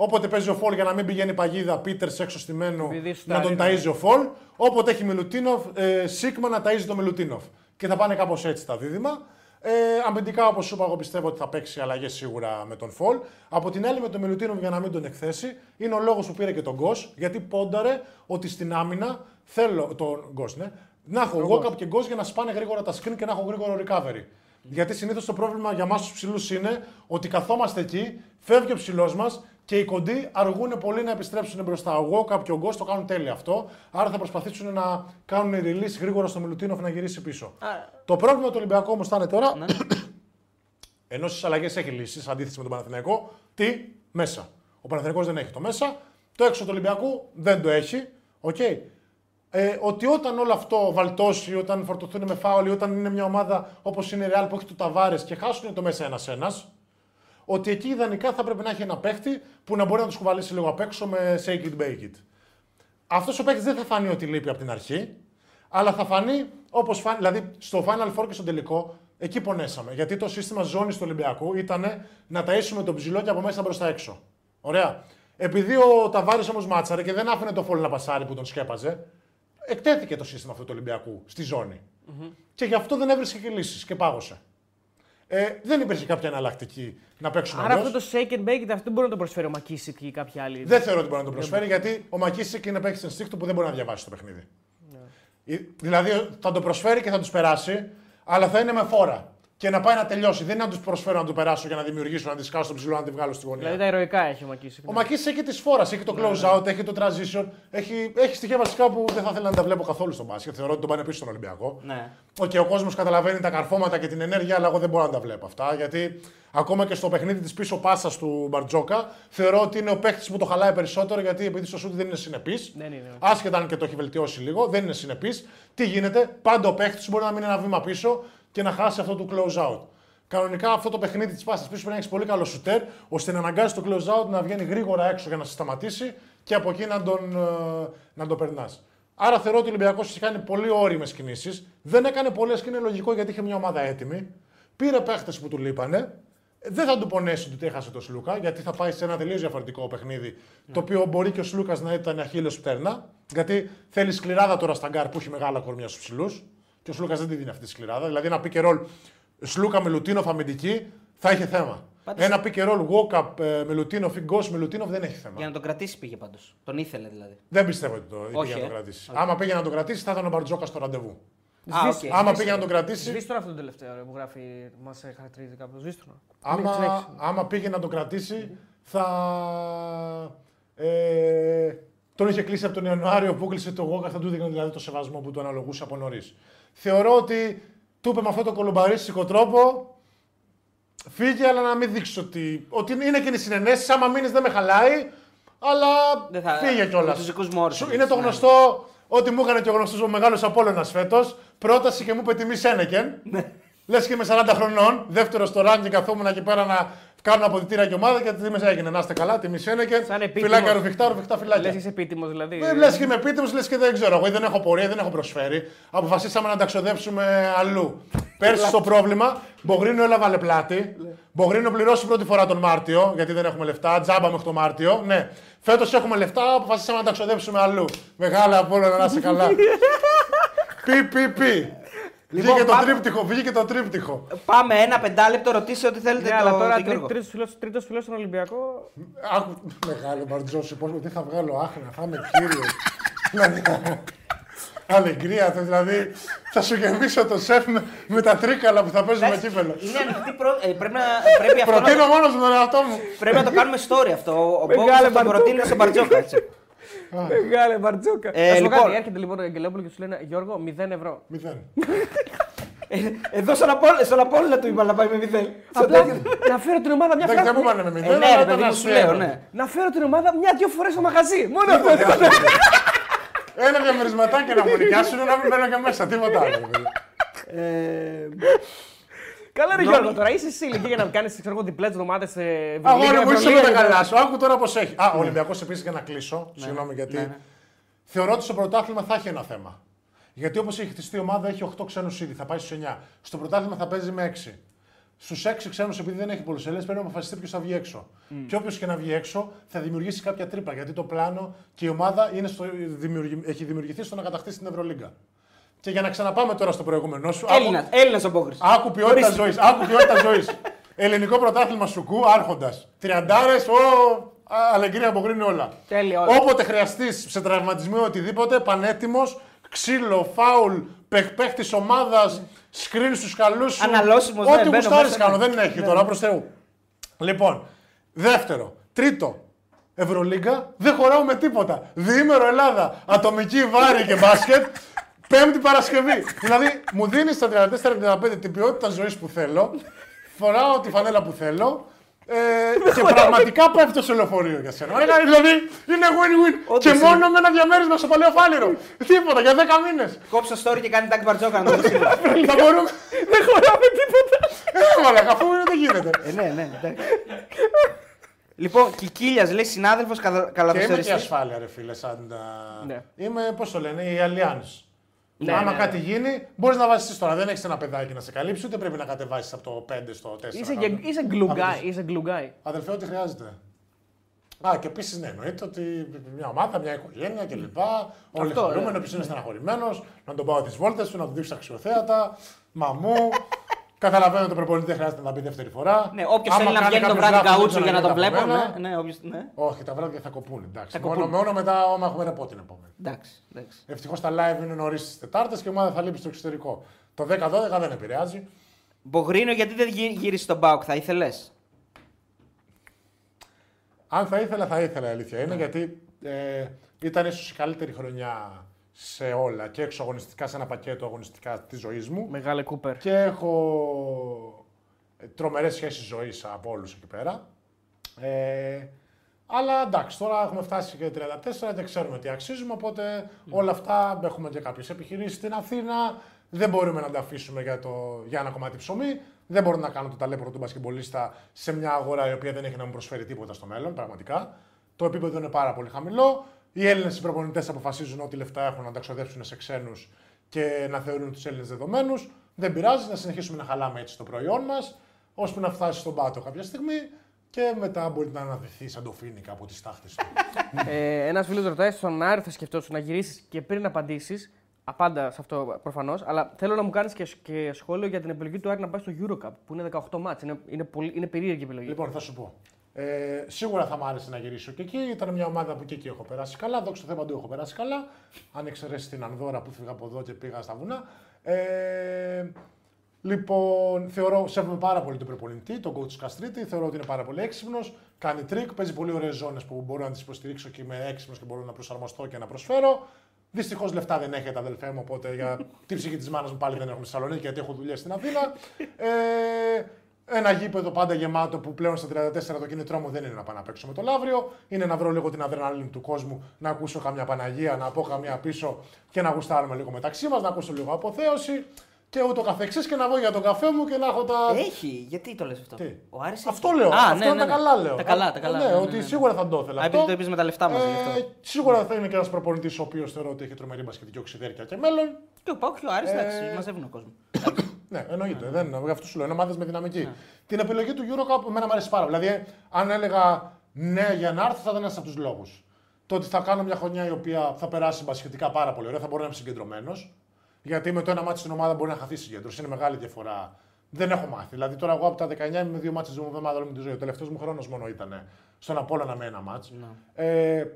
A: Όποτε παίζει ο Φολ για να μην πηγαίνει παγίδα, Πίτερς έξω στημένο
B: Επειδή σου
A: να
B: τα
A: τον
B: ρίχνει.
A: ταΐζει ο Φολ. Όποτε έχει Μιλουτίνοφ, ε, Σίγμα να ταΐζει τον Μιλουτίνοφ. Και θα πάνε κάπως έτσι τα δίδυμα. Ε, αμυντικά, όπως σου είπα, εγώ πιστεύω ότι θα παίξει αλλαγές σίγουρα με τον Φολ. Από την άλλη, με τον Μιλουτίνοφ για να μην τον εκθέσει, είναι ο λόγος που πήρε και τον Γκος, γιατί πόνταρε ότι στην άμυνα θέλω τον Γκος, ναι, να έχω walk-up και γκος για να σπάνε γρήγορα τα screen και να έχω γρήγορο recovery. Γιατί συνήθως το πρόβλημα για εμά τους ψηλούς είναι ότι καθόμαστε εκεί, φεύγει ο ψηλός μας και οι κοντοί αργούν πολύ να επιστρέψουν μπροστά. Ο walk-up και ο γκος το κάνουν τέλεια αυτό. Άρα θα προσπαθήσουν να κάνουν release γρήγορα στο Μιλουτίνοφ να γυρίσει πίσω. Το πρόβλημα του Ολυμπιακού όμως θα είναι τώρα. Ενώ στις αλλαγές έχει λύσεις, αντίθεση με τον Παναθηναϊκό, τι; Μέσα. Ο Παναθηναϊκός δεν έχει το μέσα. Το έξω του Ολυμπιακού δεν το έχει. Ο Οκ. Ε, ότι όταν όλο αυτό βαλτώσει, όταν φορτωθούν με φάουλ, όταν είναι μια ομάδα όπως είναι η Real που έχει τον Ταβάρες και χάσουν το μέσα ένα-ένα, ότι εκεί ιδανικά θα πρέπει να έχει ένα παίχτη που να μπορεί να τους κουβαλήσει λίγο απ' έξω με shake it, bake it. Αυτός ο παίχτης δεν θα φανεί ότι λείπει από την αρχή, αλλά θα φανεί όπως φάνηκε. Δηλαδή στο Final Four και στο τελικό, εκεί πονέσαμε. Γιατί το σύστημα ζώνης του Ολυμπιακού ήταν να ταΐσουμε τον ψηλό και από μέσα προς τα έξω. Ωραία. Επειδή ο Ταβάρες όμως μάτσαρε και δεν άφηνε το Fall να πασάρει που τον σκέπαζε, εκτέθηκε το σύστημα αυτό του Ολυμπιακού στη ζώνη Και γι' αυτό δεν έβρισκε και λύσεις και πάγωσε. Ε, δεν υπήρχε κάποια εναλλακτική να παίξουμε
B: Άρα
A: αλλιώς.
B: αυτό το shake and bake αυτό δεν μπορεί να το προσφέρει ο Μακίσικ ή κάποια άλλη.
A: Δεν θεωρώ ότι μπορεί να το προσφέρει γιατί ο Μακίσικ είναι παίκτης ενστίκτου που δεν μπορεί να διαβάσει το παιχνίδι. Ε, Δηλαδή θα το προσφέρει και θα τους περάσει, αλλά θα είναι με φόρα. Και να πάει να τελειώσει. Δεν είναι να τους προσφέρω να του περάσω για να δημιουργήσω, να τη σκάσω στο ψηλό, να τη βγάλω στη γωνία.
B: Δηλαδή τα ηρωικά έχει ο Μακίσικ.
A: Ο ΜακΚίσικ έχει της φόρας, έχει το close out, έχει το transition, έχει, έχει στοιχεία βασικά που δεν θα ήθελα να τα βλέπω καθόλου στον μπάσκετ. Θεωρώ ότι τον πάνε πίσω στον Ολυμπιακό.
C: Ναι.
A: Οκ, ο κόσμος καταλαβαίνει τα καρφώματα και την ενέργεια, αλλά εγώ δεν μπορώ να τα βλέπω αυτά. Γιατί ακόμα και στο παιχνίδι της πίσω πάσας του Μπαρτζόκα, θεωρώ ότι είναι ο παίχτη που το χαλάει περισσότερο γιατί επειδή στο σουτ δεν είναι συνεπής.
B: Δεν είναι.
A: Άσχετα αν και το έχει βελτιώσει λίγο, δεν είναι συνεπής. Τι γίνεται, πάντα ο παίχτης μπορεί να μείνει ένα βήμα πίσω και να χάσει αυτό το close out. Κανονικά αυτό το παιχνίδι της πάσας πίσω πρέπει να έχεις πολύ καλό σουτέρ, ώστε να αναγκάζεις το close out να βγαίνει γρήγορα έξω για να σε σταματήσει και από εκεί να τον, ε, να τον περνάς. Άρα θεωρώ ότι ο Ολυμπιακός έχει κάνει πολύ ώριμες κινήσεις. Δεν έκανε πολλές και είναι λογικό γιατί είχε μια ομάδα έτοιμη. Πήρε παίχτες που του λείπανε. Δεν θα του πονέσει ότι έχασε το Σλούκα, γιατί θα πάει σε ένα τελείως διαφορετικό παιχνίδι. Το οποίο μπορεί και ο Σλούκας να ήταν αχίλλειος πτέρνα. Γιατί θέλει σκληράδα τώρα στα γκαρντ που έχει μεγάλα κορμιά στους ψηλούς. Και ο Σλούκας δεν τη δίνει αυτή τη σκληράδα. Δηλαδή ένα pick and roll Σλούκα με Μιλουτίνοφ αμυντική θα είχε θέμα.
C: Πάντως-
A: Ένα pick and roll Walkup ε, με Μιλουτίνοφ ή Γκος με Μιλουτίνοφ δεν έχει θέμα.
C: Για να τον κρατήσει πήγε πάντως. Τον ήθελε δηλαδή.
A: Δεν πιστεύω ότι το
C: Όχι,
A: πήγε να
C: ε.
A: το κρατήσει. Άμα πήγε να το κρατήσει, θα ήταν ο Μπαρτζόκας στο ραντεβού.
C: Α, οκ.
A: Άμα πήγε να το κρατήσει,
B: Σβήστο αυτό το τελευταίο ρε, που γράφει, μας χαρακτηρίζει κάπου. Σβήστο.
A: άμα, άμα πήγε να το κρατήσει, θα. Ε, τον είχε κλείσει από τον Ιανουάριο που κλείσε το Walker, θα του δίνει δηλαδή το σεβασμό που του αναλογούσε από νωρίς. Θεωρώ ότι του είπε με αυτό το κολομπαρίστικο τρόπο, φύγε, αλλά να μην δείξεις ότι, ότι είναι και οι συνενέσεις. Άμα μείνεις δεν με χαλάει, αλλά
C: Δεν θα-
A: φύγε κιόλας.
C: με τους δικούς μου όρους,
A: Είναι το
C: ναι.
A: γνωστό ότι μου έκανε και ο γνωστός ο μεγάλος Απόλαιονα φέτος. Πρόταση και μου είπε τιμή Σένεκεν.
C: Ναι.
A: Λες και είμαι 40 χρονών, δεύτερος στο ranking και καθόμουν εκεί πέρα να κάνω αποδητήρια και ομάδα και τι μες έγινε. Να είστε καλά, τιμή Σένεκεν.
B: Σαν επίτιμος.
A: Φυλάκια ρουφιχτά, ρουφιχτά
B: Λες
A: φυλάκια.
B: είσαι επίτιμος δηλαδή.
A: Δεν λες και είμαι επίτιμος, λες και δεν ξέρω. Εγώ δεν έχω πορεία, δεν έχω προσφέρει. Αποφασίσαμε να τα ξοδέψουμε αλλού. Πέρσι το πρόβλημα, Μπογρίνο έλαβε πλάτη. Μπογρίνο πληρώσει πρώτη φορά τον Μάρτιο, γιατί δεν έχουμε λεφτά. Τζάμπα μέχρι τον Μάρτιο. Ναι. Φέτος έχουμε λεφτά, αποφασίσαμε να τα ξοδέψουμε αλλού. Μεγάλα από όλα να είσαι καλά. Πι, πι, πι.
C: Λοιπόν,
A: Βγήκε το
C: πάμε.
A: τρίπτυχο, βγήκε το τρίπτυχο.
C: Πάμε ένα πεντάλεπτο, ρωτήστε ό,τι θέλετε
B: Ναι,
C: το,
B: αλλά τώρα
C: το Γιώργο.
B: τρίτος φιλό στον Ολυμπιακό.
A: Άκου, μεγάλο Μπαρτζόση, πώς τι θα βγάλω άχνα, θα είμαι κύριος. δηλαδή, αλεγκρία, θα- δηλαδή θα σου γεμίσω το σεφ με, με τα τρίκαλα που θα παίζουμε
C: Εντάξει,
A: κύπελο.
C: Είναι ανοιχτή προ... ε, πρέπει, να... πρέπει, αυτό να...
A: Προτείνω μόνος μου τον εαυτό μου.
C: πρέπει να το κάνουμε story αυτό. Ο
B: Μεγάλε
C: Μπόγκος θα το
B: Μπαρτζόκα.
C: προτείνει στον Μπαρτζόκα. Έτσι.
B: Μεγάλε μπαρτζόκα.
C: Ε,
B: Ε,
C: λοιπόν-
B: λοιπόν... Έρχεται λοιπόν ο Αγγελόπουλος και σου λένε Γιώργο 0 ευρώ.
A: Μηδέν.
C: Ε, Εδώ στον Απόλλωνα, στον Απόλλωνα του είπα να πάει με μηδέν.
B: Απλά να φέρω την ομάδα μια
A: Εντάξει, δεν
B: φορά.
A: μου πάνε με
C: Ε,
A: μηδέν.
C: ναι,
A: αλλά
C: ρε
A: ήταν
C: παιδί μου, σου
A: αστείο.
C: λέω, ναι.
B: Να φέρω την ομάδα μια-δυο φορές στο μαγαζί. Μόνο αυτό.
A: Ένα διαμερισματάκι να μου νοικιάσουν να μην μπαίνω και μέσα, τίποτα άλλο. Παιδί.
C: Ε,
B: Καλά, ρε
C: Νόμι-
B: Γιώργο, τώρα είσαι εσύ ηλικία για να κάνεις διπλές εβδομάδες σε
A: Αγόρι μου, είσαι με τα καλά
B: καλά.
A: σου. Άκου τώρα πώς έχει. Α, ο Ολυμπιακός επίσης για να κλείσω. Συγγνώμη γιατί.
C: ναι, ναι.
A: Θεωρώ ότι στο πρωτάθλημα θα έχει ένα θέμα. Γιατί όπως έχει χτιστεί η ομάδα, έχει 8 ξένους ήδη, θα πάει στους 9. Στο πρωτάθλημα θα παίζει με 6. Στους 6 ξένους, επειδή δεν έχει πολλούς Έλληνες, πρέπει να αποφασιστεί ποιος θα βγει έξω. Και όποιος και να βγει έξω θα δημιουργήσει κάποια τρύπα. Γιατί το πλάνο και η ομάδα είναι στο, δημιουργη- έχει δημιουργηθεί στο να κατακτήσει την Ευρωλίγκα. Και για να ξαναπάμε τώρα στο προηγούμενό σου. άκου-
C: Έλληνα, Έλληνας ο Μπόγκρης.
A: Άκου ποιότητα
C: Ορίστε.
A: ζωής. Άκου ποιότητα ζωής. Ελληνικό πρωτάθλημα σουκού, άρχοντας. Τριαντάρες, ο. α, Αλεγκρία αποκρίνει όλα.
B: Τέλεια όλα.
A: Όποτε χρειαστείς σε τραυματισμό ή οτιδήποτε, πανέτοιμος, ξύλο, φάουλ, παίχτης ομάδας, σκριν στους καλούς σου.
C: Αναλώσιμος, ναι,
A: Ό,τι
C: μπαίνω
A: γουστάρεις
C: μέσα,
A: κάνω,
C: ναι.
A: δεν έχει τώρα προς Θεού. Λοιπόν, δεύτερο. Τρίτο. Ευρωλίγκα, δεν χωράω με τίποτα. Διήμερο Ελλάδα, ατομική βάρη και μπάσκετ, Πέμπτη Παρασκευή. δηλαδή, μου δίνεις στα 34-35 την ποιότητα ζωής που θέλω, φοράω τη φανέλα που θέλω Ε, και πραγματικά πέφτω σε λεωφορείο για σένα. Ωραία, δηλαδή είναι win-win.
C: Όντως
A: και
C: είναι.
A: μόνο με ένα διαμέρισμα στο παλαιό φάληρο. Τίποτα για 10 μήνες.
C: Κόψε το story και κάνει τάκ μπαρτζόκα να το δει.
A: Θα μπορούμε.
B: Δεν χωράμε τίποτα.
A: Ε, μαλάκα, αφού είναι, δεν γίνεται.
C: Ε, ναι, ναι, εντάξει. Λοιπόν, Κικίλιας λέει συνάδελφος
A: Και είμαι και
C: καλαθοσφαιριστή.
A: ασφάλεια, ρε φίλε. Σαν, α,
B: Ναι.
A: Είμαι, πώς το λένε, η Allianz.
B: Ναι,
A: Άμα
B: ναι,
A: κάτι γίνει, μπορείς να βασιστεί τώρα. Δεν έχεις ένα παιδάκι να σε καλύψει, ούτε πρέπει να κατεβάσεις από το 5 στο 4.
B: Είσαι, και- είσαι γκλουγκάι. Είσαι γκλουγκάι.
A: Αδελφέ, ό,τι χρειάζεται. Α, και επίσης ναι, εννοείται ότι μια ομάδα, μια οικογένεια κλπ. Όλοι
B: Αυτό,
A: χαρούμενοι,
B: ναι.
A: επίση είναι στεναχωρημένος, να τον πάω τις βόλτες του, να τον δείξω αξιοθέατα, μαμού. Καταλαβαίνω ότι ο προπονητής δεν χρειάζεται να μπει δεύτερη φορά.
C: Ναι, όποιος
A: Άμα
C: θέλει να
A: κάνει
C: βγαίνει το
A: κάποιος
C: βράδυ
A: λάθος,
C: καούτσο
A: δεν
C: για να τον
A: ξαναγίνει
C: βλέπω.
A: από μένα.
C: Ναι, ναι, όποιος- ναι.
A: Όχι, τα βράδια θα κοπούν. Εντάξει.
B: Θα
A: μόνο,
B: κοπούν.
A: μόνο μετά, άμα έχουμε ρεπό την επόμενη.
C: Εντάξει, εντάξει.
A: Ευτυχώς τα live είναι νωρίς τι Τετάρτες και η ομάδα θα λείπει στο εξωτερικό. Το 10-12 δεν επηρεάζει.
C: Μπογρίνο, γιατί δεν γύ- γύρισε στον Μπάουκ, θα ήθελες;
A: Αν θα ήθελα, θα ήθελα η αλήθεια είναι γιατί ε, ήταν ίσως η καλύτερη χρονιά σε όλα και έξω αγωνιστικά σε ένα πακέτο αγωνιστικά της ζωής μου.
B: Μεγάλε Κούπερ.
A: Και έχω τρομερές σχέσεις ζωής από όλους εκεί πέρα. Ε, αλλά εντάξει, τώρα έχουμε φτάσει και 34 και ξέρουμε τι αξίζουμε, οπότε όλα αυτά έχουμε και κάποιες επιχειρήσεις στην Αθήνα. Δεν μπορούμε να τα αφήσουμε για, το, για ένα κομμάτι ψωμί. Δεν μπορώ να κάνω το ταλέπορο του μπασκεμπολίστα σε μια αγορά η οποία δεν έχει να μου προσφέρει τίποτα στο μέλλον, πραγματικά. Το επίπεδο είναι πάρα πολύ χαμηλό. Οι Έλληνες προπονητέ αποφασίζουν ό,τι λεφτά έχουν να τα ξοδέψουν σε ξένους και να θεωρούν τους Έλληνες δεδομένους. Δεν πειράζει, να συνεχίσουμε να χαλάμε έτσι το προϊόν μας, ώσπου να φτάσει στον πάτο κάποια στιγμή και μετά μπορεί να αναδυθεί σαν το φίνικα από τις τάχτες του.
B: Ε, Ένας φίλος ρωτάει στον Άρη θα σκεφτόσουν να γυρίσεις και πριν απαντήσεις. Απάντα σε αυτό προφανώς. Αλλά θέλω να μου κάνεις και, και σχόλιο για την επιλογή του Άρη να πάει στο Eurocup που είναι 18 ματς. Είναι, είναι, πολύ, είναι περίεργη επιλογή.
A: λοιπόν, θα σου πω. Ε, σίγουρα θα μου άρεσε να γυρίσω και εκεί. Ήταν μια ομάδα που και εκεί έχω περάσει καλά. Δόξα τω Θεώ παντού έχω περάσει καλά. Αν εξαιρέσει την Ανδώρα που φύγα από εδώ και πήγα στα βουνά. Ε, λοιπόν, θεωρώ, σέβομαι πάρα πολύ τον προπονητή, τον coach Καστρίτη. Θεωρώ ότι είναι πάρα πολύ έξυπνος. Κάνει τρικ, παίζει πολύ ωραίες ζώνες που μπορώ να τις υποστηρίξω και είμαι έξυπνος και μπορώ να προσαρμοστώ και να προσφέρω. Δυστυχώς λεφτά δεν έχετε, αδελφέ μου, οπότε για την ψυχή της μάνας μου πάλι δεν έχουμε στη Θεσσαλονίκη γιατί έχω δουλειές στην Αθήνα. Ε, ένα γήπεδο πάντα γεμάτο που πλέον στα 34 το κίνητρό μου δεν είναι να πάω να παίξω με το Λαύριο. Είναι να βρω λίγο την αδρεναλίνη του κόσμου, να ακούσω καμιά Παναγία, να πω καμιά πίσω και να γουστάρουμε λίγο μεταξύ μας, να ακούσω λίγο αποθέωση και ούτω καθεξής και να βγω για τον καφέ μου και να έχω τα.
C: Έχει, γιατί το λες αυτό;
A: Τι;
C: Ο Άρης έχει.
A: Αυτό λέω.
C: Α,
A: αυτό
C: ναι,
A: είναι
C: ναι,
A: τα
C: ναι.
A: καλά λέω.
C: Τα καλά, τα καλά.
A: Ναι,
C: ναι, ναι,
A: ότι
C: ναι.
A: σίγουρα θα το ήθελα.
C: Α,
A: αυτό.
C: επειδή το είπες με τα λεφτά μας, γι' αυτό.
A: Ε, σίγουρα θα είναι και ένας προπονητής ο οποίος θεωρώ ότι έχει τρομερή μπασκετική οξυδέρκεια και μέλλον.
C: Και ο Πάουκ και ο Άρης,
A: Ε,
C: εντάξει, μαζεύουν ο κόσμος.
A: Ναι, εννοείται. Δεν, γι' αυτό σου λέω. Είναι ομάδες με δυναμική.
C: Ναι.
A: Την επιλογή του Eurocup εμένα μου αρέσει πάρα πολύ. Δηλαδή, αν έλεγα ναι για να έρθω, θα ήταν ένας από τους λόγους. Το ότι θα κάνω μια χρονιά η οποία θα περάσει μπασχετικά πάρα πολύ ωραία, θα μπορώ να είμαι συγκεντρωμένος. Γιατί με το ένα μάτι στην ομάδα μπορεί να χαθεί συγκέντρωση. Είναι μεγάλη διαφορά. Δεν έχω μάθει. Δηλαδή, τώρα εγώ από τα 19 είμαι με δύο μάτσες στην εβδομάδα όλη μου τη ζωή. Ο τελευταίος μου χρόνος μόνο ήταν στον Απόλανα με ένα μάτσο.
C: Ναι.
A: Ε,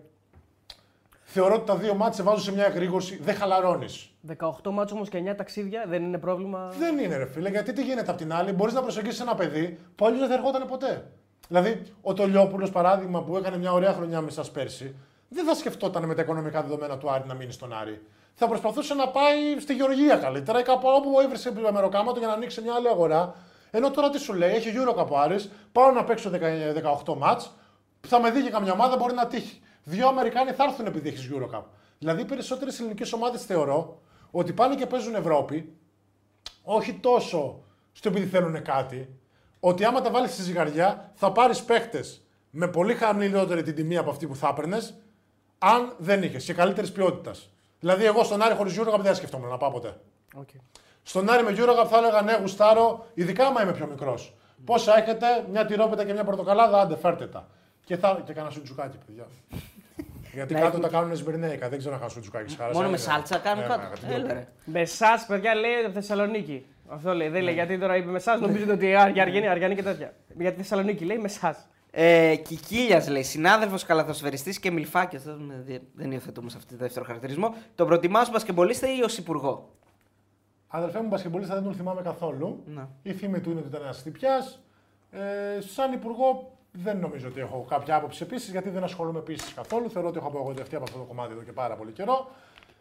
A: θεωρώ ότι τα δύο μάτσε σε βάζω σε μια εγρήγορση. Δεν χαλαρώνεις.
B: 18 μάτς όμως και 9 ταξίδια δεν είναι πρόβλημα.
A: Δεν είναι ρε φίλε, γιατί τι γίνεται απ' την άλλη, μπορείς να προσεγγίσεις ένα παιδί που αλλιώς δεν θα ερχόταν ποτέ. Δηλαδή, ο Τολιόπουλος παράδειγμα που έκανε μια ωραία χρονιά με σας πέρσι, δεν θα σκεφτόταν με τα οικονομικά δεδομένα του Άρη να μείνει στον Άρη. Θα προσπαθούσε να πάει στη Γεωργία καλύτερα ή κάπου όπου έβρισε μεροκάματο για να ανοίξει μια άλλη αγορά. Ενώ τώρα τι σου λέει, έχει Euro από Άρης, πάω να παίξω 10 18 μάτς, θα με δει και καμιά ομάδα, μπορεί να τύχει. Δύο Αμερικάνοι θα έρθουν επειδή έχεις Eurocup. Δηλαδή, οι περισσότερες ελληνικές ομάδες θεωρώ ότι πάνε και παίζουν Ευρώπη, όχι τόσο στο επειδή θέλουν κάτι, ότι άμα τα βάλεις στη ζυγαριά θα πάρεις παίχτες με πολύ χαμηλότερη την τιμή από αυτή που θα έπαιρνες, αν δεν είχες και καλύτερης ποιότητας. Δηλαδή, εγώ στον Άρη χωρίς Eurocup δεν θα σκεφτόμουν να πάω ποτέ.
B: Okay.
A: Στον Άρη με Eurocup θα έλεγα ναι, γουστάρω, ειδικά άμα είμαι πιο μικρός. Πόσα έχετε, μια τυρόπιτα και μια πορτοκαλάδα, άντε φέρτε τα. Και, θα... και κάνα σουτζουκάκι, παιδιά. Γιατί
C: Ναι,
A: κάτω
C: έχουμε-
A: τα κάνουν σμπερνέικα, δεν ξέρω να κάνουν σουτζουκάκι. Χάρα,
C: Μόνο
A: σαν
C: με
A: είναι.
C: σάλτσα κάνουν
A: Ναι,
C: κάτω.
A: ναι, την
C: Έλα,
A: τυρόπιτα.
C: ρε.
B: Με εσάς, παιδιά, λέει από Θεσσαλονίκη. Αυτό λέει. Δεν λέει γιατί τώρα είπε με εσάς, νομίζετε ότι για Αργιανή, Αργιανή και τέτοια. Για τη Θεσσαλονίκη λέει με εσάς.
C: Ε, Κικίλιας λέει, συνάδελφος καλαθοσφαιριστής και μιλφάκια. Δεν, δεν υιοθετούμε σε αυτό το δεύτερο χαρακτηρισμό. Τον προτιμάς ω μπασκεμπολίστας ή ως υπουργό;
A: Αδελφέ μου, μπασκεμπολίστα δεν τον θυμάμαι καθόλου.
C: Να.
A: Η φήμη του είναι ότι ήταν ένας τυπιά. Ε, σαν υπουργό δεν νομίζω ότι έχω κάποια άποψη επίσης, γιατί δεν ασχολούμαι επίσης καθόλου. Θεωρώ ότι έχω απογοητευτεί από αυτό το κομμάτι εδώ και πάρα πολύ καιρό.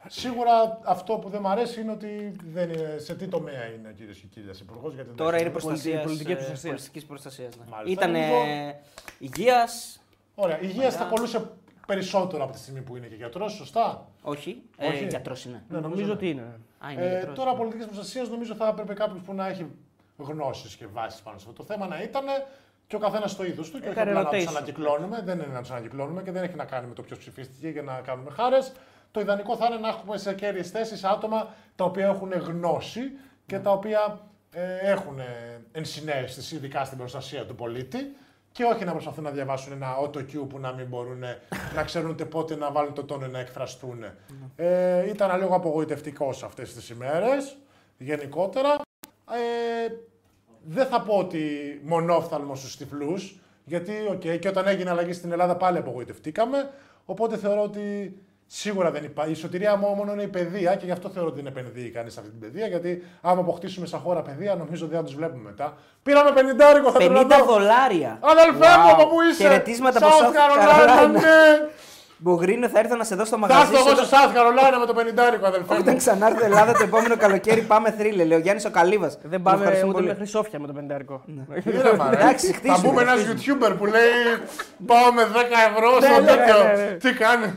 A: Σίγουρα αυτό που δεν μου αρέσει είναι ότι δεν είναι, σε τι τομέα είναι ο κύριο Κικίλια υπουργός. γιατί δεν
C: Τώρα
A: έχει-
C: είναι προστασία.
B: πολιτική προστασίας.
C: Πολιτική προστασίας. Ναι.
A: Μάλιστα.
C: Ήταν
A: Νομίζω-
C: υγείας.
A: Ωραία. Η υγείας θα κολλούσε περισσότερο από τη στιγμή που είναι και γιατρός, σωστά;
C: Όχι.
A: Όχι.
C: Ε, Γιατρός είναι.
A: Ναι,
B: Νομίζω
A: ναι.
B: ότι είναι.
C: Α, είναι
A: Ε,
C: γιατρός.
A: τώρα πολιτικής προστασίας νομίζω θα έπρεπε κάποιος που να έχει γνώσεις και βάσεις πάνω σε αυτό το θέμα να ήταν και ο καθένας στο είδος του. Και όχι
B: Έκανε
A: απλά να του
B: rotation.
A: ανακυκλώνουμε. Δεν είναι να του ανακυκλώνουμε και δεν έχει να κάνει με το ποιος ψηφίστηκε για να κάνουμε χάρες. Το ιδανικό θα είναι να έχουμε σε κέρυες θέσεις άτομα τα οποία έχουν γνώση και τα οποία ε, έχουν ε, ενσυναίσθηση, ειδικά στην προστασία του πολίτη. Και όχι να προσπαθούν να διαβάσουν ένα auto-cue που να μην μπορούν να ξέρουν ούτε πότε να βάλουν το τόνο να εκφραστούν. Ε, ήταν λίγο απογοητευτικό αυτές τις ημέρες, γενικότερα. Ε, δεν θα πω ότι μονόφθαλμος στους τυφλούς, γιατί οκ, και όταν έγινε αλλαγή στην Ελλάδα πάλι απογοητευτήκαμε, οπότε θεωρώ ότι σίγουρα δεν υπάρχει. Η σωτηρία μου μόνο είναι η παιδεία και γι' αυτό θεωρώ ότι δεν επενδύει κανείς σε αυτή την παιδεία, γιατί άμα αποκτήσουμε σαν χώρα παιδεία, νομίζω δεν θα τους βλέπουμε μετά. Πήραμε 50 θα
C: 50
A: το δω.
C: δολάρια.
A: Αδελφέ μου,
C: Wow.
A: από πού είσαι;
C: Χαιρετίσματα από
A: South
C: South
A: Carolina,
C: Carolina.
A: ναι.
C: Μπογρίνο θα έρθω να σε δω στο
A: Θα
C: μαγαζί
A: έρθω εγώ
C: σου.
A: στο South Carolina με το 50 αδελφέ
C: Όταν
A: μου.
C: ξανάρθει Ελλάδα το επόμενο καλοκαίρι πάμε θρύλε, λέει ο Γιάννης ο Καλύβας.
B: Δεν πάμε ούτε μέχρι Σόφια με το πεντάρικο.
A: Είδα, μα, ρε.
C: Εντάξει,
A: Θα
C: χτίσουμε,
A: μπούμε ένας
C: χτίσουμε.
A: YouTuber που λέει Πάω με 10 ευρώ
B: Ναι,
A: στο
B: ναι,
A: τέτοιο.
B: ναι, ναι.
A: Τι κάνει;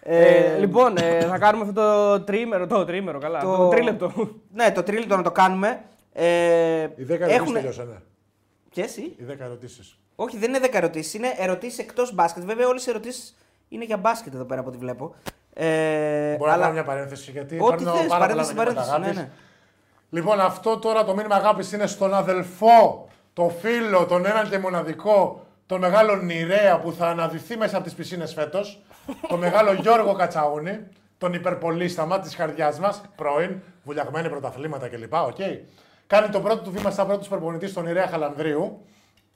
B: Ε, λοιπόν, ε, θα κάνουμε αυτό το τρίμερο. Το τρίμερο, καλά.
C: Το-
B: Το, τρίλεπτο.
C: Ναι, το τρίλεπτο να το κάνουμε. Ε,
A: Οι 10 ερωτήσεις
C: έχουνε-
A: τελειώσανε.
C: Και εσύ.
A: Οι 10 ερωτήσεις.
C: Όχι, δεν είναι 10 ερωτήσεις. Είναι ερωτήσεις εκτός μπάσκετ. Βέβαια, όλες οι ερωτήσεις είναι για μπάσκετ εδώ πέρα από ό,τι βλέπω. Ε,
A: Μπορώ να
C: αλλά-
A: κάνω μια παρένθεση γιατί
C: Ό,τι
A: υπάρχουν
C: θες,
A: πάρα πολλά
C: παρένθεση,
A: μηνύματα
C: παρένθεση. Ναι,
A: αγάπης.
C: ναι.
A: Λοιπόν, αυτό τώρα το μήνυμα αγάπης είναι στον αδελφό, το φίλο, τον έναν και μοναδικό, τον μεγάλο Νηρέα που θα αναδυθεί μέσα από τις πισίνες φέτος, τον μεγάλο Γιώργο Κατσαούνη, τον υπερπολίσταμα της καρδιά μας, πρώην, βουλιαγμένοι πρωταθλήματα κλπ. οκ. Κάνει το πρώτο του βήμα σαν πρώτος προπονητής στον Νηρέα Χαλανδρίου.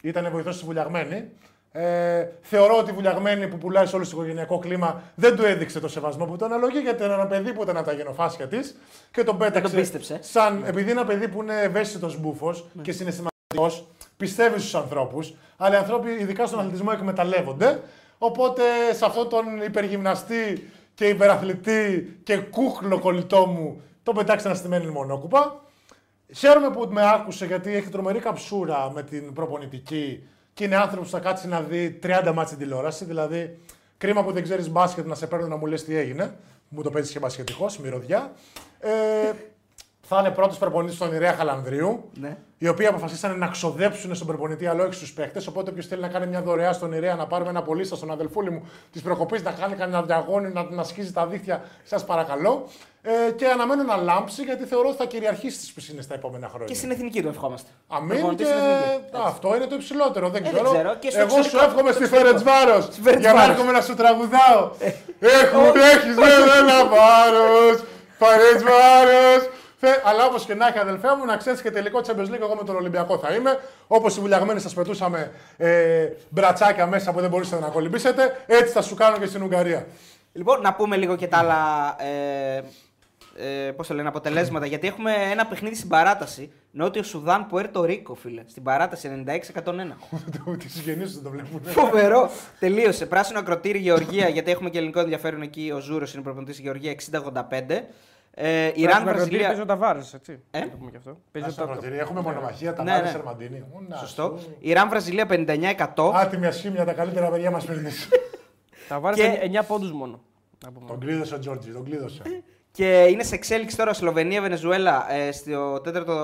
A: Ήταν βοηθός στη Βουλιαγμένη. Ε, θεωρώ ότι η Βουλιαγμένη που πουλάει σε όλο το οικογενειακό κλίμα δεν του έδειξε το σεβασμό που τον αναλογεί γιατί ήταν ένα παιδί που ήταν από τα γενοφάσια της και τον πέταξε.
C: πίστεψε.
A: Σαν, επειδή είναι ένα παιδί που είναι ευαίσθητος μπούφος και συναισθηματικός, πιστεύει στους ανθρώπους, αλλά οι άνθρωποι, ειδικά στον αθλητισμό, εκμεταλλεύονται. Οπότε σε αυτόν τον υπεργυμναστή και υπεραθλητή και κούχλο κολλητό μου τον πετάξε ένα στημένη μονόκουπα. Χαίρομαι που με άκουσε γιατί έχει τρομερή καψούρα με την προπονητική και είναι άνθρωπος που θα κάτσει να δει 30 μάτς στην τηλεόραση. Δηλαδή, κρίμα που δεν ξέρεις μπάσκετ να σε παίρνουν να μου λες τι έγινε. Μου το παίζει και μπασκετικό, μυρωδιά. Ε, θα είναι πρώτος προπονητής στον Ιρέα Χαλανδρίου.
C: Ναι.
A: Οι οποίοι αποφασίσανε να ξοδέψουν στον προπονητή, αλλά όχι στου παίχτε. Οπότε, όποιος θέλει να κάνει μια δωρεά στον Ιρέα, να πάρουμε ένα πολίστα στον αδελφούλη μου της προκοπής, να κάνει κανένα διαγώνιο, να, να σκίζει τα δίχτυα, σας παρακαλώ. Ε, και αναμένω να λάμψει, γιατί θεωρώ ότι θα κυριαρχήσει τι πισίνες τα επόμενα χρόνια.
C: Και στην εθνική του ευχόμαστε.
A: Αμήν
C: Προπονητής
A: και
C: στην εθνική.
A: Α, αυτό είναι το υψηλότερο. Δεν
C: Ε,
A: ξέρω.
C: δεν ξέρω. Και στο
A: Εγώ σου
C: εξωτερικό-
A: εύχομαι
C: στο
A: στη
C: εξωτερικό.
A: Φερετσβάρος
C: Ferencváros.
A: για να έρχομαι να σου τραγουδάω. Έχουν, έχεις βέβαια ένα βάρο. Φερετσβάρο. Αλλά όπως και να έχει, αδελφέ μου, να ξέρεις και τελικό Champions League, εγώ με τον Ολυμπιακό θα είμαι. Όπως οι βουλιαγμένοι σας πετούσαμε ε, μπρατσάκια μέσα που δεν μπορούσατε να κολυμπήσετε, έτσι θα σου κάνω και στην Ουγγαρία.
C: Λοιπόν, να πούμε λίγο και τα άλλα. Ε, ε, πώς το λένε, αποτελέσματα. Γιατί έχουμε ένα παιχνίδι στην παράταση. Νότιο Σουδάν, Πουέρτο Ρίκο, φίλε. Στην παράταση 96-101.
A: Τις συγγενείς τους το βλέπουν.
C: Φοβερό. Τελείωσε. Πράσινο ακροτήρι Γεωργία, γιατί έχουμε και ελληνικό ενδιαφέρον εκεί. Ο Ζούρος είναι προπονητής Γεωργία 60-85. Ε, Ιράν,
B: Παίζει ο
C: Βραζιλία.
B: Ταβάρες, έτσι.
C: Ε;
B: Να το πούμε και αυτό. Παίζει ο
A: Στα
B: Ταβάρες.
A: κρατήρια Έχουμε μονομαχία, τα
C: Ναι,
A: βάρη
C: ναι.
A: Σερμαντίνη. Ω, να
C: Σωστό.
A: σου.
C: Ιράν, Βραζιλία 59-100.
A: Άτιμη ασχήμια, τα καλύτερα παιδιά μας παίρνει.
B: Ταβάρες
C: Και-
B: είναι 9 πόντους μόνο. Να πούμε.
A: τον κλείδωσε ο Τζόρτζι, τον κλείδωσε.
C: Και είναι σε εξέλιξη τώρα Σλοβενία, Βενεζουέλα ε, στο τέταρτο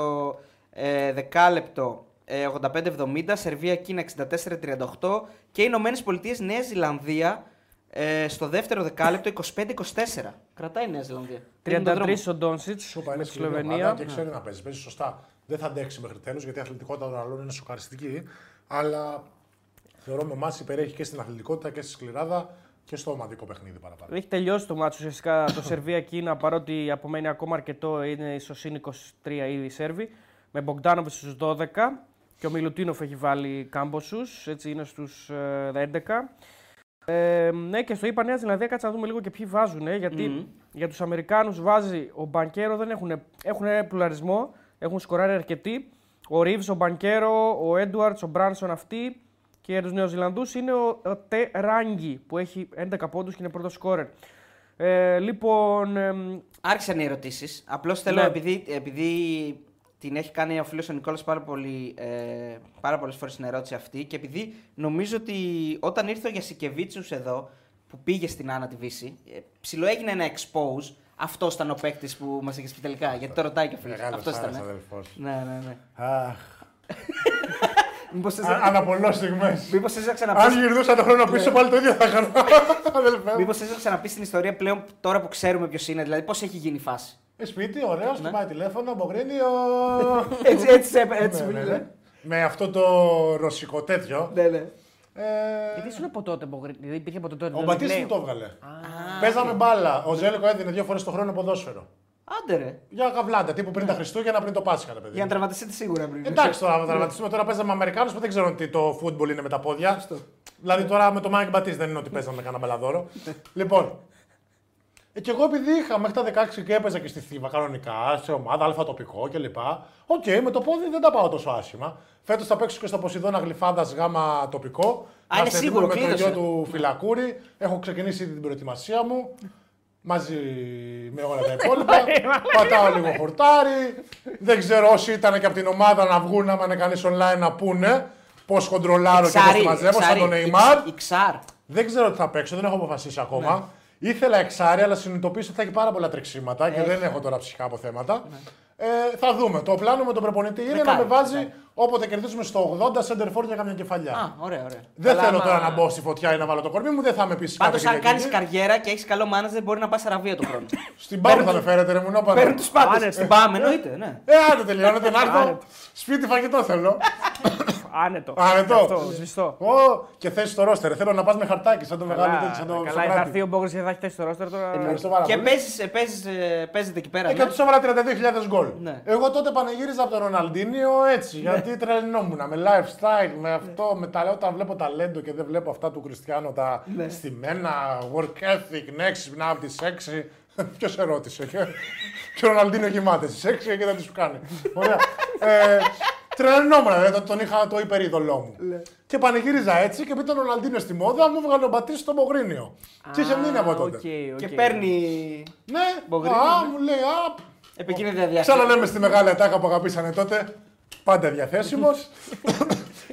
C: ε, δεκάλεπτο ε, 85-70, Σερβία, Κίνα 64-38 και οι Ηνωμένες Πολιτείες, Νέα Ζηλανδία ε, στο δεύτερο δεκάλεπτο 25-24. Κρατάει η Νέα Ζηλανδία. Δίνει τον
B: 33
C: δρόμο.
B: ο Ντόνσιτς
A: Σου
B: με
A: πάει
B: τη
A: στη Σλοβενία.
B: Σλοβενία.
A: Και ξέρει να παίζει. Παίζει σωστά. Δεν θα αντέξει μέχρι τέλου γιατί η αθλητικότητα των άλλων είναι σοκαριστική. Αλλά θεωρώ με εμάς υπερέχει και στην αθλητικότητα και στη σκληράδα και στο ομαδικό παιχνίδι παραπάνω.
B: Έχει τελειώσει το μάτσο ουσιαστικά το Σερβία-Κίνα παρότι απομένει ακόμα αρκετό. Είναι στο συν 23 ήδη οι Σέρβοι. Με Μπογκδάνοβιτς στους 12 και ο Μιλουτίνοφ έχει βάλει κάμποσους. Έτσι είναι στους 11. Ε, ναι, και στο είπα Νέα Ζηλανδία, κάτσε να δούμε λίγο και ποιοι βάζουν. Γιατί
C: Μμμ.
B: για τους Αμερικάνους βάζει ο Μπανκέρο, δεν έχουν, έχουν πλουραλισμό, έχουν σκοράρει αρκετοί. Ο Ρίβ, ο Μπανκέρο, ο Έντουαρτ, ο Μπράνσον αυτοί. Και για τους Νεοζηλανδούς είναι ο, ο Τε Ράγκη που έχει 11 πόντους και είναι πρώτος σκόρερ. Ε, λοιπόν, εμ,
C: Άρχισαν οι ερωτήσεις. Απλώς θέλω,
B: Ναι.
C: επειδή, επειδή την έχει κάνει ο φίλος ο Νικόλας πάρα, πολύ, ε, πάρα πολλές φορές την ερώτηση αυτή και επειδή νομίζω ότι όταν ήρθε ο Γιασικεβίτσιου εδώ που πήγε στην Άννα τη Βύση, ε, ψηλό έγινε ένα expose. Αυτός ήταν ο παίκτης που μας είχε πει τελικά. Γιατί το ρωτάει και ο φίλος.
A: Μεγάλος
C: Αυτός ήταν.
A: Άρας, αδελφός.
C: Ναι, ναι, ναι.
A: Αχ.
C: Μήπως θε
A: Α- Αναπολώ στιγμές.
C: μήπως θες να
A: Αν
C: ξαναπείς
A: γυρνούσα τον χρόνο πίσω, πάλι το ίδιο θα έκανα. Αδελφέ μου.
C: Μήπως θες να ξαναπείς την ιστορία πλέον τώρα που ξέρουμε ποιος είναι, δηλαδή πώς έχει γίνει η φάση.
A: Ε, Σπίτι, ωραίο,
C: Ναι.
A: χτυπάει τηλέφωνο, Μπογρίνιο.
C: έτσι, έτσι, σε- έτσι
A: Ναι,
C: μου
A: ναι,
C: λέει.
A: ναι. Με αυτό το ρωσικό τέτοιο.
C: Ναι, ναι.
A: Ε,
B: γιατί ήσουν από τότε, Μπογρή- δηλαδή υπήρχε από τότε.
A: Ο
B: δηλαδή,
A: Μπατίστη
B: λέει-
A: μου το έβγαλε. Παίζαμε μπάλα. Ο Ζέλικο έδινε δύο φορές το χρόνο ποδόσφαιρο.
C: Άντε ρε.
A: Για καβλάντα, τύπου πριν τα Χριστούγεννα, πριν το Πάσχα, ρε παιδί.
C: Για να τραυματιστείτε σίγουρα πριν.
A: Εντάξει τώρα, να τραυματιστούμε τώρα παίζαμε Αμερικάνους που δεν ξέρουν τι το φούτμπολ είναι με τα πόδια. Δηλαδή τώρα με το Μάικ Μπατή δεν είναι ότι παίζαμε κανένα μπαλαδόρο. λοιπόν. Ε, και εγώ επειδή είχα μέχρι τα 16 και έπαιζα και στη Θήβα κανονικά, σε ομάδα, αλφα τοπικό κλπ. Οκ, με το πόδι δεν τα πάω τόσο άσχημα. Φέτος θα παίξω και στο Ποσειδώνα Γλυφάδα γάμα τοπικό.
C: Α, είναι
A: Είμαστε
C: σίγουρο,
A: έτοιμοι με το
C: κλείδωσε.
A: γιο του Φυλακούρη. Έχω ξεκινήσει ήδη την προετοιμασία μου. Μαζί με όλα τα υπόλοιπα. Πατάω λίγο χορτάρι. Δεν ξέρω όσοι ήταν και από την ομάδα να βγουν, άμα είναι κανείς online να πούνε πώς χοντρολάρω και πώς τη μαζεύω, σαν τον Neymar.
C: Η Ξάρ.
A: Δεν ξέρω τι θα παίξω, δεν έχω αποφασίσει ακόμα.
C: Ναι.
A: Ήθελα εξάρι, αλλά συνειδητοποίησα ότι θα έχει πάρα πολλά τρεξίματα και
C: Έχει.
A: δεν έχω τώρα ψυχικά αποθέματα. Ε, θα δούμε. Το πλάνο με τον προπονητή είναι να
C: Δεκάρι,
A: με βάζει
C: δεκάρι.
A: Όποτε κερδίσουμε στο 80 center for για καμιά κεφαλιά.
C: Α, ωραία, ωραία.
A: δεν
C: Καλά,
A: θέλω
C: άμα-
A: τώρα να μπω στη φωτιά ή να βάλω το κορμί μου, δεν θα με πει
C: Πάντως, αν κάνεις καριέρα και έχεις καλό μάνατζερ, μπορεί να πας αραβία του χρόνου.
A: Στην Πάρο θα με φέρετε, ρε μου,
C: Παίρνουν τους πάντες.
B: Άνετα.
C: Στην Πάμε, εννοείται, ναι.
A: Ε, άντε τελειώνετε, να έρθω.
B: Άνετα.
A: Σπίτι φαγητό θέλω.
B: Άνετο.
A: Άνετο.
B: Αυτό, σβηστό.
A: Ω, και θέση στο ρόστερ. Θέλω να πας με χαρτάκι σαν το μεγάλο τέτοιο, σαν το
B: καλά, θα έρθει
A: Σοκράτη.
B: ο Μπόγκρι και θα έχει θέσει το ρόστερ τώρα.
A: Ευχαριστώ πάρα
C: Και
A: πολύ.
C: παίζεις, παίζεις, ε, παίζετε εκεί πέρα.
A: Ε,
C: ναι.
A: και του έβαλα 32.000 γκολ.
C: Ναι.
A: Εγώ τότε πανηγύριζα από τον Ροναλντίνιο έτσι, γιατί τρελνόμουν με lifestyle, με αυτό, με τα, όταν βλέπω ταλέντο και δεν βλέπω αυτά του Κριστιανό, τα
C: Ναι.
A: στημένα, work ethic, έξυπνα από τις 6. Ποιος σε ρώτησε, και, και ο Ροναλντίνιο κοιμάται στις 6 και δεν τι σου κάνει. Ωραία. ε, τρελνόμουν, δηλαδή, τον είχα το υπερίδωλό μου.
C: Ναι.
A: και πανηγύριζα έτσι και μετά ο Ροναλντίνιο στη μόδα μου έβγαλε ο Μπατίστη στο Μπογρίνιο. και είχε μείνει από τότε.
B: οκ,
C: Και
B: οκ.
C: παίρνει
A: Ναι,
C: Μπογρίνιο,
A: α,
C: ναι.
A: μου λέει, α,
C: επικίνδυνα διάστημα.
A: Ξαναλέμε στη μεγάλη ατάκα που αγαπήσανε τότε. Πάντα διαθέσιμος.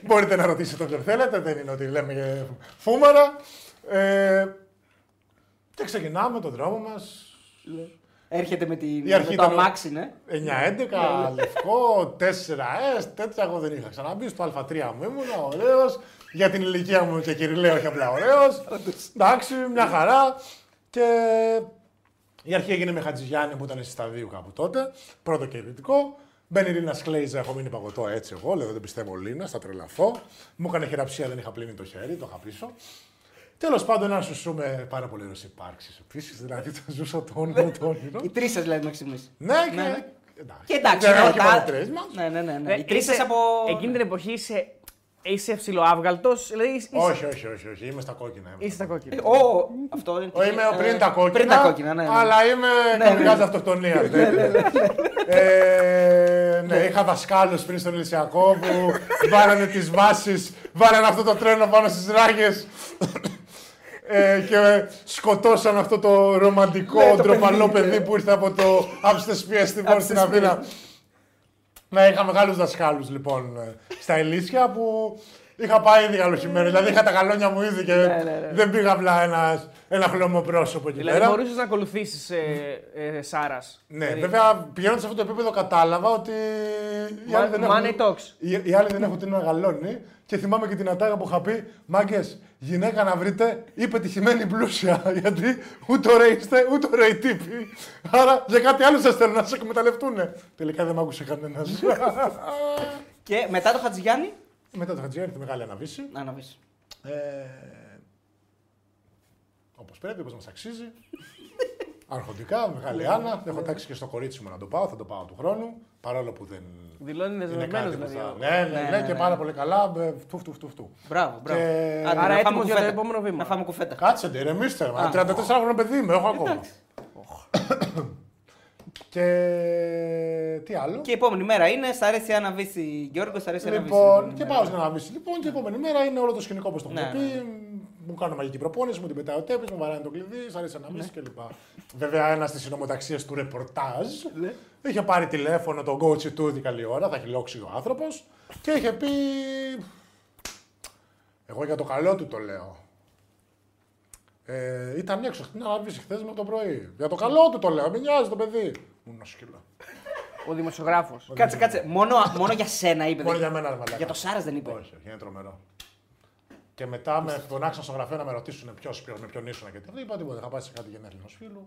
A: Μπορείτε να ρωτήσετε όποιον θέλετε. Δεν είναι ότι λέμε για φούμαρα. Ε, και ξεκινάμε τον δρόμο μας.
C: Έρχεται με, την,
A: Η αρχή
C: με το
A: ήταν-
C: αμάξι, ναι.
A: 9-11, λευκό, 4S, τέτοια εγώ δεν είχα ξαναμπεί. Στο Α3 μου ήμουν, ωραίος. Για την ηλικία μου και κυριλαίο, όχι απλά ωραίος. Εντάξει, μια χαρά. Και η αρχή έγινε με Χατζηγιάννη που ήταν στη σταδίου κάπου τότε. Πρώτο και ειρητικό. Μπαίνει Ρίνα Σκλέιζα, έχω μείνει παγωτό έτσι εγώ. Λέω δεν πιστεύω Λίνα, θα τρελαθώ. Μου έκανε χειραψία, δεν είχα πλύνει το χέρι, το είχα πίσω. Τέλος πάντων, ένα σουσού με πάρα πολύ ωραίες υπάρξεις. Επίσης, δηλαδή θα ζούσα το όνειρο το όνειρο.
C: Οι τρεις σας δηλαδή μέχρι στιγμή.
A: Ναι, και.
C: Ναι, ναι.
A: Εντάξει.
C: Και εντάξει,
A: δεν
C: ναι,
A: έχω και
C: τα-
A: μόνο τρεις μας.
C: Ναι, ναι, ναι. ναι.
B: Ε,
C: Οι τρεις
B: είσαι-
C: σας από.
B: Εκείνη την εποχή είσαι, είσαι ψιλοάβγαλτο. Δηλαδή είσαι,
A: Όχι, όχι, όχι, όχι, είμαι στα κόκκινα. είμαι
B: είσαι
A: στα
B: στα κόκκινα.
C: Ω, αυτό είναι.
A: Ο, είμαι ο πριν
C: ε,
A: τα κόκκινα.
C: Πριν τα κόκκινα, ναι. ναι.
A: Αλλά είμαι
C: Ναι,
A: καμπρικάς
C: ναι.
A: αυτοκτονίας. ναι, ναι, ναι. Ε, ναι, είχα δασκάλους πριν στον Ηλυσιακό που βάλανε τις βάσεις, βάλανε αυτό το τρένο πάνω στις ράγες. Ε, και σκοτώσαν αυτό το ρομαντικό,
C: Ναι, το
A: ντροπαλό
C: παιδί,
A: παιδί που ήρθε από το Αψτεσπία στην
C: Από
A: στην
C: τις
A: Αθήνα. Ναι, είχα μεγάλους δασκάλους λοιπόν ε, στα Ελίσια που είχα πάει ήδη καλοχημένο. Δηλαδή είχα τα καλόνια μου ήδη και
C: Ναι, ναι, ναι.
A: δεν πήγα απλά ένας, ένα χλωμό πρόσωπο εκεί
B: Δηλαδή
A: πέρα.
B: μπορούσες να ακολουθήσεις ε, ε, Σάρας.
A: Ναι, βέβαια πηγαίνοντα σε αυτό το επίπεδο κατάλαβα ότι οι άλλοι, δεν
B: Money
A: έχουν,
B: talks.
A: οι, οι άλλοι δεν έχουν τι να γαλώνει. Και θυμάμαι και την ατάκα που είχα πει: Μάγκες, γυναίκα να βρείτε ή πετυχημένη πλούσια. Γιατί ούτε ωραίοι είστε, ούτε ωραίοι τύποι. Άρα για κάτι άλλο σας θέλουν να σε εκμεταλλευτούν. Τελικά δεν μ' άκουσε κανένας.
C: Και μετά το Χατζηγιάννη;
A: Μετά το Χατζιάννη, τη μεγάλη αναβίση.
C: Να να
A: Ε, όπως πρέπει, όπως μας αξίζει. Αρχοντικά, μεγάλη Άννα. Έχω τάξει και στο κορίτσι μου να το πάω, θα το πάω του χρόνου. Παρόλο που δεν
B: Δηλώνει
A: είναι
B: δεσμευμένο
A: κάτι που
B: δηλαδή.
A: θα...
B: ο-
A: Ναι, ναι,
C: Ναι,
A: ναι,
C: ναι,
A: και
C: ναι.
A: πάρα πολύ καλά. ε, Φτου, φτου, φτου, φτου.
C: Μπράβο, μπράβο.
A: Και-
C: Άντε,
B: Άρα
C: να φάμε
B: έτοιμος για το
C: κουφέτα.
B: επόμενο βήμα.
C: Να φάμε κουφέτα.
A: Κάτσε, ντε, ηρεμήστε. μα, 34 χρόνο παιδί είμαι, έχω ακόμα. και τι άλλο;
C: Και η επόμενη μέρα είναι, σ' αρέσει να βύσει Γιώργος, σ' αρέσει να βύσει.
A: Λοιπόν, και πάω στην αναβίση. Λοιπόν, και η επόμενη μέρα είναι όλο το σκηνικό όπως το έχουμε
C: Ναι,
A: πει. μου κάνω μαγική προπόνηση, μου την πετάει ο τέπης, μου βαράει το κλειδί, σ' αρέσει να
C: Ναι.
A: μπει κλπ. Βέβαια, ένας στι συνομοταξίε του ρεπορτάζ
C: Ναι.
A: είχε πάρει τηλέφωνο τον coach του την καλή ώρα, θα έχει λόξει ο άνθρωπος και είχε πει. Εγώ για το καλό του το λέω. Ε, ήταν έξω στην Αραβίση χθες με το πρωί. Για το καλό του το λέω, μην νοιάζει το παιδί. Μου είναι σκύλο.
B: Ο δημοσιογράφος.
C: Κάτσε, κάτσε. Μόνο, μόνο για σένα είπε.
A: Μόνο
C: δεν-
A: για μένα, ρε μαλάκα.
C: Για το Σάρας δεν είπε.
A: Όχι, όχι, είναι τρομερό. Και μετά με φωνάξαν στο γραφείο να με ρωτήσουν ποιος με ποιον ήσουν και τι. Δεν είπα τίποτα. Είχα πάει σε κάτι γενέθλια ενός φίλου.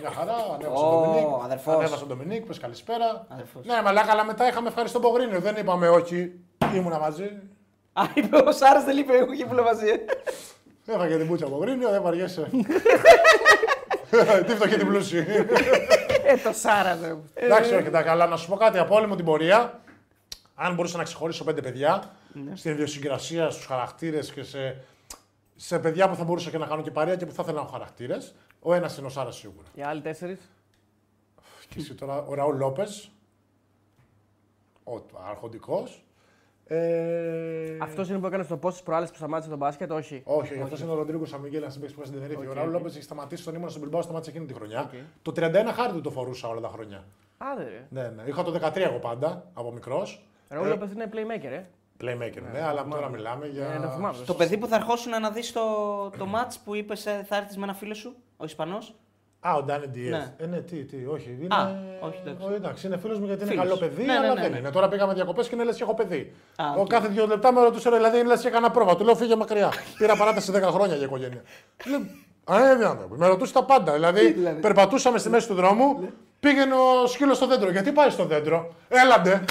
A: Μια χαρά, ανέβασε
C: Ω,
A: τον Ντομινίκ.
C: αδερφός.
A: Ανέβασε τον Ντομινίκ, πες καλησπέρα.
C: Αδερφός.
A: Ναι, μαλάκα, αλλά μετά είχαμε ευχαριστώ Πογρίνιο. Δεν είπαμε όχι, ήμουνα μαζί.
C: Α, είπε ο Σάρας δεν είπε, εγώ και ήμουν μαζί.
A: Έφαγε την πούτσα Πογρίνιο, δεν βαριέσαι. Τι φτωχή την πλούσιη.
B: Ε, το Σάρα δεν.
A: Εντάξει, όχι, εντάξει, αλλά να σου πω κάτι από όλη μου την πορεία. Αν μπορούσα να ξεχωρίσω πέντε παιδιά στην ιδιοσυγκρασία, στους χαρακτήρες και σε, σε παιδιά που θα μπορούσα και να κάνω και παρέα και που θα ήθελα να έχω χαρακτήρες, ο ένας είναι ο Σάρας σίγουρα.
B: Οι άλλοι τέσσερις;
A: Και εσύ τώρα, ο Ραούλ Λόπες, ο αρχοντικός. Ε...
B: Αυτός είναι που έκανε στο post τις προάλλες που σταμάτησε τον μπάσκετ, όχι;
A: Όχι, όχι. αυτός είναι ο Ροντρίγκο Σαν Μιγκέλ, είχα συμπαίξει που στην Τενερίφη. Ο
B: Οκ,
A: Ραούλ
B: οκ.
A: Λόπες έχει σταματήσει τον ήμουν στον Μπιλμπάο, σταμάτησε εκείνη τη χρονιά.
B: Οκ.
A: Το 31 χάρη του το φορούσα όλα τα χρόνια.
B: Άντε ρε.
A: Ναι, ναι. Είχα το 13 εγώ πάντα από μικρός.
B: Ραούλ Λόπεθ είναι playmaker, ε.
A: Playmaker, ναι, αλλά τώρα μιλάμε για.
B: Ε, το θυμάμαι.
C: Το παιδί που θα ερχόσουν να δεις το, το match που είπες θα έρθεις με ένα φίλο σου, ο Ισπανός;
A: Α, ο Ντάνι Ντιέζ.
C: Ναι.
A: Ε, ναι, τι, τι, όχι. Είναι...
C: Α, όχι, εντάξει.
A: Ο, εντάξει, είναι φίλος μου γιατί είναι
C: Φίλος.
A: καλό παιδί,
C: Ναι, ναι,
A: αλλά
C: ναι,
A: δεν
C: ναι.
A: είναι. Τώρα πήγαμε διακοπές και είναι λες και έχω παιδί.
C: Α,
A: ο
C: οκ.
A: κάθε δύο λεπτά με ρωτούσε, ρε, δηλαδή λες και έκανα πρόβα. Του λέω φύγε μακριά. Πήρα παράταση 10 χρόνια για οικογένεια. Λέω, Α, ε, δεν άνθρωπο. Με ρωτούσε τα πάντα. Δηλαδή,
C: δηλαδή;
A: περπατούσαμε στη μέση του δρόμου, πήγαινε ο σκύλος στο δέντρο. Γιατί πάει στο δέντρο, έλαντε.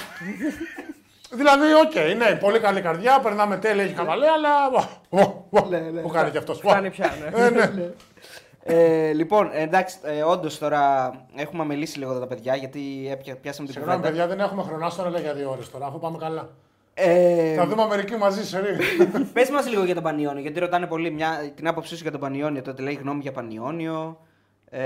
A: δηλαδή, οκ, ναι, πολύ καλή καρδιά, περνάμε τέλεια, έχει χαβαλέ, αλλά. Ω, ω, ω,
C: Ναι, ναι.
A: Που κάνει κι αυτός.
B: Φτάνει πια, ναι.
A: Ε, ναι.
C: Ε, λοιπόν, εντάξει, ε, όντως τώρα έχουμε αμελήσει λίγο εδώ τα παιδιά γιατί έπια, πιάσαμε την
A: Συγγνώμη,
C: κουβέντα.
A: παιδιά, δεν έχουμε χρονάστρο αλλά για δύο ώρες τώρα, αφού πάμε καλά.
C: Ε,
A: Θα δούμε Αμερική μαζί, σε ρί.
C: Πες μας λίγο για τον Πανιόνιο, γιατί ρωτάνε πολύ μια, την άποψή σου για τον Πανιόνιο. Τότε λέει γνώμη για Πανιόνιο. Ε,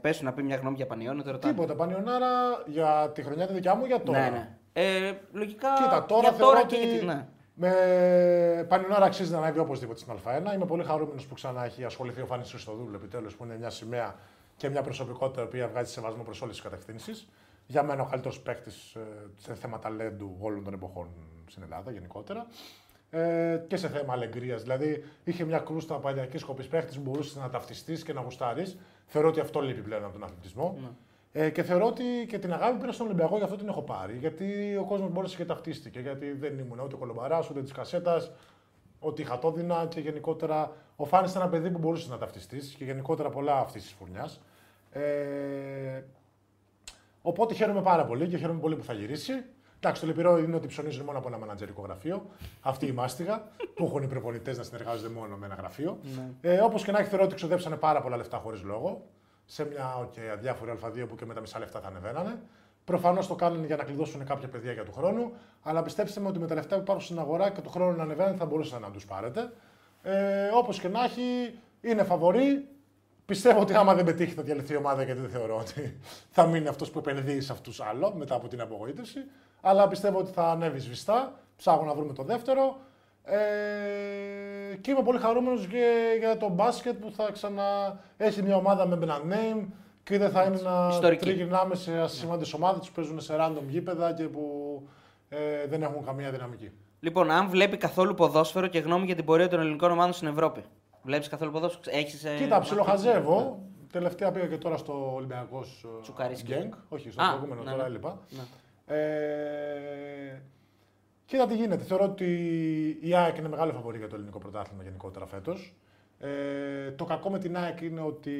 C: Πες σου να πει μια γνώμη για Πανιόνιο, το ρωτάνε.
A: Τίποτα. Πανιονάρα για τη χρονιά τη δικιά μου για τώρα.
C: Ναι, ναι. Ε, λογικά.
A: Κοίτα, τώρα
C: για
A: θεωρώ
C: τώρα
A: ότι
C: και για τη- ναι.
A: Με Πανιονάρα αξίζει να ανέβει οπωσδήποτε στην Α1. Είμαι πολύ χαρούμενος που ξανά έχει ασχοληθεί ο Φάνη Χριστοδούλου επιτέλους, που είναι μια σημαία και μια προσωπικότητα η οποία βγάζει σεβασμό προς όλες τις κατευθύνσεις. Για μένα ο καλύτερος παίκτης σε θέμα ταλέντου όλων των εποχών στην Ελλάδα γενικότερα. Ε, και σε θέμα αλεγκρίας. Δηλαδή, είχε μια κρούστα παλιακής σκοπής παίχτη που μπορούσες να ταυτιστείς και να γουστάρεις. Θεωρώ ότι αυτό λείπει πλέον από τον αθλητισμό. Ε, και θεωρώ ότι και την αγάπη πήρα στον Ολυμπιακό, γι' αυτό την έχω πάρει. Γιατί ο κόσμος μπόρεσε και ταυτίστηκε. Γιατί δεν ήμουν ούτε κολομπαράς, ούτε της κασέτας, ότι είχα το δεινά και γενικότερα. Ο Φάνης ήταν ένα παιδί που μπορούσες να ταυτιστείς και γενικότερα πολλά αυτής της φουρνιάς. Ε, Οπότε χαίρομαι πάρα πολύ και χαίρομαι πολύ που θα γυρίσει. Εντάξει, το λυπηρό είναι ότι ψωνίζουν μόνο από ένα μανατζερικό γραφείο. Αυτή η μάστιγα που έχουν οι προπονητές να συνεργάζονται μόνο με ένα γραφείο. Ε, Όπως και να έχει, θεωρώ ότι ξοδέψανε πάρα πολλά λεφτά χωρίς λόγο. Σε μια okay, αδιάφορη Α2 που και με τα μισά λεφτά θα ανεβαίνανε. Προφανώς το κάνουν για να κλειδώσουν κάποια παιδιά για του χρόνου. Αλλά πιστέψτε με ότι με τα λεφτά που υπάρχουν στην αγορά και του χρόνου να ανεβαίνουν θα μπορούσατε να τους πάρετε. Ε, Όπως και να έχει, είναι φαβορή. Πιστεύω ότι άμα δεν πετύχει θα διαλυθεί η ομάδα γιατί δεν θεωρώ ότι θα μείνει αυτός που επενδύει σε αυτούς άλλο μετά από την απογοήτευση. Αλλά πιστεύω ότι θα ανέβει σβηστά. Ψάχνω να βρούμε το δεύτερο. Ε, και είμαι πολύ χαρούμενος και για το μπάσκετ που θα ξανά έχει μια ομάδα με ένα name και δεν θα είναι να
C: Ιστορική.
A: τριγυρνάμε σε ασήμαντες ομάδες που παίζουν σε random γήπεδα και που ε, δεν έχουν καμία δυναμική.
C: Λοιπόν, αν βλέπει καθόλου ποδόσφαιρο και γνώμη για την πορεία των ελληνικών ομάδων στην Ευρώπη. Βλέπεις καθόλου ποδόσφαιρο, έχεις. Ε...
A: Κοίτα, ψιλοχαζεύω. Τελευταία πήγα και τώρα στο Ολυμπιακός
C: Τσουκαρίσκι.
A: Γκένγκ. Όχι, στο
C: Α,
A: προηγούμενο
C: ναι,
A: τώρα
C: ναι.
A: έλειπα.
C: Ναι.
A: Ε, κοίτα τι γίνεται. Θεωρώ ότι η ΑΕΚ είναι μεγάλο φαβορή για το ελληνικό πρωτάθλημα γενικότερα φέτος. Ε, το κακό με την ΑΕΚ είναι ότι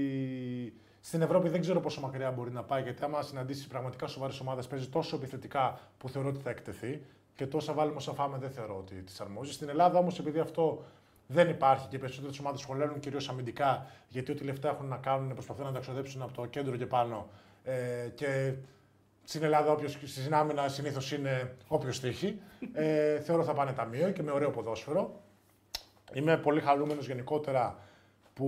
A: στην Ευρώπη δεν ξέρω πόσο μακριά μπορεί να πάει γιατί άμα συναντήσεις πραγματικά σοβαρές ομάδες παίζει τόσο επιθετικά που θεωρώ ότι θα εκτεθεί και τόσα βάλουμε όσα φάμε δεν θεωρώ ότι τη αρμόζει. Στην Ελλάδα όμως επειδή αυτό δεν υπάρχει και οι περισσότερες ομάδες σχολαίνουν κυρίως αμυντικά γιατί ό,τι λεφτά έχουν να κάνουν προσπαθούν να τα ξοδέψουν από το κέντρο και πάνω. Ε, και στην Ελλάδα, όποιος στην άμυνα συνήθως είναι όποιος τύχει. Ε, θεωρώ θα πάνε ταμείο και με ωραίο ποδόσφαιρο. Είμαι πολύ χαρούμενος γενικότερα που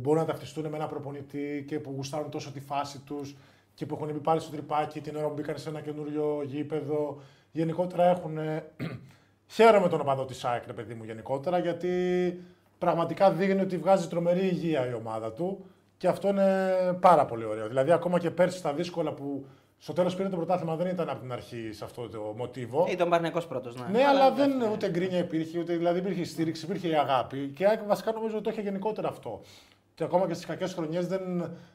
A: μπορούν να ταυτιστούν με ένα προπονητή και που γουστάρουν τόσο τη φάση τους και που έχουν μπει πάλι στο τρυπάκι την ώρα που μπήκαν σε ένα καινούριο γήπεδο. Γενικότερα έχουν. ε, Χαίρομαι τον οπαδό της ΑΕΚ, ρε παιδί μου, γενικότερα, γιατί πραγματικά δείχνει ότι βγάζει τρομερή υγεία η ομάδα του και αυτό είναι πάρα πολύ ωραίο. Δηλαδή, ακόμα και πέρσι στα δύσκολα που στο τέλος πήρε το πρωτάθλημα δεν ήταν από την αρχή σε αυτό το μοτίβο.
C: Ήταν Παναγενικό πρώτος. Ναι,
A: Ναι, αλλά δεν ούτε γκρίνια υπήρχε, ούτε δηλαδή υπήρχε στήριξη, υπήρχε η αγάπη. Και η ΑΕΚ βασικά νομίζω ότι το είχε γενικότερα αυτό. Και ακόμα και στις κακές χρονιές δεν,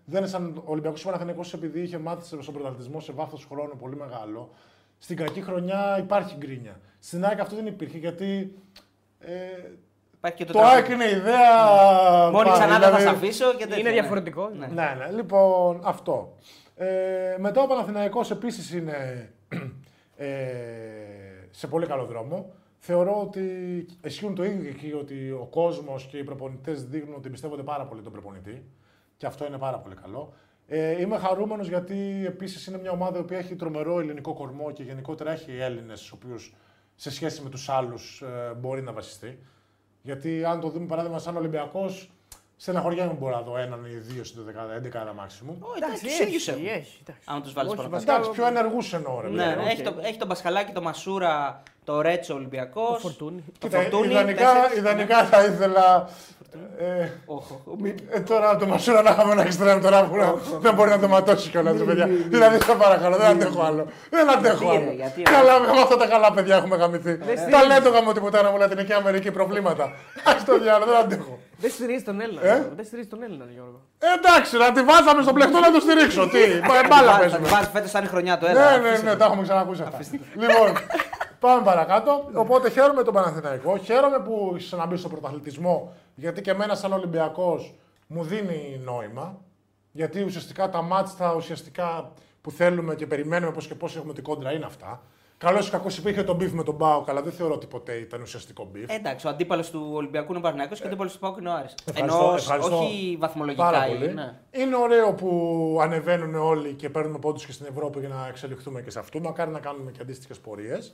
A: δεν είναι σαν ο Ολυμπιακό Παναθενικό επειδή είχε μάθει στον πρωταθλητισμό σε βάθος χρόνου πολύ μεγάλο. Στην κακή χρονιά υπάρχει γκρίνια. Στην ΑΕΚ αυτό δεν υπήρχε γιατί. Ε,
C: Υπάρχει και το,
A: το
C: τραγούδι.
A: ΑΕΚ είναι ιδέα.
C: Μόλι
A: πάλι,
C: ξανά δεν θα
A: δηλαδή-
C: σε αφήσω και τέτοια,
B: Είναι
C: ναι.
B: διαφορετικό.
C: Ναι.
A: ναι, ναι. Λοιπόν, αυτό. Ε, μετά ο Παναθηναϊκός επίσης είναι ε, σε πολύ καλό δρόμο. Θεωρώ ότι ισχύουν το ίδιο και εκεί ότι ο κόσμος και οι προπονητές δείχνουν ότι πιστεύονται πάρα πολύ τον προπονητή και αυτό είναι πάρα πολύ καλό. Ε, είμαι χαρούμενος γιατί επίσης είναι μια ομάδα η οποία έχει τρομερό ελληνικό κορμό και γενικότερα έχει Έλληνες στους οποίους σε σχέση με τους άλλους ε, μπορεί να βασιστεί. Γιατί αν το δούμε παράδειγμα σαν Ολυμπιακός, στεναχωριέμαι που μπορώ να δω έναν ή δύο στην 11 μάξιμου.
C: Όχι,
B: Εντάξει,
C: τους ίδιους
B: έχει,
C: έχουν.
B: έχει. εντάξει.
C: Άμα τους βάλεις
B: Όχι,
C: παραπάνω.
B: βασικά-
A: Εντάξει, πιο ενεργού εννοώ. ρε
C: Ναι,
A: παιδί μου.
C: ναι, έχει, το, έχει τον Πασχαλάκη, τον Μασούρα, το Ρέτσο Ολυμπιακός.
B: Το Φορτούνι.
C: Το
A: Κοίτα,
C: Φορτούνι.
A: ιδανικά,
C: τέσσερις.
A: ιδανικά θα ήθελα. Ε,
C: Όχο, μη-
A: ε, τώρα το Μασούρα να είχαμε ένα εξτρέμ τώρα που να- δεν μπορεί να το ματώσει κιόλας, παιδιά. Δηλαδή, σε παρακαλώ, δεν αντέχω άλλο. Δεν αντέχω
C: Γιατί, ρε,
A: άλλο.
C: γιατί, ρε.
A: Καλά, με αυτά τα καλά παιδιά έχουμε γαμηθεί. Ταλέντο γαμώ τίποτα να μου Λατινική Αμερική προβλήματα. Α το διάλογο, δεν αντέχω.
B: Δεν στηρίζει τον Έλληνα.
A: Ε;
B: Γιώργο. Δεν στηρίζει τον Έλληνα, Γιώργο.
A: Ε, Εντάξει, να τη βάζαμε στο πλεκτό να το στηρίξω. Τι, μπα- μπάλα
C: Θα
A: παίζουμε.
C: τη βάλεις φέτος θα είναι η χρονιά του. έλα,
A: Ναι, ναι,
C: αφήστε
A: ναι,
C: το.
A: τα έχουμε ξανακούσει αυτά. λοιπόν, πάμε παρακάτω. Οπότε χαίρομαι τον Παναθηναϊκό. Χαίρομαι που ξαναμπεί στο πρωταθλητισμό, γιατί και εμένα σαν Ολυμπιακός μου δίνει νόημα. Γιατί ουσιαστικά τα ματς τα ουσιαστικά που θέλουμε και περιμένουμε πώς και πώς έχουμε την κόντρα είναι αυτά. Καλό ή κακό υπήρχε το beef με τον ΠΑΟΚ, αλλά δεν θεωρώ ότι ποτέ ήταν ουσιαστικό beef.
C: Ε, Εντάξει, ο αντίπαλος του Ολυμπιακού είναι ο Παναθηναϊκός και ο αντίπαλος του ΠΑΟΚ είναι ο Άρης.
A: Ευχαριστώ,
C: Ενώ
A: ευχαριστώ
C: όχι βαθμολογικά.
A: Πάρα
C: ή-
A: πολύ.
C: ναι.
A: Είναι ωραίο που ανεβαίνουν όλοι και παίρνουμε πόντους και στην Ευρώπη για να εξελιχθούμε και σε αυτό. Μακάρι να κάνουμε και αντίστοιχες πορείες.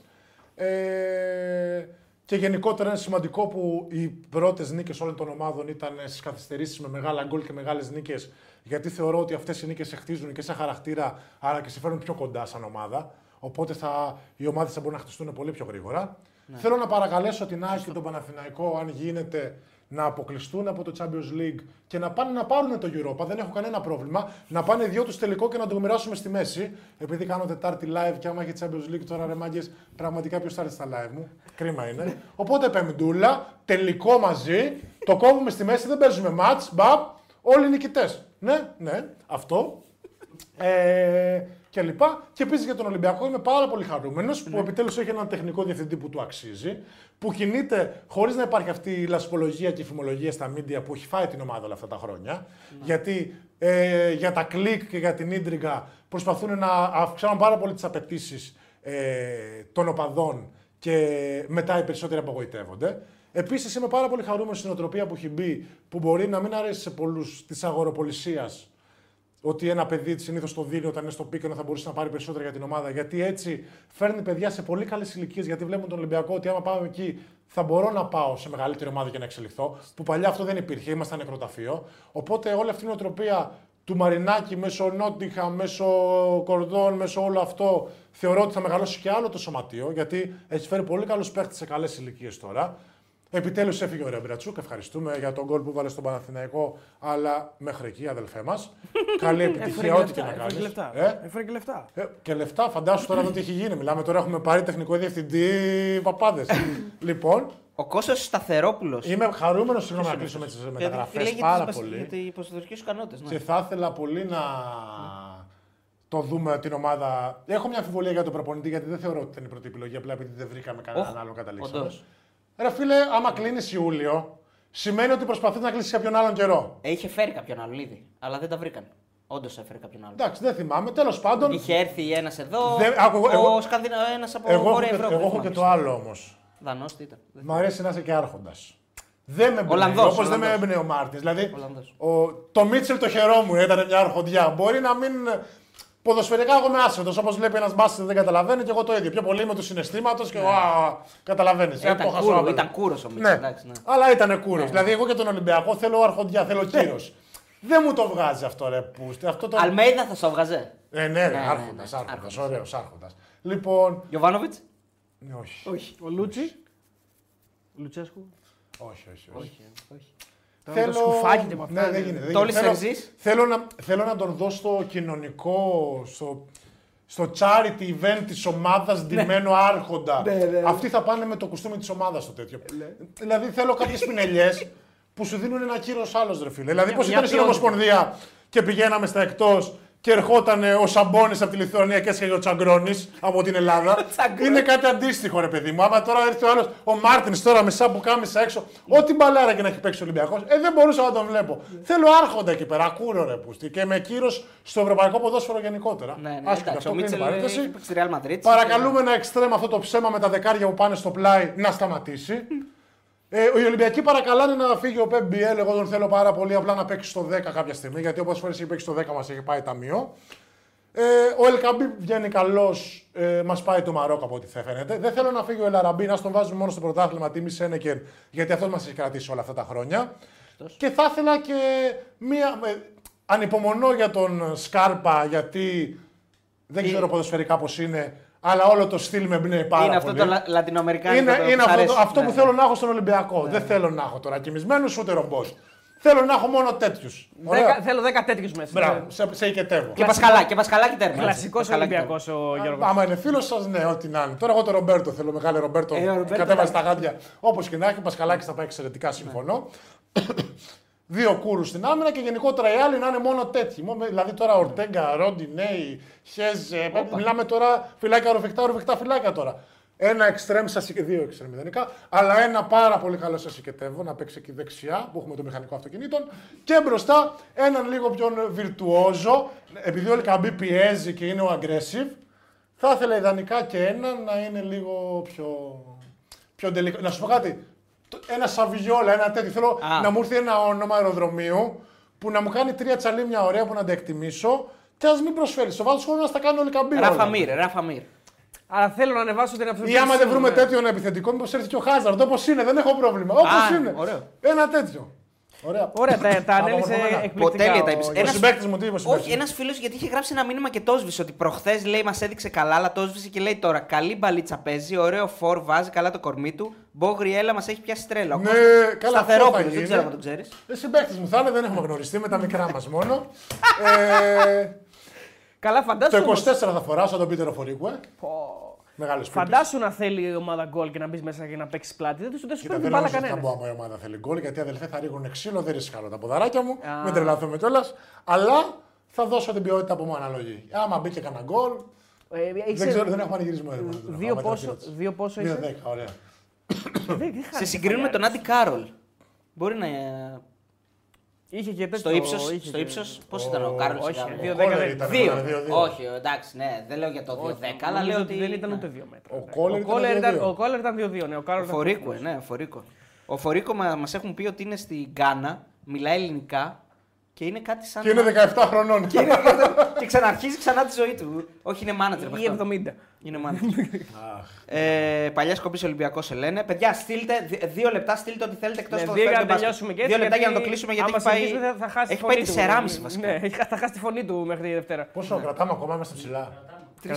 A: Ε, και γενικότερα είναι σημαντικό που οι πρώτες νίκες όλων των ομάδων ήταν στις καθυστερήσεις με μεγάλα γκολ και μεγάλες νίκες. Γιατί θεωρώ ότι αυτές οι νίκες σε χτίζουν και σε χαρακτήρα, αλλά και σε φέρνουν πιο κοντά σαν ομάδα. Οπότε θα, οι ομάδες θα μπορούν να χτιστούν πολύ πιο γρήγορα. Θέλω να παρακαλέσω την ΑΕΚ και τον Παναθηναϊκό, αν γίνεται, να αποκλειστούν από το Champions League και να πάνε να πάρουν το Europa. Δεν έχω κανένα πρόβλημα. Να πάνε δυο τους τελικό και να το μοιράσουμε στη μέση. Επειδή κάνω Τετάρτη live και άμα έχει Champions League τώρα ρε μάγκες, πραγματικά ποιος θα έρθει στα live μου. Κρίμα είναι. Οπότε πεμπτούλα, τελικό μαζί, το κόβουμε στη μέση, δεν παίζουμε match, μπαπ, όλοι νικητές. Ναι, ναι, αυτό. Ε, και λοιπά. Και επίσης για τον Ολυμπιακό είμαι πάρα πολύ χαρούμενος που επιτέλους έχει έναν τεχνικό διευθυντή που του αξίζει. Που κινείται χωρίς να υπάρχει αυτή η λασπολογία και η φημολογία στα μίντια που έχει φάει την ομάδα όλα αυτά τα χρόνια. Γιατί ε, για τα κλικ και για την ίντριγκα προσπαθούν να αυξάνουν πάρα πολύ τις απαιτήσεις ε, των οπαδών και μετά οι περισσότεροι απογοητεύονται. Επίσης, είμαι πάρα πολύ χαρούμενος στην οτροπία που έχει μπει, που μπορεί να μην αρέσει σε πολλούς της αγοροπολισίας ότι ένα παιδί συνήθως το δίνει όταν είναι στο πίκανο θα μπορούσε να πάρει περισσότερα για την ομάδα. Γιατί έτσι φέρνει παιδιά σε πολύ καλές ηλικίες. Γιατί βλέπουν τον Ολυμπιακό ότι άμα πάμε εκεί θα μπορώ να πάω σε μεγαλύτερη ομάδα και να εξελιχθώ. Που παλιά αυτό δεν υπήρχε, ήμασταν νεκροταφείο. Οπότε όλη αυτή η νοοτροπία του Μαρινάκη μέσω Νότιχα, μέσω Κορδόν, μέσω όλο αυτό θεωρώ ότι θα μεγαλώσει και άλλο το σωματείο. Γιατί έχει φέρει πολύ καλούς παίχτες σε καλές ηλικίες τώρα. Επιτέλους έφυγε ο Ρεμπρατσούκ. Ευχαριστούμε για τον γκολ που βάλε στον Παναθηναϊκό. Αλλά μέχρι εκεί, αδελφέ μας. Καλή επιτυχία, ό,τι και να
B: Έφερε και
A: κάνει.
B: λεφτά.
A: Ε;
B: Έφερε και λεφτά.
A: Ε, και λεφτά, φαντάσου τώρα εδώ τι έχει γίνει. Μιλάμε τώρα, έχουμε πάρει τεχνικό διευθυντή παπάδες. λοιπόν,
C: Ο Κώσο Σταθερόπουλος.
A: είμαι χαρούμενος συγγνώμη να κλείσω με τις μεταγραφές πάρα πολύ.
C: Για τι υποσχετικέ σου ικανότητες.
A: Και θα ήθελα πολύ να το δούμε την ομάδα. Έχω μια αμφιβολία για τον προπονητή γιατί δεν θεωρώ ότι ήταν η πρώτη επιλογή. Απλά επειδή δεν βρήκαμε κανέναν
C: Οχ,
A: άλλο καταλήξαμε.
C: Όντως.
A: Ρε φίλε, άμα κλείνεις Ιούλιο, σημαίνει ότι προσπαθεί να κλείσει κάποιον άλλον καιρό.
C: Ε, Είχε φέρει κάποιον άλλον ήδη, αλλά δεν τα βρήκαν. Όντως έφερε κάποιον άλλον.
A: Εντάξει, δεν θυμάμαι. Τέλος πάντων,
C: Είχε έρθει ένας εδώ,
A: Δεν- άκου, εγώ-
C: ο
A: εγώ-
C: Σκανδινα... ένας από
A: εγώ έχω,
C: Βόρεια
A: και,
C: Ευρώπη.
A: εγώ έχω και το άλλο όμως.
C: Δανός τι ήταν. Δεν-
A: Μ' αρέσει να είσαι και άρχοντας. Δεν με εμπνέει,
C: Ολλανδός,
A: όπως δεν με
C: Ολλανδός.
A: έμπνεε ο Μάρτιν. Δηλαδή,
C: Ολλανδός.
A: ο, το Μίτσελ το χερό μου ήταν μια αρχοντιά. Μπορεί να μην. Ποδοσφαιρικά εγώ είμαι άσχετος. Όπως βλέπει ένας μπάσκετ δεν καταλαβαίνει και εγώ το ίδιο. Πιο πολύ με του συναισθήματος και. Καταλαβαίνεις.
C: Ε, ήταν κούρο, ήταν κούρος ο Μίτσελ,
A: Ναι.
C: εντάξει, ναι.
A: Αλλά ήταν κούρος. Δηλαδή, εγώ και τον Ολυμπιακό θέλω αρχοντιά, θέλω κύρος. δεν μου το βγάζει αυτό ρε πούστη. Αυτό το...
C: Αλμέιδα θα σου έβγαζε;
A: Ε, ναι,
C: ναι,
A: άρχοντας,
C: ναι,
A: άρχοντας.
C: άρχοντας.
A: Ωραίος άρχοντας. Λοιπόν.
C: Γιωβάνοβιτς;
A: ναι, όχι.
C: Όχι.
B: Ο Λούτσι; Λουτσέσκου.
A: Όχι, όχι. όχι.
C: όχι.
B: Τώρα το σκουφάκι και με αυτά,
A: Ναι,
B: ναι.
A: δεν γίνεται. δεν
C: Το
A: γίνεται. Θέλω,
C: Όλης
A: θέλω, να, θέλω να τον δω στο κοινωνικό, στο, στο charity event της ομάδας ντυμένο άρχοντα.
C: Ναι, ναι, ναι.
A: Αυτοί θα πάνε με το κουστούμι της ομάδας στο τέτοιο. Δηλαδή θέλω κάποιες πινελιές που σου δίνουν ένα κύριο άλλος ρε φίλε. Δηλαδή,
B: Μια-
A: πώ
B: μια
A: ήταν στην
B: ποιότητα.
A: Ομοσπονδία και πηγαίναμε στα εκτός και ερχόταν ο Σαμπόνι από τη Λιθουανία και έσχεγε ο Τσαγκρόνης από την Ελλάδα. είναι κάτι αντίστοιχο, ρε παιδί μου. Άμα τώρα έρθει ο άλλος, ο Μάρτινς τώρα μισά πουκάμισα έξω, ό,τι μπαλάρα και να έχει παίξει ο Ολυμπιακός, ε, δεν μπορούσα να τον βλέπω. Θέλω άρχοντα εκεί πέρα, ακούρο ρε πούστη. Και με κύρος στο ευρωπαϊκό ποδόσφαιρο γενικότερα.
C: Ναι, ναι,
A: Άσχετα,
C: εντάξει,
A: αυτό
C: ο
A: που είναι
C: Μίτσελ
A: παρένθεση.
C: έχει παίξει στη Real Madrid.
A: Παρακαλούμε ένα εξτρέμ αυτό το ψέμα με τα δεκάρια που πάνε στο πλάι να σταματήσει. Ε, οι Ολυμπιακοί παρακαλάνε να φύγει ο Πεπ Μπιέλ. Εγώ τον θέλω πάρα πολύ απλά να παίξει στο 10 κάποια στιγμή. Γιατί όποιες φορές έχει παίξει στο 10 μας έχει πάει ταμείο. Ε, ο Ελκαμπή βγαίνει καλός, ε, μας πάει το Μαρόκο από ό,τι θα φαίνεται. Δεν θέλω να φύγει ο Ελαραμπή, να τον βάζουμε μόνο στο πρωτάθλημα τιμή Σένεκερ, γιατί αυτός μας έχει κρατήσει όλα αυτά τα χρόνια. Και θα ήθελα και μία. Ε, ανυπομονώ για τον Σκάρπα, γιατί δεν
C: Ε,
A: ξέρω ποδοσφαιρικά πώς είναι, αλλά όλο το στυλ με εμπνέει πάρα
C: Είναι
A: πολύ.
C: αυτό το λα- λατινοαμερικάνικο.
A: Είναι,
C: το που
A: είναι
C: σ'
A: αυτό,
C: αρέσει.
A: το- αυτό
C: Ναι,
A: που
C: ναι.
A: θέλω να έχω στον Ολυμπιακό. Δεν θέλω να έχω τώρα κοιμισμένους ούτε ρομπότ. Θέλω να έχω μόνο τέτοιους.
B: Δέκα- Θέλω 10 τέτοιους μέσα.
A: Μπράβο, σε, σε οικετεύω.
C: Και Πασχαλάκι, και Πασχαλάκι τέρμα.
B: Κλασικός
C: Πασχαλάκι
B: Ολυμπιακός ο Γιώργος.
A: Άμα είναι φίλος σας, ναι, ό,τι να είναι. Τώρα εγώ τον Ρομπέρτο θέλω, μεγάλο Ρομπέρτο.
C: Ε, ο Ρομπέρτο,
A: κατέβασε
C: ναι.
A: τα γάντια. Όπως και να έχει, ο Πασχαλάκης θα πάει εξαιρετικά, συμφωνώ. Δύο κούρους στην άμυνα και γενικότερα οι άλλοι να είναι μόνο τέτοιοι. Μόνο- Δηλαδή τώρα Ορτέγκα, Ρόντι, Νέι, Χέζε. Μιλάμε τώρα φυλάκια ροφικτά, ροφικτά φυλάκια τώρα. Ένα εξτρέμ σα και δύο εξτρέμ ιδανικά, αλλά ένα πάρα πολύ καλό σα συγκετεύω να παίξει εκεί δεξιά που έχουμε το μηχανικό αυτοκινήτων και μπροστά έναν λίγο πιο βιρτουόζο, επειδή ο Ελκαμπή πιέζει και είναι ο aggressive, θα ήθελα ιδανικά και ένα να είναι λίγο πιο, πιο τελικό. Να σου πω κάτι. Το- Ένα σαβιόλα, ένα τέτοιο. Θέλω
C: Α.
A: να μου έρθει ένα όνομα αεροδρομίου που να μου κάνει τρία τσαλίμια ωραία που να τα εκτιμήσω και ας μην προσφέρεις. Στο βάθο χρόνου να στα κάνει όλοι καμπύλα.
C: Ράφα Μύρ, Ράφα Μύρ.
B: Αλλά θέλω να ανεβάσω την
A: Ή
B: αυτοπεποίθηση.
A: άμα δεν
B: μου,
A: βρούμε
B: ναι.
A: τέτοιον επιθετικό, μήπως έρθει και ο Χάζαρντ. Όπως είναι, δεν έχω πρόβλημα. Όπως
C: Α,
A: είναι.
C: ωραίο.
A: Ένα τέτοιο. Ωραία.
B: Ωραία, τα, τα ανέλησε
A: Απομονωμένα.
B: εκπληκτικά.
C: Τέλεια τα
B: ο
C: είπες.
A: Ο
B: Γιώργος.
C: Ένας-
A: συμπαίκτη μου, τι είπες. ο συμπαίκτης
C: Όχι,
A: μου;
C: ένας φίλος γιατί είχε γράψει ένα μήνυμα και το έσβησε. Ότι προχθές λέει μας έδειξε καλά, αλλά το έσβησε και λέει τώρα καλή μπαλίτσα παίζει, ωραίο φόρ, βάζει καλά το κορμί του. Μπόγριέλα μας έχει πιάσει τρέλα. Ο
A: Ναι,
C: Κώστας
A: καλά, αυτό θα
C: Σταθερόπουλος, δεν
A: γίνει.
C: ξέρω αν το ξέρεις.
A: Ε, συμπαίκτης μου θα είναι, δεν έχουμε γνωριστεί με τα μικρά μας μόνο. ε,
B: Καλά, φαντάσου.
A: το 24 θα φοράσω τον Πίτερο Φορίκου, ε. Μεγάλο
B: Φαντάσου να θέλει η ομάδα γκολ και να μπεις μέσα και να παίξεις πλάτη. Δεν σου δεν σου
A: Κοίτα,
B: παίρνει
A: δεν
B: την μπάλα
A: νομίζω ότι θα
B: κανένα.
A: μπω άμα η ομάδα θέλει γκολ, γιατί αδελφέ θα ρίχνουν ξύλο, δεν ρισκάρω τα ποδαράκια μου,
B: Α.
A: μην τρελαθούμε κιόλας. Αλλά θα δώσω την ποιότητα που μου αναλογεί. Άμα μπήκε κανένα γκολ, δεν ξέρω, δεν έχω πανηγυρισμό. ρε, μόνο τώρα,
B: Δύο
A: άμα ήταν
B: πόσο,
A: ερώτηση.
B: δύο πόσο
A: Δύο
B: είσαι;
A: δέκα, ωραία.
B: Δεν- δεν
C: Σε
B: χάνει
C: συγκρίνουν με τον Άντι Κάρολ. Μπορεί να.
B: Είχε και τέτοιο.
C: Στο ύψος.
B: είχε
C: Στο
B: και-
C: ύψος, πώς ήταν ο Κάρολ.
B: όχι,
A: Ο
B: δύο
A: Κόλερ
B: δέκα δεν-
A: ήταν,
C: Δύο.
A: ήταν δύο-δύο.
C: Όχι, εντάξει, ναι, δεν λέω για το 2-10, αλλά
B: Νομίζω
C: λέω
B: ότι
C: ότι.
B: δεν ήταν
C: ναι.
B: ούτε δύο μέτρα.
A: Ο
B: ναι.
A: Κόλερ
B: Ο
A: ήταν
B: Κόλερ ήταν-
A: 2-2.
B: Ο Κόλερ ήταν 2-2. Ναι, ο Κάρολ
C: Ο
B: ήταν
C: Φορίκο,
B: 2-2.
C: ναι, ο Φορίκο. Ο Φορίκο μα μας έχουν πει ότι είναι στην Γκάνα, μιλάει ελληνικά και είναι κάτι σαν.
A: Και είναι 17 χρονών.
C: και, είναι- και ξαναρχίζει ξανά τη ζωή του. Όχι, είναι manager.
B: Ή
C: αυτό.
B: 70.
C: Είναι manager. ε, παλιά κομπή Ολυμπιακός σε λένε. Παιδιά, στείλτε δι- δύο λεπτά, στείλτε ό,τι θέλετε εκτός
B: Ναι,
C: του
B: δύο για να τελειώσουμε και έτσι.
C: Δύο λεπτά για να το
B: γιατί
C: κλείσουμε γιατί
B: άμα
C: έχει πάει.
B: συνεχίσουμε θα- θα χάσει τη
C: έχει πάει
B: φωνή του.
C: 4,5 βασικά.
B: Ναι, έχει- θα χάσει τη φωνή του μέχρι τη Δευτέρα.
A: Πόσο κρατάμε ακόμα, είμαστε ψηλά.
C: 3.200.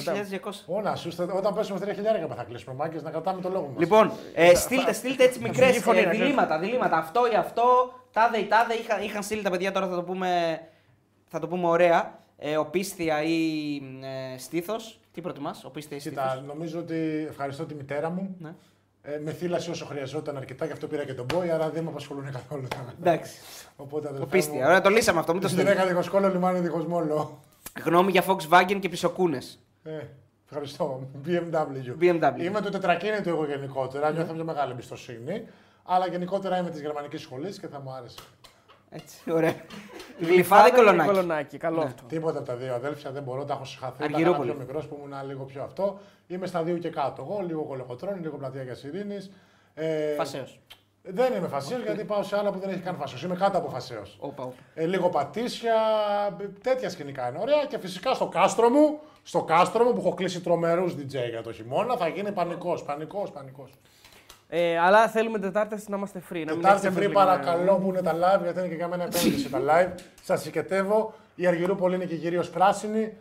A: Όλα σου, όταν πέσουμε 3 χιλιάρικα θα κλείσουμε μάγκες να κρατάμε το λόγο μας.
C: Λοιπόν, ε, στείλτε, στείλτε έτσι μικρές
B: βγει φωνή, να ξέρεις.
C: διλήμματα, διλήμματα. Αυτό ή αυτό, τάδε ή τάδε. Είχαν, είχαν στείλει τα παιδιά τώρα, θα το πούμε, θα το πούμε ωραία. Ε, οπίσθια ή ε, στήθος. Τι προτιμάς, οπίσθια ή στήθος;
A: Κοίτα, νομίζω ότι ευχαριστώ τη μητέρα μου.
C: Ναι.
A: Ε, με θύλασε όσο χρειαζόταν αρκετά, γι' αυτό πήρα και τον Μπόι, άρα δεν με απασχολούν καθόλου.
C: Εντάξει.
A: Οπότε αδελφέ
C: Οπίστια.
A: μου,
C: Ωραία, το λύσαμε αυτό. Μην το
A: Στην
C: στείλει.
A: γυναίκα δίχως λιμάνι δίχως μόλο.
C: Γνώμη για Volkswagen και πισωκούνες.
A: Ε, ευχαριστώ. BMW.
C: BMW.
A: Είμαι το τετρακίνητο εγώ γενικότερα, νιώθω μια μεγάλη εμπιστοσύνη. Αλλά γενικότερα είμαι της γερμανικής σχολής και θα μου άρεσε.
C: Έτσι, ωραία. Γλυφάδα ή κολονάκι;
B: Κολονάκι, καλό αυτό.
A: Τίποτα από τα δύο αδέλφια δεν μπορώ, τα έχω συγχαθεί. Ήταν
C: Αργυρούπολη.
A: πιο μικρός που ήμουν λίγο πιο αυτό. Είμαι στα δύο και κάτω. Εγώ λίγο κολοκοτρόνη, λίγο πλατεία για Ειρήνη. Ε,
C: Φασέως.
A: Δεν είμαι φασαίο γιατί πάω σε άλλα που δεν έχει καν φασαίο. Είμαι κάτω από φασαίο.
C: Όπα, όπα.
A: Ε, λίγο πατήσια, τέτοια σκηνικά είναι ωραία. Και φυσικά στο κάστρο μου, στο κάστρο μου που έχω κλείσει τρομερούς DJ για το χειμώνα, θα γίνει πανικός, πανικός, πανικός.
B: Ε, αλλά θέλουμε Τετάρτε να είμαστε free. Να μην
A: Τετάρτη
B: έχεις
A: free
B: Champions League,
A: παρακαλώ που είναι τα live, γιατί είναι και για μένα επένδυση τα live. Σας ικετεύω. Η Αργυρούπολη είναι και κυρίως πράσινη.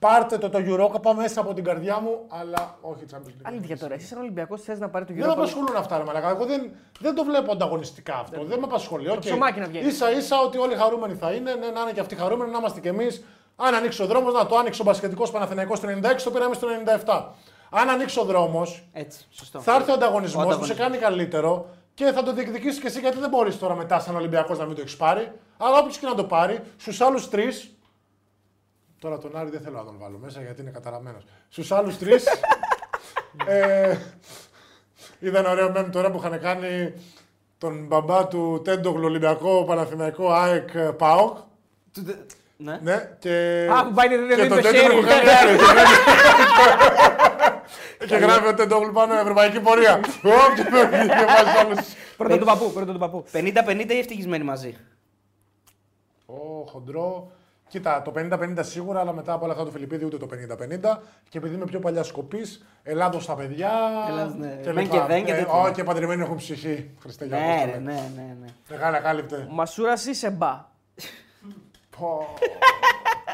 A: Πάρτε το το Eurocup μέσα από την καρδιά μου, αλλά όχι Champions League.
B: Αλήθεια τώρα, εσύ σαν Ολυμπιακός θες να πάρει το
A: Δεν με
B: Europa.
A: απασχολούν αυτά, ρε Μαλάκα. Εγώ δεν, δεν το βλέπω ανταγωνιστικά αυτό. Δεν με απασχολεί. Οκ.
B: ψωμάκι να βγαίνει.
A: Ίσα ίσα ότι όλοι χαρούμενοι θα είναι, ναι, να είναι και αυτοί χαρούμενοι, να είμαστε κι εμείς. Αν ανοίξει ο δρόμος, να το άνοιξε ο Μπασκετικός Παναθηναϊκός στο 96, το πήραμε στο 97. Αν ανοίξει ο δρόμος,
C: Έτσι, σωστό.
A: θα έρθει ο ανταγωνισμός
C: Ο
A: που σε
C: ανταγωνισμός.
A: κάνει καλύτερο και θα το διεκδικήσεις και εσύ γιατί δεν μπορείς τώρα μετά σαν Ολυμπιακός να μην το έχεις πάρει. Αλλά όποιος και να το πάρει, στους άλλους τρεις. Τώρα τον Άρη δεν θέλω να τον βάλω μέσα γιατί είναι καταραμένος. Στους άλλους τρεις. ε, ήταν ωραίο μέμ τώρα που είχαν κάνει τον μπαμπά του Τέντογλου Ολυμπιακό Παναθηναϊκό ΑΕΚ ΠΑΟΚ.
C: Του δε- Ναι.
A: Ναι, και.
B: Α, που πάει, δεν- δεν
A: και
B: δίνει
A: τον
B: το
A: Τέντογλου
B: χέρι.
A: που κάνει Άρη. και γράφει- Και γράφει ο Τέντογλου πάνω ευρωπαϊκή πορεία. Ωπ, και και βάζει άλλους.
B: Πρώτο του παππού, πρώτο του παππού.
C: 50-50 ή ευτυχισμένοι μαζί;
A: Ω, χοντρό. Κοίτα, το 50-50 σίγουρα, αλλά μετά από όλα αυτά του Φιλιππίδη ούτε το 50-50. Και επειδή είμαι πιο παλιά σκοπής, Ελλάδος στα παιδιά.
C: Ελλάδος, ναι.
A: και
C: Μεν
A: λοιπά.
C: και δεν και
A: Ε,
C: τέτοια.
A: Ω, και παντρεμένοι έχουν ψυχή. Χριστέ για
C: Ναι,
A: Απόστολε.
C: ρε, ναι, ναι, ναι.
A: Μεγάλα κάλυπτε.
B: Μασούρας ή Σεμπά.
A: Πω.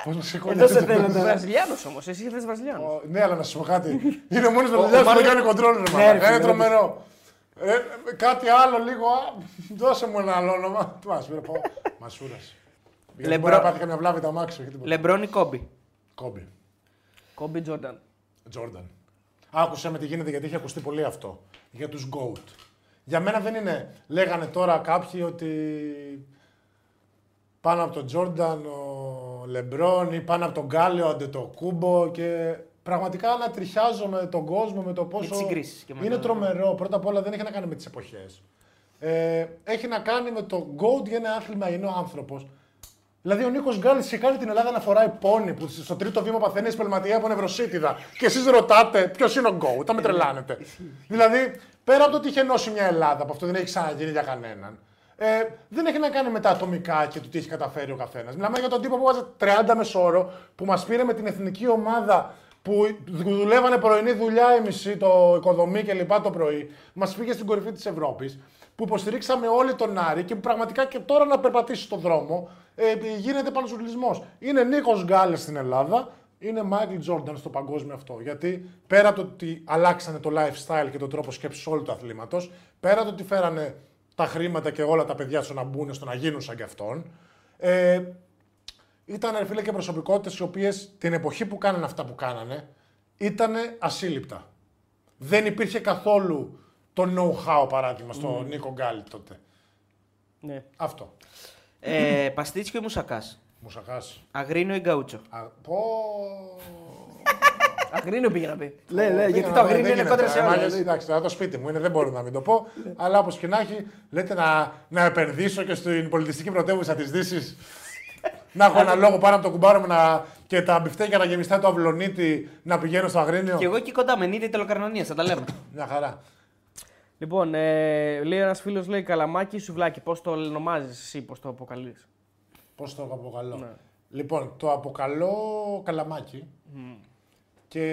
A: Πώς να σε
C: Εδώ σε θέλω τώρα.
B: Βραζιλιάνος όμως, εσύ θες Βραζιλιάνος.
A: Ω, Ναι, αλλά να σου πω κάτι. Είναι ο μόνος
C: Ο
A: Βραζιλιάνος που
C: Μάριο-
A: δεν κάνει κοντρόλ, ρε
C: Ναι,
A: μάνα.
C: ρε, φίλε,
A: Είναι
C: ρε.
A: τρομερό. Ε, κάτι άλλο λίγο. α, Δώσε μου ένα άλλο όνομα. Τι μα πήρε, πω. Μασούρας. Γιατί
C: Λεμπρό-
A: μπορεί να πάθει καμιά βλάβη τα μάξι, όχι τίποτα.
C: Λεμπρόν ή Κόμπι;
A: Κόμπι.
B: Κόμπι Τζόρνταν.
A: Τζόρνταν. Άκουσα με τι γίνεται γιατί είχε ακουστεί πολύ αυτό. Για τους GOAT. Για μένα δεν είναι. Λέγανε τώρα κάποιοι ότι πάνω από τον Τζόρνταν ο Λεμπρόν ή πάνω από τον Γκάλιο ο Αντετοκούμπο και πραγματικά ανατριχιάζω με τον κόσμο με το πόσο.
C: τις συγκρίσεις και με
A: είναι
C: το-
A: τρομερό. Πρώτα απ' όλα δεν έχει να κάνει με τις εποχές. Ε, έχει να κάνει με το GOAT για ένα άθλημα, είναι ο άνθρωπος. Δηλαδή ο Νίκος Γκάλης είχε κάνει την Ελλάδα να φοράει πόνι που στο τρίτο βήμα παθαίνει σπελματιά από νευροσίτιδα. Και εσείς ρωτάτε ποιος είναι ο Γκόου, τα με τρελάνετε. δηλαδή πέρα από το ότι είχε ενώσει μια Ελλάδα, που αυτό δεν έχει ξαναγίνει για κανέναν, ε, δεν έχει να κάνει με τα ατομικά και το τι έχει καταφέρει ο καθένας. Μιλάμε για τον τύπο που βάζει 30 μεσόρο, που μας πήρε με την εθνική ομάδα που δουλεύανε πρωινή δουλειά η μισή, το οικοδομή και λοιπά το πρωί, μας πήγε στην κορυφή της Ευρώπης, που υποστηρίξαμε όλοι τον Άρη και που πραγματικά και τώρα να περπατήσει στον δρόμο ε, γίνεται πανζουλισμό. Είναι Νίκος Γκάλες στην Ελλάδα, είναι Μάικλ Τζόρνταν στο παγκόσμιο αυτό. Γιατί πέρα από το ότι αλλάξανε το lifestyle και τον τρόπο σκέψης όλου του αθλήματος, πέρα από το ότι φέρανε τα χρήματα και όλα τα παιδιά στο να μπουν, στο να γίνουν σαν κι αυτόν, ε, ήταν ρε φίλε και προσωπικότητες οι οποίες την εποχή που κάνανε αυτά που κάνανε ήταν ασύλληπτα. Δεν υπήρχε καθόλου το know-how παράδειγμα στο Νίκο Γκάλι τότε.
B: Ναι.
A: Αυτό.
C: Ε, Παστίτσιο ή Μουσακάς.
A: Μουσακάς.
C: Αγρίνιο ή Γκαούτσο.
A: Πω.
B: Αγρίνιο πήγε να πει.
C: Ναι, ναι,
A: Πήγα
C: γιατί
A: να
C: το
A: πω,
C: αγρίνιο
A: δεν
C: είναι
A: γίνεται.
C: κόντρα σε
A: Ε,
C: όλες.
A: μάγες, Εντάξει, τώρα το σπίτι μου είναι, δεν μπορώ να μην το πω. αλλά όπως και να έχει, λέτε να, να επενδύσω και στην πολιτιστική πρωτεύουσα της Δύσης. να έχω ένα λόγο πάνω από το κουμπάρο μου να, και τα μπιφτέκια να γεμιστά το αυλονίτη να πηγαίνω στο Αγρίνιο.
C: Και εγώ εκεί κοντά με νύχτα τελοκαρνανία, θα τα λέμε.
A: Μια χαρά.
B: Λοιπόν, ε, λέει ένας φίλος, λέει καλαμάκι ή σουβλάκι. Πώς το ονομάζεις εσύ, πώς το αποκαλείς;
A: Πώς το αποκαλώ;
B: Ναι.
A: Λοιπόν, το αποκαλώ καλαμάκι. Και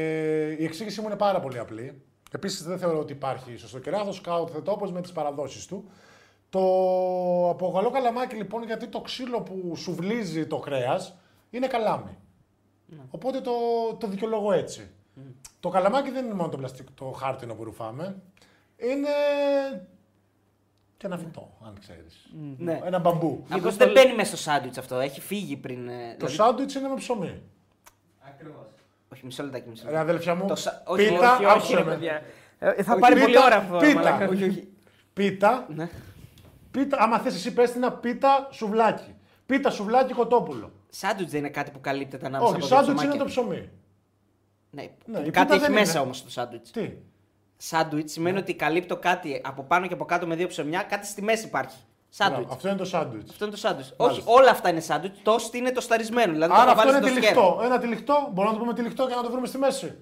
A: η εξήγησή μου είναι πάρα πολύ απλή. Επίσης, δεν θεωρώ ότι υπάρχει σωστό κεράθο. Κάουτ θετόπω με τις παραδόσεις του. Το αποκαλώ καλαμάκι λοιπόν γιατί το ξύλο που σουβλίζει το κρέας είναι καλάμι. Οπότε το, το δικαιολογώ έτσι. Το καλαμάκι δεν είναι μόνο το πλαστικό, το χάρτινο που ρουφάμε. Είναι και ένα φυτό, αν ξέρεις.
C: Ναι.
A: Ένα μπαμπού.
C: Μήπω
B: το
C: δεν
B: λέ-
C: μπαίνει μέσα στο σάντουιτς αυτό, έχει φύγει πριν. ε,
A: Το
C: δηλαδή-
A: σάντουιτς είναι με ψωμί.
D: Ακριβώς.
C: Όχι, μισό λεπτάκι. Μισό
A: Ρε
C: λεπτάκι.
A: αδέλφια μου,
C: Το σα- όχι,
A: πίτα,
B: όχι, όχι,
A: άκουσε
B: ρε
A: με.
B: παιδιά. Ε, θα
A: Όχι,
B: πάρει
A: πίτα,
B: πολύ ώρα αυτό.
A: πίτα.
B: μαλάκα.
C: Όχι, όχι.
A: Πίτα,
C: Ναι.
A: πίτα, άμα θες εσύ πες την πίτα σουβλάκι. Πίτα σουβλάκι κοτόπουλο.
C: Σάντουιτς δεν είναι κάτι που καλύπτεται ανάμεσα
A: Όχι,
C: από δύο
A: σάντουιτς είναι
C: ψωμάκια.
A: το ψωμί.
C: Ναι,
A: Ναι,
C: που
A: η
C: κάτι
A: πίτα
C: έχει
A: δεν
C: μέσα
A: είναι.
C: όμως το σάντουιτς.
A: Τι;
C: Σάντουιτς σημαίνει ότι καλύπτω κάτι από πάνω και από κάτω με δύο ψωμιά, κάτι στη μέση υπάρχει. Σάντουιτς.
A: Μπράβο, Αυτό είναι το σάντουιτς.
C: Αυτό είναι το σάντουιτς. Όχι,
A: Μάλιστα.
C: όλα αυτά είναι σάντουιτς. Το είναι το σταρισμένο. Δηλαδή
A: Άρα
C: το
A: αυτό
C: βάλεις
A: είναι
C: στο
A: τυλιχτό. Ένα τυλιχτό, μπορούμε να το πούμε τυλιχτό και να το βρούμε στη μέση.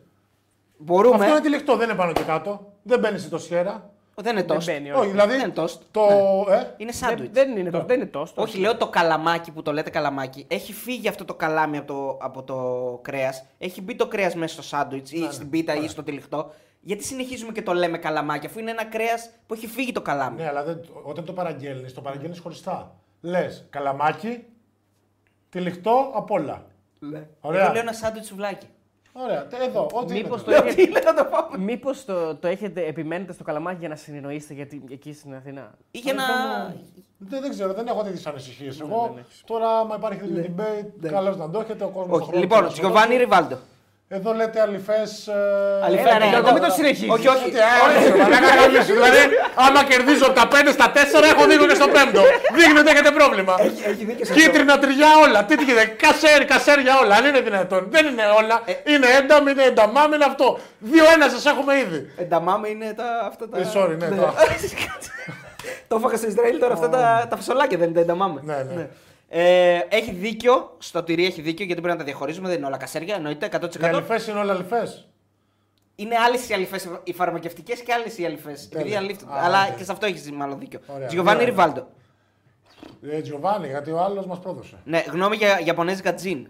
C: Μπορούμε.
A: Αυτό είναι τυλιχτό, δεν είναι πάνω και κάτω. Δεν μπαίνει στο σιέρα.
C: Δεν είναι
B: Δεν
C: toast.
B: μπαίνει,
A: Όχι,
B: όχι.
A: δηλαδή.
C: Δεν είναι toast.
A: Το. Ε,
C: Είναι
B: Δεν,
C: σάντουιτς.
B: δεν είναι το, δεν είναι toast.
C: Όχι, λέω το καλαμάκι που το λέτε καλαμάκι. Έχει φύγει αυτό το καλάμι από το, από το κρέας. Έχει μπει το κρέας μέσα στο σάντουιτς ή στην πίτα ή στο τυλιχτό. Γιατί συνεχίζουμε και το λέμε καλαμάκι, αφού είναι ένα κρέας που έχει φύγει το καλάμι.
A: ναι, αλλά δεν, όταν το παραγγέλνεις, το παραγγέλνεις χωριστά. Λες καλαμάκι, τυλιχτό απ' όλα. Ωραία.
C: Εγώ λέω ένα σάντουιτς σουβλάκι.
A: Ωραία, τε- εδώ, ό,τι είναι.
B: Μήπως
A: τώρα.
B: το, έχετε,
C: Τι λέω να το πάμε.
B: μήπως το, το έχετε, επιμένετε στο καλαμάκι για να συνεννοήσετε γιατί εκεί στην Αθήνα.
C: Ή για να.
A: Δεν, δεν ξέρω, δεν έχω τέτοιες ανησυχίες.
B: δεν
A: Εγώ
B: έχεις.
A: τώρα, άμα υπάρχει τέτοιο debate, καλώς να το έχετε. Ο κόσμος
C: Όχι. Λοιπόν, Τζιοβάνι Ριβάλντο.
A: Εδώ λέτε αληθέ. Ε...
C: Αληθέ,
B: Έλα,
C: ναι,
B: ρε, Γιώργο,
C: εγώ-
B: μην το συνεχίσεις.
C: Όχι, όχι.
A: Δηλαδή, άμα κερδίζω από τα 5 στα 4, έχω δίκιο και στο 5. Δείχνει ότι έχετε πρόβλημα.
C: Έχει δίκιο σε αυτό.
A: Κίτρινα τριγιά όλα. Τι γίνεται, κασέρ, κασέρ για όλα. Αν είναι δυνατόν. Δεν είναι όλα.
C: Ε.
A: Είναι ένταμ, είναι ενταμάμ, είναι αυτό. Δύο-ένα σας έχουμε ήδη.
C: Ενταμάμε είναι τα, αυτά τα.
A: Ε, sorry, ναι, τώρα.
C: το έφαγα στο Ισραήλ τώρα αυτά τα, τα φασολάκια δεν είναι τα ενταμάμε.
A: Ναι, ναι.
C: Ε, έχει δίκιο, στο τυρί έχει δίκιο γιατί πρέπει να τα διαχωρίζουμε, δεν είναι όλα κασέρια, εννοείται 100%.
A: Οι αληθέ είναι όλα αληθέ.
C: Είναι άλλες οι αληφέ, οι φαρμακευτικές και άλλες οι αληφέ. Επειδή αλήφθηκαν.
A: Α,
C: Αλλά
A: ναι.
C: και σε αυτό έχεις μάλλον δίκιο.
A: Ωραία.
C: Τζιοβάνι
A: Ωραία.
C: Ριβάλντο.
A: Ε, Τζιοβάνι, γιατί ο άλλος μας πρόδωσε.
C: Ναι, γνώμη για Ιαπωνέζικα τζιν.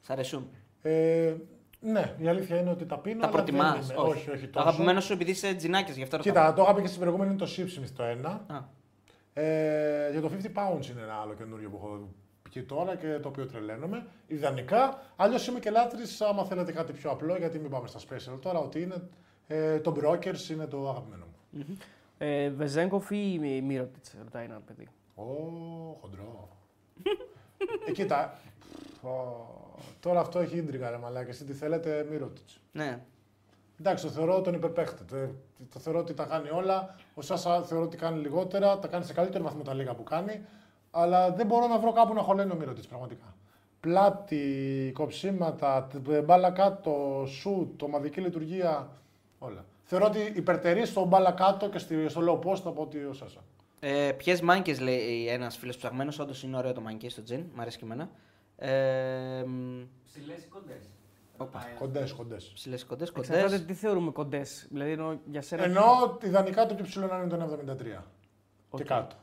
C: Σ' αρέσουν;
A: Ε, ναι, η αλήθεια είναι ότι τα πίνω.
C: Τα
A: αλλά
C: προτιμάς.
A: δεν είναι- Όχι, όχι.
C: Το
A: τόσο.
C: αγαπημένος σου επειδή είσαι τζινάκιας, γι' αυτό ρωτάω.
A: Κοίτα, το είχα πει και στην προηγούμενη είναι το Sipsmith το ένα.
C: Α.
A: Ε, για το 50 pounds είναι ένα άλλο καινούριο που έχω πει τώρα και το οποίο τρελαίνομαι. Ιδανικά. Αλλιώς είμαι και λάτρης, άμα θέλετε κάτι πιο απλό, γιατί μην πάμε στα special τώρα, ότι είναι. Ε, το Brokers είναι το αγαπημένο μου.
B: Ε, Βεζέγκοφ ή Μι- Μύρωτιτς, ρωτάει ένα παιδί.
A: Ω, χοντρό. ε, κοίτα. Ω, τώρα αυτό έχει ίντριγκα, ρε μαλάκα. Εσύ τι θέλετε, μη ρωτήσει.
C: Ναι.
A: Εντάξει, το θεωρώ τον υπερπαίχτη. Το, το θεωρώ ότι τα κάνει όλα. Ο Σάσα θεωρώ ότι κάνει λιγότερα. Τα κάνει σε καλύτερο βαθμό τα λίγα που κάνει. Αλλά δεν μπορώ να βρω κάπου να χωλένει ο Μύρωτης, πραγματικά. Πλάτη, κοψίματα, τ- μπάλα κάτω, σουτ, ομαδική λειτουργία. Όλα. Θεωρώ ότι υπερτερεί στο μπάλα κάτω και στη- στο low post από ότι ο Σάσα.
C: Ε, Ποιες μάγκες λέει ένας φίλος ψαγμένος, όντως είναι ωραίο το μάγκες στο τζιν, μ' αρέσει και εμένα. Ε,
D: Ψηλέ ή κοντές.
A: Κοντές, κοντές.
C: Ψηλές κοντές,
B: Εξαρτάται
C: κοντές.
B: τι θεωρούμε κοντές. Δηλαδή εννοώ για σένα.
A: Ενώ ιδανικά το πιο ψηλό να είναι το 1,73.
B: Οκ.
A: Και κάτω.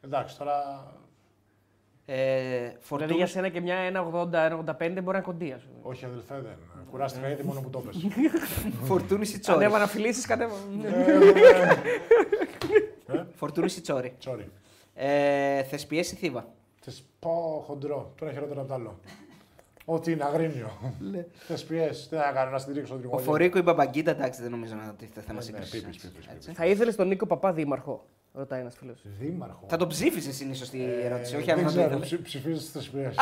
A: Εντάξει, τώρα.
C: Ε,
B: Δηλαδή για σένα και μια 1,80-1,85 μπορεί να είναι κοντή, ας πούμε.
A: Όχι, αδελφέ, δεν. Κουράστηκα ήδη μόνο που το πες.
C: Φορτούνης ή Τσόρι.
B: Ανέβα να φιλήσει, κατέβα.
C: Φορτούνης ή Τσόρι.
A: Sorry.
C: Ε, Θεσπιές ή Θήβα.
A: Θε πω χοντρό. Τώρα είναι χειρότερο από το άλλο. Ό,τι είναι αγρίνιο. Θες πιέσεις. Τι να κάνω, να στηρίξω τον
C: Ο
A: τριγωνιό.
C: Φορίκο ή Μπαμπαγκίτα, εντάξει, δεν νομίζω να τίθεται θέμα
A: Ναι,
C: σύγκριση.
A: πίπης, πίπης,
C: Έτσι.
B: Θα ήθελες τον Νίκο Παπά δήμαρχο, ρωτάει ένας φίλος.
A: Δήμαρχο.
C: Θα τον ψήφισες είναι η σωστή ερώτηση,
A: Ε,
C: όχι
A: δεν
C: αν θα το
A: ξέρω,
C: ήθελες.
A: ψη- ψηφίζεις τις πιέσεις.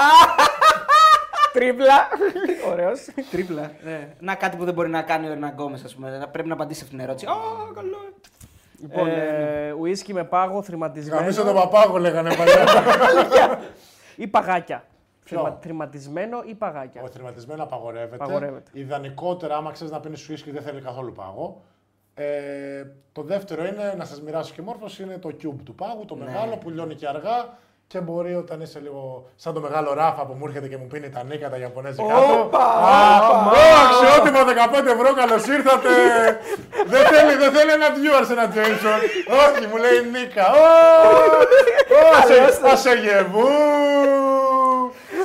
B: Τρίπλα! Ωραίος.
C: Τρίπλα. Ναι. Να κάτι που δεν μπορεί να κάνει ο Ερναν Γκόμες, ας πούμε. Να πρέπει να απαντήσει αυτήν την ερώτηση. Α, καλό.
B: Λοιπόν, ε, ουίσκι με πάγο, θρηματισμένο.
A: Γαμίσω τον παπάγο λέγανε παλιά.
B: ή παγάκια.
A: Ποιο;
B: Θρημα- Θρηματισμένο ή παγάκια;
A: Ο θρηματισμένο απαγορεύεται.
B: Απαγορεύεται.
A: Ιδανικότερα, άμα ξέρεις να πίνεις σουίσκι, δεν θέλει καθόλου πάγο. Ε, το δεύτερο είναι να σας μοιράσω και μόρφωση είναι το cube του πάγου, το
C: Ναι.
A: μεγάλο που λιώνει και αργά και μπορεί όταν είσαι λίγο σαν το μεγάλο ράφα που μου έρχεται και μου πίνει τα νίκα τα Ιαπωνέζικα.
B: Όπα,
A: Α,
B: όπα.
A: ω, αξιότιμο 15 ευρώ, καλώς ήρθατε. δεν, θέλει, δεν θέλει ένα viewers ένα Jason. Όχι, μου λέει νίκα. Ω, ω, ασε- ασεγεβού.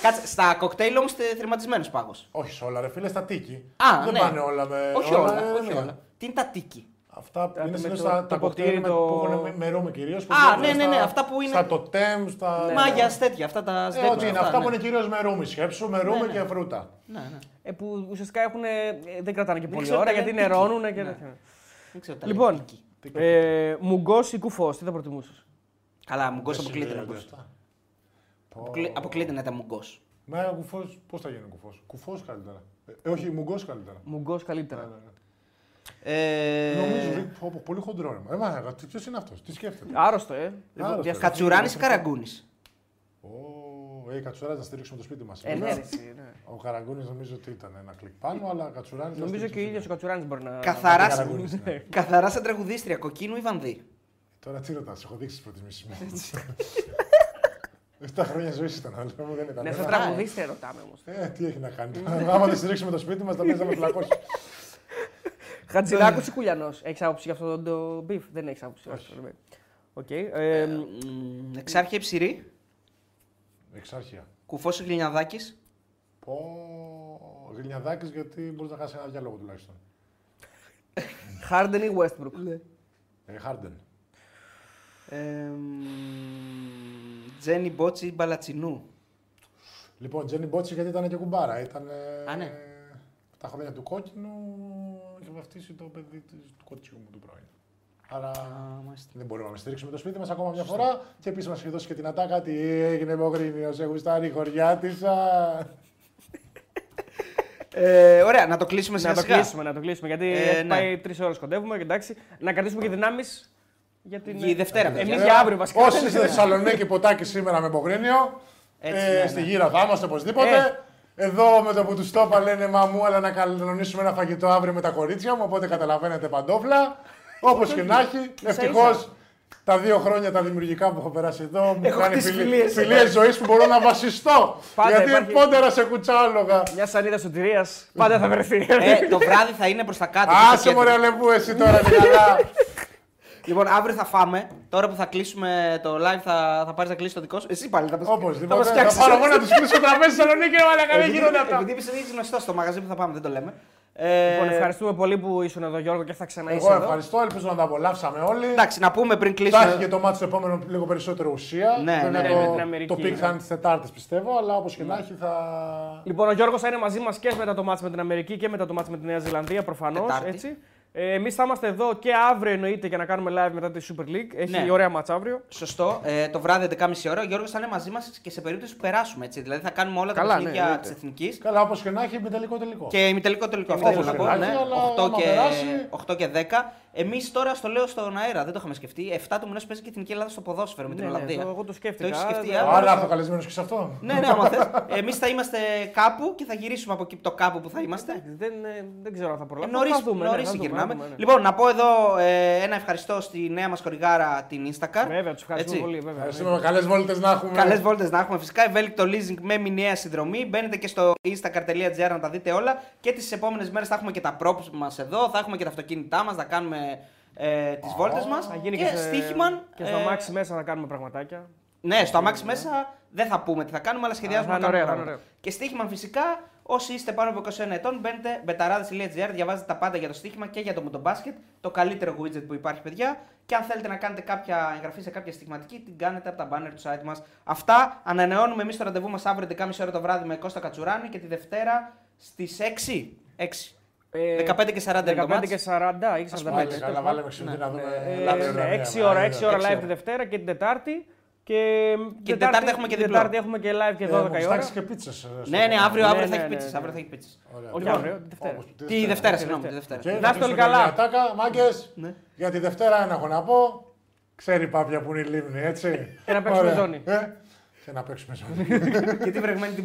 C: Κάτσε, στα κοκτέιλ όμως θρηματισμένος πάγος.
A: Όχι σε όλα, ρε φίλε, στα τίκι.
C: Α,
A: δεν
C: ναι.
A: πάνε όλα με.
C: Όχι όλα,
A: με-
C: όχι
A: ναι.
C: όλα. Τι είναι τα τίκι;
A: Αυτά
B: Τα-
A: είναι
B: με
A: συνήθως
B: το-
A: τα,
B: το
A: τα
B: ποτήρι,
A: κοκτέιλ με-
B: το-
A: που έχουν με, με ρούμι κυρίως.
C: Α, ναι, ναι, ναι, αυτά που είναι-
A: Στα τοτέμ, στα.
C: Μάγιας τέτοια, αυτά τα
A: Ε,
C: σδέτια.
A: ό,τι είναι, αυτά
C: ναι.
A: που είναι κυρίως με ρούμι. Σκέψου, με ρούμι
C: ναι.
A: και φρούτα.
C: Ναι, ναι.
B: Ε, που ουσιαστικά έχουν, ε, δεν κρατάνε και
C: Δεν
B: πολύ
C: ξέρω
B: ώρα
C: τι
B: γιατί
C: λένε,
B: νερώνουν
C: τίκι.
B: και
C: Ναι.
B: τέτοια.
C: Δεν ξέρω τα
B: Λοιπόν,
C: λέει, τίκι.
B: ε, μουγκός ή κουφός, τι θα προτιμούσες;
C: Καλά, μουγκός
A: Δεν
C: αποκλείεται να
A: συνδέονται
C: ακούσεις.
A: Αυτά.
C: Αποκλεί- Αποκλείεται να ήταν μουγκός.
A: Μα κουφός, πώς θα γίνει κουφός; Κουφός καλύτερα. Ε, όχι, μουγκός καλύτερα.
B: Μουγκός
A: Ναι,
B: καλύτερα.
A: ναι, ναι.
C: Ε,
A: Νομίζω ότι πω, πω, πολύ χοντρό. ρε. Ε, μα, ποιος είναι αυτός, τι σκέφτεται;
B: Άρρωστο, ε.
A: Άρρωστο.
B: Διαστατική-
C: Κατσουράνης ή καραγκούνης;
A: Ω, ε, κατσουρά να στηρίξουμε το σπίτι μας.
B: Ε, ναι, ρε, εσύ, ναι.
A: Ο Καραγκούνης νομίζω ότι ήταν ένα κλικ πάνω, αλλά κατσουράνη.
B: Νομίζω και ο ίδιος ο Κατσουράνης μπορεί να.
C: Καθαρά,
A: Καραγκούνης, ναι.
C: καθαρά σαν τραγουδίστρια, κοκκίνου ή βανδύ.
A: Τώρα τι ρωτάς, έχω δείξει τις προτιμήσει μου. 7 χρόνια ζωής ήταν, αλλά μου δεν ήταν.
B: Ναι,
A: Ένα-
B: σαν τραγουδίστρια ρωτάμε όμως.
A: Ε, τι έχει να κάνει. Άμα δεν στηρίξουμε το σπίτι μας, θα παίζει να με φυλακώσει.
B: Χατζηλάκο ή Κουλιανός. Έχεις άποψη για αυτό το beef; Δεν έχεις άποψη.
A: Όχι.
B: Οκ. ε,
C: Μμ, Εξάρχεια ή Ψυρρή;
A: Εξάρχεια.
C: Κουφός ή Γλυνιαδάκης.
A: Πω. Γλυνιαδάκης γιατί μπορείς να χάσεις ένα διάλογο τουλάχιστον.
B: Harden ή Westbrook;
A: Ε, Χάρντεν.
C: Τζένι Μπότση ή Μπαλατσινού.
A: Λοιπόν, Τζένι Μπότση γιατί ήταν και κουμπάρα. Ήταν,
C: Α, ναι.
A: Τα χρόνια του κόκκινου είχε βαφτίσει το παιδί της- του κοτσιού μου του πρώην. Άρα
C: μάλιστα.
A: δεν μπορούμε να με στηρίξουμε το σπίτι μας ακόμα μια φορά. Και επίσης μας έχει δώσει και την ατάκα τι έγινε με ο Γρήνιο. Σε γουστάρει η χωριά της.
C: Ε, ωραία, να το κλείσουμε
B: Να
C: σιγά
B: το
C: σιγά.
B: κλείσουμε, να το κλείσουμε. Γιατί
C: Ε,
B: έχει
C: ναι.
B: πάει τρεις ώρες κοντεύουμε. και Εντάξει, να κρατήσουμε και δυνάμεις για την.
C: Για η Δευτέρα, παιδιά.
B: Εμεί για αύριο βασικά.
A: Όσοι είστε στη Θεσσαλονίκη ποτάκι σήμερα με Μπογρίνιο,
C: Έτσι,
A: ε,
C: ναι,
A: στη
C: ναι.
A: γύρα θα είμαστε οπωσδήποτε.
B: Ε.
A: Εδώ με το που τους το είπα λένε μα μου, αλλά να κανονίσουμε ένα φαγητό αύριο με τα κορίτσια μου. Οπότε καταλαβαίνετε παντόφλα. Όπως και να έχει, ευτυχώς τα δύο χρόνια τα δημιουργικά που έχω περάσει εδώ μου
C: Έχω
A: κάνει
C: χτίσει φιλίες.
A: φιλίες ζωής που μπορώ να βασιστώ.
B: Πάντα
A: γιατί
B: υπάρχει-
A: πόντερα σε κουτσάλογα.
B: Μια σανίδα σωτηρίας πάντα θα βρεθεί.
C: Ε, το βράδυ θα είναι προς τα κάτω. στο
A: Άσε
C: κέντρο.
A: μωρέ αλεβού εσύ τώρα είναι καλά.
C: Λοιπόν, αύριο θα φάμε. Τώρα που θα κλείσουμε το live, θα, θα πάρεις να κλείσεις το δικό σου. Εσύ πάλι θα το
A: Οπωσδήποτε.
C: μας
A: Θα
C: φτιάξεις.
A: πάρω εγώ να τους κλείσω τραπέζι στη Θεσσαλονίκη, ρε μαλάκα, δεν γίνονται αυτά.
C: Επειδή είσαι ήδη γνωστός στο μαγαζί που θα πάμε, δεν το λέμε. Ε,
B: Λοιπόν, ευχαριστούμε πολύ που ήσουν εδώ, Γιώργο, και θα ξαναείσαι
A: Εγώ
B: εδώ.
A: ευχαριστώ, ελπίζω να τα απολαύσαμε όλοι.
C: Εντάξει, να πούμε πριν
A: Θα έχει
C: κλείσουμε.
A: και το μάτι στο επόμενο λίγο περισσότερο ουσία.
C: Ναι,
A: Βέβαια
C: ναι,
A: το,
B: ναι, με την Αμερική,
A: το peak
B: ναι.
A: θα είναι τις Τετάρτες πιστεύω, αλλά όπως και να έχει θα.
B: Λοιπόν, ο Γιώργος θα είναι μαζί μας και μετά το ματς με την Αμερική και μετά το ματς με τη Νέα Ζηλανδία προφανώς.
C: Τετάρτη.
B: Ε, Εμείς θα είμαστε εδώ και αύριο εννοείται για να κάνουμε live μετά τη Super League. Έχει
C: Ναι.
B: ωραία ματς αύριο.
C: Σωστό. Ε, το βράδυ 11.30 ώρα ο Γιώργος θα είναι μαζί μας και σε περίπτωση που περάσουμε. Έτσι. Δηλαδή θα κάνουμε όλα
B: Καλά,
C: τα
B: ναι,
C: παιχνίδια
B: εννοείται.
C: της Εθνικής.
A: Καλά, όπως και να έχει, με τελικό τελικό.
C: Και ημιτελικό τελικό. Αυτό
A: Όπως
C: ήθελα να
A: και
C: πω.
A: να
C: Ναι,
A: έχει, αλλά
C: 8
A: άμα
C: και,
A: περάσει-
C: 8 και 10. Εμείς τώρα στο λέω στον αέρα, δεν το είχαμε σκεφτεί. 7 του μηνός παίζει και η Εθνική Ελλάδα στο ποδόσφαιρο με την
B: Ναι, ναι,
C: Ολλανδία.
B: το- εγώ το σκέφτηκα.
C: Το έχεις σκεφτεί,
B: Ε,
C: α;
A: Άρα θα καλεσμένο και σε αυτό.
C: Ναι, ναι, άμα θες. Εμείς θα είμαστε κάπου και θα γυρίσουμε από εκεί το κάπου που θα είμαστε.
B: Δεν, ε, δεν ξέρω αν θα προλάβουμε.
C: Νωρί
B: Θα δούμε, ναι,
C: νωρίς
B: θα δούμε,
C: γυρνάμε.
B: θα δούμε, ναι.
C: Λοιπόν, να πω εδώ ε, ένα ευχαριστώ στη νέα μας χορηγάρα την Instacar.
B: Βέβαια, τους ευχαριστούμε
C: Έτσι.
B: πολύ. Βέβαια,
A: Ευχαριστούμε με καλές βόλτες να έχουμε.
C: Καλές βόλτες να έχουμε φυσικά. Ευέλικτο leasing με μηνιαία συνδρομή. Μπαίνετε και στο instacar.gr να τα δείτε όλα. Και τις επόμενες μέρες θα έχουμε και τα props μας εδώ. Θα έχουμε και τα αυτοκίνητά μας. Θα κάνουμε ε, τις βόλτες μας.
B: Θα γίνει
C: και,
B: και, σε-
C: στοίχημαν.
B: Και στο
C: ε,
B: αμάξι μέσα να κάνουμε πραγματάκια.
C: Ναι, στο αμάξι μέσα δεν θα πούμε τι θα κάνουμε, αλλά σχεδιάζουμε
B: Α,
C: να
B: θα είναι
C: κάνουμε
B: ωραίο, θα
C: πράγματα.
B: είναι
C: Και στοίχημαν φυσικά, όσοι είστε πάνω από 21 ετών, μπαίνετε μπεταράδε.gr, διαβάζετε τα πάντα για το στοίχημα και για το μοτομπάσκετ. Το καλύτερο widget που υπάρχει, παιδιά. Και αν θέλετε να κάνετε κάποια εγγραφή σε κάποια στοιχηματική, την κάνετε από τα banner του site μας. Αυτά ανανεώνουμε εμείς το ραντεβού μας αύριο 11.30 ώρα το βράδυ με Κώστα Κατσουράνη και τη Δευτέρα στις 6. 6.
B: Ε,
C: 15 και 40 είναι το
B: 15
C: μάτς.
B: και 40 ή 45.
A: Πάλι καλά, βάλαμε ξυπνή
C: Ναι.
A: να δούμε.
B: Ε,
A: λάβει
B: ναι,
A: ουρανία,
B: 6
A: μα,
B: ώρα,
A: είναι.
B: 6 ώρα
C: Έξι
B: live
C: ώρα.
B: τη Δευτέρα και την Τετάρτη. Και,
C: την Τετάρτη έχουμε και
B: την
C: διπλό.
B: Τετάρτη έχουμε και live και 12
A: Ε,
B: η
A: μου
B: ώρα.
A: στάξεις και πίτσες.
C: Ναι, ναι, αύριο,
B: Ναι,
C: αύριο
B: ναι,
C: θα έχει
B: ναι,
C: πίτσες,
B: ναι.
C: αύριο θα έχει πίτσες.
B: Όχι αύριο, τη Δευτέρα.
C: Τη Δευτέρα, συγγνώμη, τη Δευτέρα.
A: Και
B: Να
A: θα
B: είστε όλοι
A: κλείσουμε
B: καλά.
A: μια τάκα, μάγκες.
C: Ναι.
A: Για τη Δευτέρα ένα έχω να πω. Ξέρει η πάπια που είναι η λίμνη, έτσι.
B: Και να παίξουμε
A: Ωραία.
B: ζώνη.
A: Ε, Και να παίξουμε ζώνη.
C: Και τι βρεγμένη την